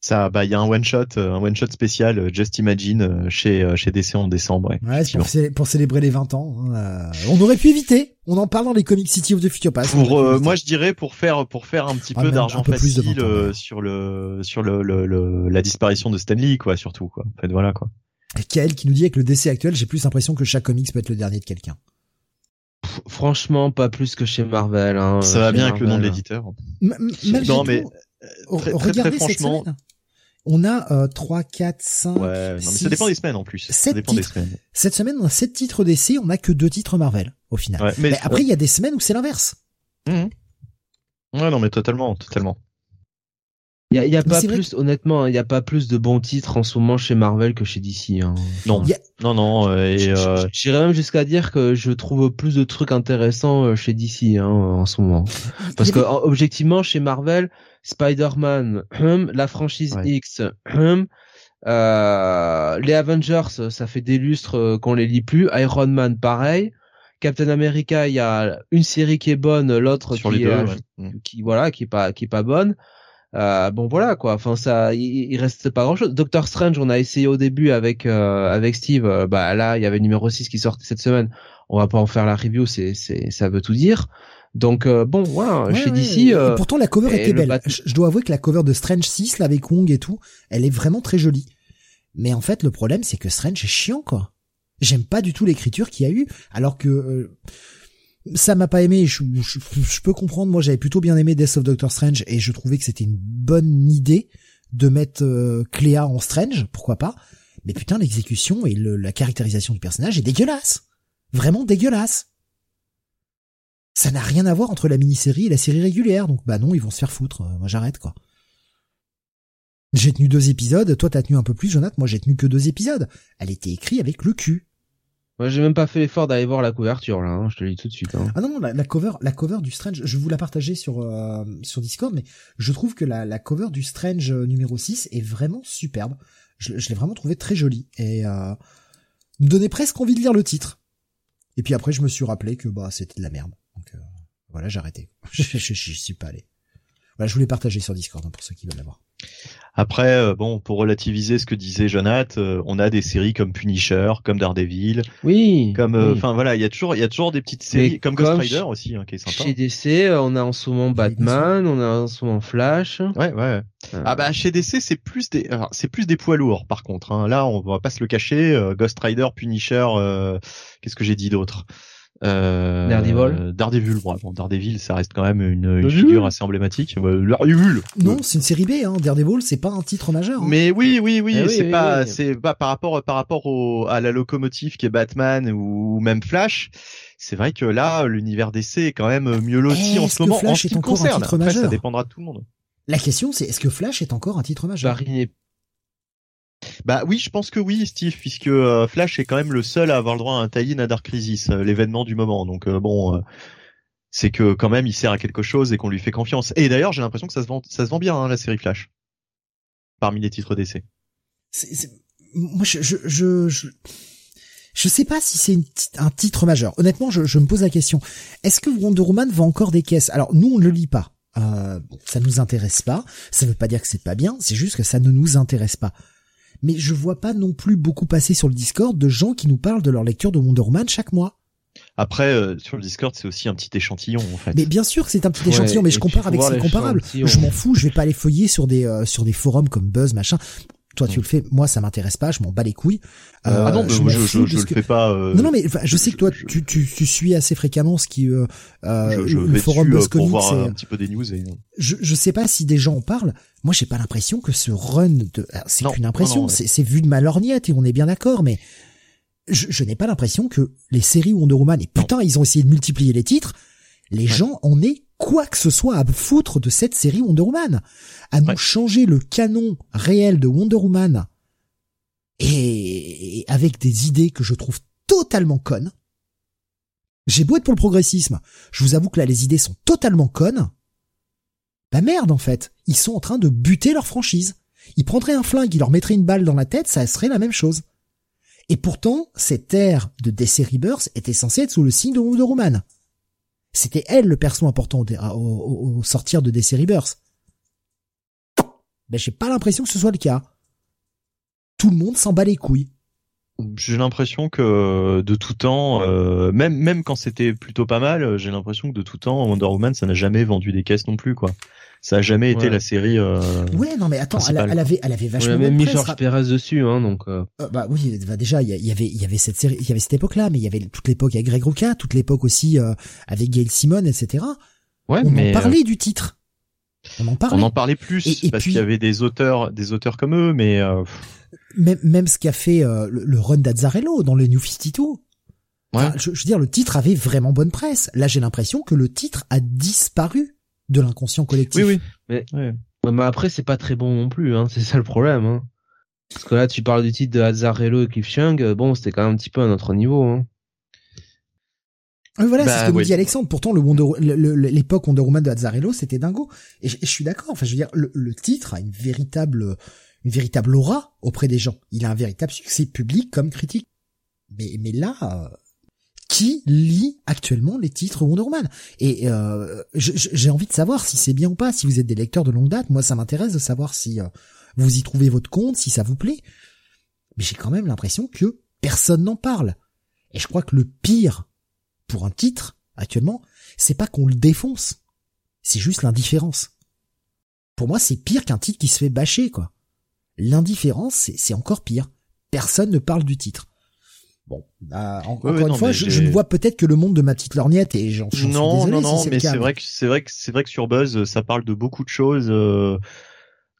Ça, bah, il y a un one shot, euh, un one shot spécial, euh, Just Imagine, euh, chez chez DC en décembre. Ouais. Ouais, c'est pour, célé- pour célébrer les 20 ans. hein, euh, on aurait pu éviter. On en parle dans les Comic City of the Future Past. Pour, euh, moi, je dirais pour faire pour faire un petit Ah, peu d'argent un peu plus de facile 20 ans, euh, ouais. sur le sur le, le, le- la disparition de Stanley, quoi, surtout, quoi. En fait, voilà, quoi. Et Kael qui nous dit avec le DC actuel, j'ai plus l'impression que chaque comics peut être le dernier de quelqu'un. Franchement, pas plus que chez Marvel. Hein, Ça va bien avec le nom de l'éditeur. Non, mais très, très, regardez très cette franchement- semaine. On a euh, 3, 4, 5. Ouais, non, mais six, ça dépend des semaines en plus. Ça dépend des titres. semaines. Cette semaine, on a 7 titres DC, on a que 2 titres Marvel, au final. Ouais, mais, Mais après, il y a des semaines où c'est l'inverse. Mhm. Ouais, non, mais totalement, totalement. Il y a, y a pas plus, honnêtement, il y a pas plus de bons titres en ce moment chez Marvel que chez DC. Hein. Non, a- non, non, euh, et euh, J'irais même jusqu'à dire que je trouve plus de trucs intéressants euh, chez DC hein, en ce moment. *laughs* Parce que objectivement, chez Marvel, Spider-Man, hum, la franchise Ouais. X, hum, euh, les Avengers, ça fait des lustres euh, qu'on les lit plus. Iron Man, pareil. Captain America, il y a une série qui est bonne, l'autre qui les est deux, à- ouais. Mhm. qui voilà qui est pas qui est pas bonne euh, bon voilà quoi enfin ça il, il reste pas grand chose Doctor Strange on a essayé au début avec euh, avec Steve euh, bah là il y avait le numéro 6 qui sortait cette semaine on va pas en faire la review c'est c'est ça veut tout dire donc euh, bon voilà Ouais, chez ouais, DC et euh, pourtant, la cover était le belle. bat- Je, je dois avouer que la cover de Strange 6, là, avec Wong et tout, elle est vraiment très jolie. Mais en fait, le problème, c'est que Strange est chiant, quoi. J'aime pas du tout l'écriture qu'il y a eu, alors que euh, ça m'a pas aimé. Je, je- je peux comprendre. Moi, j'avais plutôt bien aimé Death of Doctor Strange et je trouvais que c'était une bonne idée de mettre euh, Cléa en Strange, pourquoi pas. Mais putain, l'exécution et le- la caractérisation du personnage est dégueulasse. Vraiment dégueulasse. Ça n'a rien à voir entre la mini-série et la série régulière, donc bah non, ils vont se faire foutre. Euh, Moi, j'arrête quoi. J'ai tenu deux épisodes, toi t'as tenu un peu plus, Jonathan. Moi, j'ai tenu que deux épisodes. Elle était écrite avec le cul. moi j'ai même pas fait l'effort d'aller voir la couverture là hein, je te le dis tout de suite hein. Ah non, non, la, la cover, la cover du Strange, je vous la partager sur euh, sur Discord, mais je trouve que la, la cover du Strange euh, numéro 6 est vraiment superbe. Je, je l'ai vraiment trouvé très jolie et euh, me donnait presque envie de lire le titre. Et puis après, je me suis rappelé que bah c'était de la merde. Euh, voilà, j'ai arrêté. *laughs* je, je, je suis pas allé. Voilà, je voulais partager sur Discord hein, pour ceux qui veulent l'avoir. Après, euh, bon, pour relativiser ce que disait Jonathan, euh, on a des séries comme Punisher, comme Daredevil, oui comme, euh, oui. enfin voilà, il y a toujours, il y a toujours des petites séries, Mais comme comme Ghost Rider aussi, hein, qui est sympa. chez DC euh, on a en ce moment. Batman on a en ce moment Flash Ouais, ouais. Euh, Ah bah chez DC c'est plus des, c'est plus des poids lourds par contre. Hein. Là, on va pas se le cacher. euh, Ghost Rider, Punisher, euh, qu'est-ce que j'ai dit d'autre? Euh, Daredevil. Daredevil, bon, bon, Daredevil, ça reste quand même une, une figure assez emblématique. Daredevil. Non, c'est une série B, hein. Daredevil, c'est pas un titre majeur. hein. Mais oui, oui, oui, Eh c'est oui, pas, oui. c'est pas par rapport, par rapport au, à la locomotive qui est Batman ou même Flash. C'est vrai que là, l'univers DC est quand même mieux loti en ce moment Flash en ce est qui me encore un concerne. titre Après, ça dépendra de tout le monde. La question, c'est est-ce que Flash est encore un titre majeur? Barry n'est Bah oui, je pense que oui, Steve, puisque euh, Flash est quand même le seul à avoir le droit à un tie-in à Dark Crisis, euh, l'événement du moment. Donc euh, bon, c'est que quand même il sert à quelque chose et qu'on lui fait confiance. Et d'ailleurs, j'ai l'impression que ça se vend, ça se vend bien hein, la série Flash, parmi les titres d'essai. Moi, je, je, je, je, sais pas si c'est un titre majeur. Honnêtement, je, me pose la question. Est-ce que Wonder Woman vend encore des caisses? Alors, nous, on ne le lit pas. Euh, bon, ça nous intéresse pas. Ça veut pas dire que c'est pas bien. C'est juste que ça ne nous intéresse pas. Mais je vois pas non plus beaucoup passer sur le Discord de gens qui nous parlent de leur lecture de Wonder Woman chaque mois. Après, euh, sur le Discord, c'est aussi un petit échantillon en fait. Mais bien sûr que c'est un petit Ouais, échantillon, mais je compare avec voir ce qui est comparable. l'échantillon. Je m'en fous, je vais pas aller feuiller sur des euh, sur des forums comme Buzz machin. Toi tu Mm. le fais, moi ça m'intéresse pas, je m'en bats les couilles. ah Euh, non, mais je je, je, je le que- fais pas. euh, Non non mais je sais que toi tu, tu tu suis assez fréquemment ce qui euh, euh, le forum dessus euh, Buzz pour Comics. voir un petit peu des news. Et... je je sais pas si des gens en parlent. Moi j'ai pas l'impression que ce run de alors, c'est Non, qu'une non, impression, non, ouais. c'est c'est vu de ma lorgnette et on est bien d'accord, mais je, je n'ai pas l'impression que les séries Wonder Woman et putain ils ont essayé de multiplier les titres. Les gens en aient quoi que ce soit à foutre de cette série Wonder Woman, à nous Ouais. changer le canon réel de Wonder Woman et, et avec des idées que je trouve totalement connes. J'ai beau être pour le progressisme, je vous avoue que là les idées sont totalement connes. Bah merde en fait, ils sont en train de buter leur franchise. Ils prendraient un flingue, ils leur mettraient une balle dans la tête, ça serait la même chose. Et pourtant, cette ère de DC Rebirth était censée être sous le signe de Wonder Woman. C'était elle le perso important au, sortir de DC Rebirth. Ben, j'ai pas l'impression que ce soit le cas. Tout le monde s'en bat les couilles. J'ai l'impression que de tout temps, euh, même même quand c'était plutôt pas mal, j'ai l'impression que de tout temps Wonder Woman ça n'a jamais vendu des caisses non plus quoi ça a jamais été la série. Euh, ouais, non, mais attends, elle, elle, avait, elle avait vachement. On a même mis Georges Pérez dessus, hein, donc. Euh... euh bah oui, bah déjà, il y, avait, il y avait cette série, il y avait cette époque-là, mais il y avait toute l'époque avec Greg Rucka, toute l'époque aussi euh, avec Gail Simon, etc. Ouais, on mais en parlait du titre. On en parlait. On en parlait plus parce qu'il y avait des auteurs, des auteurs comme eux, mais. Même, même ce qu'a fait le, run d'Azzarello dans le New 52. Ouais. je, je veux dire, le titre avait vraiment bonne presse. Là, j'ai l'impression que le titre a disparu de l'inconscient collectif. Oui, oui. Mais, mais après, c'est pas très bon non plus, hein. *laughs* C'est ça le problème, hein. Parce que là, tu parles du titre de Hazarello et Cliff Chung, euh, bon, c'était quand même un petit peu à notre niveau, hein. voilà, c'est ce bah, que nous dit Alexandre. Pourtant, le Wonder, l'époque Wonder Woman de Azzarello, c'était dingo. Et je, suis d'accord. Enfin, je veux dire, le, le, titre a une véritable, une véritable aura auprès des gens. Il a un véritable succès public comme critique. Mais, mais là, euh, qui lit actuellement les titres Wonder Woman Et euh, j'ai envie de savoir si c'est bien ou pas. Si vous êtes des lecteurs de longue date, moi ça m'intéresse de savoir si euh, vous y trouvez votre compte, si ça vous plaît. Mais j'ai quand même l'impression que personne n'en parle. Et je crois que le pire pour un titre actuellement, c'est pas qu'on le défonce, c'est juste l'indifférence. Pour moi, c'est pire qu'un titre qui se fait bâcher, quoi. L'indifférence, c'est encore pire. Personne ne parle du titre. Bon, bah, encore une fois, je, ne vois peut-être que le monde de ma petite lorgnette et j'en suis non, désolé non, non, mais c'est vrai que c'est vrai que c'est vrai que sur Buzz, ça parle de beaucoup de choses. Euh,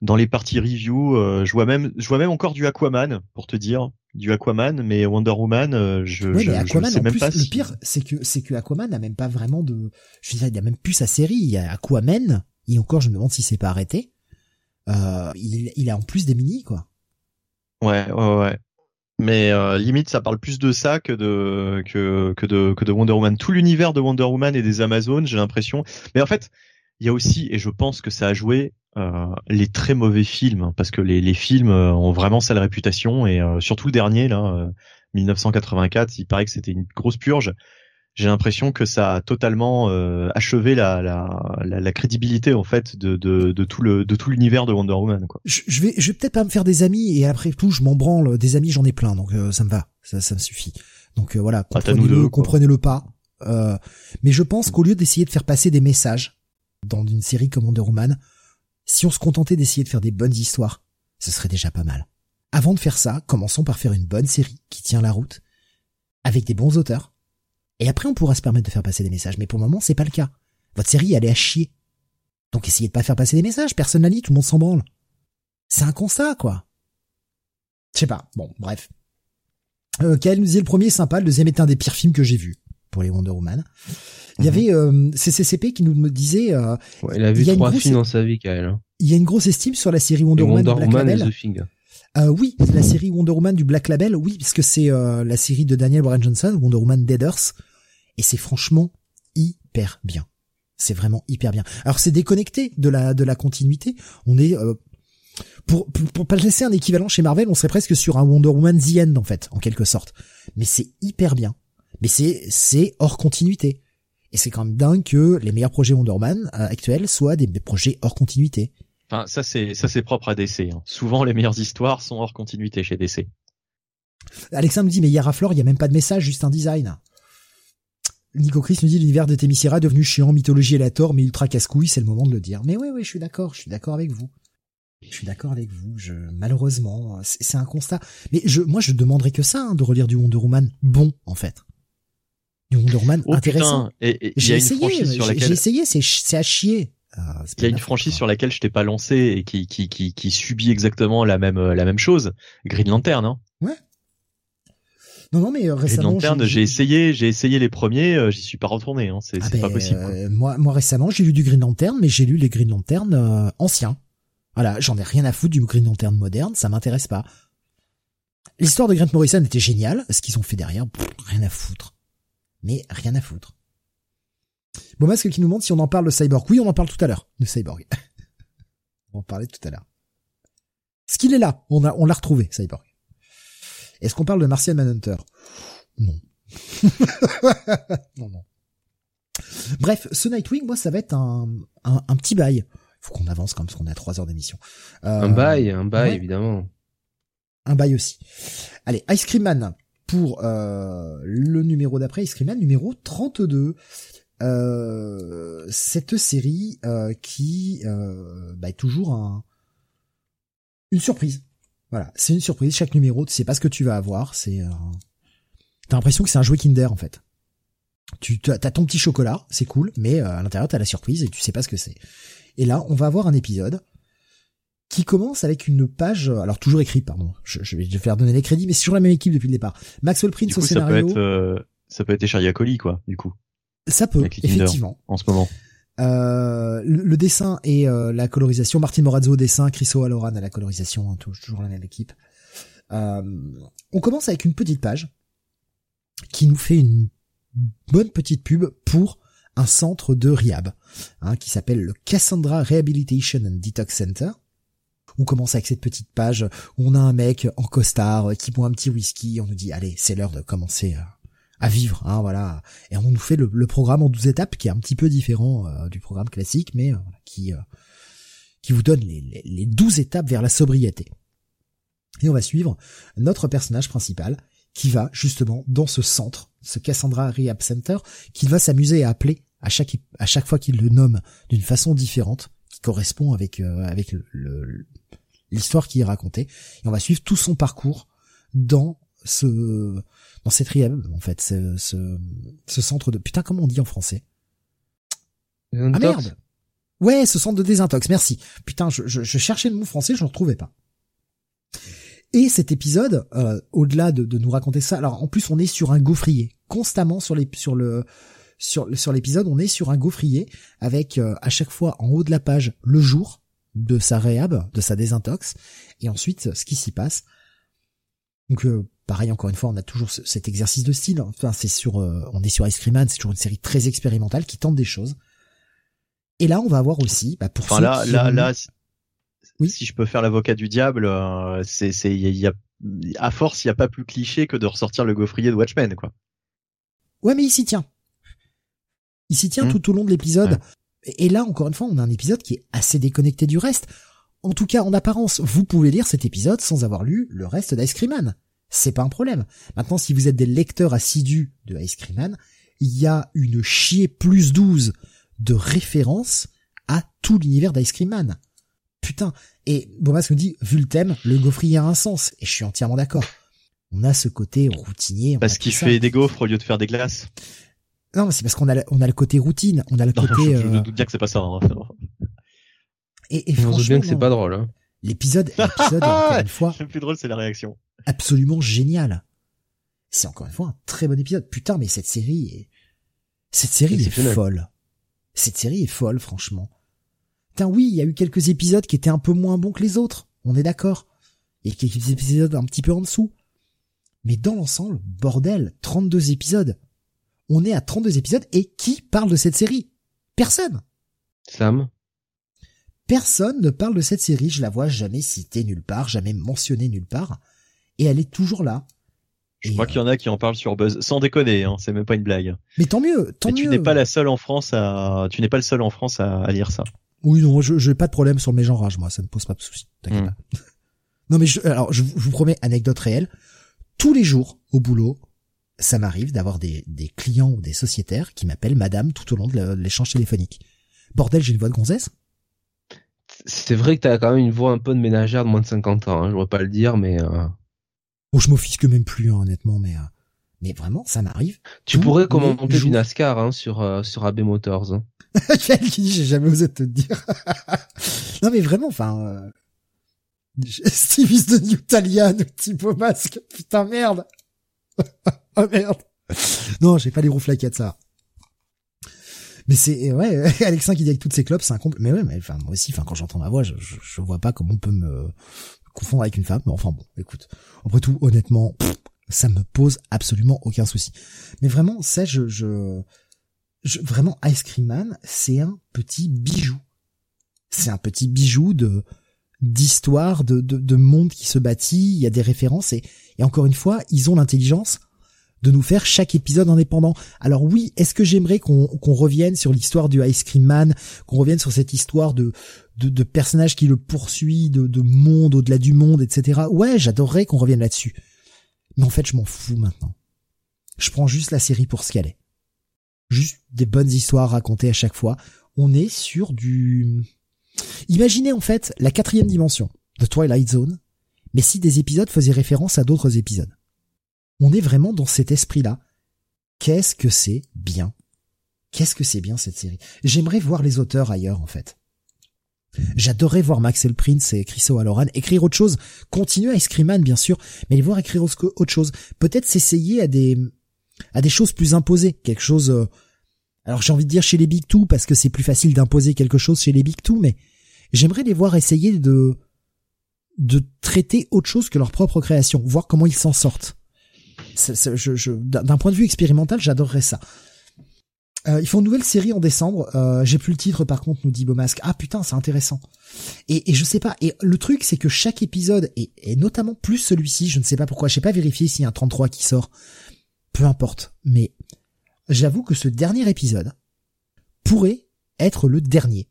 dans les parties review, euh, je vois même, je vois même encore du Aquaman pour te dire, du Aquaman, mais Wonder Woman, euh, je, je, Aquaman, sais même pas. Le pire, c'est que c'est que Aquaman n'a même pas vraiment de, je veux dire, il a même plus sa série. Il y a Aquaman, et encore, je me demande si c'est pas arrêté. il, il a en plus des mini quoi. Ouais, ouais, ouais mais euh, limite ça parle plus de ça que de que de que de Wonder Woman. Tout l'univers de Wonder Woman et des Amazones, j'ai l'impression. Mais en fait, il y a aussi et je pense que ça a joué euh, les très mauvais films parce que les les films euh, ont vraiment sale réputation et surtout le dernier là 1984, il paraît que c'était une grosse purge j'ai l'impression que ça a totalement euh, achevé la, la, la, crédibilité en fait de, de, de tout le de tout l'univers de Wonder Woman quoi. Je, je, vais je vais peut-être pas me faire des amis et après tout je m'en branle. Des amis j'en ai plein donc euh, ça me va. Ça, ça me suffit. Donc euh, voilà ah, comprenez-le comprenez-le pas. Mais je pense qu'au lieu d'essayer de faire passer des messages dans une série comme Wonder Woman si on se contentait d'essayer de faire des bonnes histoires ce serait déjà pas mal. Avant de faire ça commençons par faire une bonne série qui tient la route avec des bons auteurs et après, on pourra se permettre de faire passer des messages. Mais pour le moment, c'est pas le cas. Votre série, elle est à chier. Donc essayez de pas faire passer des messages. Personne n'a dit, tout le monde s'en branle. C'est un constat, quoi. Je sais pas. Bon, bref. Euh, Kael nous disait le premier sympa, le deuxième est un des pires films que j'ai vus pour les Wonder Woman. Il y mhm. avait euh, CCCP qui nous disait. Euh, il a vu trois films dans sa vie, Kael. Hein. Il y a une grosse estime sur la série Wonder, Woman, Wonder Woman et The. Euh, oui, la série Wonder Woman du Black Label, oui, puisque c'est euh, la série de Daniel Warren Johnson, Wonder Woman Deaders, et c'est franchement hyper bien. C'est vraiment hyper bien. Alors c'est déconnecté de la de la continuité. On est euh, pour, pour, pour pas laisser un équivalent chez Marvel, on serait presque sur un Wonder Woman The End en fait, en quelque sorte. Mais c'est hyper bien. Mais c'est c'est hors continuité. Et c'est quand même dingue que les meilleurs projets Wonder Woman euh, actuels soient des, projets hors continuité. Enfin, ça c'est ça c'est propre à DC. Hein. Souvent les meilleures histoires sont hors continuité chez DC. Alexandre me dit mais Yara Flore, il y a même pas de message, juste un design. Nico Chris nous dit l'univers de Témisira est devenu chiant, mythologie et la tort, mais ultra casse-couille, c'est le moment de le dire. Mais oui, oui, je suis d'accord, je suis d'accord avec vous. Je suis d'accord avec vous. Je malheureusement, c'est un constat. Mais je, moi, je demanderais que ça, hein, de relire du Wonder Woman bon, en fait. Du Wonder Woman oh, intéressant. J'ai essayé, j'ai essayé, c'est à chier. Ah, il y a une franchise sur laquelle je t'ai pas lancé et qui, qui, qui, qui subit exactement la même la même chose. Green Lantern, hein. Non, non, mais euh, récemment. j'ai essayé, j'ai essayé les premiers, euh, j'y suis pas retourné. Hein, c'est ah pas ben, possible. Euh, moi, moi récemment, j'ai lu du Green Lantern, mais j'ai lu les Green Lantern anciens. Voilà, j'en ai rien à foutre du Green Lantern moderne, ça m'intéresse pas. L'histoire de Grant Morrison était géniale, ce qu'ils ont fait derrière, rien à foutre. Mais rien à foutre. Bon, masque qui nous montre si on en parle de Cyborg. Oui, on en parle tout à l'heure, de Cyborg. *laughs* on en parlait tout à l'heure. Ce qu'il est là, on a, on l'a retrouvé, Cyborg. Est-ce qu'on parle de Martian Manhunter? Non. *laughs* non, non. Bref, ce Nightwing, moi, ça va être un, un, petit bail. Faut qu'on avance comme parce qu'on est à 3 heures d'émission. Euh, un bail, un bail, évidemment. Un bail aussi. Allez, Ice Cream Man pour euh, le numéro d'après, Ice Cream Man numéro 32. Euh, cette série euh, qui euh, bah, est toujours un, une surprise. Voilà, c'est une surprise. Chaque numéro, tu sais pas ce que tu vas avoir. C'est, euh, t'as l'impression que c'est un jouet Kinder en fait. Tu as ton petit chocolat, c'est cool, mais euh, à l'intérieur t'as la surprise et tu sais pas ce que c'est. Et là, on va avoir un épisode qui commence avec une page, alors toujours écrit, pardon, je, je vais faire donner les crédits, mais c'est sur la même équipe depuis le départ. Maxwell Prince au scénario. Ça peut être, euh, ça peut être quoi, du coup. Ça peut, effectivement. En ce moment. Euh, le, dessin et euh, la colorisation, Martin Morazzo au dessin, Chris O'Halloran à la colorisation, hein, toujours la même équipe. Euh, on commence avec une petite page qui nous fait une bonne petite pub pour un centre de rehab hein, qui s'appelle le Cassandra Rehabilitation and Detox Center. On commence avec cette petite page où on a un mec en costard qui boit un petit whisky. On nous dit allez, c'est l'heure de commencer à vivre, hein, voilà. Et on nous fait le, programme en 12 étapes qui est un petit peu différent euh, du programme classique, mais euh, qui euh, qui vous donne les, les, 12 étapes vers la sobriété. Et on va suivre notre personnage principal qui va justement dans ce centre, ce Cassandra Rehab Center, qu'il va s'amuser à appeler à chaque à chaque fois qu'il le nomme d'une façon différente, qui correspond avec avec l'histoire qui est racontée. Et on va suivre tout son parcours dans ce dans en fait, ce, ce, centre de putain comment on dit en français? Ah merde Ouais, ce centre de désintox, merci. Putain, je, je, cherchais le mot français, je ne le retrouvais pas. Et cet épisode, euh, au-delà de, de, nous raconter ça, alors en plus on est sur un gaufrier, constamment sur les sur le sur sur l'épisode, on est sur un gaufrier avec euh, à chaque fois en haut de la page le jour de sa réhab, de sa désintox, et ensuite ce qui s'y passe. Donc euh, Pareil, encore une fois, on a toujours cet exercice de style. Enfin, c'est sur, euh, on est sur Ice Cream Man, c'est toujours une série très expérimentale qui tente des choses. Et là, on va avoir aussi, bah, pour enfin, là, là, là, oui si je peux faire l'avocat du diable, euh, c'est, c'est, il y a, à force, il y a pas plus cliché que de ressortir le gaufrier de Watchmen, quoi. Ouais, mais il s'y tient. Il s'y tient hmm. tout au long de l'épisode. Et là, encore une fois, on a un épisode qui est assez déconnecté du reste. En tout cas, en apparence, vous pouvez lire cet épisode sans avoir lu le reste d'Ice Cream Man c'est pas un problème. Maintenant, si vous êtes des lecteurs assidus de Ice Cream Man, il y a une chier plus 12 de référence à tout l'univers d'Ice Cream Man. Putain. Et Bomas me dit, vu le thème, le gaufrier a un sens. Et je suis entièrement d'accord. On a ce côté routinier. Parce qu'il fait des gaufres au lieu de faire des glaces. Non, mais c'est parce qu'on a, on a le côté routine. On a le côté. Je, me euh, doute bien que c'est pas ça. Hein. Et, et on doute bien que c'est pas drôle. Hein. L'épisode, l'épisode, encore *laughs* une fois. Le plus drôle, c'est la réaction absolument génial. C'est encore une fois un très bon épisode. Putain, mais cette série est, cette série est, folle. Cette série est folle, franchement. Putain, oui, il y a eu quelques épisodes qui étaient un peu moins bons que les autres. On est d'accord. Et quelques épisodes un petit peu en dessous. Mais dans l'ensemble, bordel, 32 épisodes. On est à 32 épisodes et qui parle de cette série? Personne. Sam? Personne ne parle de cette série, je la vois jamais citée nulle part, jamais mentionnée nulle part et elle est toujours là. Je crois qu'il y en a qui en parlent sur Buzz, sans déconner, hein, c'est même pas une blague. Mais tant mieux, tant mieux. Tu n'es pas la seule en France à, tu n'es pas le seul en France à, lire ça. Oui, non, je, j'ai pas de problème sur mes genrages, moi, ça ne pose pas de soucis. T'inquiète hmm. pas. *laughs* non, mais je, alors, je, vous promets, anecdote réelle. Tous les jours, au boulot, ça m'arrive d'avoir des, des clients ou des sociétaires qui m'appellent madame tout au long de l'échange téléphonique. Bordel, j'ai une voix de gonzesse? C'est vrai que t'as quand même une voix un peu de ménagère de moins de 50 ans, hein, je vois pas le dire, mais, euh... Bon, je m'offisque même plus, hein, honnêtement, mais euh, mais vraiment, ça m'arrive. Tu pourrais commenter du NASCAR hein, sur euh, sur AB Motors. Hein. *laughs* J'ai jamais osé te dire. *laughs* non, mais vraiment, enfin, euh... *laughs* Stevie de Newtalian, Thibaut Masque, putain merde. oh merde. Non, j'ai pas les roues flaquettes, ça. Mais c'est ouais, Alexin qui dit avec toutes ses clopes, c'est un compte. Mais ouais, mais enfin moi aussi, enfin quand j'entends ma voix, je, je, je vois pas comment on peut me confondre avec une femme. Mais enfin bon, écoute. Après tout, honnêtement, ça me pose absolument aucun souci. Mais vraiment, ça, je, je, je vraiment, Ice Cream Man, c'est un petit bijou. C'est un petit bijou de d'histoire, de, de, de monde qui se bâtit, il y a des références et, et encore une fois, ils ont l'intelligence de nous faire chaque épisode indépendant. Alors oui, est-ce que j'aimerais qu'on revienne sur l'histoire du Ice Cream Man, qu'on revienne sur cette histoire de de, de personnage qui le poursuit, de, de monde au-delà du monde, etc. Ouais, j'adorerais qu'on revienne là-dessus. Mais en fait, je m'en fous maintenant. Je prends juste la série pour ce qu'elle est. Juste des bonnes histoires racontées à chaque fois. On est sur du... Imaginez en fait la quatrième dimension de Twilight Zone, mais si des épisodes faisaient référence à d'autres épisodes. On est vraiment dans cet esprit-là. Qu'est-ce que c'est bien? Qu'est-ce que c'est bien cette série? J'aimerais voir les auteurs ailleurs en fait. J'adorais voir Maxel Prince et Chris O'Halloran écrire autre chose, continuer à Screaman bien sûr, mais les voir écrire autre chose. Peut-être s'essayer à des à des choses plus imposées, quelque chose. Euh, alors j'ai envie de dire chez les Big Two parce que c'est plus facile d'imposer quelque chose chez les Big Two, mais j'aimerais les voir essayer de de traiter autre chose que leur propre création, voir comment ils s'en sortent. D'un point de vue expérimental, j'adorerais ça. Euh, ils font une nouvelle série en décembre. Euh, J'ai plus le titre par contre, nous dit Beaumasque. Ah putain, c'est intéressant. Et, et, je sais pas. Et le truc, c'est que chaque épisode, et, et notamment plus celui-ci, je ne sais pas pourquoi, je sais pas vérifier s'il y a un 33 qui sort. Peu importe. Mais j'avoue que ce dernier épisode pourrait être le dernier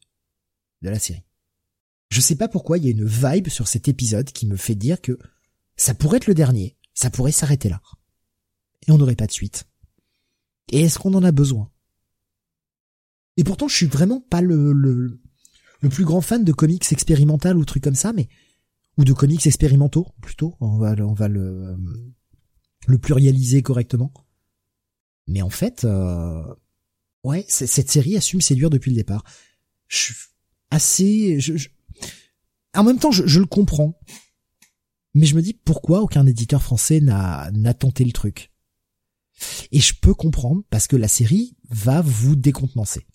de la série. Je sais pas pourquoi il y a une vibe sur cet épisode qui me fait dire que ça pourrait être le dernier, ça pourrait s'arrêter là. Et on n'aurait pas de suite. Et est-ce qu'on en a besoin? Et pourtant, je suis vraiment pas le, le, plus grand fan de comics expérimental ou trucs comme ça, mais ou de comics expérimentaux plutôt. On va, on va le le plurialiser correctement. Mais en fait, euh, ouais, cette série assume séduire depuis le départ. Je suis assez. En même temps, je, je, le comprends, mais je me dis pourquoi aucun éditeur français n'a tenté le truc? Et je peux comprendre parce que la série va vous décontenancer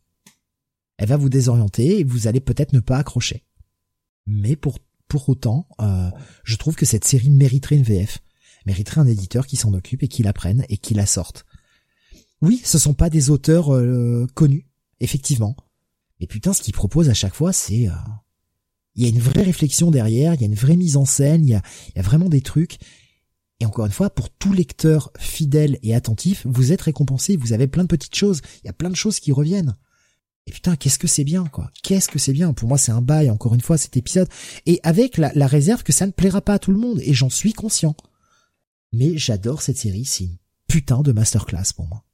elle va vous désorienter et vous allez peut-être ne pas accrocher. Mais pour pour autant, euh, je trouve que cette série mériterait une VF, mériterait un éditeur qui s'en occupe et qui la prenne et qui la sorte. Oui, ce sont pas des auteurs euh, connus, effectivement. Et putain, ce qu'ils proposent à chaque fois, c'est euh, il y a une vraie réflexion derrière, il y a une vraie mise en scène, y a, il y a vraiment des trucs. Et encore une fois, pour tout lecteur fidèle et attentif, vous êtes récompensé, vous avez plein de petites choses, il y a plein de choses qui reviennent. Et putain, qu'est-ce que c'est bien, quoi. Qu'est-ce que c'est bien. Pour moi, c'est un bail, encore une fois, cet épisode. Et avec la, réserve que ça ne plaira pas à tout le monde. Et j'en suis conscient. Mais j'adore cette série. C'est une putain de masterclass pour moi.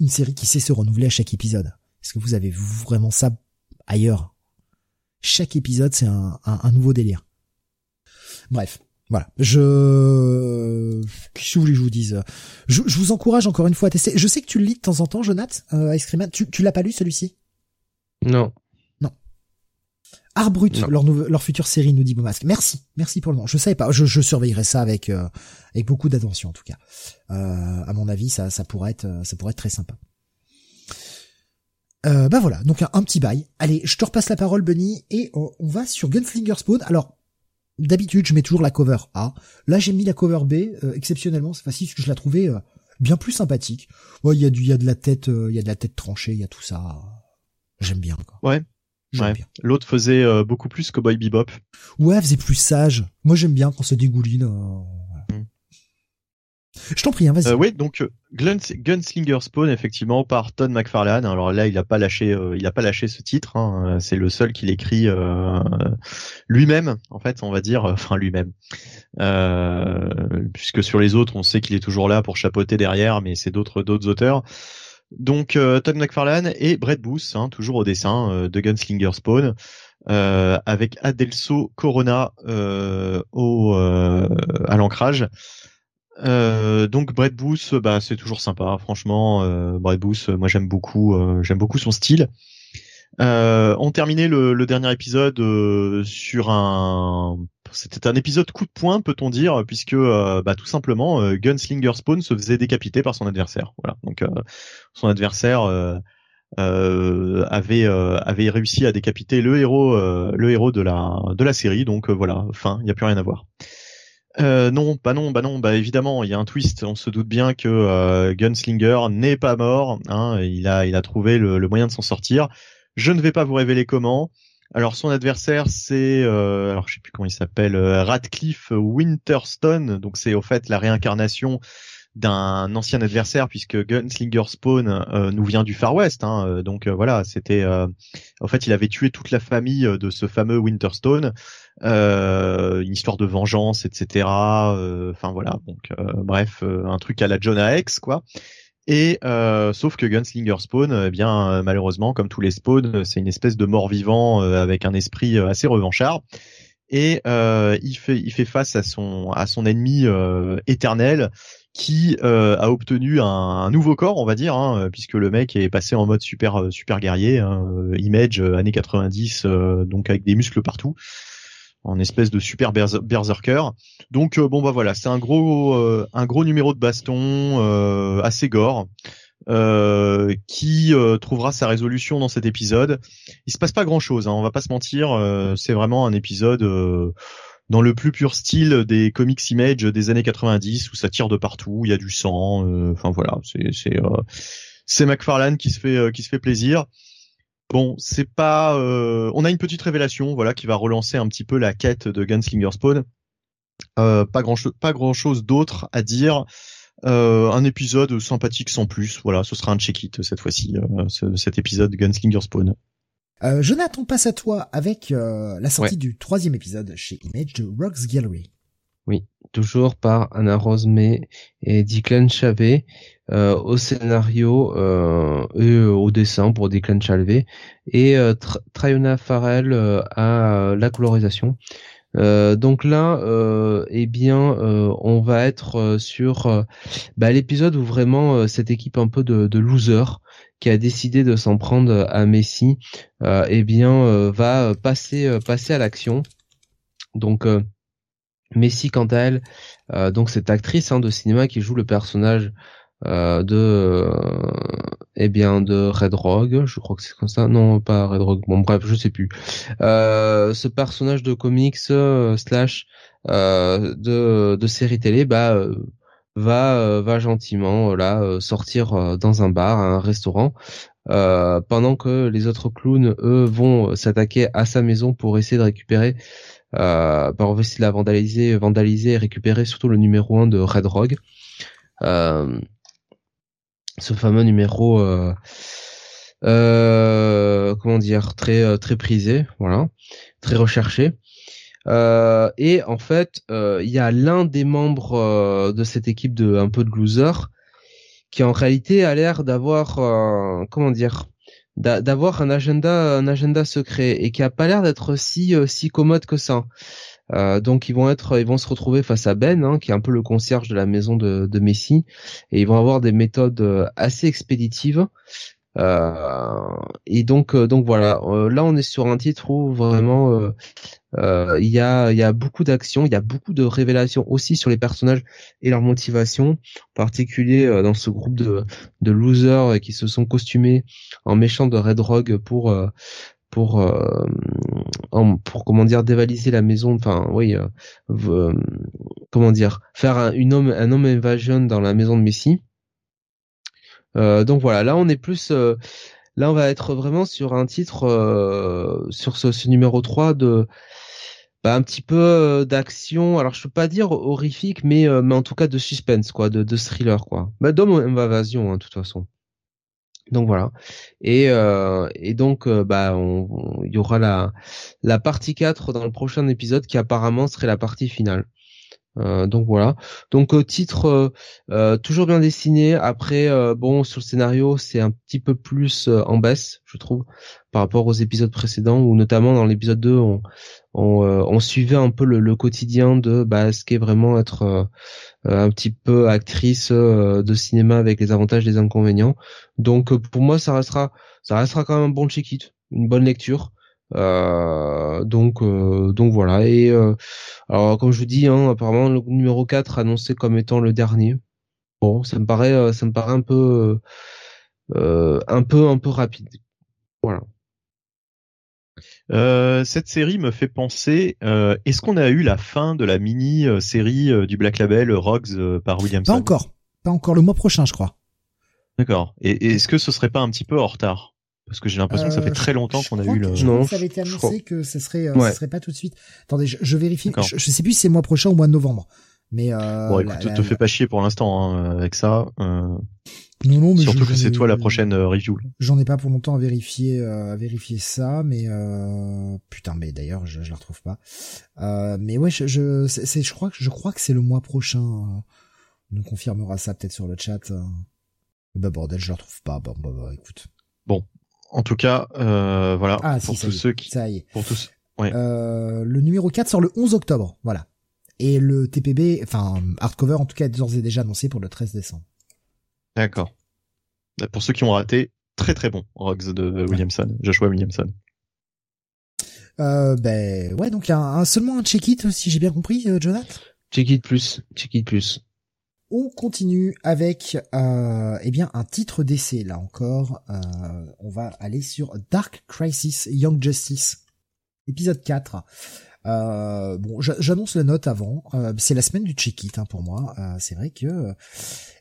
Une série qui sait se renouveler à chaque épisode. Est-ce que vous avez vraiment ça ailleurs? Chaque épisode, c'est un, nouveau délire. Bref. Voilà, je qu'est-ce que vous voulez que je vous dise? Je, je, vous encourage encore une fois à tester. Je sais que tu le lis de temps en temps, Jonath, euh, Ice Cream Tu, tu l'as pas lu celui-ci? Non. Non. Art Brut, leur, leur future série, nous dit Beaumasque. Merci, merci pour le nom. Je savais pas, je, je surveillerai ça avec euh, avec beaucoup d'attention en tout cas. Euh, à mon avis, ça, ça pourrait être, ça pourrait être très sympa. Euh, bah voilà, donc un, petit bail. Allez, je te repasse la parole, Bunny, et on, on va sur Gunslinger Spawn. Alors, d'habitude, je mets toujours la cover A. Là, j'ai mis la cover B. Euh, exceptionnellement, c'est facile parce que je la trouvais euh, bien plus sympathique. Ouais, il y a du, il y a de la tête, il y a de la tête tranchée, il y a tout ça. J'aime bien. Quoi. Ouais. Ouais. L'autre faisait euh, beaucoup plus que Boy Bebop. Ouais, faisait plus sage. Moi, j'aime bien quand ça dégouline. Euh... Je t'en prie, hein, vas-y. Euh, oui, donc Gunslinger Spawn, effectivement, par Todd McFarlane. Alors là, il a pas lâché, euh, il a pas lâché ce titre. Hein. C'est le seul qui l'écrit lui-même, en fait, on va dire, enfin lui-même. puisque sur les autres, on sait qu'il est toujours là pour chapeauter derrière, mais c'est d'autres d'autres auteurs. Donc euh, Todd McFarlane et Brett Booth, hein, toujours au dessin euh, de Gunslinger Spawn, euh, avec Adelso Corona euh, au à l'ancrage. Donc Brett Booth, bah c'est toujours sympa, franchement. Brett Booth, moi j'aime beaucoup, j'aime beaucoup son style. on terminait le, le dernier épisode sur un c'était un épisode coup de poing, peut-on dire, puisque euh, bah, tout simplement euh, Gunslinger Spawn se faisait décapiter par son adversaire. Voilà, donc euh, son adversaire avait avait réussi à décapiter le héros le héros de la de la série. Donc voilà, fin, il n'y a plus rien à voir. Non, bah non, bah non, bah évidemment, il y a un twist. On se doute bien que Gunslinger n'est pas mort. Hein, il a il a trouvé le moyen de s'en sortir. Je ne vais pas vous révéler comment. Alors son adversaire c'est euh, alors je sais plus comment il s'appelle euh, Radcliffe Winterstone donc c'est au fait la réincarnation d'un ancien adversaire puisque Gunslinger Spawn euh, nous vient du Far West hein, donc voilà c'était en fait il avait tué toute la famille de ce fameux Winterstone une histoire de vengeance etc enfin voilà donc bref un truc à la Jonah X quoi et euh, sauf que Gunslinger Spawn, eh bien euh, malheureusement, comme tous les spawns, c'est une espèce de mort-vivant euh, avec un esprit assez revanchard. Et il fait il fait face à son à son ennemi éternel qui a obtenu un, nouveau corps, on va dire, hein, puisque le mec est passé en mode super super guerrier, hein, image années 90, donc avec des muscles partout en espèce de super berserker. Donc euh, bon bah voilà, c'est un gros euh, un gros numéro de baston euh, assez gore. qui trouvera sa résolution dans cet épisode. Il se passe pas grand chose, hein, on va pas se mentir. c'est vraiment un épisode dans le plus pur style des comics image des années 90 où ça tire de partout, il y a du sang. Enfin voilà, c'est c'est c'est McFarlane qui se fait qui se fait plaisir. Bon, c'est pas. Euh, on a une petite révélation, voilà, qui va relancer un petit peu la quête de Gunslinger Spawn. Euh, pas grand pas grand chose d'autre à dire. Euh, un épisode sympathique sans plus. Voilà, ce sera un check-it cette fois-ci, cet épisode Gunslinger Spawn. Jonathan, passe à toi avec la sortie du troisième épisode chez Image de Rocks Gallery. Oui, toujours par Anna Rosemay et Declan Chavez euh, au scénario euh, et euh, au dessin pour Declan Chavez et euh, Trayona Farrell à la colorisation. donc là, eh bien, on va être sur bah, l'épisode où vraiment cette équipe un peu de, de losers qui a décidé de s'en prendre à Messi, eh bien, va passer passer à l'action. Donc Messi, quant à elle, euh, donc cette actrice hein, de cinéma qui joue le personnage euh, de, euh, eh bien, de Red Rogue, je crois que c'est comme ça. Non, pas Red Rogue. Bon, bref, je sais plus. ce personnage de comics slash de, de série télé, bah va va gentiment là sortir dans un bar, un restaurant, pendant que les autres clowns eux vont s'attaquer à sa maison pour essayer de récupérer euh, bah on essayer de la vandaliser, vandaliser et récupérer surtout le numéro 1 de Red Rogue. Euh, ce fameux numéro euh, euh, comment dire très euh, très prisé, voilà, très recherché. Euh, et en fait, il y a l'un des membres de cette équipe de un peu de loser qui en réalité a l'air d'avoir comment dire d'avoir un agenda un agenda secret et qui a pas l'air d'être si euh, si commode que ça. Euh, donc ils vont être ils vont se retrouver face à Ben hein, qui est un peu le concierge de la maison de, de Messi et ils vont avoir des méthodes euh, assez expéditives euh, et donc, euh, donc voilà. Euh, là, on est sur un titre où vraiment il y a, y a beaucoup d'action, il y a beaucoup de révélations aussi sur les personnages et leurs motivations, en particulier dans ce groupe de, de losers qui se sont costumés en méchants de Red Rogue pour pour pour comment dire dévaliser la maison. Enfin oui comment dire faire un, une homme un homme invasion dans la maison de Messi. Euh, donc voilà, là on est plus euh, là on va être vraiment sur un titre euh, sur ce, numéro 3 de bah, un petit peu d'action, alors je peux pas dire horrifique mais mais en tout cas de suspense quoi, de, de thriller quoi. Bah d'homme invasion hein, de toute façon. Donc voilà. Et, et donc bah il y aura la la partie 4 dans le prochain épisode qui apparemment serait la partie finale. Euh, donc voilà. Donc euh, titre euh, toujours bien dessiné. Après bon sur le scénario c'est un petit peu plus en baisse je trouve par rapport aux épisodes précédents ou notamment dans l'épisode 2 on, on, suivait un peu le, quotidien de bah, ce qu'est vraiment être un petit peu actrice de cinéma avec les avantages et les inconvénients. Donc pour moi ça restera ça restera quand même un bon check-it, une bonne lecture. Euh, donc euh, donc voilà et euh, alors comme je vous dis hein, apparemment le numéro 4 annoncé comme étant le dernier bon ça me paraît ça me paraît un peu un peu un peu rapide voilà cette série me fait penser. Est-ce qu'on a eu la fin de la mini série du Black Label Rogues par Williamson Pas encore. Pas encore le mois prochain, je crois. D'accord. Et est-ce que ce serait pas un petit peu en retard? Parce que j'ai l'impression que ça fait Euh, très longtemps qu'on a eu le. Non, que ça avait été je annoncé que ce serait, euh, Ouais. ce serait pas tout de suite. Attendez, je, je vérifie. Je, je sais plus si c'est mois prochain ou mois de novembre. Mais euh, Bon, écoute, la- te fais pas chier pour l'instant hein, avec ça. euh, non, non, mais surtout que c'est toi la prochaine euh, review. J'en ai pas pour longtemps à vérifier, euh, à vérifier ça, mais euh, putain, mais d'ailleurs, je, je la retrouve pas. Euh, mais ouais, je, je, c'est, je crois que je crois que c'est le mois prochain. euh. On nous confirmera ça peut-être sur le chat. euh. Bah bordel, je la retrouve pas. Bon, bah, bah, écoute. En tout cas, euh, voilà Ah pour si, tous y est, ceux qui, ça y est. pour tous. Ouais. Euh, le numéro 4 sort le 11 octobre, voilà. Et le TPB, enfin hardcover en tout cas, est d'ores et déjà annoncé pour le 13 décembre. D'accord. Bah, Pour ceux qui ont raté, très très bon Rogues de Williamson, Joshua Williamson. Euh, ben ouais, donc un, un- seulement un check-it, si j'ai bien compris, euh, Jonathan? Check it plus, check it plus. On continue avec euh, eh bien un titre d'essai là encore. Euh, on va aller sur Dark Crisis Young Justice, épisode 4. Euh, bon, j'a- j'annonce la note avant. Euh, c'est la semaine du check-it hein, pour moi. C'est vrai que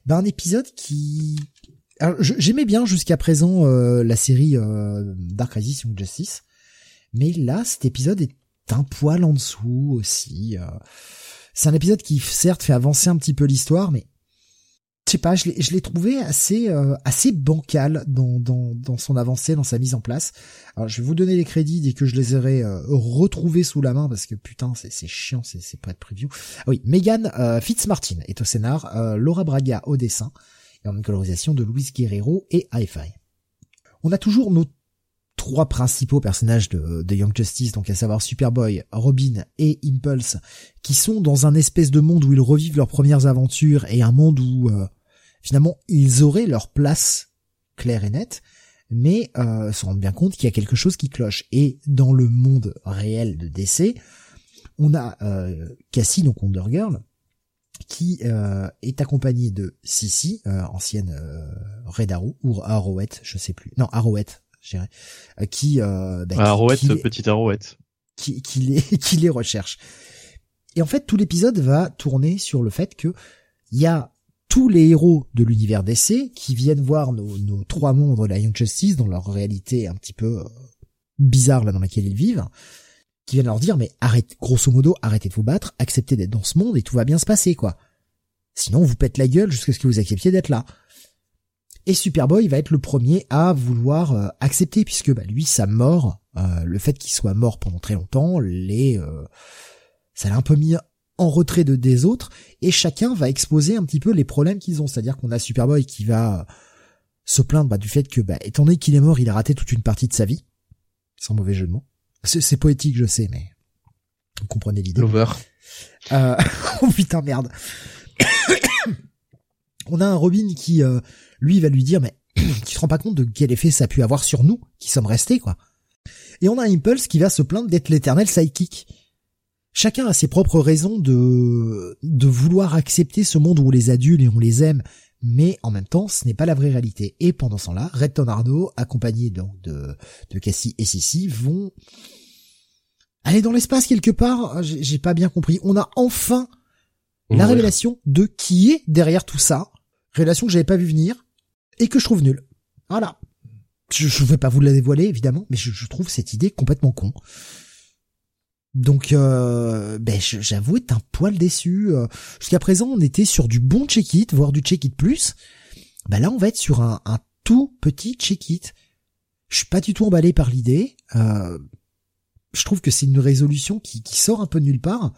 ben, un épisode qui j'aimais bien jusqu'à présent la série Dark Crisis Young Justice, mais là cet épisode est un poil en dessous aussi. C'est un épisode qui certes fait avancer un petit peu l'histoire, mais je sais pas, je l'ai, trouvé assez euh, assez bancal dans, dans dans son avancée, dans sa mise en place. Alors je vais vous donner les crédits dès que je les aurai euh, retrouvés sous la main parce que putain c'est chiant, c'est pas de preview. Ah oui, Megan euh, Fitzmartin est au scénar, euh, Laura Braga au dessin et en colorisation de Luis Guerrero et Hi-Fi. On a toujours nos trois principaux personnages de, de Young Justice, donc à savoir Superboy, Robin et Impulse, qui sont dans un espèce de monde où ils revivent leurs premières aventures et un monde où euh, finalement ils auraient leur place claire et nette, mais euh, se rendent bien compte qu'il y a quelque chose qui cloche. Et dans le monde réel de DC, on a euh, Cassie, donc Wonder Girl, qui euh, est accompagnée de Sissy, euh, ancienne euh, Red Arrow, ou Arrowette, je sais plus. Non, Arrowette, euh, qui, euh, bah, qui- Arrowette, qui les- petite Arrowette. qui, qui les, *laughs* qui les recherche. Et en fait, tout l'épisode va tourner sur le fait que il y a tous les héros de l'univers DC qui viennent voir nos, nos trois membres de la Young Justice dans leur réalité un petit peu euh, bizarre là dans laquelle ils vivent, qui viennent leur dire mais arrête, grosso modo, arrêtez de vous battre, acceptez d'être dans ce monde et tout va bien se passer quoi. Sinon, on vous pète la gueule jusqu'à ce que vous acceptiez d'être là. Et Superboy va être le premier à vouloir euh, accepter puisque bah, lui sa mort, euh, le fait qu'il soit mort pendant très longtemps, les euh, ça l'a un peu mis en retrait de des autres et chacun va exposer un petit peu les problèmes qu'ils ont. C'est-à-dire qu'on a Superboy qui va se plaindre bah, du fait que, bah, étant donné qu'il est mort, il a raté toute une partie de sa vie, sans mauvais jeu de mots. C'est c'est poétique, je sais, mais vous comprenez l'idée. Lover. Euh, *laughs* oh putain merde. *coughs* On a un Robin qui, euh, lui, va lui dire, mais *clears throat* tu te rends pas compte de quel effet ça a pu avoir sur nous, qui sommes restés, quoi. Et on a Impulse qui va se plaindre d'être l'éternel sidekick. Chacun a ses propres raisons de, de vouloir accepter ce monde où on les adule et on les aime, mais en même temps, ce n'est pas la vraie réalité. Et pendant ce temps-là, Red Tornado, accompagné donc de, de Cassie et Sissy, vont aller dans l'espace quelque part. J'ai j'ai pas bien compris. On a enfin la Ouais. révélation de qui est derrière tout ça. Révélation que j'avais pas vu venir et que je trouve nulle. Voilà. Je, je vais pas vous la dévoiler évidemment, mais je, trouve cette idée complètement con. Donc, euh, ben, j'avoue être un poil déçu. Euh, Jusqu'à présent, on était sur du bon check-it, voire du check-it plus. Ben là, on va être sur un, un tout petit check-it. Je suis pas du tout emballé par l'idée. Euh, je trouve que c'est une résolution qui, qui sort un peu de nulle part.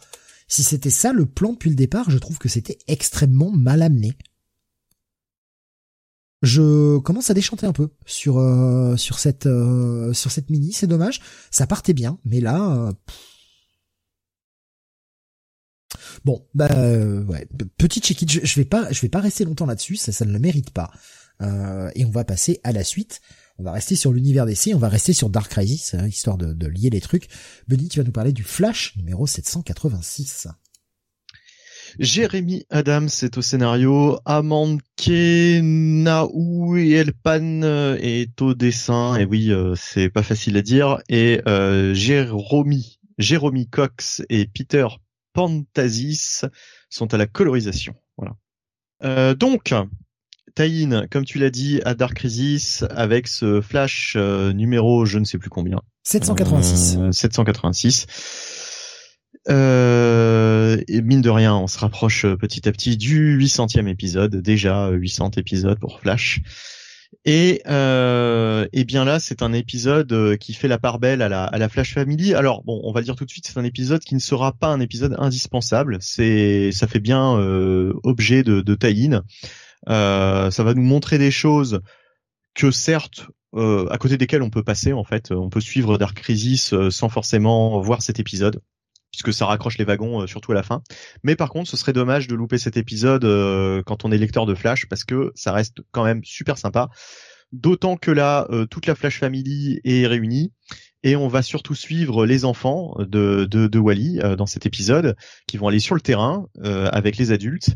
Si c'était ça le plan depuis le départ, je trouve que c'était extrêmement mal amené. Je commence à déchanter un peu sur euh, sur cette euh, sur cette mini, c'est dommage. Ça partait bien, mais là, euh, bon, bah ouais, petit check-it. Je, vais pas je vais pas rester longtemps là-dessus, ça ne le mérite pas. Et on va passer à la suite. On va rester sur l'univers DC, on va rester sur Dark Crisis, hein, histoire de, de lier les trucs. Benny, tu vas nous parler du Flash numéro 786. Jérémy Adams est au scénario, Amanke Naou et Elpan euh, est au dessin, et oui, euh, c'est pas facile à dire, et euh, Jéromy, Jéromy Cox et Peter Pantasis sont à la colorisation. Voilà. Euh, donc, Taïn, comme tu l'as dit, à Dark Crisis avec ce flash euh, numéro je ne sais plus combien. 786. Euh, 786. Euh, et mine de rien, on se rapproche petit à petit du 800e épisode, déjà 800 épisodes pour Flash. Et, euh, bien là, c'est un épisode euh, qui fait la part belle à la, Flash Family. Alors bon, on va dire tout de suite, c'est un épisode qui ne sera pas un épisode indispensable. C'est, ça fait bien euh, objet de, de tie-in. Euh, ça va nous montrer des choses que certes, euh, à côté desquelles on peut passer en fait. On peut suivre Dark Crisis euh, sans forcément voir cet épisode puisque ça raccroche les wagons euh, surtout à la fin. Mais par contre, ce serait dommage de louper cet épisode euh, quand on est lecteur de Flash parce que ça reste quand même super sympa. D'autant que là, euh, toute la Flash Family est réunie et on va surtout suivre les enfants de, de, de Wally dans cet épisode qui vont aller sur le terrain avec les adultes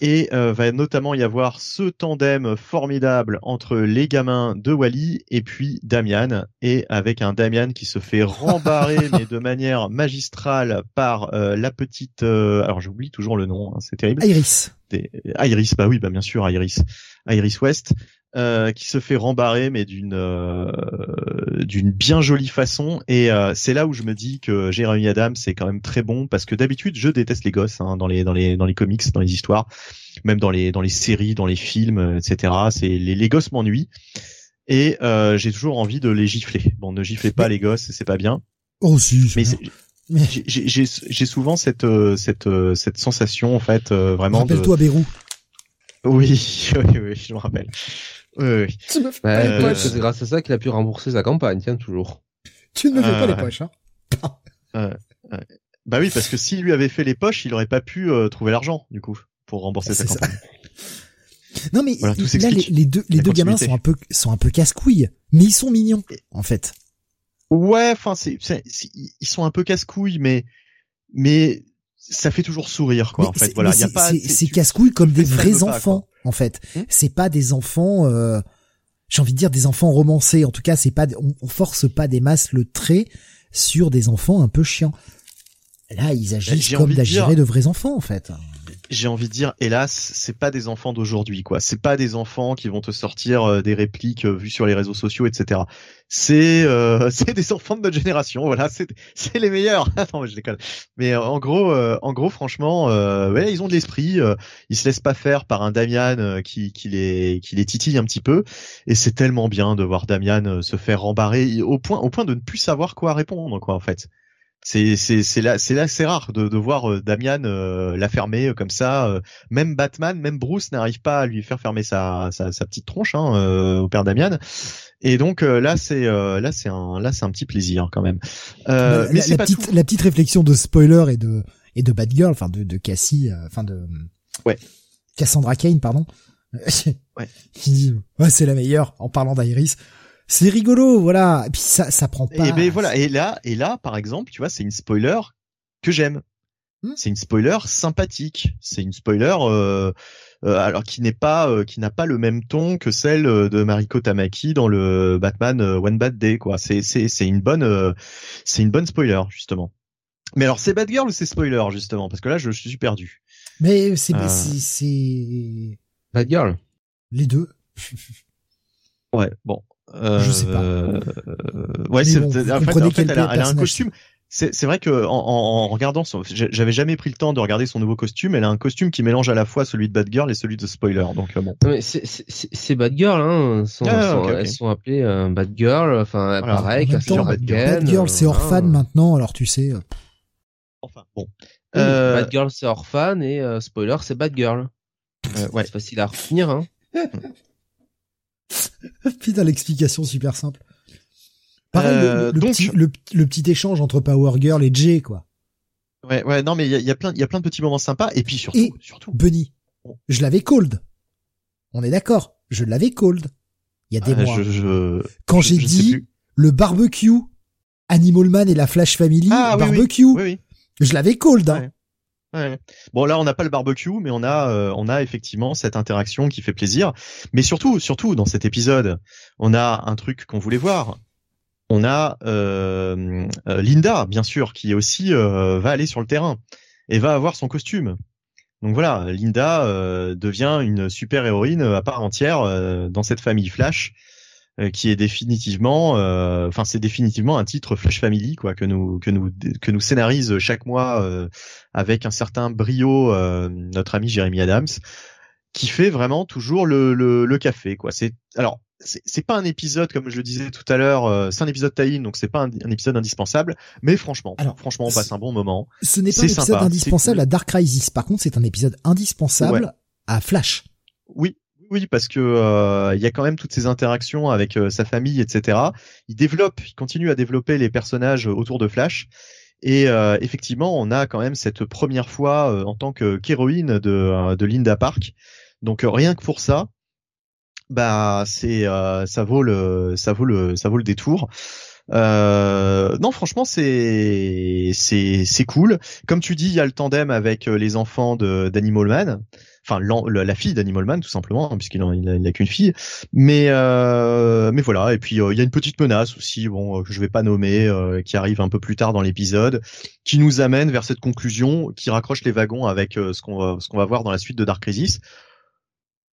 et euh, va notamment y avoir ce tandem formidable entre les gamins de Wally et puis Damian, et avec un Damian qui se fait rembarrer *laughs* mais de manière magistrale par euh, la petite, euh, alors j'oublie toujours le nom, hein, c'est terrible. Iris. Des... Iris, bah oui, bah bien sûr Iris, Iris West. Euh, qui se fait rembarrer mais d'une euh, d'une bien jolie façon. Et euh, c'est là où je me dis que Jeremy Adams c'est quand même très bon parce que d'habitude je déteste les gosses hein, dans les dans les dans les comics dans les histoires même dans les dans les séries dans les films etc c'est les, les gosses m'ennuient. Et j'ai toujours envie de les gifler. Bon ne giflez pas les gosses c'est pas bien. Oh si mais mais... j'ai souvent cette cette cette sensation en fait vraiment rappelle-toi de... Bérou *laughs* oui, oui, oui, je me rappelle. Oui, oui. Tu me fais pas les poches. C'est grâce à ça qu'il a pu rembourser sa campagne, tiens, toujours. Tu ne me fais pas les poches, hein. euh, bah oui, parce que s'il lui avait fait les poches, il aurait pas pu euh, trouver l'argent, du coup, pour rembourser sa campagne. Non mais voilà, là les, les, deux les deux gamins sont un peu sont un peu casse-couilles, mais ils sont mignons en fait. Ouais, enfin c'est ils sont un peu casse-couilles mais mais ça fait toujours sourire quoi mais en fait voilà. y a pas c'est casse-couilles comme des vrais enfants en fait. Hmm c'est pas des enfants euh, j'ai envie de dire des enfants romancés. En tout cas c'est pas on, on, force pas des masses le trait sur des enfants un peu chiants. Là ils agissent comme d'agir de vrais enfants en fait j'ai envie de dire, hélas, c'est pas des enfants d'aujourd'hui, quoi. C'est pas des enfants qui vont te sortir euh, des répliques euh, vues sur les réseaux sociaux, etc. C'est euh, *laughs* c'est des enfants de notre génération, voilà. C'est c'est les meilleurs. *laughs* Attends, je déconne. Mais en gros, en gros, franchement, ouais, ils ont de l'esprit. ils se laissent pas faire par un Damian qui qui les qui les titille un petit peu. Et c'est tellement bien de voir Damian se faire rembarrer au point au point de ne plus savoir quoi répondre, quoi, en fait c'est c'est c'est là c'est là c'est rare de, de voir euh, Damian euh, la fermer euh, comme ça même Batman même Bruce n'arrive pas à lui faire fermer sa sa, sa petite tronche hein, au père Damian. Et donc là c'est là c'est un là c'est un petit plaisir quand même. La, mais la, petite la petite réflexion de spoiler et de et de Batgirl enfin de de Cassie enfin de ouais. Cassandra Kane pardon. Ouais. *laughs* Ouais c'est la meilleure en parlant d'Iris c'est rigolo, voilà. Et puis ça, ça prend pas. Et ben voilà. Et là, et là, par exemple, tu vois, c'est une spoiler que j'aime. Hmm. C'est une spoiler sympathique. C'est une spoiler euh, euh, alors qui n'est pas, euh, qui n'a pas le même ton que celle de Mariko Tamaki dans le Batman One Bad Day, quoi. C'est c'est c'est une bonne, c'est une bonne spoiler justement. Mais alors c'est Batgirl ou c'est spoiler justement? Parce que là je, je suis perdu. Mais c'est c'est c'est Batgirl. Les deux. *laughs* ouais, bon. Euh, je sais pas. Euh, ouais, c'est, en fait, en fait elle, a, elle, a, un costume. C'est, vrai que en, en regardant j'avais jamais pris le temps de regarder son nouveau costume. Elle a un costume qui mélange à la fois celui de Batgirl et celui de Spoiler. Donc euh, bon. c'est, Batgirl, hein. Sont, ah, sont, okay, okay. Elles sont appelées euh, Batgirl. Enfin, voilà. pareil. Temps, Batgirl, Batgirl c'est Orphan maintenant. Alors tu sais. Enfin bon. Oui, euh... Batgirl c'est Orphan et euh, Spoiler c'est Batgirl. ouais. C'est facile à retenir, hein. *laughs* *laughs* Putain, l'explication super simple. Pareil, euh, le, le, donc... petit, le, le, petit échange entre Power Girl et Jay, quoi. Ouais, ouais, non, mais il y a, y a, plein, il y a plein de petits moments sympas, et puis surtout, et surtout. Bunny, je l'avais cold. On est d'accord, je l'avais cold. Il y a des euh, mois. Je, je, Quand j'ai dit le barbecue, Animal Man et la Flash Family, ah, barbecue, oui, oui. Oui, je l'avais cold. Hein. Ouais. Bon là on n'a pas le barbecue mais on a euh, on a effectivement cette interaction qui fait plaisir. Mais surtout surtout dans cet épisode on a un truc qu'on voulait voir. On a euh, euh, Linda bien sûr qui aussi euh, va aller sur le terrain et va avoir son costume. Donc voilà, Linda euh, devient une super héroïne à part entière euh, dans cette famille Flash, euh, qui est définitivement, enfin c'est définitivement un titre Flash Family quoi que nous que nous que nous scénarise chaque mois avec un certain brio notre ami Jeremy Adams, qui fait vraiment toujours le le, le café quoi. C'est alors c'est pas un épisode comme je le disais tout à l'heure, euh, c'est un épisode tie donc c'est pas un, épisode indispensable, mais franchement, Alors, franchement, on passe un bon moment. Ce n'est pas un épisode indispensable à Dark Crisis. Par contre, c'est un épisode indispensable à Flash. Oui, oui, parce que euh, il y a quand même toutes ces interactions avec euh, sa famille, etc. Il développe, il continue à développer les personnages autour de Flash. Et effectivement, on a quand même cette première fois en tant que qu'héroïne de, de Linda Park. Donc rien que pour ça, bah c'est euh, ça vaut le ça vaut le ça vaut le détour. Euh, non, franchement, c'est c'est c'est cool. Comme tu dis, il y a le tandem avec euh, les enfants de d'Animal Man, enfin la, fille d'Animal Man tout simplement, hein, puisqu'il a, il a, qu'une fille. Mais euh, mais voilà. Et puis il y a une petite menace aussi, bon que je vais pas nommer, qui arrive un peu plus tard dans l'épisode, qui nous amène vers cette conclusion, qui raccroche les wagons avec ce qu'on va ce qu'on va voir dans la suite de Dark Crisis.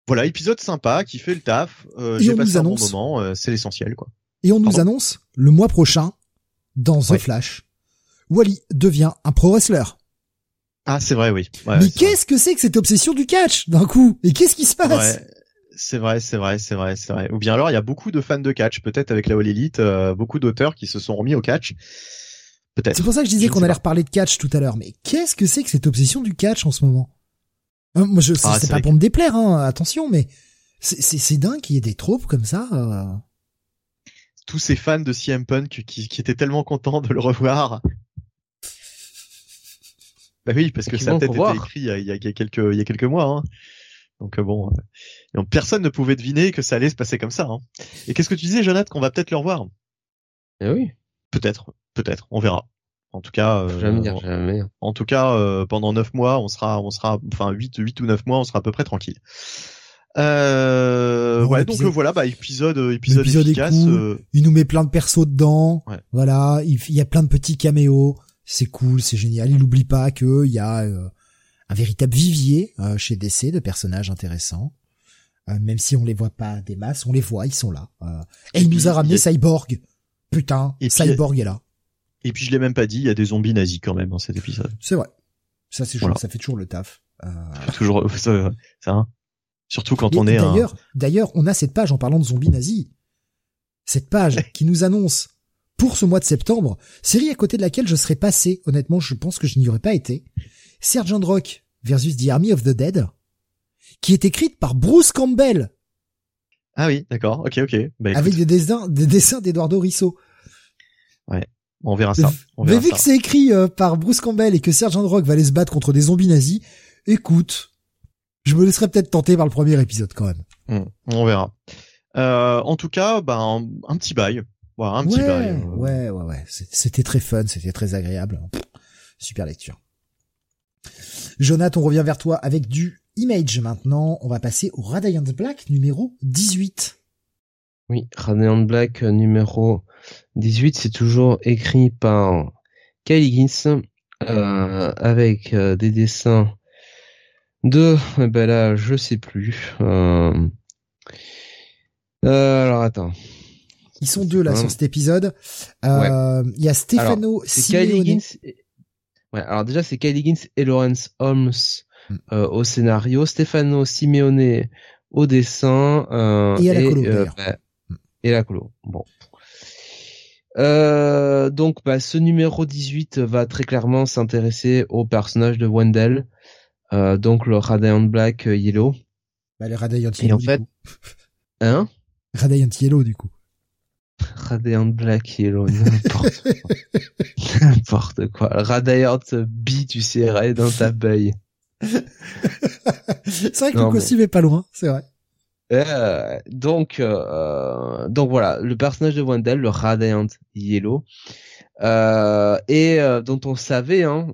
Voilà, épisode sympa qui fait le taf. Euh, J'ai passé un bon moment, euh, c'est l'essentiel quoi. Et on nous annonce le mois prochain dans The Flash, Wally devient un pro wrestler. Ah c'est vrai oui. Mais qu'est-ce que c'est que cette obsession du catch d'un coup? Et qu'est-ce qui se passe? C'est vrai, c'est vrai, c'est vrai, c'est vrai. Ou bien alors il y a beaucoup de fans de catch, peut-être avec la All Elite, euh, beaucoup d'auteurs qui se sont remis au catch. Peut-être. C'est pour ça que je disais qu'on allait reparler de catch tout à l'heure. Mais qu'est-ce que c'est que cette obsession du catch en ce moment? Hein, moi, je, ah, c'est pas pour me déplaire, hein, attention, mais c'est dingue qu'il y ait des tropes comme ça. Euh. Tous ces fans de CM Punk qui, qui étaient tellement contents de le revoir. Bah oui, parce que ça a peut-être été écrit il y, a, quelques il y a quelques mois. Hein. Donc euh, bon, euh, personne ne pouvait deviner que ça allait se passer comme ça. Hein. Et qu'est-ce que tu disais, Jonathan, qu'on va peut-être le revoir? Eh oui. Peut-être, peut-être, on verra. En tout cas, euh, jamais dire jamais. En tout cas, euh, pendant neuf mois, on sera, on sera, enfin huit, huit ou neuf mois, on sera à peu près tranquille. Euh, ouais, donc voilà, bah épisode, épisode, efficace. Il nous met plein de persos dedans. Voilà, il, y a plein de petits caméos. C'est cool, c'est génial. Il n'oublie pas que il y a un véritable vivier chez DC de personnages intéressants. même si on les voit pas des masses, on les voit, ils sont là. et, il nous a ramené Cyborg. Putain, Cyborg est là. Et puis je l'ai même pas dit, il y a des zombies nazis quand même dans cet épisode. C'est vrai. Ça c'est ça fait toujours le taf. Euh... *laughs* Toujours ça, ça hein. surtout quand on est d'ailleurs d'ailleurs on a cette page en parlant de zombies nazis. Cette page *laughs* qui nous annonce pour ce mois de septembre, série à côté de laquelle je serais passé, honnêtement, je pense que je n'y aurais pas été. Sergeant Rock versus The Army of the Dead, qui est écrite par Bruce Campbell. Ah oui, d'accord, ok, ok. Bah, Avec des dessins, des dessins d'Eduardo Risso. Ouais. On verra ça. Mais vu que c'est écrit euh, par Bruce Campbell et que Sergeant Rock va aller se battre contre des zombies nazis, écoute, je me laisserai peut-être tenter par le premier épisode quand même. Hmm, on verra. Euh, en tout cas, bah, un, petit bail. Un petit. Euh. Ouais, ouais, ouais. C'était très fun, c'était très agréable. super lecture. Jonathan, on revient vers toi avec du Image maintenant. On va passer au Radiant Black numéro 18. Oui, Radiant Black numéro 18, c'est toujours écrit par Kyle Higgins euh, avec euh, des dessins de, eh ben là, je sais plus. Euh, alors attends. Ils sont deux là sur cet épisode. Il y a Stefano Simeone. Ouais, alors déjà c'est Kyle Higgins et Lawrence Holmes hmm. au scénario, Stefano Simeone au dessin et à la colo. Bah, et la colo. Bon. Euh, donc, bah, ce numéro 18 va très clairement s'intéresser au personnage de Wendell, euh, donc le Radiant Black euh, Yellow. Bah, le Radiant Yellow. en fait, hein? Radiant Yellow du coup. Radiant Black Yellow, n'importe quoi. *laughs* n'importe quoi. Radiant B, tu sais, dans ta baille. *laughs* c'est vrai que le costume est pas loin, c'est vrai. Euh, donc, euh, donc voilà, le personnage de Wendell, le Radiant Yellow, euh, et dont on savait hein,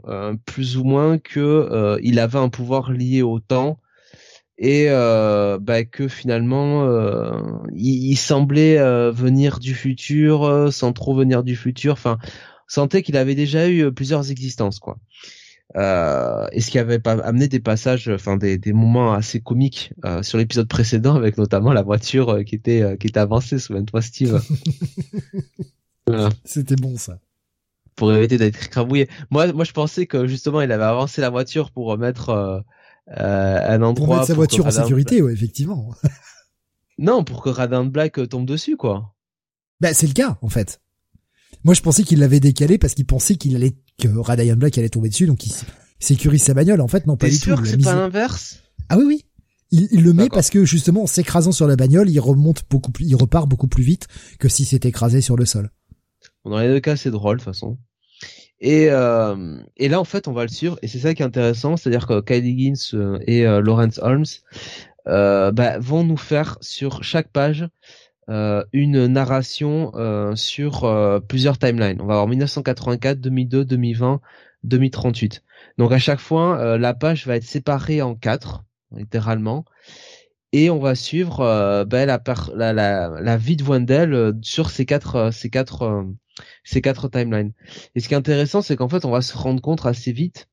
plus ou moins que il avait un pouvoir lié au temps et bah, que finalement il, il, semblait venir du futur sans trop venir du futur. Enfin, sentait qu'il avait déjà eu plusieurs existences quoi. Euh, et ce qui avait pas amené des passages, enfin des, des moments assez comiques euh, sur l'épisode précédent, avec notamment la voiture euh, qui était euh, qui était avancée. Souviens-toi, Steve. *laughs* voilà. C'était bon ça. Pour éviter d'être écrabouillé. Moi, moi, je pensais que justement, il avait avancé la voiture pour remettre euh, un endroit pour mettre sa voiture en sécurité, ouais, effectivement. *laughs* non, pour que Radin Black tombe dessus, quoi. Bah, c'est le cas, en fait. Moi, je pensais qu'il l'avait décalé parce qu'il pensait qu'il allait que Radian Black allait tomber dessus, donc il sécurise sa bagnole. En fait, non, pas du sûr tout. c'est pas l'inverse? Ah oui, oui. Il, le met parce que justement, en s'écrasant sur la bagnole, il remonte beaucoup plus, il repart beaucoup plus vite que s'il s'était écrasé sur le sol. Dans les deux cas, c'est drôle, de toute façon. Et, euh, et là, en fait, on va le suivre, et c'est ça qui est intéressant, c'est-à-dire que Kylie Higgins euh, et euh, Lawrence Holmes euh, bah, vont nous faire sur chaque page euh, une narration sur plusieurs timelines. On va avoir 1984, 2002, 2020, 2038. Donc à chaque fois, la page va être séparée en quatre, littéralement, et on va suivre ben, la, la, la, la, vie de Wendell sur ces quatre, ces quatre, ces quatre timelines. Et ce qui est intéressant, c'est qu'en fait, on va se rendre compte assez vite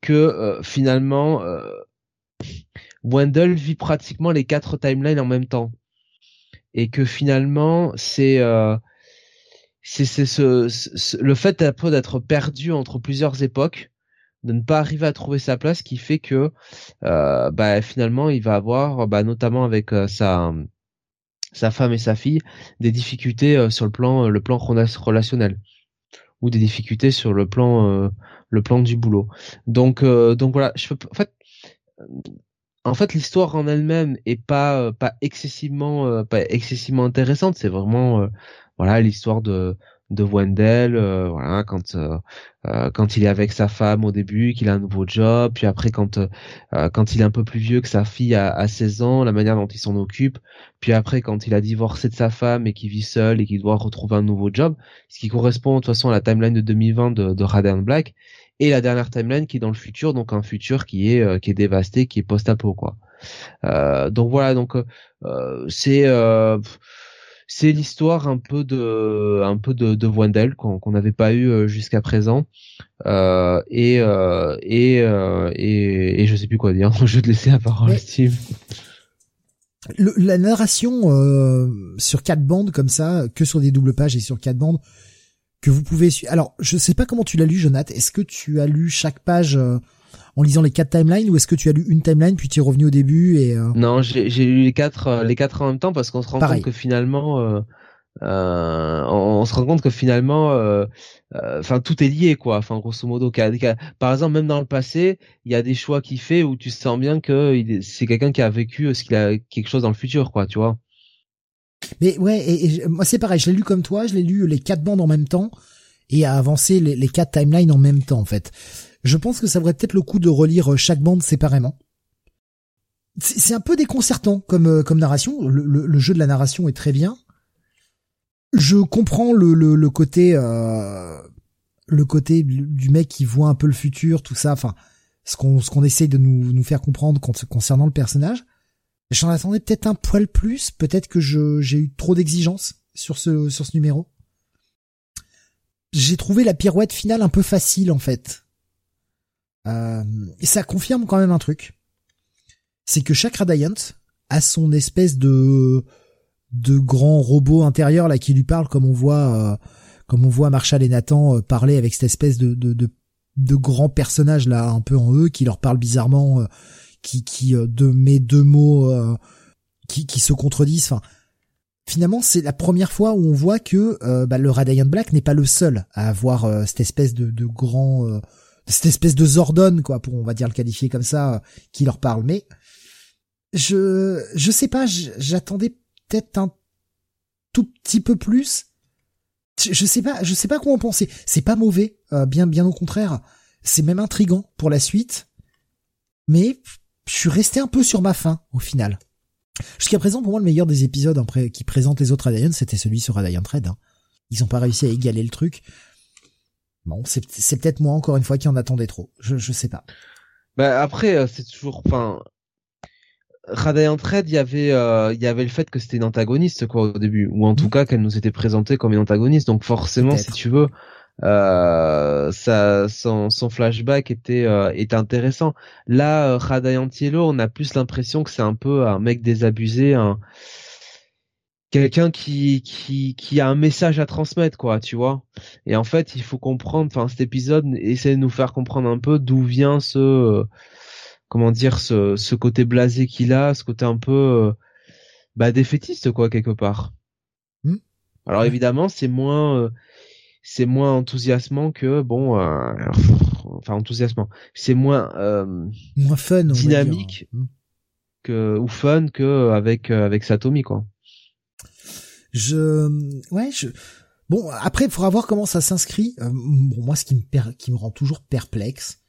que finalement, Wendell vit pratiquement les quatre timelines en même temps et que finalement c'est euh, c'est ce, le fait d'être perdu entre plusieurs époques de ne pas arriver à trouver sa place qui fait que euh, bah, finalement il va avoir bah, notamment avec euh, sa sa femme et sa fille des difficultés euh, sur le plan le plan relationnel. Ou des difficultés sur le plan le plan du boulot. Donc donc voilà je peux en fait en fait l'histoire en elle-même est pas euh, pas excessivement euh, pas excessivement intéressante. C'est vraiment euh, voilà l'histoire de de Wendell voilà quand quand il est avec sa femme au début qu'il a un nouveau job puis après quand quand il est un peu plus vieux que sa fille a, a 16 ans la manière dont il s'en occupe puis après quand il a divorcé de sa femme et qu'il vit seul et qu'il doit retrouver un nouveau job ce qui correspond de toute façon à la timeline de 2020 de, de Black et la dernière timeline qui est dans le futur, donc un futur qui est euh, qui est dévasté, qui est post-apo quoi. Euh, donc voilà, donc euh, c'est c'est l'histoire un peu de un peu de, de Wendell qu'on n'avait pas eu jusqu'à présent euh, et, et, et et je sais plus quoi dire *laughs* je vais te laisser la parole Steve la narration sur quatre bandes comme ça que sur des doubles pages et sur quatre bandes que vous pouvez suivre. Alors, je sais pas comment tu l'as lu, Jonathan. Est-ce que tu as lu chaque page euh, en lisant les quatre timelines ou est-ce que tu as lu une timeline puis tu es revenu au début et euh... Non, j'ai lu les quatre euh, les quatre en même temps parce qu'on se rend compte que finalement euh, on, se rend compte que finalement enfin tout est lié quoi. Enfin grosso modo par exemple même dans le passé il y a des choix qu'il fait où tu sens bien que c'est quelqu'un qui a vécu ce qu'il a quelque chose dans le futur quoi tu vois. Mais ouais, et, moi c'est pareil, je l'ai lu comme toi, je l'ai lu les quatre bandes en même temps et à avancer les, les quatre timelines en même temps en fait. Je pense que ça vaudrait peut-être le coup de relire chaque bande séparément. C'est un peu déconcertant comme euh, comme narration. Le, le, jeu de la narration est très bien. Je comprends le, le, côté euh, le côté du mec qui voit un peu le futur, tout ça. Enfin, ce qu'on ce qu'on essaie de nous nous faire comprendre concernant le personnage. J'en attendais peut-être un poil plus, peut-être que je j'ai eu trop d'exigences sur ce sur ce numéro. J'ai trouvé la pirouette finale un peu facile en fait. Euh, et ça confirme quand même un truc. C'est que chaque Radiant a son espèce de de grand robot intérieur là qui lui parle comme on voit euh, comme on voit Marshall et Nathan euh, parler avec cette espèce de de, de de grands personnages là un peu en eux qui leur parlent bizarrement qui qui euh, de mes deux mots euh, qui qui se contredisent. Enfin, finalement, c'est la première fois où on voit que euh, bah, le Radiant Black n'est pas le seul à avoir cette espèce de, de grand, cette espèce de Zordon, quoi, pour on va dire le qualifier comme ça, qui leur parle. Mais je je sais pas, j'attendais peut-être un tout petit peu plus. Je, sais pas, je sais pas quoi en penser. C'est pas mauvais, bien bien au contraire. C'est même intrigant pour la suite. Mais je suis resté un peu sur ma faim au final. Jusqu'à présent, pour moi, le meilleur des épisodes qui présentent les autres Radiant, c'était celui sur Radiant Red. Hein. Ils ont pas réussi à égaler le truc. Bon, c'est peut-être moi encore une fois qui en attendais trop. Je je sais pas. Bah après, euh, c'est toujours, enfin, Radiant Red, il y avait euh, il y avait le fait que c'était une antagoniste quoi au début, ou en tout mmh. cas qu'elle nous était présentée comme une antagoniste. Donc forcément, si tu veux, euh, ça, son, son flashback était euh, était intéressant. Là, euh, Radayantiello, on a plus l'impression que c'est un peu un mec désabusé, un quelqu'un qui qui qui a un message à transmettre quoi tu vois et en fait il faut comprendre enfin cet épisode essaie de nous faire comprendre un peu d'où vient ce euh, comment dire ce ce côté blasé qu'il a ce côté un peu euh, bah défaitiste quoi quelque part Hmm. alors évidemment c'est moins euh, c'est moins enthousiasmant que bon euh, enfin enthousiasmant c'est moins euh, Moins fun. on va Dynamique. dire. Hmm. que ou fun que avec avec Satomi quoi Je, ouais, je, bon, après, il faudra voir comment ça s'inscrit. Euh, bon, moi, ce qui me, per- qui me rend toujours perplexe,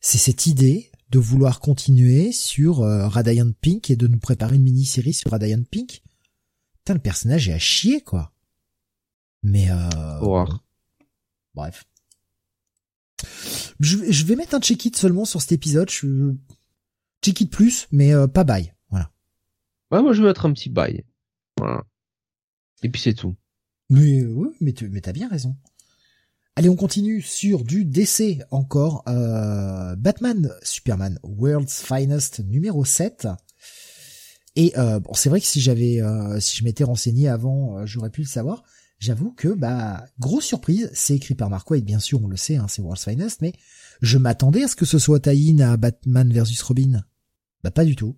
c'est cette idée de vouloir continuer sur euh, Radiant Pink et de nous préparer une mini-série sur Radiant Pink. Putain, le personnage est à chier, quoi. Mais, euh, voir. bref. Je, je vais mettre un check-it seulement sur cet épisode. Je, check-it plus, mais euh, pas bye. Voilà. Ouais, moi je vais mettre un petit bail. Voilà. Et puis c'est tout. Mais oui, mais tu mais t'as bien raison. Allez, on continue sur du DC encore. Euh, Batman, Superman, World's Finest numéro 7. Et euh, bon, c'est vrai que si j'avais, euh, si je m'étais renseigné avant, euh, j'aurais pu le savoir. J'avoue que bah grosse surprise, c'est écrit par Mark Waid, bien sûr, on le sait, hein, c'est World's Finest, mais je m'attendais à ce que ce soit tie à Batman versus Robin. Bah pas du tout.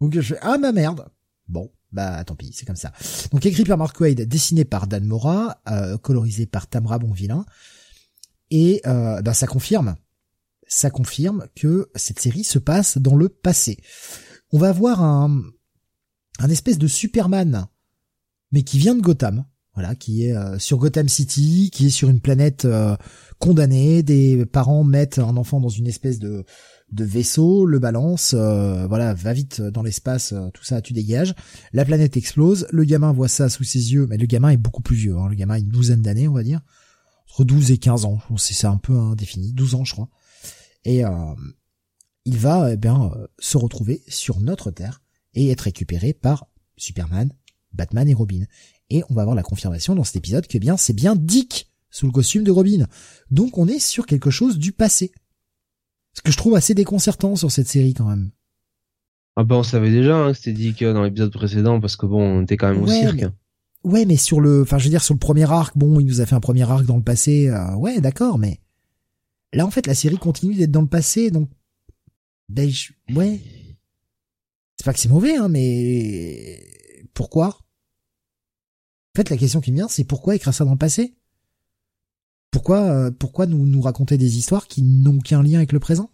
Donc je fais ah ma merde. Bon, bah tant pis, c'est comme ça. Donc écrit par Mark Waid, dessiné par Dan Mora, euh, colorisé par Tamra Bonvillain. Et euh, bah, ça confirme, ça confirme que cette série se passe dans le passé. On va avoir un, un espèce de Superman, mais qui vient de Gotham, voilà, qui est euh, sur Gotham City, qui est sur une planète euh, condamnée. Des parents mettent un enfant dans une espèce de de vaisseau, le balance, euh, voilà, va vite dans l'espace, euh, tout ça, tu dégages. La planète explose, le gamin voit ça sous ses yeux, mais le gamin est beaucoup plus vieux, hein, le gamin a une douzaine d'années, on va dire, entre 12 et 15 ans, c'est un peu indéfini, 12 ans je crois. Et euh, il va eh bien euh, se retrouver sur notre Terre et être récupéré par Superman, Batman et Robin. Et on va avoir la confirmation dans cet épisode que eh bien c'est bien Dick sous le costume de Robin. Donc on est sur quelque chose du passé. Ce que je trouve assez déconcertant sur cette série quand même. Ah bah on savait déjà hein, que c'était dit que dans l'épisode précédent parce que bon on était quand même au cirque. mais- Ouais, mais sur le, enfin, je veux dire, sur le premier arc, bon, il nous a fait un premier arc dans le passé, euh, ouais, d'accord, mais là, en fait, la série continue d'être dans le passé, donc, ben, je- ouais, c'est pas que c'est mauvais, hein, mais pourquoi? En fait, la question qui me vient, c'est pourquoi écrire ça dans le passé? Pourquoi, euh, pourquoi nous nous raconter des histoires qui n'ont qu'un lien avec le présent?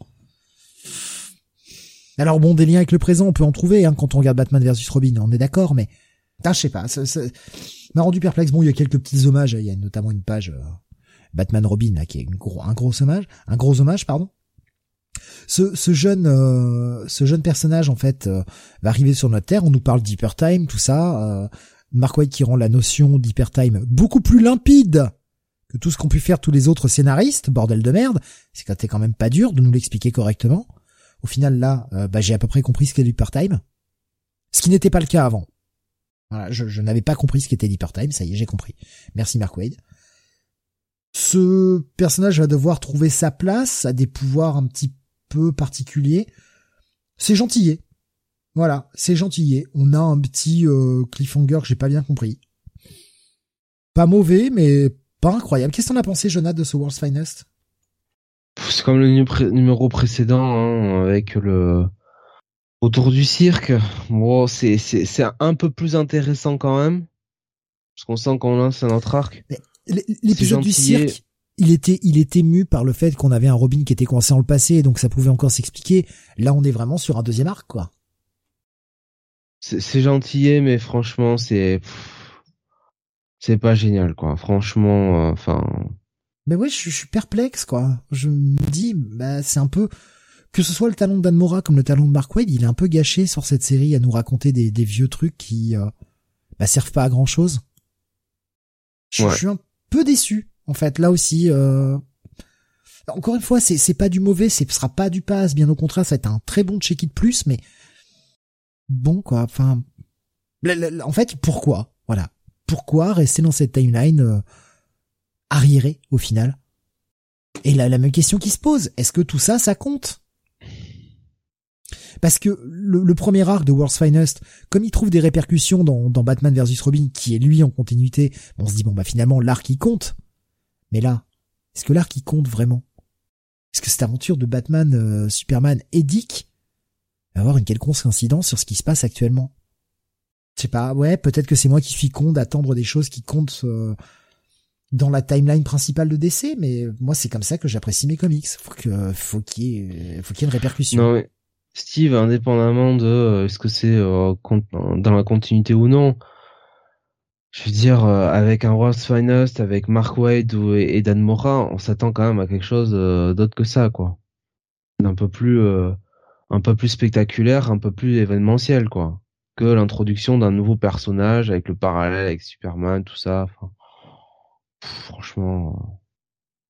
Alors bon, des liens avec le présent, on peut en trouver hein, quand on regarde Batman versus Robin, on est d'accord, mais Putain, je sais pas, ça, m'a rendu perplexe. Bon, il y a quelques petits hommages, il y a notamment une page euh, Batman Robin là qui est gros, un gros hommage, un gros hommage, pardon. Ce, ce jeune, euh, ce jeune personnage en fait euh, va arriver sur notre terre. On nous parle d'hyper time, tout ça. Euh, Mark White qui rend la notion d'hyper time beaucoup plus limpide que tout ce qu'ont pu faire tous les autres scénaristes. Bordel de merde, c'est quand quand même pas dur de nous l'expliquer correctement. Au final là, euh, bah, j'ai à peu près compris ce qu'est l'hyper time, ce qui n'était pas le cas avant. Voilà, je, n'avais pas compris ce qu'était l'hypertime, ça y est, j'ai compris. Merci Mark Wade. Ce personnage va devoir trouver sa place, a des pouvoirs un petit peu particuliers. C'est gentillé. Voilà, c'est gentillé. On a un petit euh, cliffhanger que j'ai pas bien compris. Pas mauvais, mais pas incroyable. Qu'est-ce que t'en as pensé, Jonathan, de ce World's Finest? C'est comme le numéro précédent hein, avec le autour du cirque. Bon, c'est c'est c'est un peu plus intéressant quand même parce qu'on sent qu'on lance un autre arc. L'épisode du cirque, il était, il était mu par le fait qu'on avait un Robin qui était coincé dans le passé, donc ça pouvait encore s'expliquer. Là, on est vraiment sur un deuxième arc, quoi. C'est gentillé, mais franchement, c'est c'est pas génial quoi. Franchement, euh, enfin. Mais ouais, je, je suis perplexe, quoi. Je me dis, bah, c'est un peu que ce soit le talent de Dan Mora comme le talent de Mark Wade, il est un peu gâché sur cette série à nous raconter des, des vieux trucs qui euh, bah, servent pas à grand chose. Je, Ouais. je suis un peu déçu, en fait. Là aussi, euh... encore une fois, c'est c'est pas du mauvais, ce sera pas du pass. Bien au contraire, ça va être un très bon check it plus, mais bon, quoi. Enfin, en fait, pourquoi? Pourquoi rester dans cette timeline euh, arriéré au final? Et là, la même question qui se pose, est-ce que tout ça, ça compte? Parce que le, premier arc de World's Finest, comme il trouve des répercussions dans, Batman vs Robin, qui est lui en continuité, on se dit bon bah finalement l'arc il compte. Mais là, est-ce que l'arc il compte vraiment? Est-ce que cette aventure de Batman, euh, Superman et Dick va avoir une quelconque incidence sur ce qui se passe actuellement? Je sais pas, ouais, peut-être que c'est moi qui suis con d'attendre des choses qui comptent euh, dans la timeline principale de DC, mais moi c'est comme ça que j'apprécie mes comics. Faut faut qu'il y ait une répercussion. Steve, indépendamment de euh, est-ce que c'est euh, dans la continuité ou non, je veux dire avec un World's Finest, avec Mark Wade ou, et Dan Mora, on s'attend quand même à quelque chose d'autre que ça, quoi. Un peu plus un peu plus spectaculaire, un peu plus événementiel, quoi, que l'introduction d'un nouveau personnage avec le parallèle avec Superman, tout ça. Enfin, franchement,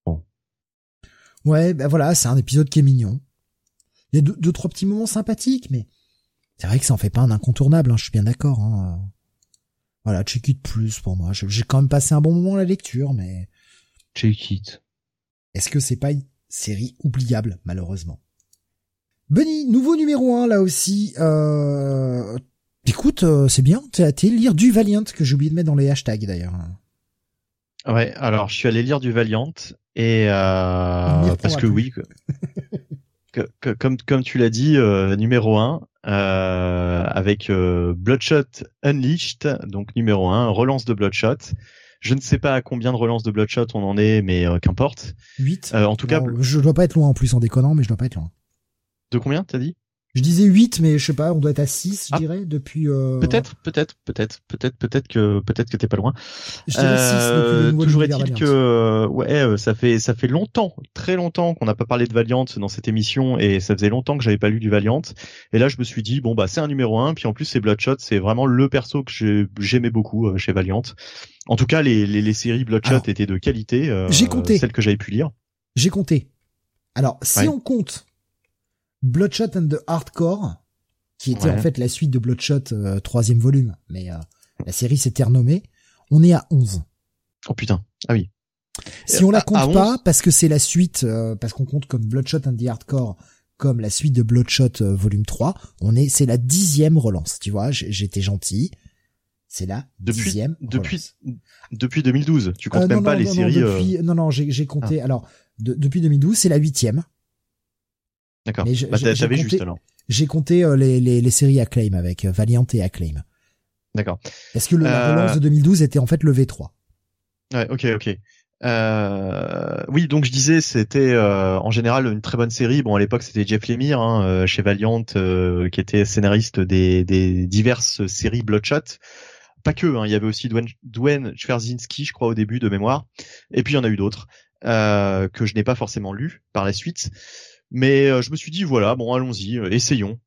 bon. Ouais, ben voilà, c'est un épisode qui est mignon. Il y a deux, trois petits moments sympathiques, mais c'est vrai que ça en fait pas un incontournable, hein, je suis bien d'accord. Hein. Voilà, check it plus pour moi. J'ai quand même passé un bon moment à la lecture, mais... Check it. Est-ce que c'est pas une série oubliable, malheureusement? Benny, nouveau numéro 1 là aussi. Euh... Écoute, euh, c'est bien, t'es allé lire du Valiant, que j'ai oublié de mettre dans les hashtags d'ailleurs. Ouais, alors je suis allé lire du Valiant et euh, parce que oui, que, comme comme tu l'as dit, euh, numéro 1 euh, avec Bloodshot Unleashed, donc numéro 1, relance de Bloodshot. Je ne sais pas à combien de relances de Bloodshot on en est, mais qu'importe. 8. en tout cas, je dois pas être loin en plus en déconnant, mais je dois pas être loin. De combien t'as dit? Je disais 8, mais je sais pas, on doit être à 6, je ah. dirais, depuis... Euh... Peut-être, peut-être, peut-être, peut-être, peut-être que peut-être que t'es pas loin. Je dirais 6 euh, Toujours est-il que euh, ouais, euh, ça fait ça fait longtemps, très longtemps qu'on n'a pas parlé de Valiant dans cette émission et ça faisait longtemps que j'avais pas lu du Valiant. Et là, je me suis dit bon bah c'est un numéro 1, puis en plus c'est Bloodshot, c'est vraiment le perso que j'aimais beaucoup euh, chez Valiant. En tout cas, les les, les séries Bloodshot étaient de qualité. J'ai compté. Celles que j'avais pu lire. J'ai compté. Alors, si on compte Bloodshot and the Hardcore, qui était en fait la suite de Bloodshot euh, troisième volume, mais euh, la série s'était renommée. On est à 11. Oh putain, ah oui. Si on la compte pas, parce que c'est la suite, euh, parce qu'on compte comme Bloodshot and the Hardcore comme la suite de Bloodshot volume 3, on est, c'est la dixième relance. Tu vois, j'étais gentil. C'est la depuis, dixième depuis, depuis 2012. Tu comptes même pas les séries. non, non, j'ai compté. Ah. Alors, depuis 2012, c'est la huitième. D'accord. Bah, j'avais juste alors. J'ai compté euh, les, les, les, séries Acclaim avec euh, Valiant et Acclaim. D'accord. Est-ce que le, la relance de 2012 était en fait le V3 Ouais, ok, ok. Euh, oui, donc je disais, c'était euh, en général une très bonne série. Bon, à l'époque, c'était Jeff Lemire hein, euh, chez Valiant, qui était scénariste des, des diverses séries Bloodshot. Pas que, hein, il y avait aussi Dwayne, Dwayne je crois, au début de mémoire. Et puis il y en a eu d'autres que je n'ai pas forcément lu par la suite. Mais euh, je me suis dit voilà, bon allons-y, euh, essayons.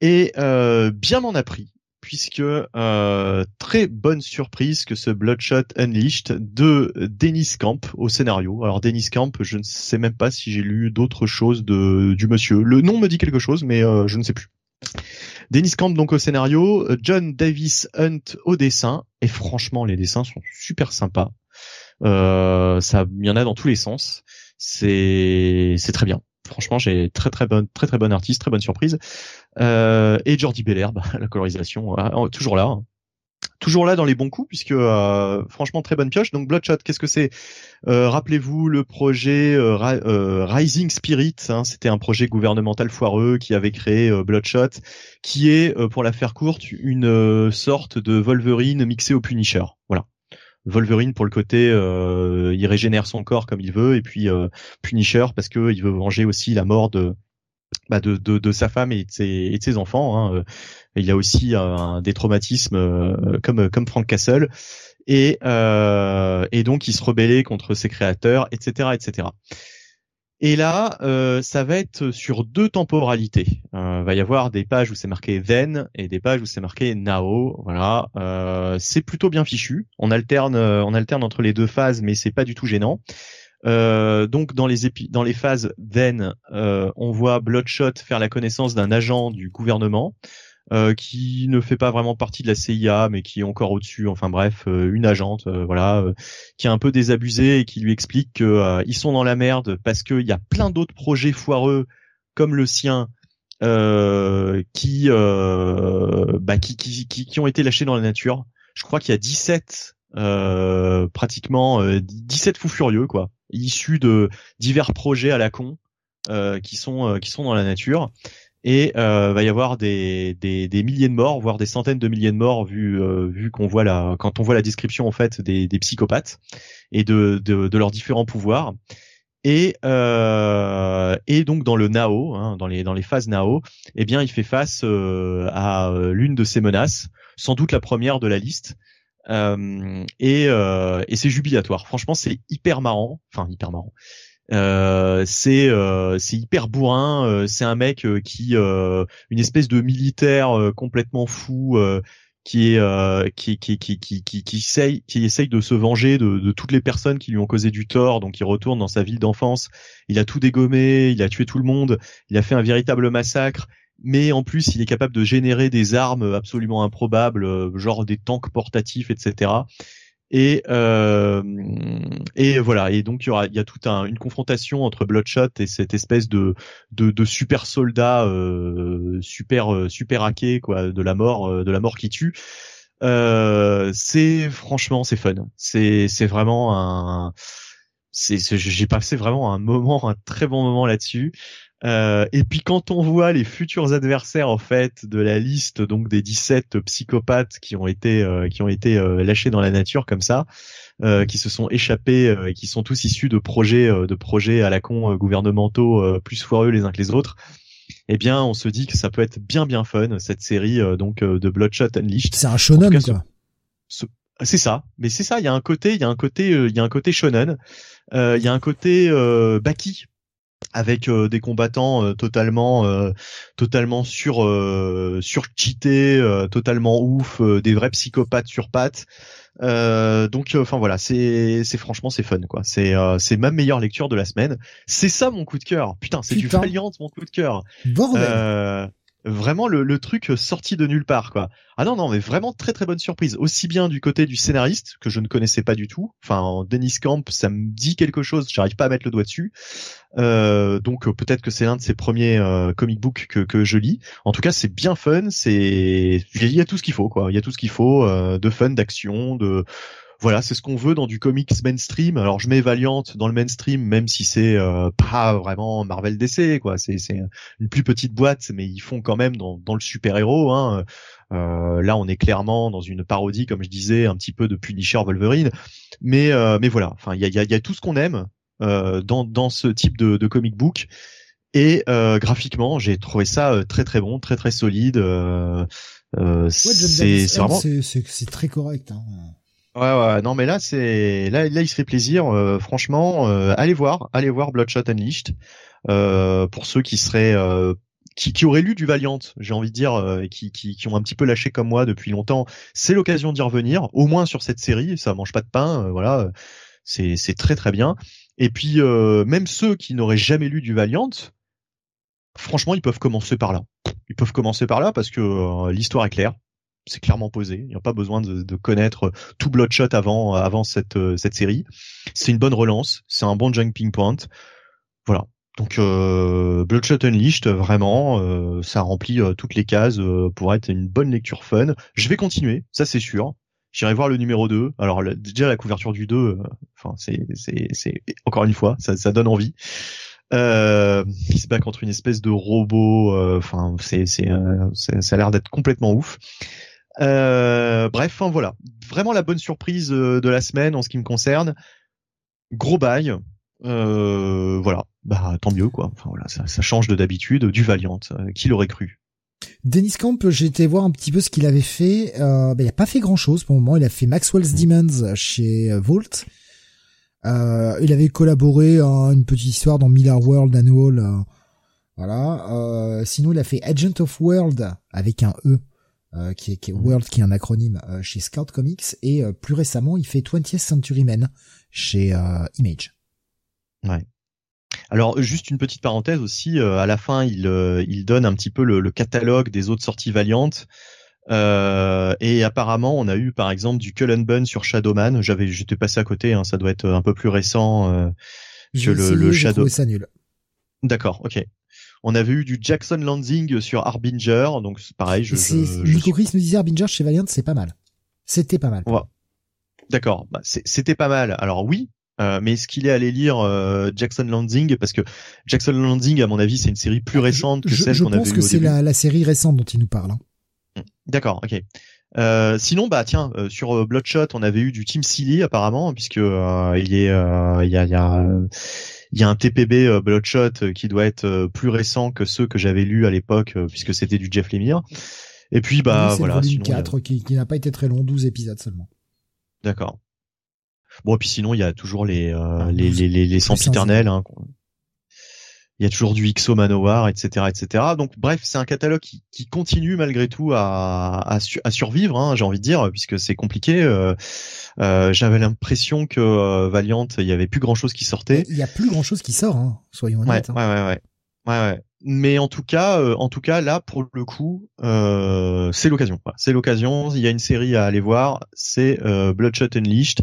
Et euh, bien m'en a pris puisque euh, très bonne surprise que ce Bloodshot Unleashed de Dennis Camp au scénario. Alors Dennis Camp, je ne sais même pas si j'ai lu d'autres choses de du monsieur. Le nom me dit quelque chose, mais je ne sais plus. Dennis Camp donc au scénario, John Davis Hunt au dessin, et franchement les dessins sont super sympas. Ça, il y en a dans tous les sens. C'est très bien. Franchement, j'ai très très bonne, très très bonne artiste, très bonne surprise. Euh, et Jordi Belair, bah, *laughs* la colorisation, euh, toujours là, hein. toujours là dans les bons coups, puisque euh, franchement très bonne pioche. Donc Bloodshot, qu'est-ce que c'est? Rappelez-vous le projet Rising Spirit, hein, c'était un projet gouvernemental foireux qui avait créé Bloodshot, qui est, pour la faire courte, une sorte de Wolverine mixé au Punisher. Voilà. Wolverine pour le côté euh, il régénère son corps comme il veut et puis euh, Punisher parce que il veut venger aussi la mort de bah de, de, sa femme et de ses, enfants. Hein. Il y a aussi des traumatismes euh, comme comme Frank Castle et et donc il se rebellait contre ses créateurs, etc., etc. Et là, euh, ça va être sur deux temporalités. Euh, va y avoir des pages où c'est marqué then et des pages où c'est marqué now. Voilà, euh, c'est plutôt bien fichu. On alterne, euh, on alterne entre les deux phases, mais c'est pas du tout gênant. Euh, donc dans les dans les phases then, on voit Bloodshot faire la connaissance d'un agent du gouvernement. Euh, qui ne fait pas vraiment partie de la CIA, mais qui est encore au-dessus. Enfin bref, euh, une agente, euh, voilà, qui est un peu désabusée et qui lui explique que ils sont dans la merde parce qu'il y a plein d'autres projets foireux comme le sien. qui, bah, qui, qui, qui, qui ont été lâchés dans la nature. Je crois qu'il y a 17 pratiquement 17 fous furieux quoi, issus de divers projets à la con qui sont qui sont dans la nature et euh, va y avoir des, des, des, milliers de morts, voire des centaines de milliers de morts vu euh, vu qu'on voit la quand on voit la description en fait des, des psychopathes et de, de, de leurs différents pouvoirs. Et euh, et donc dans le Nao, hein, dans les dans les phases Nao, eh bien il fait face euh, à euh, l'une de ces menaces, sans doute la première de la liste. Euh, et, et c'est jubilatoire. Franchement, c'est hyper marrant. Enfin, hyper marrant. Euh, c'est euh, c'est hyper bourrin. Euh, c'est un mec qui une espèce de militaire complètement fou qui est qui, qui, qui, qui, qui, essaye, qui essaye de se venger de, de, toutes les personnes qui lui ont causé du tort. Donc il retourne dans sa ville d'enfance. Il a tout dégommé, il a tué tout le monde, il a fait un véritable massacre. Mais en plus, il est capable de générer des armes absolument improbables, genre des tanks portatifs, etc. Et euh, et voilà. Et donc il y aura, il y a toute un, une confrontation entre Bloodshot et cette espèce de de, de super soldat euh, super euh, super hacké quoi, de la mort, euh, de la mort qui tue. Euh, c'est franchement c'est fun. C'est c'est vraiment un c'est j'ai passé vraiment un moment un très bon moment là-dessus. Euh, et puis quand on voit les futurs adversaires en fait de la liste donc des 17 psychopathes qui ont été euh, qui ont été euh, lâchés dans la nature comme ça, qui se sont échappés et qui sont tous issus de projets de projets à la con gouvernementaux plus foireux les uns que les autres. Eh bien, on se dit que ça peut être bien bien fun cette série donc de Bloodshot Unleashed. C'est un shonen quoi. C'est ça, mais c'est ça. Il y a un côté, il y a un côté, il y a un côté shonen. Il y a un côté Baki avec euh, des combattants euh, totalement euh, totalement sur cheatés, totalement ouf, des vrais psychopathes sur pattes. donc enfin voilà, c'est c'est franchement c'est fun quoi. C'est c'est ma meilleure lecture de la semaine. C'est ça mon coup de cœur. Putain, c'est du Valiant mon coup de cœur. Bordel vraiment le, le, truc sorti de nulle part quoi. Ah non non mais vraiment très très bonne surprise aussi bien du côté du scénariste que je ne connaissais pas du tout. Enfin Dennis Camp ça me dit quelque chose, j'arrive pas à mettre le doigt dessus. Euh, donc euh, peut-être que c'est l'un de ses premiers euh, comic books que, que je lis. En tout cas c'est bien fun, c'est il y a tout ce qu'il faut quoi. Il y a tout ce qu'il faut euh, de fun, d'action, de voilà, c'est ce qu'on veut dans du comics mainstream. Alors je mets Valiant dans le mainstream, même si c'est euh, pas vraiment Marvel DC, quoi. C'est une plus petite boîte, mais ils font quand même dans, dans le super héros. Hein. Euh, là, on est clairement dans une parodie, comme je disais, un petit peu de Punisher Wolverine. Mais euh, mais voilà, enfin il y a, y, a, y a, tout ce qu'on aime dans dans ce type de, de comic book. Et graphiquement, j'ai trouvé ça très très bon, très très solide. Euh, c'est vraiment c'est très correct. Hein. Ouais, ouais, non, mais là, c'est là, là, il se fait plaisir. Euh, franchement, euh, allez voir, allez voir Bloodshot Unleashed. Euh, pour ceux qui seraient, euh, qui, qui auraient lu du Valiant, j'ai envie de dire, et qui, qui, qui ont un petit peu lâché comme moi depuis longtemps, c'est l'occasion d'y revenir, au moins sur cette série. Ça mange pas de pain, voilà. C'est, c'est très très bien. Et puis, même ceux qui n'auraient jamais lu du Valiant, franchement, ils peuvent commencer par là. Ils peuvent commencer par là parce que l'histoire est claire c'est clairement posé. Il n'y a pas besoin de, de, connaître tout Bloodshot avant avant cette euh, cette série. C'est une bonne relance, c'est un bon jumping point. Voilà. Donc euh, Bloodshot Unleashed, vraiment, euh, ça remplit euh, toutes les cases pour être une bonne lecture fun. Je vais continuer, ça c'est sûr. J'irai voir le numéro 2. Alors déjà la couverture du 2, enfin c'est c'est c'est encore une fois, ça, ça donne envie. Euh, il se bat contre une espèce de robot. Enfin, c'est c'est ça a l'air d'être complètement ouf. Euh, bref, enfin voilà, vraiment la bonne surprise euh, de la semaine en ce qui me concerne. Gros bail, euh, voilà, bah tant mieux quoi. Enfin voilà, ça, ça change de d'habitude, du Valiant. qui l'aurait cru Dennis Camp, j'ai été voir un petit peu ce qu'il avait fait. Euh, bah, il a pas fait grand chose pour le moment. Il a fait Maxwell's Demons chez Volt. Euh, il avait collaboré à une petite histoire dans Miller World Annual. voilà. sinon, il a fait Agent of World avec un E euh, qui est, qui est mhm. World, qui est un acronyme euh, chez Scout Comics, et euh, plus récemment, il fait 20th Century Men chez Image. Ouais. Alors juste une petite parenthèse aussi, à la fin il, il donne un petit peu le, le catalogue des autres sorties valiantes. Euh, et apparemment, on a eu par exemple du Cullen Bun sur Shadowman. J'avais, j'étais passé à côté. Hein, ça doit être un peu plus récent euh, que le, le Shadow. ça nul. D'accord, ok. On avait eu du Jackson Landing sur Harbinger, donc pareil. Je, je, Nico Chris nous disait Harbinger chez Valiant, c'est pas mal. C'était pas mal. D'accord, bah, c'était pas mal. Alors oui, euh, mais est-ce qu'il est allé lire euh, Jackson Landing parce que Jackson Landing, à mon avis, c'est une série plus récente que celle qu'on avait Je pense que c'est la, la, série récente dont il nous parle. Hein. D'accord, ok. Euh, sinon, bah tiens, euh, sur euh, Bloodshot, on avait eu du Team Silly apparemment, puisque euh, il est, il y a, y a, il y a un TPB Bloodshot qui doit être plus récent que ceux que j'avais lus à l'époque, puisque c'était du Jeff Lemire. Et puis bah voilà. Le volume 4 qui, qui n'a pas été très long, 12 épisodes seulement. D'accord. Bon, et puis sinon, il y a toujours les ah, les, les, les, les sempiternels. Hein, il y a toujours du XO Manowar, etc., etc. Donc bref, c'est un catalogue qui, qui, continue malgré tout à, à, à survivre, hein, j'ai envie de dire, puisque c'est compliqué. Euh, euh, J'avais l'impression que euh, Valiant, il y avait plus grand chose qui sortait. Il y a plus grand chose qui sort, hein, soyons honnêtes. Ouais, hein. ouais, ouais, ouais, ouais, Mais en tout cas, euh, en tout cas, là pour le coup, euh, c'est l'occasion. C'est l'occasion. Il y a une série à aller voir. C'est Bloodshot Unleashed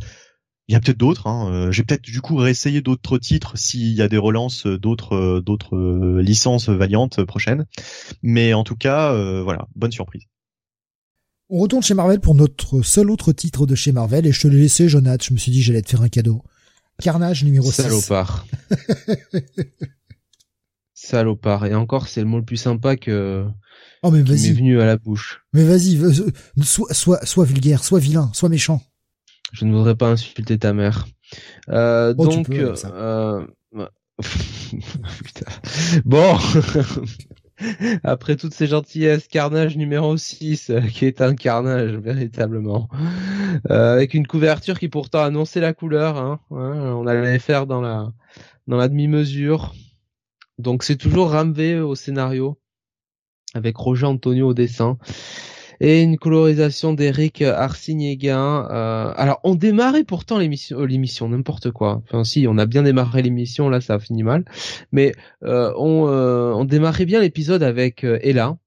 il y a peut-être d'autres. Hein. Euh, j'ai peut-être du coup réessayé d'autres titres s'il y a des relances d'autres euh, d'autres euh, licences valiantes prochaines. Mais en tout cas, voilà, bonne surprise. On retourne chez Marvel pour notre seul autre titre de chez Marvel et je te l'ai laissé, Jonathan. Je me suis dit j'allais te faire un cadeau. Carnage numéro 6. Salopard. *laughs* Salopard. Et encore, c'est le mot le plus sympa que. Oh mais vas-y. venu à la bouche. Mais vas-y, sois, sois, sois vulgaire, sois vilain, sois méchant. Je ne voudrais pas insulter ta mère. Euh, oh, donc, euh, *laughs* bon, *laughs* *laughs* après toutes ces gentillesses, Carnage numéro 6, euh, qui est un carnage véritablement, euh, avec une couverture qui pourtant annonçait la couleur. Hein, on allait faire dans la dans la demi-mesure. Donc c'est toujours Ramvé au scénario, avec Roger Antonio au dessin et une colorisation d'Eric Arsignéguin. Euh, alors on démarrait pourtant l'émission, euh, l'émission n'importe quoi. Enfin si, on a bien démarré l'émission, là ça a fini mal, mais euh, on, euh, on démarrait bien l'épisode avec euh, Ella.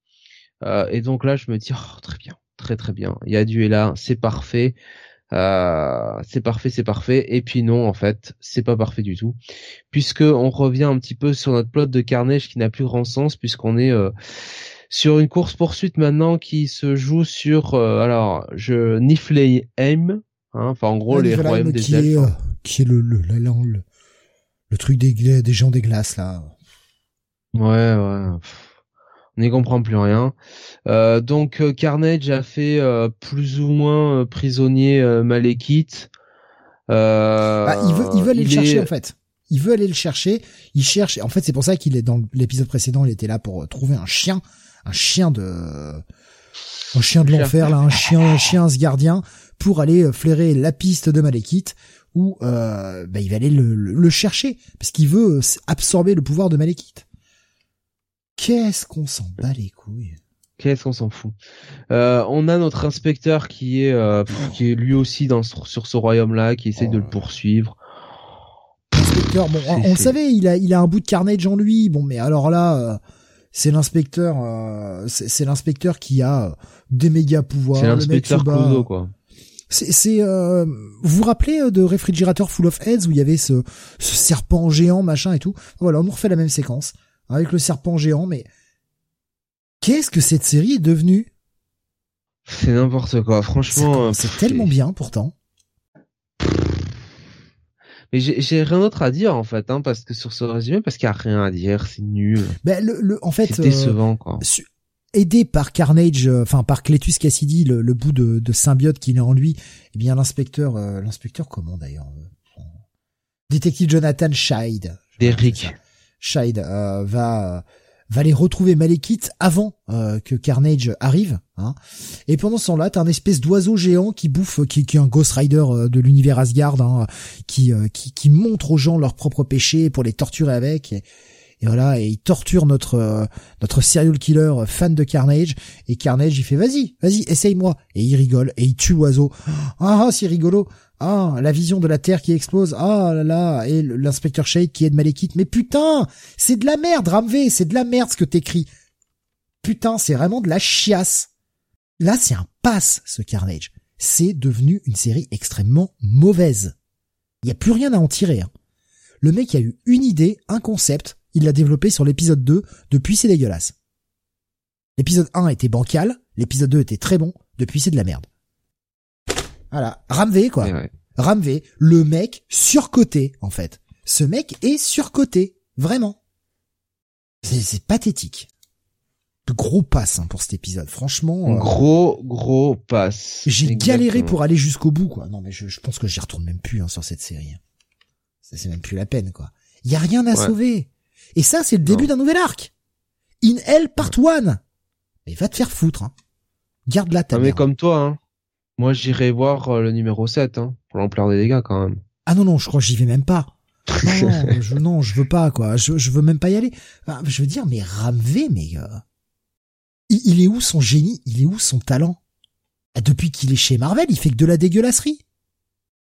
et donc là je me dis oh, très bien, très très bien. Il y a du Ella, c'est parfait. Euh, c'est parfait, c'est parfait. Et puis non, en fait, c'est pas parfait du tout, puisque on revient un petit peu sur notre plot de Carnage qui n'a plus grand sens, puisqu'on est euh, sur une course poursuite maintenant qui se joue sur euh, alors je Niflheim, hein, enfin en gros les royaumes des qui Est, euh, qui est le le, le, le, truc des, des gens des glaces là. Ouais ouais. on n'y comprend plus rien. Euh, donc euh, Carnage a fait plus ou moins prisonnier Malekith. Bah, il veut il veut aller le chercher en fait. Il veut aller le chercher. Il cherche. En fait, c'est pour ça qu'il est dans l'épisode précédent. Il était là pour trouver un chien un chien de un chien de l'enfer là, un chien un chien gardien pour aller euh, flairer la piste de Malekith où euh, bah, il va aller le, le, chercher parce qu'il veut euh, absorber le pouvoir de Malekith. Qu'est-ce qu'on s'en bat les couilles? Qu'est-ce qu'on s'en fout? Euh, On a notre inspecteur qui est euh, qui est lui aussi dans sur ce royaume-là, qui essaye de le oh. poursuivre. Inspecteur, bon, on, le savait, il a il a un bout de carnage en lui. Bon, mais alors là, c'est l'inspecteur, euh, c'est l'inspecteur qui a des méga pouvoirs. C'est l'inspecteur quoi. C'est, euh, vous vous rappelez euh, de Refrigerator Full of Heads où il y avait ce, ce serpent géant machin et tout? Voilà, on nous refait la même séquence avec le serpent géant, mais qu'est-ce que cette série est devenue? C'est n'importe quoi, franchement. C'est tellement bien pourtant. Mais j'ai rien d'autre à dire en fait, hein, parce que sur ce résumé, parce qu'il y a rien à dire, c'est nul. Ben le, le en fait, c'est décevant quoi. Euh, aidé par Carnage, euh, enfin par Cletus Cassidy, le, le bout de, de symbiote qu'il a en lui, eh bien l'inspecteur, euh, l'inspecteur comment d'ailleurs, détective Jonathan Scheid, Derrick Scheid va va aller retrouver Malekith avant euh, que Carnage arrive. Hein. Et pendant ce temps-là, t'as un espèce d'oiseau géant qui bouffe, qui, qui est un Ghost Rider euh, de l'univers Asgard, hein, qui, euh, qui, qui montre aux gens leurs propres péchés pour les torturer avec. Et voilà, et il torture notre euh, notre serial killer fan de Carnage, et Carnage il fait vas-y, vas-y, essaye-moi, et il rigole, et il tue l'oiseau. Ah, ah c'est rigolo. Ah, la vision de la Terre qui explose. Ah là là, et l'inspecteur Shade qui est de Malekith. Mais putain, c'est de la merde, Ramvé, c'est de la merde ce que t'écris. Putain, c'est vraiment de la chiasse. Là, c'est un passe, ce Carnage. C'est devenu une série extrêmement mauvaise. Il n'y a plus rien à en tirer. Hein. Le mec a eu une idée, un concept, il l'a développé sur l'épisode 2, depuis c'est dégueulasse. L'épisode 1 était bancal, l'épisode 2 était très bon, depuis c'est de la merde. Voilà, Ramvé quoi. Ouais. le mec surcoté en fait. Ce mec est surcoté, vraiment. C'est pathétique. De gros passe hein, pour cet épisode, franchement. Euh, gros gros passe. J'ai galéré pour aller jusqu'au bout quoi. Non mais je, pense que j'y retourne même plus hein, sur cette série. Ça c'est même plus la peine quoi. Il y a rien à sauver. Et ça c'est le début d'un nouvel arc. In Hell Part 1. Mais va te faire foutre. Hein. Garde la tête. mais comme toi, hein. Moi, j'irai voir euh, le numéro 7, hein, pour l'ampleur des dégâts, quand même. Ah non, non, je crois que j'y vais même pas. *laughs* Non, je, non, je veux pas, quoi. Je, je veux même pas y aller. je veux dire, mais Ramvé, mais... Euh, il, est où son génie? Il est où son talent? Ah, Depuis qu'il est chez Marvel, il fait que de la dégueulasserie.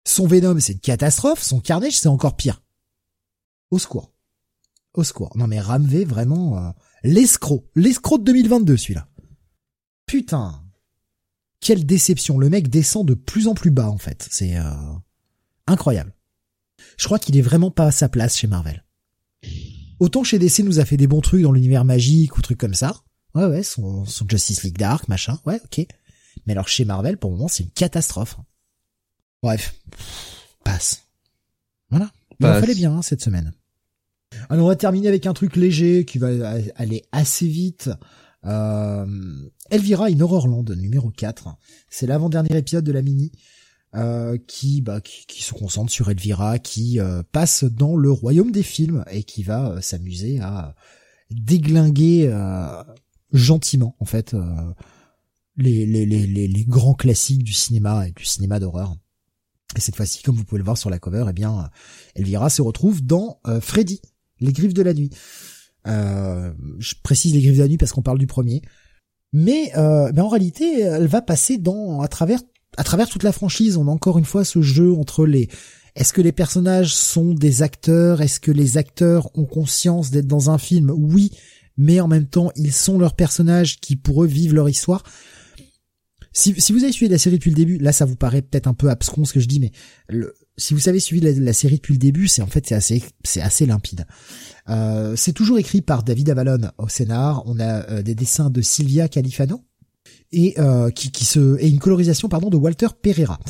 Son Venom, c'est une catastrophe. Son Carnage, c'est encore pire. Au secours. Au secours. Non mais Ramvé, vraiment... Euh, l'escroc. L'escroc de 2022, celui-là. Putain quelle déception. Le mec descend de plus en plus bas en fait. C'est euh, incroyable. Je crois qu'il est vraiment pas à sa place chez Marvel. Autant chez DC nous a fait des bons trucs dans l'univers magique ou trucs comme ça. Ouais ouais, son, Justice League Dark, machin. Ouais, ok. Mais alors chez Marvel, pour le moment, c'est une catastrophe. Bref, passe. Voilà. Il en fallait bien hein, cette semaine. Alors on va terminer avec un truc léger qui va aller assez vite. Euh, Elvira in Horrorland numéro 4. C'est l'avant-dernier épisode de la mini. Euh, qui, bah, se concentre sur Elvira, qui euh, passe dans le royaume des films et qui va euh, s'amuser à déglinguer gentiment en fait les, grands classiques du cinéma et du cinéma d'horreur. Et cette fois-ci, comme vous pouvez le voir sur la cover, eh bien, Elvira se retrouve dans Freddy, les griffes de la nuit. je précise les griffes de la nuit parce qu'on parle du premier mais, euh, en réalité, elle va passer dans à travers à travers toute la franchise. On a encore une fois ce jeu entre les est-ce que les personnages sont des acteurs? Est-ce que les acteurs ont conscience d'être dans un film? Oui, mais en même temps, ils sont leurs personnages qui pour eux vivent leur histoire. Si, si vous avez suivi la série depuis le début, là ça vous paraît peut-être un peu abscon ce que je dis, mais le, si vous avez suivi la, série depuis le début, c'est en fait c'est assez c'est assez limpide. Euh, c'est toujours écrit par David Avalon au scénar. On a euh, des dessins de Silvia Califano et euh, qui, se et une colorisation pardon de Walter Pereira.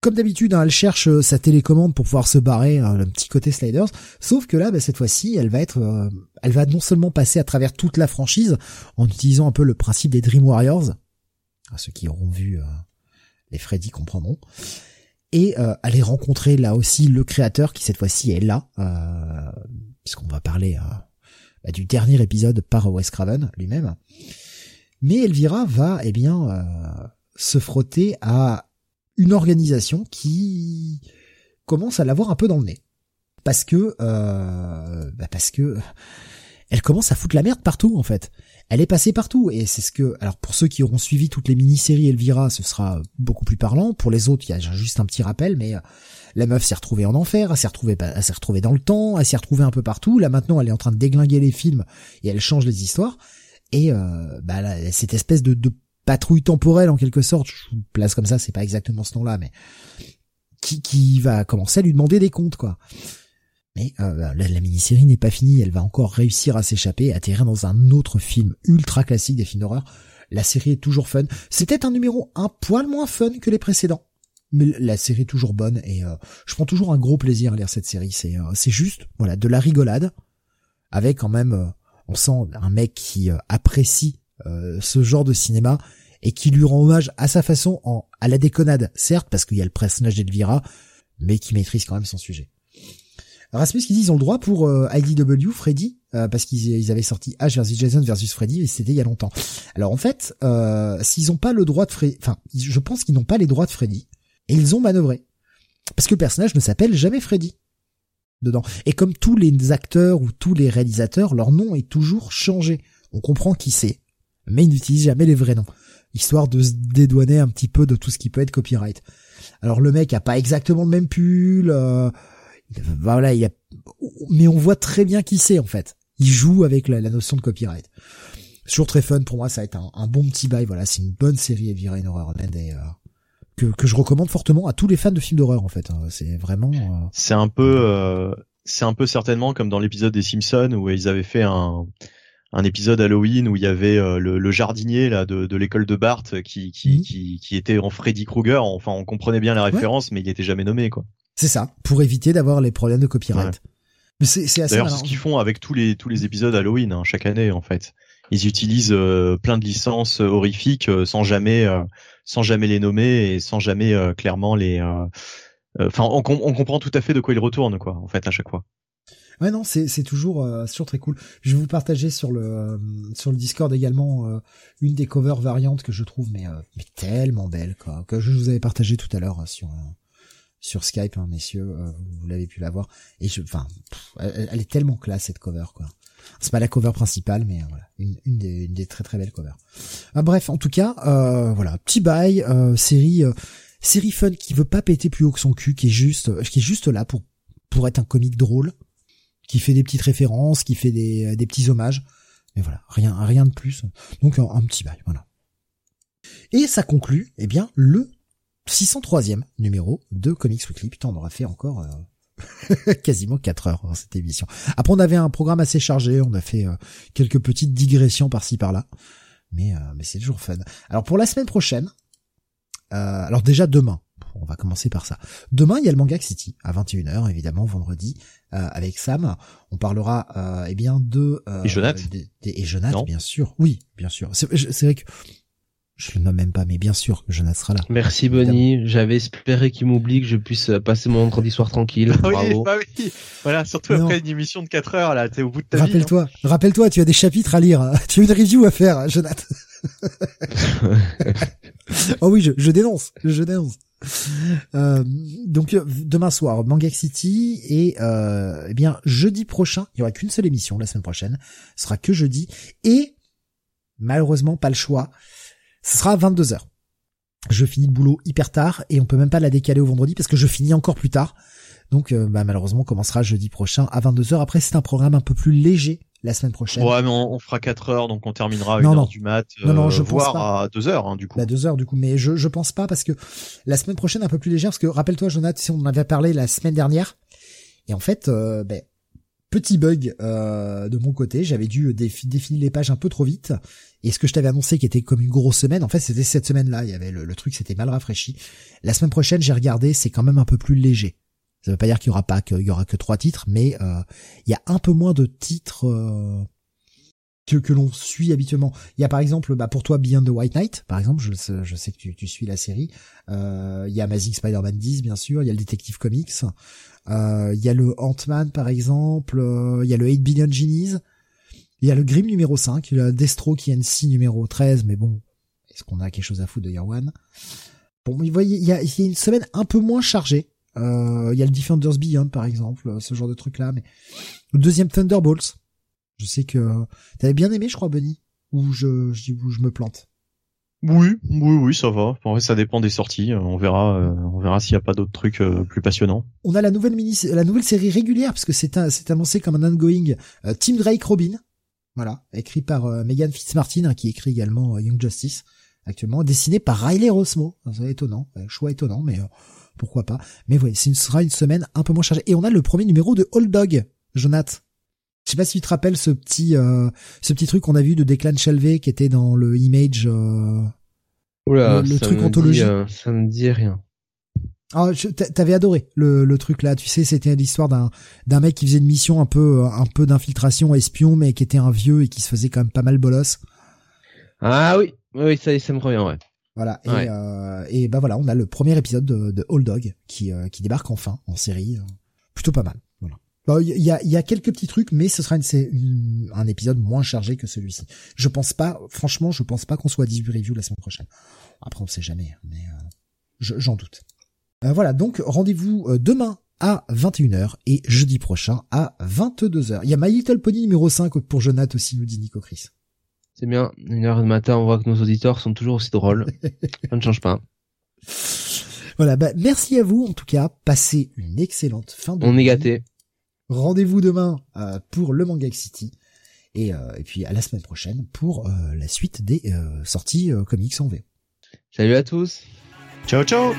Comme d'habitude, hein, elle cherche sa télécommande pour pouvoir se barrer, hein, le petit côté sliders. Sauf que là, bah, cette fois-ci, elle va être, elle va non seulement passer à travers toute la franchise en utilisant un peu le principe des Dream Warriors. Ceux qui auront vu les Freddy comprendront et euh, aller rencontrer là aussi le créateur qui cette fois-ci est là, euh, puisqu'on va parler euh, bah, du dernier épisode par Wes Craven lui-même. Mais Elvira va eh bien euh, se frotter à une organisation qui commence à l'avoir un peu dans le nez, parce que bah parce que elle commence à foutre la merde partout en fait elle est passée partout et c'est ce que alors pour ceux qui auront suivi toutes les mini-séries Elvira, ce sera beaucoup plus parlant. Pour les autres, il y a juste un petit rappel, mais euh, la meuf s'est retrouvée en enfer, elle s'est retrouvée, elle s'est retrouvée dans le temps, elle s'est retrouvée un peu partout. Là maintenant, elle est en train de déglinguer les films et elle change les histoires. Et euh, bah, cette espèce de, de patrouille temporelle en quelque sorte, je vous place comme ça, c'est pas exactement ce nom-là, mais qui, qui va commencer à lui demander des comptes quoi. Mais euh, la, mini-série n'est pas finie, elle va encore réussir à s'échapper atterrir dans un autre film ultra classique des films d'horreur. La série est toujours fun. C'était un numéro un poil moins fun que les précédents. Mais la série est toujours bonne et euh, je prends toujours un gros plaisir à lire cette série. C'est euh, juste voilà de la rigolade avec quand même on sent un mec qui apprécie ce genre de cinéma et qui lui rend hommage à sa façon en à la déconnade certes parce qu'il y a le personnage d'Elvira mais qui maîtrise quand même son sujet. Rasmus qui dit ils ont le droit pour euh, IDW Freddy euh, parce qu'ils avaient sorti Ash versus Jason versus Freddy et c'était il y a longtemps. Alors en fait, euh, s'ils pas le droit de Freddy, enfin, je pense qu'ils n'ont pas les droits de Freddy et ils ont manœuvré parce que le personnage ne s'appelle jamais Freddy. dedans. Et comme tous les acteurs ou tous les réalisateurs, leur nom est toujours changé. On comprend qui c'est, mais ils n'utilisent jamais les vrais noms, histoire de se dédouaner un petit peu de tout ce qui peut être copyright. Alors le mec a pas exactement le même pull, euh, voilà, il a, mais on voit très bien qui c'est en fait. Il joue avec la, notion de copyright. Toujours très fun pour moi, ça va être un, bon petit bail. Voilà, c'est une bonne série Heavy Rain Horror et euh, que, que je recommande fortement à tous les fans de films d'horreur en fait. Hein. C'est vraiment. Euh, c'est un peu, euh, c'est un peu certainement comme dans l'épisode des Simpsons où ils avaient fait un un épisode Halloween où il y avait euh, le, jardinier là de, de l'école de Bart qui qui, mhm. qui, qui était en Freddy Krueger. Enfin, on comprenait bien la référence, mais il était jamais nommé quoi. C'est ça, pour éviter d'avoir les problèmes de copyright. Mais c'est assez. D'ailleurs, ce qu'ils font avec tous les tous les épisodes Halloween hein, chaque année en fait. Ils utilisent euh, plein de licences horrifiques euh, sans jamais sans jamais les nommer et sans jamais clairement les. Enfin, on, on comprend tout à fait de quoi ils retournent quoi en fait à chaque fois. Ouais non, c'est c'est toujours euh, toujours très cool. Je vais vous partager sur le euh, sur le Discord également euh, une des covers variantes que je trouve mais mais tellement belle quoi que je vous avais partagé tout à l'heure sur sur Skype hein, messieurs, vous, l'avez pu la voir et je enfin elle, est tellement classe cette cover quoi. C'est pas la cover principale mais voilà, une, des, une des très très belles covers. Ah, bref, en tout cas, voilà, petit bail série série fun qui veut pas péter plus haut que son cul qui est juste qui est juste là pour pour être un comique drôle qui fait des petites références, qui fait des, des petits hommages. Mais voilà, rien, rien de plus. Donc un, petit bail, voilà. Et ça conclut, eh bien, le 603e numéro de Comics Weekly. Putain, on aura fait encore euh, *laughs* quasiment 4 heures dans cette émission. Après, on avait un programme assez chargé, on a fait euh, quelques petites digressions par-ci par-là. Mais, euh, mais c'est toujours fun. Alors pour la semaine prochaine, alors déjà demain, on va commencer par ça. Demain, il y a le Manga City à 21h, évidemment, vendredi, euh, avec Sam. On parlera euh, eh bien de euh, et Jonathan, et Jonathan, bien sûr. Oui, bien sûr. C'est vrai que je le nomme même pas, mais bien sûr que sera là. Merci Bonnie. J'avais espéré qu'il m'oublie que je puisse passer mon vendredi soir tranquille. Ah *laughs* oui, bah oui. Voilà, surtout après une émission de 4 heures là, t'es au bout de ta vie. Rappelle-toi, hein. rappelle-toi, tu as des chapitres à lire. *laughs* Tu as une review à faire, Jonathan. *laughs* oh oui, je, je dénonce, je dénonce. Euh, donc demain soir Manga City et euh, eh bien jeudi prochain il y aura qu'une seule émission la semaine prochaine ce sera que jeudi et malheureusement pas le choix ce sera à 22h je finis le boulot hyper tard et on peut même pas la décaler au vendredi parce que je finis encore plus tard donc euh, bah, malheureusement on commencera jeudi prochain à 22h après c'est un programme un peu plus léger la semaine prochaine. Ouais, mais on, fera 4 heures, donc on terminera à 1 heure du mat, non, non, je voire à 2 heures, hein, du coup. À 2 heures, du coup. Mais je, je pense pas, parce que la semaine prochaine, un peu plus légère, parce que rappelle-toi, Jonathan, si on en avait parlé la semaine dernière, et en fait, euh, ben, petit bug euh, de mon côté, j'avais dû défiler les pages un peu trop vite, et ce que je t'avais annoncé qui était comme une grosse semaine, en fait, c'était cette semaine-là, il y avait le, le truc, c'était mal rafraîchi. La semaine prochaine, j'ai regardé, c'est quand même un peu plus léger. Ça veut pas dire qu'il y aura pas qu'il y aura que trois titres, mais euh, il y a un peu moins de titres euh, que, que l'on suit habituellement. Il y a par exemple, bah, pour toi, Beyond the White Knight, par exemple, je, je sais que tu, tu suis la série. Euh, il y a Amazing Spider-Man 10, bien sûr. Il y a le Detective Comics. Euh, il y a le Ant-Man, par exemple. Euh, il y a le 8 Billion Genies. Il y a le Grimm numéro 5. Il y a le Destro NC numéro 13. Mais bon, est-ce qu'on a quelque chose à foutre de Year One Bon, vous voyez, il y a, il y a une semaine un peu moins chargée. Euh, il y a le Defenders Beyond, par exemple, ce genre de truc-là. Mais le deuxième Thunderbolts, je sais que t'avais bien aimé, je crois, Bunny, ou je, je, je me plante? Oui, oui, oui, ça va. En vrai, ça dépend des sorties. On verra, euh, on verra s'il n'y a pas d'autres trucs euh, plus passionnants. On a la nouvelle mini, la nouvelle série régulière parce que c'est c'est annoncé comme un ongoing. Euh, Team Drake Robin, voilà, écrit par Megan Fitzmartin hein, qui écrit également Young Justice actuellement, dessiné par Riley Rosmo. C'est étonnant, choix étonnant, mais pourquoi pas. Mais oui, ce sera une semaine un peu moins chargée. Et on a le premier numéro de Old Dog, Jonathan. Je sais pas si tu te rappelles ce petit euh, ce petit truc qu'on a vu de Declan Shelvey qui était dans le Image euh, le, truc anthologie. Euh, ça me dit rien. Ah, t'avais adoré le, le truc là, tu sais, c'était l'histoire d'un d'un mec qui faisait une mission un peu un peu d'infiltration espion, mais qui était un vieux et qui se faisait quand même pas mal bolos. Ah oui, oui, ça, ça me revient, ouais. Voilà et, euh, et bah voilà, on a le premier épisode de, de Old Dog qui qui débarque enfin en série, plutôt pas mal. Il y a, y a, quelques petits trucs, mais ce sera une, un épisode moins chargé que celui-ci. Je pense pas, franchement, je pense pas qu'on soit à 18 reviews la semaine prochaine. Après, on sait jamais, mais euh, j'en doute. Euh, voilà, donc rendez-vous euh, demain à 21h et jeudi prochain à 22h. Il y a My Little Pony numéro 5 pour Jonathan aussi, nous dit Nico Chris. C'est bien. Une heure de matin, on voit que nos auditeurs sont toujours aussi drôles. *laughs* Ça ne change pas. Voilà, bah, merci à vous en tout cas. Passez une excellente fin de On est gâtés. Rendez-vous demain euh, pour le Manga City et, euh, et puis à la semaine prochaine pour euh, la suite des euh, sorties euh, comics en V. Salut à tous. Ciao ciao